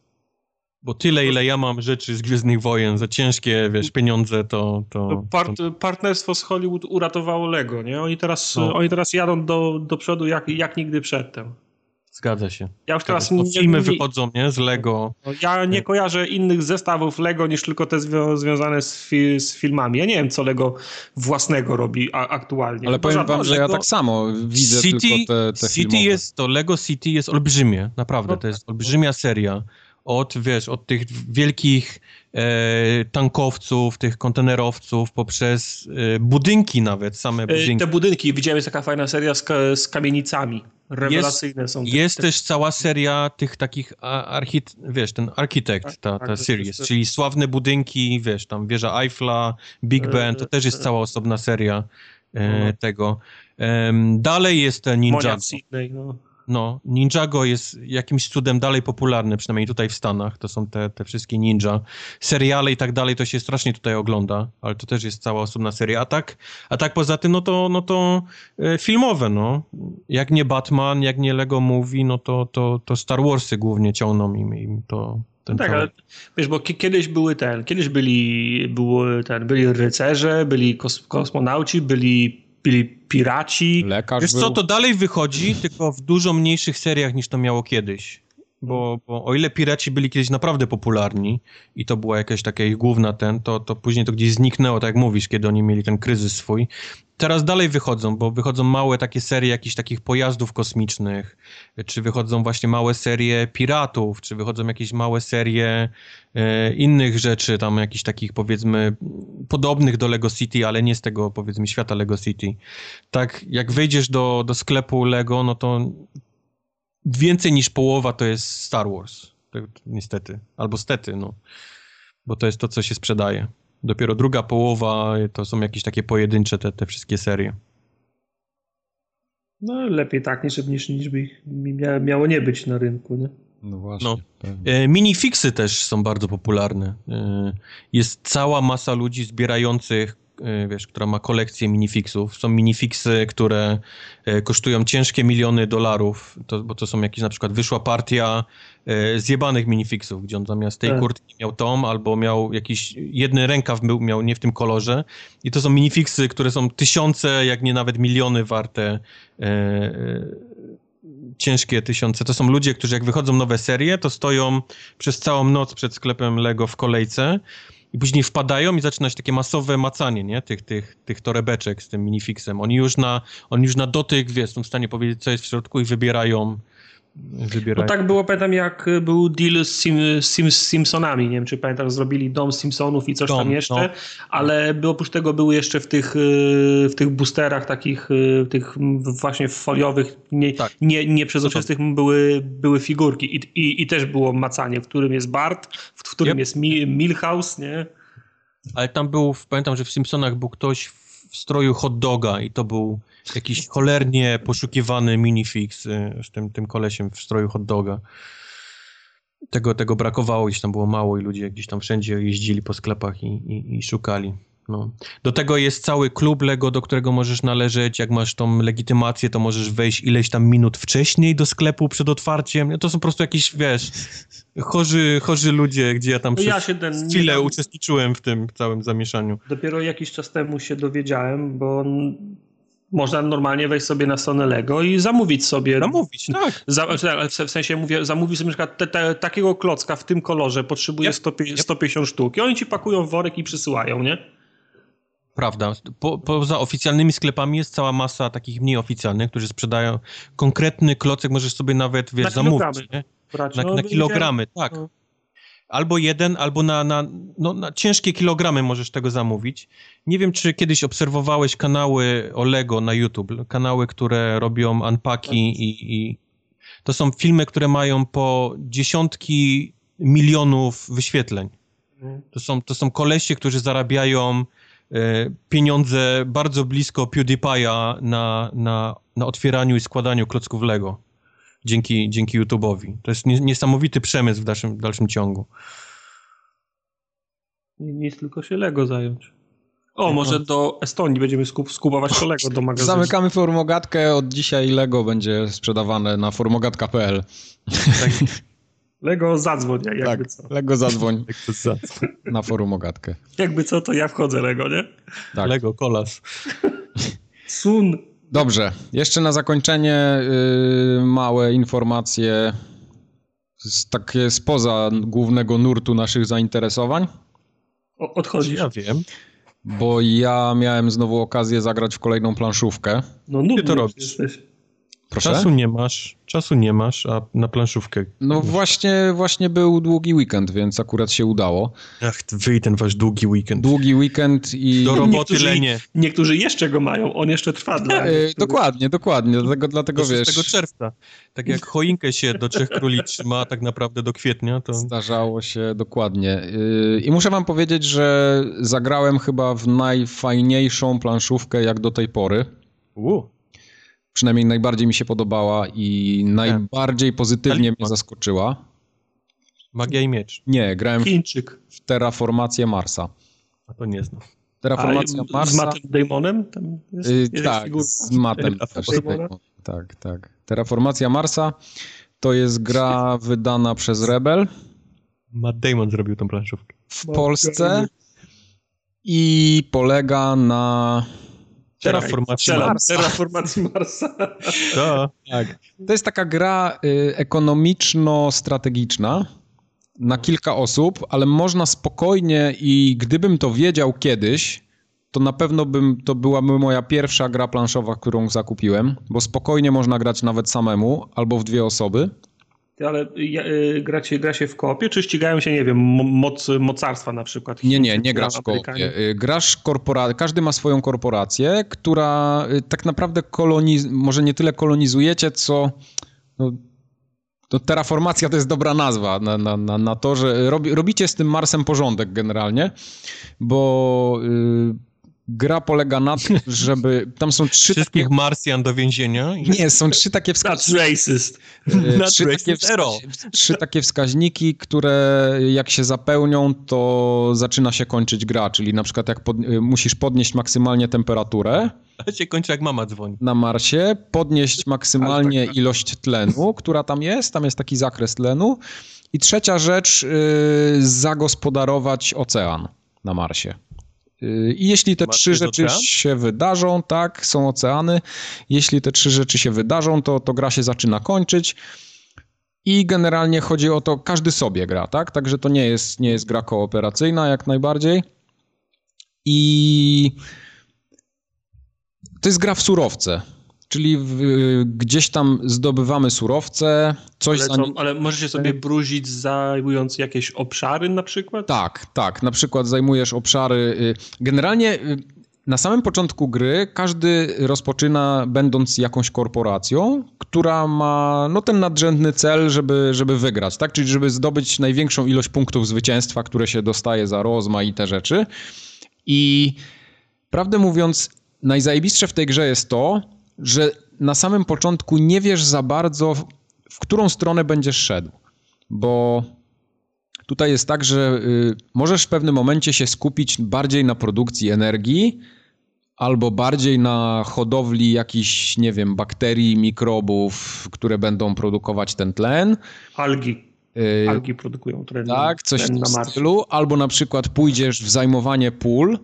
bo tyle, ile ja mam rzeczy z Gwiezdnych Wojen za ciężkie, wiesz, pieniądze, to... to, Part, to... Partnerstwo z Hollywood uratowało Lego, nie? Oni teraz, no. oni teraz jadą do, do przodu jak, jak nigdy przedtem. Zgadza się. Ja już teraz nie, filmy nie, wychodzą, nie? Z Lego. No, ja nie kojarzę innych zestawów Lego niż tylko te zwią związane z, fi z, filmami. Ja nie wiem, co Lego własnego robi aktualnie. Ale powiem wam, że Lego... ja tak samo widzę City, tylko te, te City filmowe. jest, to Lego City jest olbrzymie, naprawdę. No, to jest olbrzymia seria od, wiesz, od tych wielkich e, tankowców, tych kontenerowców, poprzez e, budynki nawet, same e, budynki. Te budynki, widziałem, jest taka fajna seria z, z kamienicami. Rewelacyjne jest, są. Te, jest te... też cała seria tych takich, archit, wiesz, ten architekt, tak, ta, ta tak, series, czyli sławne budynki, wiesz, tam wieża Eiffla, Big e, Ben, to też jest cała osobna seria e, no. tego. dalej jest ten Ninja. Sydney, no. No, Ninjago jest jakimś cudem dalej popularny, przynajmniej tutaj w Stanach. To są te, te wszystkie ninja. Seriale i tak dalej to się strasznie tutaj ogląda, ale to też jest cała osobna seria. A tak, a tak poza tym, no to, no to e, filmowe, no. Jak nie Batman, jak nie Lego Movie, no to, to, to Star Warsy głównie ciągną im, im to. Ten tak, ale wiesz, bo kiedyś były ten, kiedyś byli, były ten, byli rycerze, byli kos kosmonauci, byli byli piraci. Lekarz Wiesz był. co, to dalej wychodzi, tylko w dużo mniejszych seriach niż to miało kiedyś. Bo, bo o ile piraci byli kiedyś naprawdę popularni i to była jakaś taka ich główna ten, to, to później to gdzieś zniknęło, tak jak mówisz, kiedy oni mieli ten kryzys swój. Teraz dalej wychodzą, bo wychodzą małe takie serie jakichś takich pojazdów kosmicznych, czy wychodzą właśnie małe serie piratów, czy wychodzą jakieś małe serie e, innych rzeczy, tam jakichś takich powiedzmy podobnych do Lego City, ale nie z tego powiedzmy świata Lego City. Tak, jak wejdziesz do, do sklepu Lego, no to więcej niż połowa to jest Star Wars. Niestety. Albo stety, no. Bo to jest to, co się sprzedaje. Dopiero druga połowa to są jakieś takie pojedyncze te, te wszystkie serie. No lepiej tak niż, niż, niż by miało nie być na rynku, nie? No właśnie. No. E, minifixy też są bardzo popularne. E, jest cała masa ludzi zbierających wiesz, która ma kolekcję minifixów. Są minifixy, które y, kosztują ciężkie miliony dolarów, to, bo to są jakieś na przykład wyszła partia y, zjebanych minifixów, gdzie on zamiast tej tak. kurtki miał tom, albo miał jakiś, jedny rękaw był, miał nie w tym kolorze i to są minifixy, które są tysiące, jak nie nawet miliony warte ciężkie tysiące. To są ludzie, którzy jak wychodzą nowe serie, to stoją przez całą noc przed sklepem Lego w kolejce i później wpadają i zaczyna się takie masowe macanie, nie? Tych, tych, tych torebeczek z tym minifixem. Oni już na, oni już na dotyk, wiesz, są w stanie powiedzieć, co jest w środku i wybierają wybierają. No tak było, pamiętam, jak był deal z, Sim, Sim, Simpsonami, nie wiem, czy pamiętam, zrobili dom Simpsonów i coś dom, tam jeszcze, no. ale oprócz tego były jeszcze w tych, y, w tych boosterach takich, y, tych właśnie foliowych, nie, tak. nie, nie przezroczystych były, były figurki I, i, i też było macanie, w którym jest Bart, w którym yep. jest Milhouse, nie? Ale tam był, pamiętam, że w Simpsonach był ktoś w stroju hot doga i to był jakiś cholernie poszukiwany minifix y, z tym, tym kolesiem w stroju hot doga. Tego, tego brakowało, gdzieś tam było mało i ludzie gdzieś tam wszędzie jeździli po sklepach i, i, i szukali. No. Do tego jest cały klub Lego, do którego możesz należeć. Jak masz tą legitymację, to możesz wejść ileś tam minut wcześniej do sklepu przed otwarciem. To są po prostu jakieś, wiesz, chorzy, chorzy ludzie, gdzie ja tam no ja przez ten, chwilę uczestniczyłem w tym całym zamieszaniu. Dopiero jakiś czas temu się dowiedziałem, bo można normalnie wejść sobie na stronę Lego i zamówić sobie. Zamówić, tak. Za, w sensie mówię, zamówić sobie na przykład te, te, takiego klocka w tym kolorze, potrzebuje yep. 150, 150 sztuk i oni ci pakują worek i przysyłają, nie? Prawda. Po, poza oficjalnymi sklepami jest cała masa takich mniej oficjalnych, którzy sprzedają konkretny klocek, możesz sobie nawet, wiesz, zamówić. Na, no, na kilogramy, tak. No. Albo jeden, albo na, na, no, na ciężkie kilogramy możesz tego zamówić. Nie wiem, czy kiedyś obserwowałeś kanały o Lego na YouTube. Kanały, które robią unpacki i, i to są filmy, które mają po dziesiątki milionów wyświetleń. Mhm. To są, to są kolesie, którzy zarabiają E, pieniądze bardzo blisko PewDiePie'a na, na, na otwieraniu i składaniu klocków Lego. Dzięki, dzięki YouTube'owi. To jest niesamowity przemysł w dalszym, w dalszym ciągu. Nic tylko się Lego zająć. O, może do Estonii będziemy skup, skupować to Lego do magazynu. Zamykamy formogatkę, od dzisiaj Lego będzie sprzedawane na formogatka.pl. Tak. Lego zadzwoń, jakby tak, co. Lego zadzwoń na forum Ogatkę. Jakby co, to ja wchodzę Lego, nie? Tak. Lego kolas. Sun. Dobrze, jeszcze na zakończenie yy, małe informacje z, takie spoza głównego nurtu naszych zainteresowań. O, odchodzi. Ja wiem. Bo ja miałem znowu okazję zagrać w kolejną planszówkę. No nudny to robisz. Jesteś. Proszę? Czasu nie masz, czasu nie masz, a na planszówkę. No właśnie, właśnie był długi weekend, więc akurat się udało. Ach, wy ten wasz długi weekend. Długi weekend i... Do roboty niektórzy, lenie. Niektórzy jeszcze go mają, on jeszcze trwa dla e, Dokładnie, dokładnie, dlatego, dlatego do wiesz... tego czerwca. Tak jak choinkę się do Trzech Króli trzyma tak naprawdę do kwietnia, to... Zdarzało się dokładnie. Y, I muszę wam powiedzieć, że zagrałem chyba w najfajniejszą planszówkę jak do tej pory. Uh przynajmniej najbardziej mi się podobała i najbardziej pozytywnie mnie zaskoczyła. Magia i miecz. Nie, grałem Chińczyk. w Terraformację Marsa. A to nie znam. Terraformacja A, Marsa. Z Mattem Damonem? Tam jest, Y, jest tak, z Mattem też. Tak, tak. Terraformacja Marsa to jest gra wydana przez Rebel Matt Damon zrobił tą planszówkę. w Polsce i polega na... Terraformacji. Marsa. Terraformacji Marsa. To. Tak. To jest taka gra y, ekonomiczno-strategiczna na kilka osób, ale można spokojnie i gdybym to wiedział kiedyś, to na pewno bym, to byłaby moja pierwsza gra planszowa, którą zakupiłem, bo spokojnie można grać nawet samemu albo w dwie osoby. Ale y, gracie, gra się w kopie, czy ścigają się, nie wiem, mo- moc, mocarstwa na przykład? Nie, nie, nie grasz w kopie. Y, Grasz korpora... Każdy ma swoją korporację, która y, tak naprawdę koloniz... może nie tyle kolonizujecie, co... No, to terraformacja to jest dobra nazwa na, na, na, na to, że robi, robicie z tym Marsem porządek generalnie, bo gra polega na tym, żeby... Tam są trzy Wszystkich takie... Marsjan do więzienia. Nie, są trzy takie That's wskaźniki. racist. Y, Not trzy, takie racist wska- trzy takie wskaźniki, które jak się zapełnią, to zaczyna się kończyć gra, czyli na przykład jak pod, y, musisz podnieść maksymalnie temperaturę Ale się kończy jak mama dzwoni. na Marsie, podnieść maksymalnie tak, tak. ilość tlenu, która tam jest, tam jest taki zakres tlenu i trzecia rzecz, y, zagospodarować ocean na Marsie. Y, I jeśli te trzy rzeczy ocean? się wydarzą, tak, są oceany, jeśli te trzy rzeczy się wydarzą, to, to gra się zaczyna kończyć. I generalnie chodzi o to, każdy sobie gra, tak? Także to nie jest, nie jest gra kooperacyjna jak najbardziej. I to jest gra w surowce, czyli w, gdzieś tam zdobywamy surowce, coś Ale, co, ale możecie sobie bruzić zajmując jakieś obszary na przykład? Tak, tak. Na przykład zajmujesz obszary. y, Generalnie y, na samym początku gry każdy rozpoczyna będąc jakąś korporacją, która ma no, ten nadrzędny cel, żeby, żeby wygrać, tak? Czyli żeby zdobyć największą ilość punktów zwycięstwa, które się dostaje za rozmaite rzeczy. I prawdę mówiąc, najzajebistsze w tej grze jest to, że na samym początku nie wiesz za bardzo, w- którą stronę będziesz szedł. Bo Tutaj jest tak, że y, możesz w pewnym momencie się skupić bardziej na produkcji energii albo bardziej na hodowli jakichś, nie wiem, bakterii, mikrobów, które będą produkować ten tlen. Algi. Y, Algi produkują tlen tak, coś tlen w tym stylu. Albo na przykład pójdziesz w zajmowanie pól.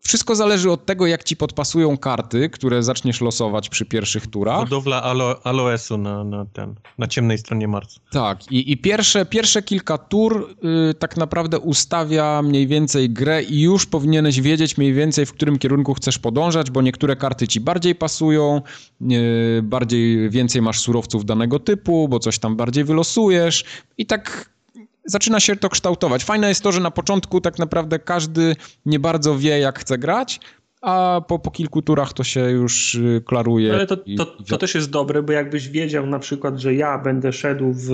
Wszystko zależy od tego, jak ci podpasują karty, które zaczniesz losować przy pierwszych turach. Hodowla alo aloesu na, na, ten, na ciemnej stronie Marsa. Tak, i, i pierwsze, pierwsze kilka tur y, tak naprawdę ustawia mniej więcej grę i już powinieneś wiedzieć mniej więcej, w którym kierunku chcesz podążać, bo niektóre karty ci bardziej pasują, y, bardziej więcej masz surowców danego typu, bo coś tam bardziej wylosujesz i tak zaczyna się to kształtować. Fajne jest to, że na początku tak naprawdę każdy nie bardzo wie, jak chce grać, a po, po kilku turach to się już y, klaruje. Ale to, to, to też jest dobre, bo jakbyś wiedział na przykład, że ja będę szedł w,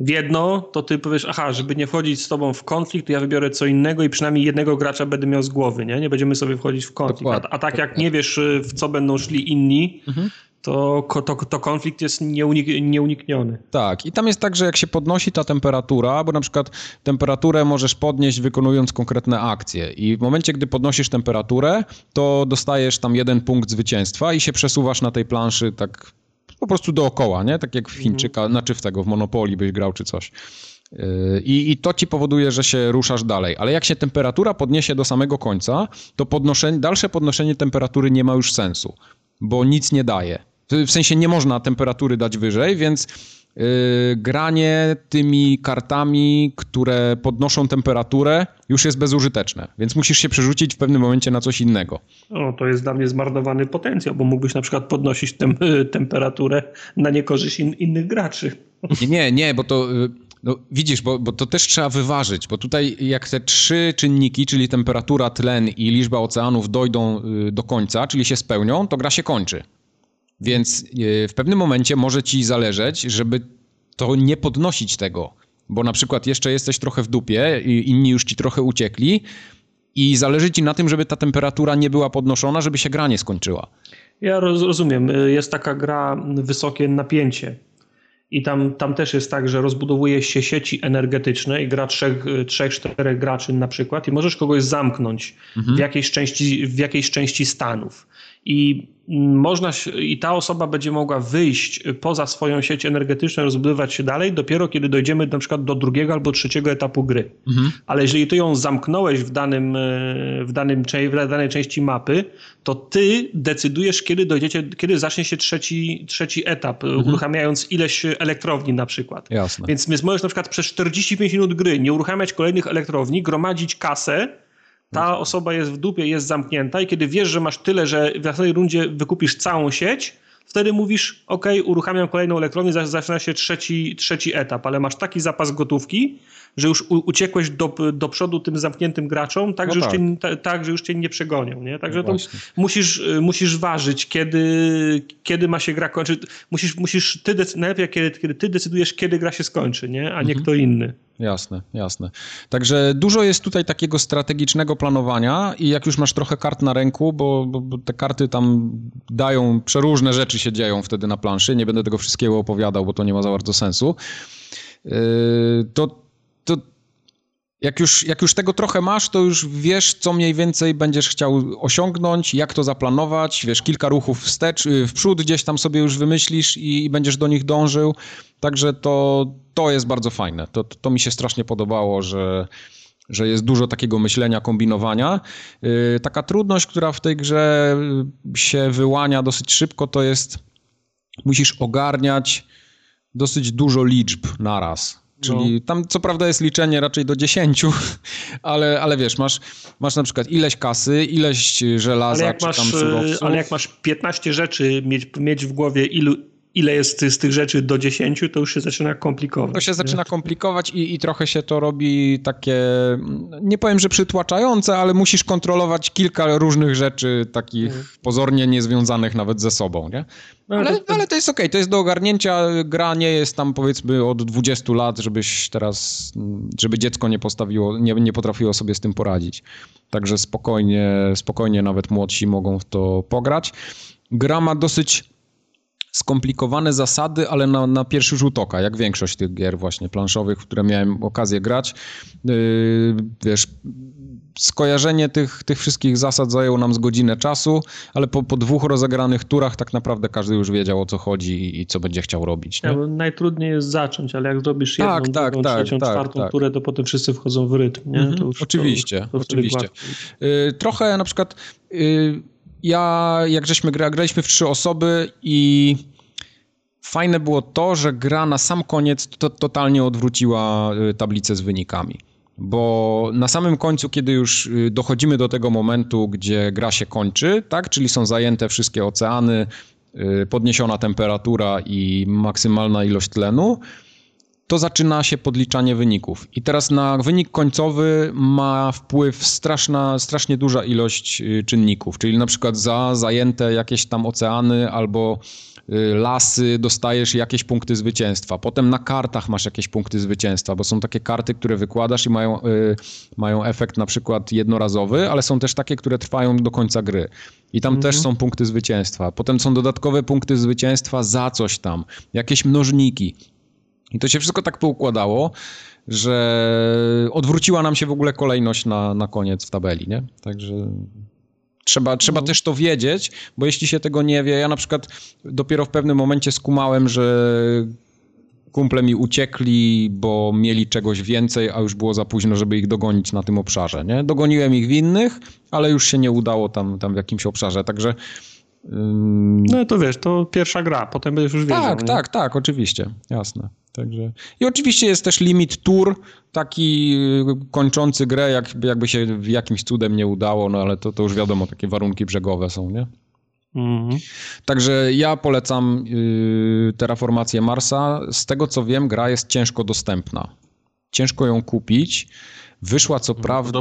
w jedno, to ty powiesz, aha, żeby nie wchodzić z tobą w konflikt, to ja wybiorę co innego i przynajmniej jednego gracza będę miał z głowy, nie? Nie będziemy sobie wchodzić w konflikt. A, a tak jak nie wiesz, y, w co będą szli inni, Mhm. To, to, to konflikt jest nieunik, nieunikniony. Tak, i tam jest tak, że jak się podnosi ta temperatura, bo na przykład temperaturę możesz podnieść wykonując konkretne akcje i w momencie, gdy podnosisz temperaturę, to dostajesz tam jeden punkt zwycięstwa i się przesuwasz na tej planszy tak po prostu dookoła, nie? Tak jak w Chińczyka, znaczy w tego, w Monopolii byś grał czy coś. Yy, I, I to ci powoduje, że się ruszasz dalej. Ale jak się temperatura podniesie do samego końca, to podnoszenie, dalsze podnoszenie temperatury nie ma już sensu, bo nic nie daje. W sensie nie można temperatury dać wyżej, więc yy, granie tymi kartami, które podnoszą temperaturę, już jest bezużyteczne. Więc musisz się przerzucić w pewnym momencie na coś innego. O, to jest dla mnie zmarnowany potencjał, bo mógłbyś na przykład podnosić tem, temperaturę na niekorzyść in, innych graczy. Nie, nie, bo to. y, No, widzisz, bo, bo to też trzeba wyważyć, bo tutaj jak te trzy czynniki, czyli temperatura, tlen i liczba oceanów dojdą y, do końca, czyli się spełnią, to gra się kończy. Więc y, w pewnym momencie może ci zależeć, żeby to nie podnosić tego, bo na przykład jeszcze jesteś trochę w dupie, i inni już ci trochę uciekli i zależy ci na tym, żeby ta temperatura nie była podnoszona, żeby się gra nie skończyła. Ja rozumiem. Jest taka gra wysokie napięcie. I tam, tam też jest tak, że rozbudowuje się sieci energetyczne i gra trzech, trzech, czterech graczy na przykład i możesz kogoś zamknąć mhm. w, jakiejś części, w jakiejś części Stanów. I można i ta osoba będzie mogła wyjść poza swoją sieć energetyczną, rozbudować się dalej, dopiero kiedy dojdziemy na przykład do drugiego albo trzeciego etapu gry. Mhm. Ale jeżeli ty ją zamknąłeś w, danym, e, w, danym, w danej części mapy, to ty decydujesz, kiedy dojdziecie, kiedy zacznie się trzeci, trzeci etap, mhm. uruchamiając ileś elektrowni na przykład. Jasne. Więc, więc możesz na przykład przez 45 minut gry nie uruchamiać kolejnych elektrowni, gromadzić kasę, ta osoba jest w dupie, jest zamknięta i kiedy wiesz, że masz tyle, że w następnej rundzie wykupisz całą sieć, wtedy mówisz, ok, uruchamiam kolejną elektrownię, zaczyna się trzeci, trzeci etap, ale masz taki zapas gotówki, że już uciekłeś do, do przodu tym zamkniętym graczom, tak, no że, tak. Już cię, tak że już cię nie przegonią. Nie? Także no musisz, musisz ważyć, kiedy, kiedy ma się gra kończyć. Musisz, musisz ty najlepiej, kiedy, kiedy ty decydujesz, kiedy gra się skończy, nie? a nie mhm. kto inny. Jasne, jasne. Także dużo jest tutaj takiego strategicznego planowania i jak już masz trochę kart na ręku, bo, bo, bo, te karty tam dają, przeróżne rzeczy się dzieją wtedy na planszy, nie będę tego wszystkiego opowiadał, bo to nie ma za bardzo sensu, yy, to jak już, jak już tego trochę masz, to już wiesz, co mniej więcej będziesz chciał osiągnąć, jak to zaplanować, wiesz, kilka ruchów wstecz, yy, w przód gdzieś tam sobie już wymyślisz i, i będziesz do nich dążył. Także to, to jest bardzo fajne. To, to mi się strasznie podobało, że, że jest dużo takiego myślenia, kombinowania. Yy, taka trudność, która w tej grze się wyłania dosyć szybko, to jest musisz ogarniać dosyć dużo liczb naraz. Czyli no. tam co prawda jest liczenie raczej do 10, ale, ale wiesz, masz, masz na przykład ileś kasy, ileś żelaza, ale jak masz, Ale jak masz 15 rzeczy mieć, mieć w głowie, ilu, ile jest z tych rzeczy do 10, to już się zaczyna komplikować. To się nie? zaczyna komplikować i, i trochę się to robi takie, nie powiem, że przytłaczające, ale musisz kontrolować kilka różnych rzeczy, takich mhm. pozornie niezwiązanych nawet ze sobą, nie? No, ale, to, ale to jest okej, okay. to jest do ogarnięcia. Gra nie jest tam powiedzmy od 20 lat, żebyś teraz, żeby dziecko nie postawiło, nie, nie potrafiło sobie z tym poradzić. Także spokojnie, spokojnie nawet młodsi mogą w to pograć. Gra ma dosyć skomplikowane zasady, ale na, na pierwszy rzut oka, jak większość tych gier właśnie planszowych, w które miałem okazję grać. Yy, wiesz, skojarzenie tych, tych wszystkich zasad zajęło nam z godzinę czasu, ale po, po dwóch rozegranych turach tak naprawdę każdy już wiedział o co chodzi i, i co będzie chciał robić. Ja, najtrudniej jest zacząć, ale jak zrobisz jedną, tak, tak, drugą, tak, trzecią, tak, czwartą tak. turę, to potem wszyscy wchodzą w rytm. Nie? Mhm, oczywiście, to, to oczywiście. Yy, trochę na przykład... Yy, ja, jak żeśmy gra, graliśmy w trzy osoby i fajne było to, że gra na sam koniec to, totalnie odwróciła y, tablicę z wynikami. Bo na samym końcu, kiedy już y, dochodzimy do tego momentu, gdzie gra się kończy, tak, czyli są zajęte wszystkie oceany, y, podniesiona temperatura i maksymalna ilość tlenu, to zaczyna się podliczanie wyników. I teraz na wynik końcowy ma wpływ straszna, strasznie duża ilość y, czynników, czyli na przykład za zajęte jakieś tam oceany albo y, lasy dostajesz jakieś punkty zwycięstwa. Potem na kartach masz jakieś punkty zwycięstwa, bo są takie karty, które wykładasz i mają, y, mają efekt na przykład jednorazowy, ale są też takie, które trwają do końca gry. I tam mhm. też są punkty zwycięstwa. Potem są dodatkowe punkty zwycięstwa za coś tam, jakieś mnożniki. I to się wszystko tak poukładało, że odwróciła nam się w ogóle kolejność na, na koniec w tabeli, nie? Także trzeba, trzeba no. też to wiedzieć, bo jeśli się tego nie wie, ja na przykład dopiero w pewnym momencie skumałem, że kumple mi uciekli, bo mieli czegoś więcej, a już było za późno, żeby ich dogonić na tym obszarze, nie? Dogoniłem ich w innych, ale już się nie udało tam, tam w jakimś obszarze, także no to wiesz, to pierwsza gra, potem będziesz już wiedział. Tak, nie? tak, tak, oczywiście, jasne. Także... I oczywiście jest też limit tour, taki y, kończący grę, jak, jakby się jakimś cudem nie udało, no ale to, to już wiadomo, takie warunki brzegowe są, nie? Mhm. Także ja polecam yy, terraformację Marsa. Z tego co wiem, gra jest ciężko dostępna. Ciężko ją kupić. Wyszła co no, prawda.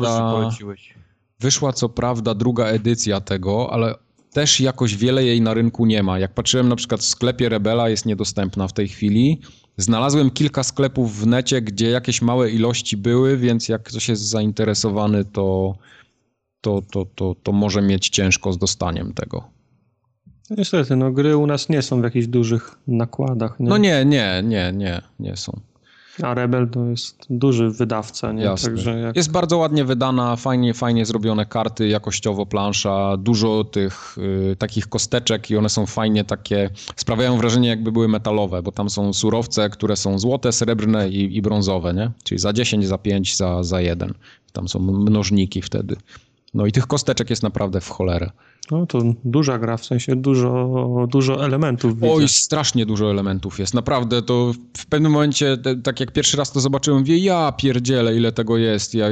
Wyszła co prawda druga edycja tego, ale też jakoś wiele jej na rynku nie ma. Jak patrzyłem na przykład w sklepie Rebela jest niedostępna w tej chwili. Znalazłem kilka sklepów w necie, gdzie jakieś małe ilości były, więc jak ktoś jest zainteresowany, to, to, to, to, to może mieć ciężko z dostaniem tego. Niestety, no gry u nas nie są w jakichś dużych nakładach. Nie? No nie, nie, nie, nie, nie są. A Rebel to jest duży wydawca, nie? Jasne. Także jak... Jest bardzo ładnie wydana, fajnie, fajnie zrobione karty, jakościowo plansza, dużo tych y, takich kosteczek i one są fajnie takie, sprawiają wrażenie jakby były metalowe, bo tam są surowce, które są złote, srebrne i, i brązowe, nie? Czyli za 10, za 5, za, za 1. Tam są mnożniki wtedy. No i tych kosteczek jest naprawdę w cholerę. No to duża gra, w sensie dużo, dużo elementów. Widzę. Oj, strasznie dużo elementów jest. Naprawdę to w pewnym momencie, tak jak pierwszy raz to zobaczyłem, wie ja pierdzielę, ile tego jest. Ja,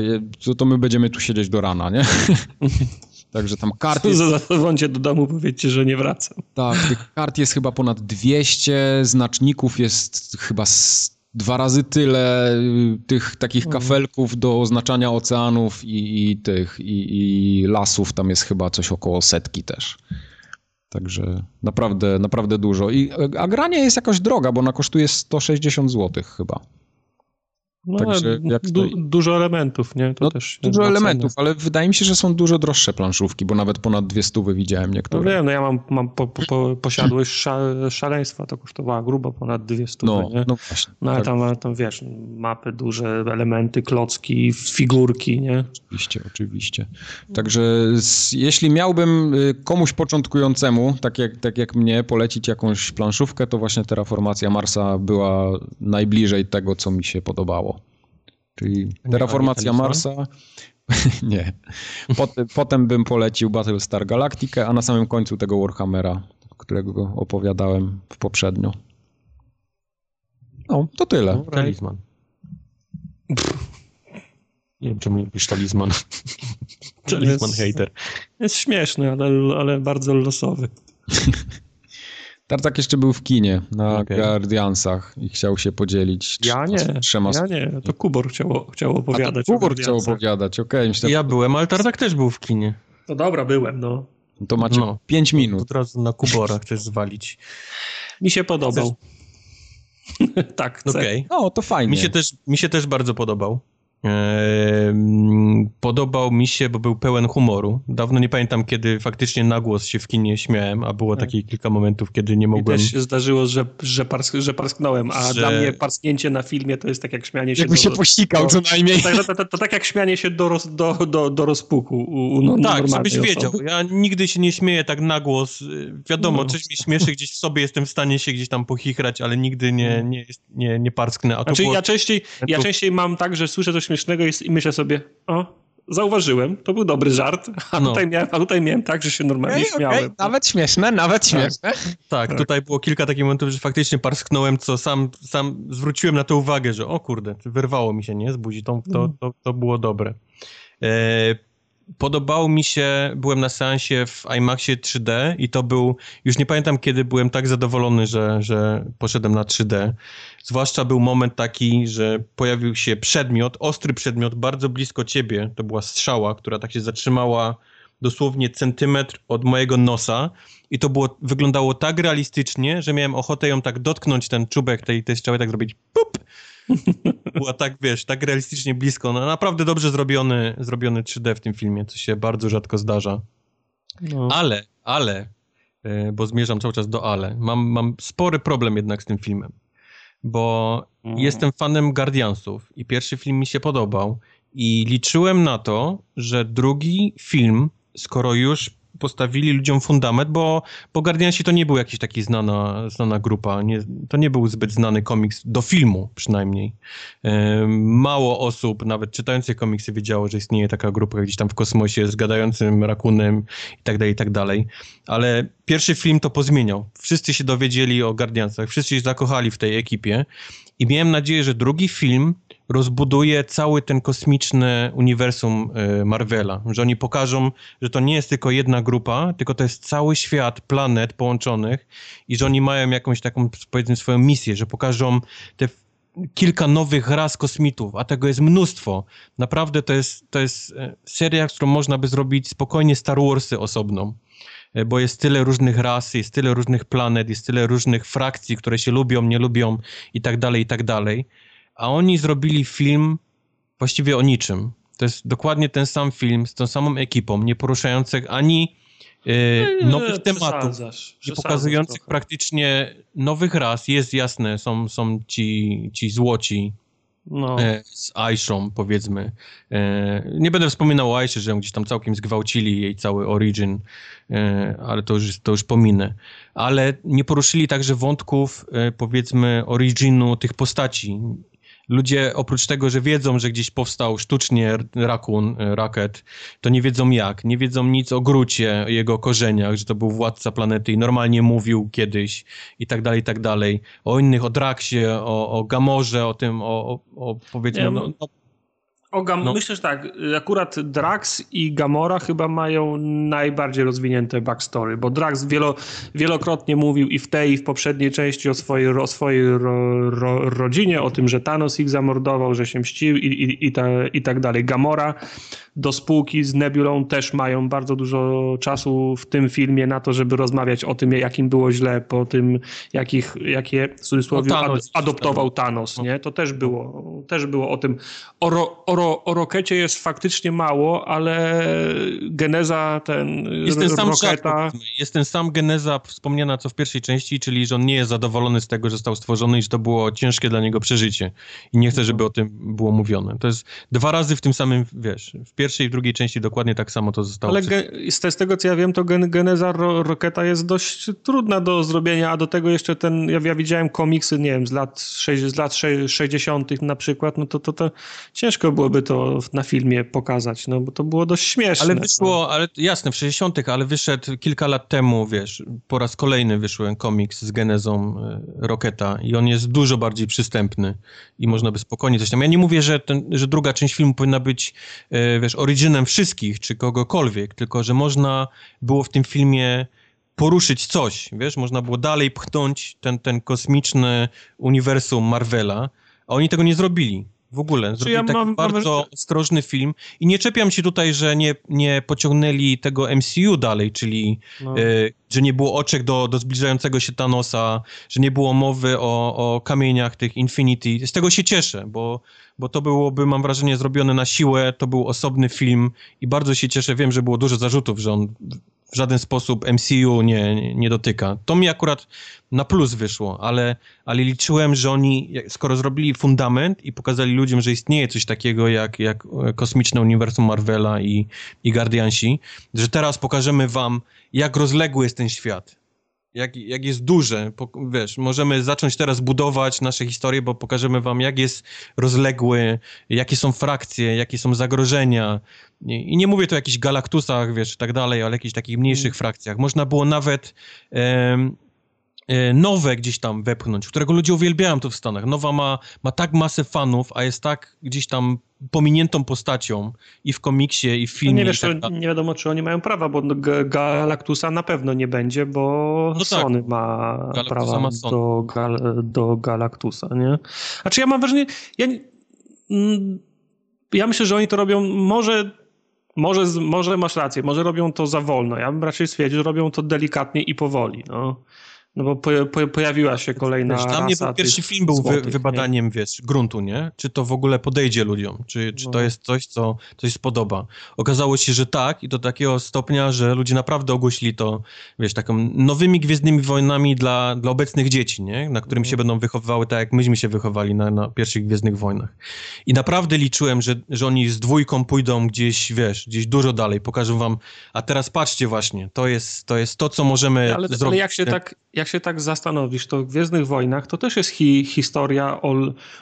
to, to my będziemy tu siedzieć do rana, nie? Także tam kart jest... Zadzwońcie do domu, powiedzcie, że nie wracam. Tak, tych kart jest chyba ponad 200, znaczników jest chyba dwa razy tyle y, tych takich mhm. kafelków do oznaczania oceanów i, i tych i, i, lasów, tam jest chyba coś około setki też. Także naprawdę, naprawdę dużo. I, a granie jest jakoś droga, bo ona kosztuje 160 zł chyba. No, Także jak du dużo elementów, nie? To no, też dużo elementów, ale wydaje mi się, że są dużo droższe planszówki, bo nawet ponad dwie stówy widziałem niektóre. No wiem, no ja mam, mam po, po, po posiadłość szaleństwa, to kosztowała grubo ponad dwie stówy, no, nie? No właśnie. No ale tak. tam, tam, wiesz, mapy duże, elementy, klocki, figurki, nie? Oczywiście, oczywiście. Także z, jeśli miałbym y, komuś początkującemu, tak jak, tak jak mnie, polecić jakąś planszówkę, to właśnie Terraformacja Marsa była najbliżej tego, co mi się podobało. Czyli terraformacja Marsa. nie. Potem, potem bym polecił Battlestar Galactica, a na samym końcu tego Warhammera, którego opowiadałem w poprzednio. No, to tyle. No, talizman. Nie wiem, czemu mówisz talizman. talizman hater. Jest śmieszny, ale, ale bardzo losowy. Tartak jeszcze był w kinie na okay. Guardiansach i chciał się podzielić. Ja nie, trzema... ja nie, to Kubor chciał, chciał opowiadać. A Kubor chciał opowiadać, okej. Okay. Ja byłem, ale Tartak też był w kinie. To dobra, byłem, no. To macie no. 5 minut. Od razu na Kubora chcesz zwalić. Mi się podobał. tak, Okej. Okay. No, to fajnie. Mi się, też, mi się też bardzo podobał. Podobał mi się, bo był pełen humoru. Dawno nie pamiętam, kiedy faktycznie na głos się w kinie śmiałem, a było tak. takich kilka momentów, kiedy nie mogłem... Mi też się zdarzyło, że, że, pars że parsknąłem, a że... dla mnie parsknięcie na filmie to jest tak jak śmianie się... Jakby do, się pościkał do, co najmniej. To, to, to, to, tak jak śmianie się do, roz, do, do, do rozpuku u, u no, Tak, żebyś osoby. wiedział. Ja nigdy się nie śmieję tak na głos. Wiadomo, no. coś mi śmieszy, gdzieś w sobie jestem w stanie się gdzieś tam pochichrać, ale nigdy nie, nie, nie, nie parsknę. A znaczy, było... ja, częściej, ja częściej mam tak, że słyszę coś śmiesznego i myślę sobie, o, zauważyłem, to był dobry żart, a, no. tutaj, miałem, a tutaj miałem tak, że się normalnie okay, śmiałem. Okay. Nawet śmieszne, nawet tak. śmieszne. Tak, tak, tutaj było kilka takich momentów, że faktycznie parsknąłem, co sam, sam zwróciłem na to uwagę, że o kurde, wyrwało mi się, nie, z buzi, to, to, mm. to, to było dobre. E, podobało mi się, byłem na seansie w IMAXie 3D i to był, już nie pamiętam kiedy byłem tak zadowolony, że, że poszedłem na 3D. Zwłaszcza był moment taki, że pojawił się przedmiot, ostry przedmiot bardzo blisko ciebie. To była strzała, która tak się zatrzymała dosłownie centymetr od mojego nosa i to było, wyglądało tak realistycznie, że miałem ochotę ją tak dotknąć, ten czubek tej, tej strzały, tak zrobić pup była tak, wiesz, tak realistycznie blisko. No, naprawdę dobrze zrobiony, zrobiony 3D w tym filmie, co się bardzo rzadko zdarza. No. Ale, ale, e, bo zmierzam cały czas do ale, mam, mam spory problem jednak z tym filmem, bo mm. jestem fanem Guardiansów i pierwszy film mi się podobał i liczyłem na to, że drugi film, skoro już postawili ludziom fundament, bo, bo Guardiansi to nie był jakiś taki znana, znana grupa, nie, to nie był zbyt znany komiks, do filmu przynajmniej. Mało osób, nawet czytających komiksy, wiedziało, że istnieje taka grupa gdzieś tam w kosmosie z gadającym rakunem i tak dalej, i tak dalej. Ale pierwszy film to pozmieniał. Wszyscy się dowiedzieli o Guardiansach, wszyscy się zakochali w tej ekipie i miałem nadzieję, że drugi film rozbuduje cały ten kosmiczny uniwersum y, Marvela, że oni pokażą, że to nie jest tylko jedna grupa, tylko to jest cały świat planet połączonych i że oni mają jakąś taką, powiedzmy, swoją misję, że pokażą te kilka nowych ras kosmitów, a tego jest mnóstwo. Naprawdę to jest, to jest e, seria, którą można by zrobić spokojnie Star Warsy osobną e, bo jest tyle różnych ras, jest tyle różnych planet, jest tyle różnych frakcji, które się lubią, nie lubią i tak dalej, i tak dalej a oni zrobili film właściwie o niczym. To jest dokładnie ten sam film z tą samą ekipą, nie poruszających ani e, nowych tematów i pokazujących praktycznie nowych ras. Jest jasne, są, są ci, ci złoci no. E, z Aishą, powiedzmy. E, nie będę wspominał o Aiszy, że gdzieś tam całkiem zgwałcili, jej cały origin, e, ale to już, to już pominę. Ale nie poruszyli także wątków, powiedzmy, originu tych postaci ludzie oprócz tego, że wiedzą, że gdzieś powstał sztucznie rakun, e, raket, to nie wiedzą jak, nie wiedzą nic o Grucie, jego korzeniach, że to był władca planety i normalnie mówił kiedyś i tak dalej, i tak dalej. O innych, o Draksie, o, o Gamorze, o tym, o, o, o powiedzmy, nie, no, no o Gam no. Myślę, że tak. Akurat Drax i Gamora chyba mają najbardziej rozwinięte backstory, bo Drax wielo, wielokrotnie mówił i w tej, i w poprzedniej części o swojej, o swojej ro, ro, rodzinie, o tym, że Thanos ich zamordował, że się mścił i, i, i, ta, i tak dalej. Gamora do spółki z Nebulą też mają bardzo dużo czasu w tym filmie na to, żeby rozmawiać o tym, jakim było źle, po tym, jakich, jakie w cudzysłowie no, Thanos, adoptował Thanos, nie? To też było, też było o tym. O, ro, o, ro, o Rokecie jest faktycznie mało, ale geneza ten jest ten sam Roketa... jest ten sam geneza wspomniana co w pierwszej części, czyli że on nie jest zadowolony z tego, że został stworzony i że to było ciężkie dla niego przeżycie. I nie chce, żeby o tym było mówione. To jest dwa razy w tym samym, wiesz, w pierwszej i drugiej części dokładnie tak samo to zostało. Ale z, tego co ja wiem, to gen, geneza ro, Roketa jest dość trudna do zrobienia, a do tego jeszcze ten, ja, ja widziałem komiksy, nie wiem, z lat, z lat 60. na przykład, no to, to, to ciężko byłoby to na filmie pokazać, no bo to było dość śmieszne. Ale wyszło, ale jasne, w 60., ale wyszedł kilka lat temu, wiesz, po raz kolejny wyszły komiks z genezą e, Roketa i on jest dużo bardziej przystępny i można by spokojnie coś tam. Ja nie mówię, że, ten, że druga część filmu powinna być, e, wiesz, originem wszystkich, czy kogokolwiek, tylko że można było w tym filmie poruszyć coś, wiesz, można było dalej pchnąć ten, ten kosmiczny uniwersum Marvela, a oni tego nie zrobili. W ogóle. Zrobili ja taki bardzo mam... ostrożny film. I nie czepiam się tutaj, że nie, nie pociągnęli tego MCU dalej, czyli no. y, że nie było oczek do, do zbliżającego się Thanosa, że nie było mowy o, o kamieniach tych Infinity. Z tego się cieszę, bo, bo to byłoby, mam wrażenie, zrobione na siłę. To był osobny film i bardzo się cieszę. Wiem, że było dużo zarzutów, że on w żaden sposób MCU nie, nie dotyka. To mi akurat na plus wyszło, ale, ale liczyłem, że oni, skoro zrobili fundament i pokazali ludziom, że istnieje coś takiego jak, jak kosmiczne uniwersum Marvela i, i Guardiansi, że teraz pokażemy wam, jak rozległy jest ten świat jak, jak jest duże, wiesz, możemy zacząć teraz budować nasze historie, bo pokażemy wam, jak jest rozległy, jakie są frakcje, jakie są zagrożenia. I nie mówię tu o jakichś galaktusach, wiesz, i tak dalej, ale jakichś takich mniejszych mm. frakcjach. Można było nawet nowe gdzieś tam wepchnąć, którego ludzie uwielbiają to w Stanach. Nowa ma, ma tak masę fanów, a jest tak gdzieś tam pominiętą postacią i w komiksie, i w filmie. No nie, wiesz, tak nie wiadomo, czy oni mają prawa, bo Galactusa na pewno nie będzie, bo no tak. Sony ma Galactusa prawa ma Sony. Do, Gal do Galactusa, nie? A czy ja mam wrażenie, ja, mm, ja myślę, że oni to robią może może, może masz rację, może robią to za wolno. Ja bym raczej stwierdził, że robią to delikatnie i powoli. No. No bo po, po, pojawiła się kolejna wiesz, Dla mnie pierwszy film był złotych, wy, wybadaniem, nie? wiesz, gruntu, nie? Czy to w ogóle podejdzie ludziom? Czy, czy no. to jest coś, co coś spodoba? Okazało się, że tak i do takiego stopnia, że ludzie naprawdę ogłosili to, wiesz, taką nowymi Gwiezdnymi Wojnami dla, dla obecnych dzieci, nie? Na którym no. się będą wychowywały tak, jak myśmy się wychowali na, na pierwszych Gwiezdnych Wojnach. I naprawdę liczyłem, że, że oni z dwójką pójdą gdzieś, wiesz, gdzieś dużo dalej, pokażą wam, a teraz patrzcie właśnie, to jest to, jest to co możemy ale, zrobić. Ale jak się tak jak się tak zastanowisz, to w Gwiezdnych Wojnach to też jest hi, historia o,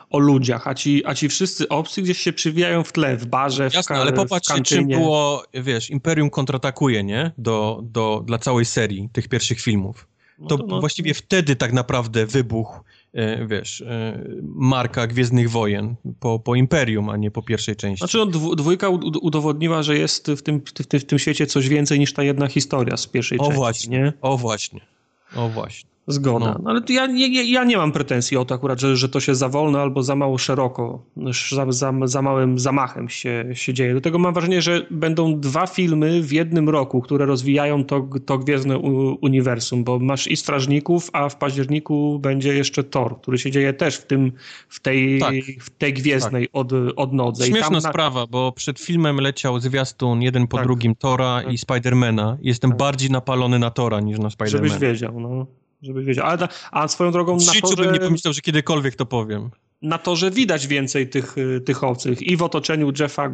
o ludziach, a ci, a ci wszyscy obcy gdzieś się przywijają w tle, w barze, Jasne, w ale popatrzcie, czym było, wiesz, Imperium kontratakuje, nie? Do, do, dla całej serii tych pierwszych filmów. No to, no to no, właściwie wtedy tak naprawdę wybuchł, e, wiesz, e, marka Gwiezdnych Wojen po, po Imperium, a nie po pierwszej części. Znaczy, no, dwójka udowodniła, że jest w tym, w, tym, w tym świecie coś więcej niż ta jedna historia z pierwszej o części. Właśnie, nie? O właśnie. O właśnie. Zgoda. No. no ale ja, ja, ja, nie mam pretensji o to akurat, że, że to się za wolno albo za mało szeroko, za, za, za małym zamachem się, się dzieje. Do tego mam wrażenie, że będą dwa filmy w jednym roku, które rozwijają to, to Gwiezdne Uniwersum, bo masz i Strażników, a w październiku będzie jeszcze Thor, który się dzieje też w tym, w tej, tak. w tej Gwiezdnej tak. od, odnodze. Śmieszna na... sprawa, bo przed filmem leciał zwiastun jeden po tak. drugim Tora tak. i Spidermana. Jestem tak. bardziej napalony na Tora niż na Spidermana. Żebyś wiedział, no żebyś wiedział. A, a swoją drogą na to, bym nie pomyślał, że kiedykolwiek to powiem. Na to, że widać więcej tych, y, tych obcych i w otoczeniu Jeffa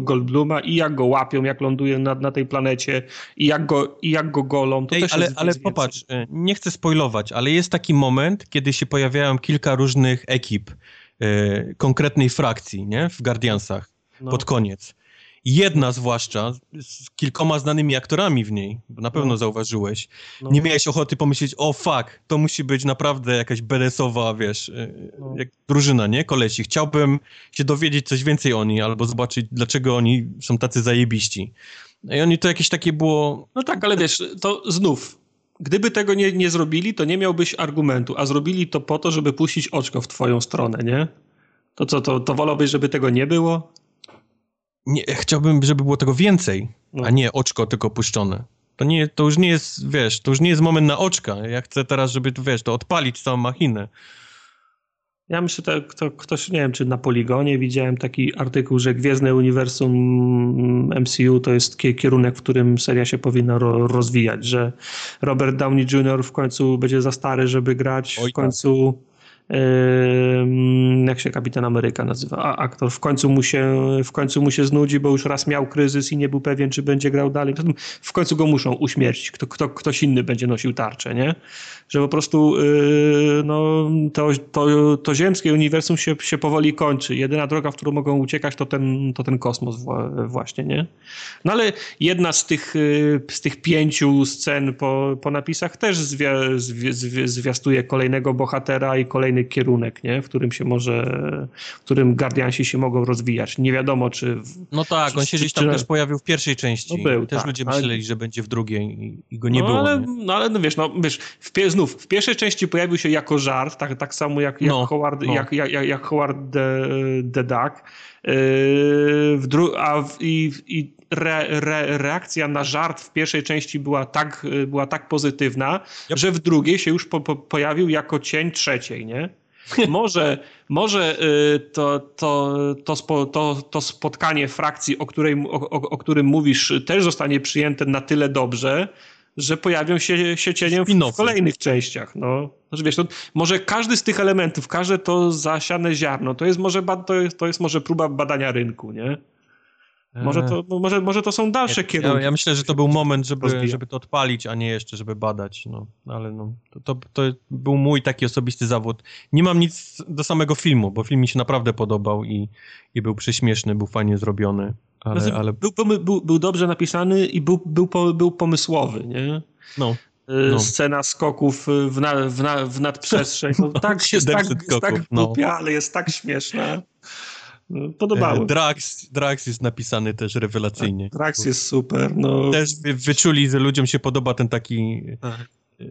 Goldbluma i jak go łapią, jak ląduje na, na tej planecie i jak go, i jak go golą. To Ej, też ale, ale popatrz, y, nie chcę spoilować, ale jest taki moment, kiedy się pojawiają kilka różnych ekip y, konkretnej frakcji, nie? W Guardiansach. No. Pod koniec. Jedna zwłaszcza, z kilkoma znanymi aktorami w niej, bo na pewno no. zauważyłeś, no. nie miałeś ochoty pomyśleć, o fuck, to musi być naprawdę jakaś beresowa, wiesz, y, no. jak drużyna, nie? Kolesi. Chciałbym się dowiedzieć coś więcej o nich, albo zobaczyć, dlaczego oni są tacy zajebiści. I oni to jakieś takie było... No tak, ale wiesz, to znów, gdyby tego nie, nie zrobili, to nie miałbyś argumentu, a zrobili to po to, żeby puścić oczko w twoją stronę, nie? To co, to, to wolałbyś, żeby tego nie było? Nie, chciałbym, żeby było tego więcej, no. a nie oczko tylko puszczone. To, nie, to już nie jest, wiesz, to już nie jest moment na oczka. Ja chcę teraz, żeby, wiesz, to odpalić całą machinę. Ja myślę, że to, ktoś, nie wiem, czy na Poligonie widziałem taki artykuł, że Gwiezdne Uniwersum MCU to jest kierunek, w którym seria się powinna ro rozwijać, że Robert Downey Jr. w końcu będzie za stary, żeby grać, Oj, w końcu... Tak jak się Kapitan Ameryka nazywa, a aktor w końcu mu się, w końcu mu się znudzi, bo już raz miał kryzys i nie był pewien, czy będzie grał dalej. W końcu go muszą uśmiercić, kto, kto, ktoś inny będzie nosił tarczę, nie? Że po prostu yy, no, to, to, to ziemskie uniwersum się, się powoli kończy. Jedyna droga, w którą mogą uciekać, to ten, to ten kosmos właśnie, nie? No ale jedna z tych, yy, z tych pięciu scen po, po napisach też zwia, zwiastuje kolejnego bohatera i kolejny kierunek, nie? w którym się może, w którym Guardiansi się mogą rozwijać. Nie wiadomo, czy... W, no tak, czy, on się gdzieś tam czy... też pojawił w pierwszej części. No był, też tak, ludzie myśleli, ale... że będzie w drugiej i, i go nie no, było. Ale, nie? No ale no wiesz, no wiesz, w, znów, w pierwszej części pojawił się jako żart, tak, tak samo jak, jak no, Howard, no. Jak, jak, jak Howard the, the Duck. Yy, w dru- a w, i, i re, re, reakcja na żart w pierwszej części była tak, była tak pozytywna, yep. że w drugiej się już po, po, pojawił jako cień trzeciej, nie? Może, może y, to, to, to, spo, to, to spotkanie frakcji, o, której, o, o, o którym mówisz, też zostanie przyjęte na tyle dobrze, że pojawią się, się cieniem w, w kolejnych częściach. No. Znaczy, wiesz, może każdy z tych elementów, każde to zasiane ziarno, to jest może, to jest, to jest może próba badania rynku, nie? Może to, może, może to są dalsze ja, kierunki. Ja, ja, myślę, że to był moment, żeby, żeby to odpalić, a nie jeszcze, żeby badać. No, ale no, to, to, to, był mój taki osobisty zawód. Nie mam nic do samego filmu, bo film mi się naprawdę podobał i, i był prześmieszny, był fajnie zrobiony. Ale, znaczy, ale... Był, był, był dobrze napisany i był, był, był pomysłowy, nie? No. Y, no. Scena skoków w, na, w, na, w nadprzestrzeń. No, tak, jest tak, tak no. głupia, ale jest tak śmieszna. No, podobało. E, Drax, Drax jest napisany też rewelacyjnie. Tak, Drax jest super. No. Też wyczuli, że ludziom się podoba ten taki... Tak. E,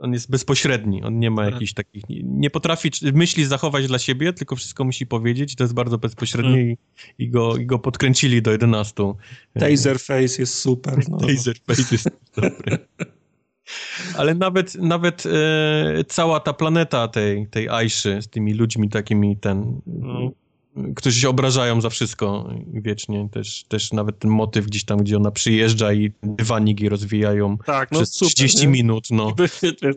on jest bezpośredni, on nie ma tak. jakichś takich... Nie potrafi myśli zachować dla siebie, tylko wszystko musi powiedzieć i to jest bardzo bezpośrednie hmm. i, i, go, i go podkręcili do 11. Taserface jest super. No. Taserface jest dobry. Ale nawet, nawet e, cała ta planeta tej, tej Aiszy z tymi ludźmi takimi, ten... No którzy się obrażają za wszystko wiecznie. Też, też nawet ten motyw gdzieś tam, gdzie ona przyjeżdża i dywaniki rozwijają tak, no, przez super, 30 nie? minut. No.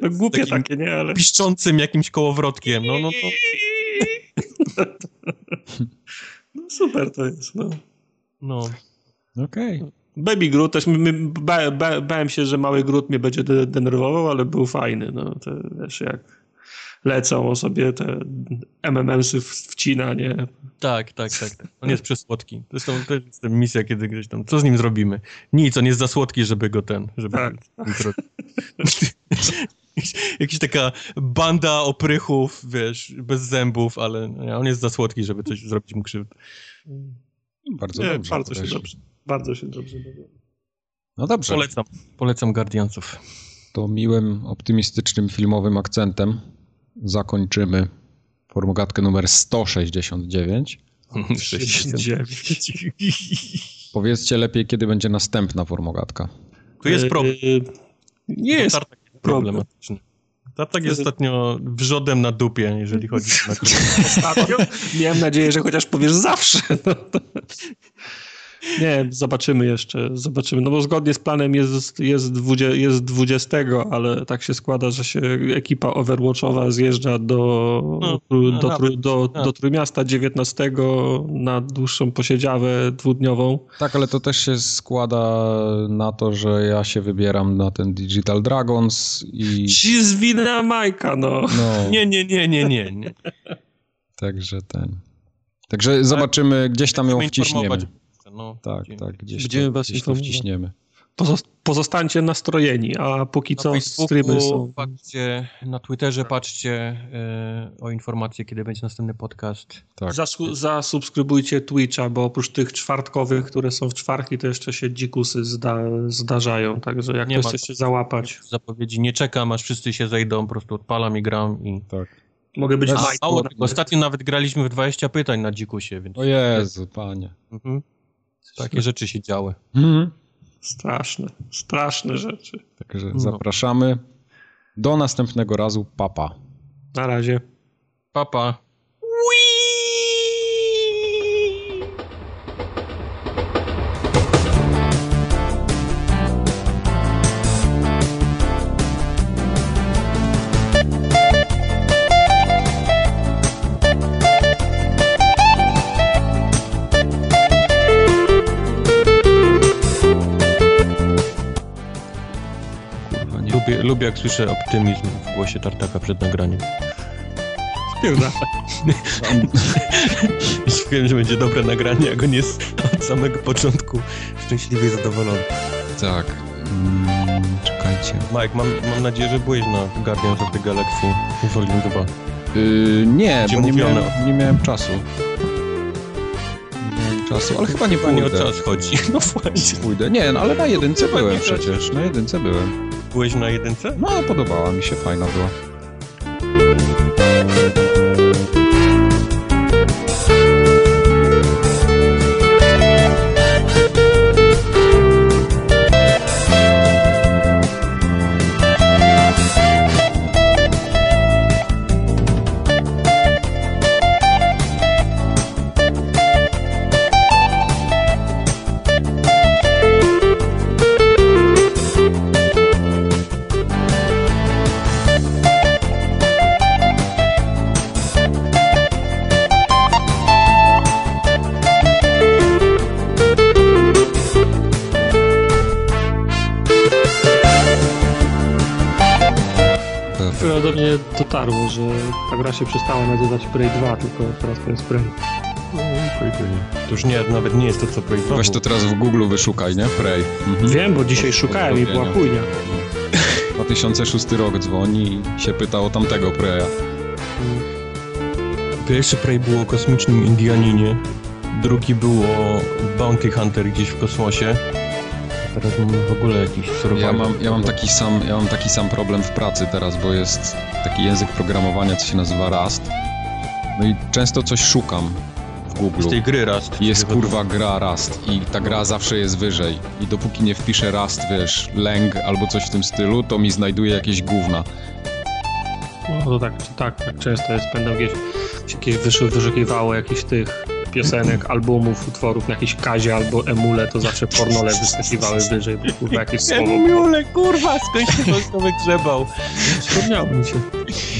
To głupie takie, nie? Ale... Piszczącym jakimś kołowrotkiem. No, no, to... no super to jest, no. No. Okej. Okay. Baby Groot też, my, ba, ba, bałem się, że mały Groot mnie będzie denerwował, ale był fajny, no. To, wiesz, jak lecą sobie te MMS-y wcina, nie? Tak, tak, tak. On jest przesłodki. Zresztą to jest misja, kiedy gdzieś tam, co z nim zrobimy? Nic, on jest za słodki, żeby go ten, żeby... Tak. Jakaś taka banda oprychów, wiesz, bez zębów, ale on jest za słodki, żeby coś zrobić mu krzywdę. Bardzo nie, dobrze. Bardzo się dobrze, bardzo się dobrze No dobrze. Polecam, polecam Guardiansów. to miłym, optymistycznym filmowym akcentem zakończymy formogatkę numer 169. 69. Powiedzcie lepiej, kiedy będzie następna formogatka. Tu jest problem. Nie jest problematyczny. Tartak jest ostatnio wrzodem na dupie, jeżeli chodzi o... Ostatnio? Miałem nadzieję, że chociaż powiesz zawsze. No nie, zobaczymy jeszcze, zobaczymy. No bo zgodnie z planem jest, jest, 20, jest 20, ale tak się składa, że się ekipa Overwatchowa zjeżdża do, no, do, do, do, do Trójmiasta 19 na dłuższą posiedziawę dwudniową. Tak, ale to też się składa na to, że ja się wybieram na ten Digital Dragons i... Ci z wina Majka, no. no. Nie, nie, nie, nie, nie. nie. Także ten... Także zobaczymy, gdzieś tam ją wciśniemy. No, tak, tak, gdzieś Będziemy to, was gdzieś to wciśniemy. Pozostańcie nastrojeni, a póki na co streamy są. Patrzcie, na Twitterze patrzcie e, o informacje, kiedy będzie następny podcast. Tak. zasubskrybujcie Twitcha, bo oprócz tych czwartkowych, które są w czwartki, to jeszcze się dzikusy zda, zdarzają, także jak nie chcecie się załapać. Zapowiedzi nie czekam, aż wszyscy się zejdą, po prostu odpalam i gram i... Tak. Mogę być... A, mało, ostatnio nawet graliśmy w 20 pytań na dzikusie, więc... O Jezu, panie. Mhm. Takie rzeczy się działy. Mhm. Straszne, straszne rzeczy. Także no. zapraszamy. Do następnego razu. Papa. Na razie. Papa. Lubię, jak słyszę optymizm w głosie Tartaka przed nagraniem. Spierdala. Wiem, że będzie dobre nagranie, jak on jest od samego początku szczęśliwie zadowolony. Tak. Mm, czekajcie. Mike, mam, mam nadzieję, że byłeś na Guardians of the Galaxy Volume 2. Yy, nie, bo nie miałem, nie miałem czasu. Nie miałem czasu, ale chyba nie pójdę. Nie o czas chodzi. No właśnie. Pójdę. Nie, no, ale na jedynce byłem przecież. Na jedynce byłem. Byłeś na jedynce? No, podobała mi się, fajna była. Ta gra się przestała nazywać Prey 2, tylko teraz to jest Prey. No, to już nie, nawet nie jest to co Prey 2. Weź to teraz w Google wyszukaj, nie? Prey. Mhm. Wiem, bo dzisiaj szukałem i była chujnia. 2006 rok dzwoni i się pyta o tamtego Preya. Pierwszy Prey było o kosmicznym Indianinie, drugi było Bounty Hunter gdzieś w kosmosie, teraz mam w ogóle jakiś survival. Ja mam, ja mam, taki sam, ja mam taki sam problem w pracy teraz, bo jest taki język programowania, co się nazywa Rust. No i często coś szukam w Google. Z tej gry Rust. Jest kurwa gra Rust i ta gra zawsze jest wyżej. I dopóki nie wpiszę Rust, wiesz, Lang albo coś w tym stylu, to mi znajduje jakieś gówna. No to tak, tak, tak często jest. Będą jakieś, jakieś wyszukiwało jakichś tych piosenek, albumów, utworów na jakiejś kazie albo emule, to zawsze pornole wyskakiwały wyżej, bo kurwa jakieś słowo. Emule, kurwa, skąd się to wygrzebał? Przypomniało mi się.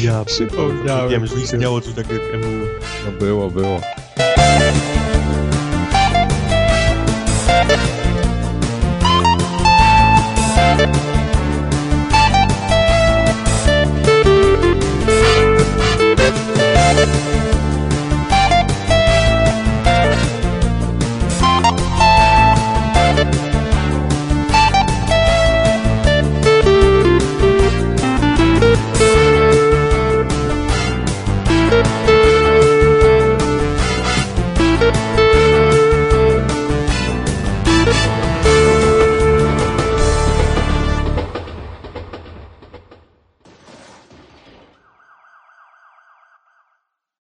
Ja przypomniałem. Wiem, że istniało coś takiego jak emule. No było, było.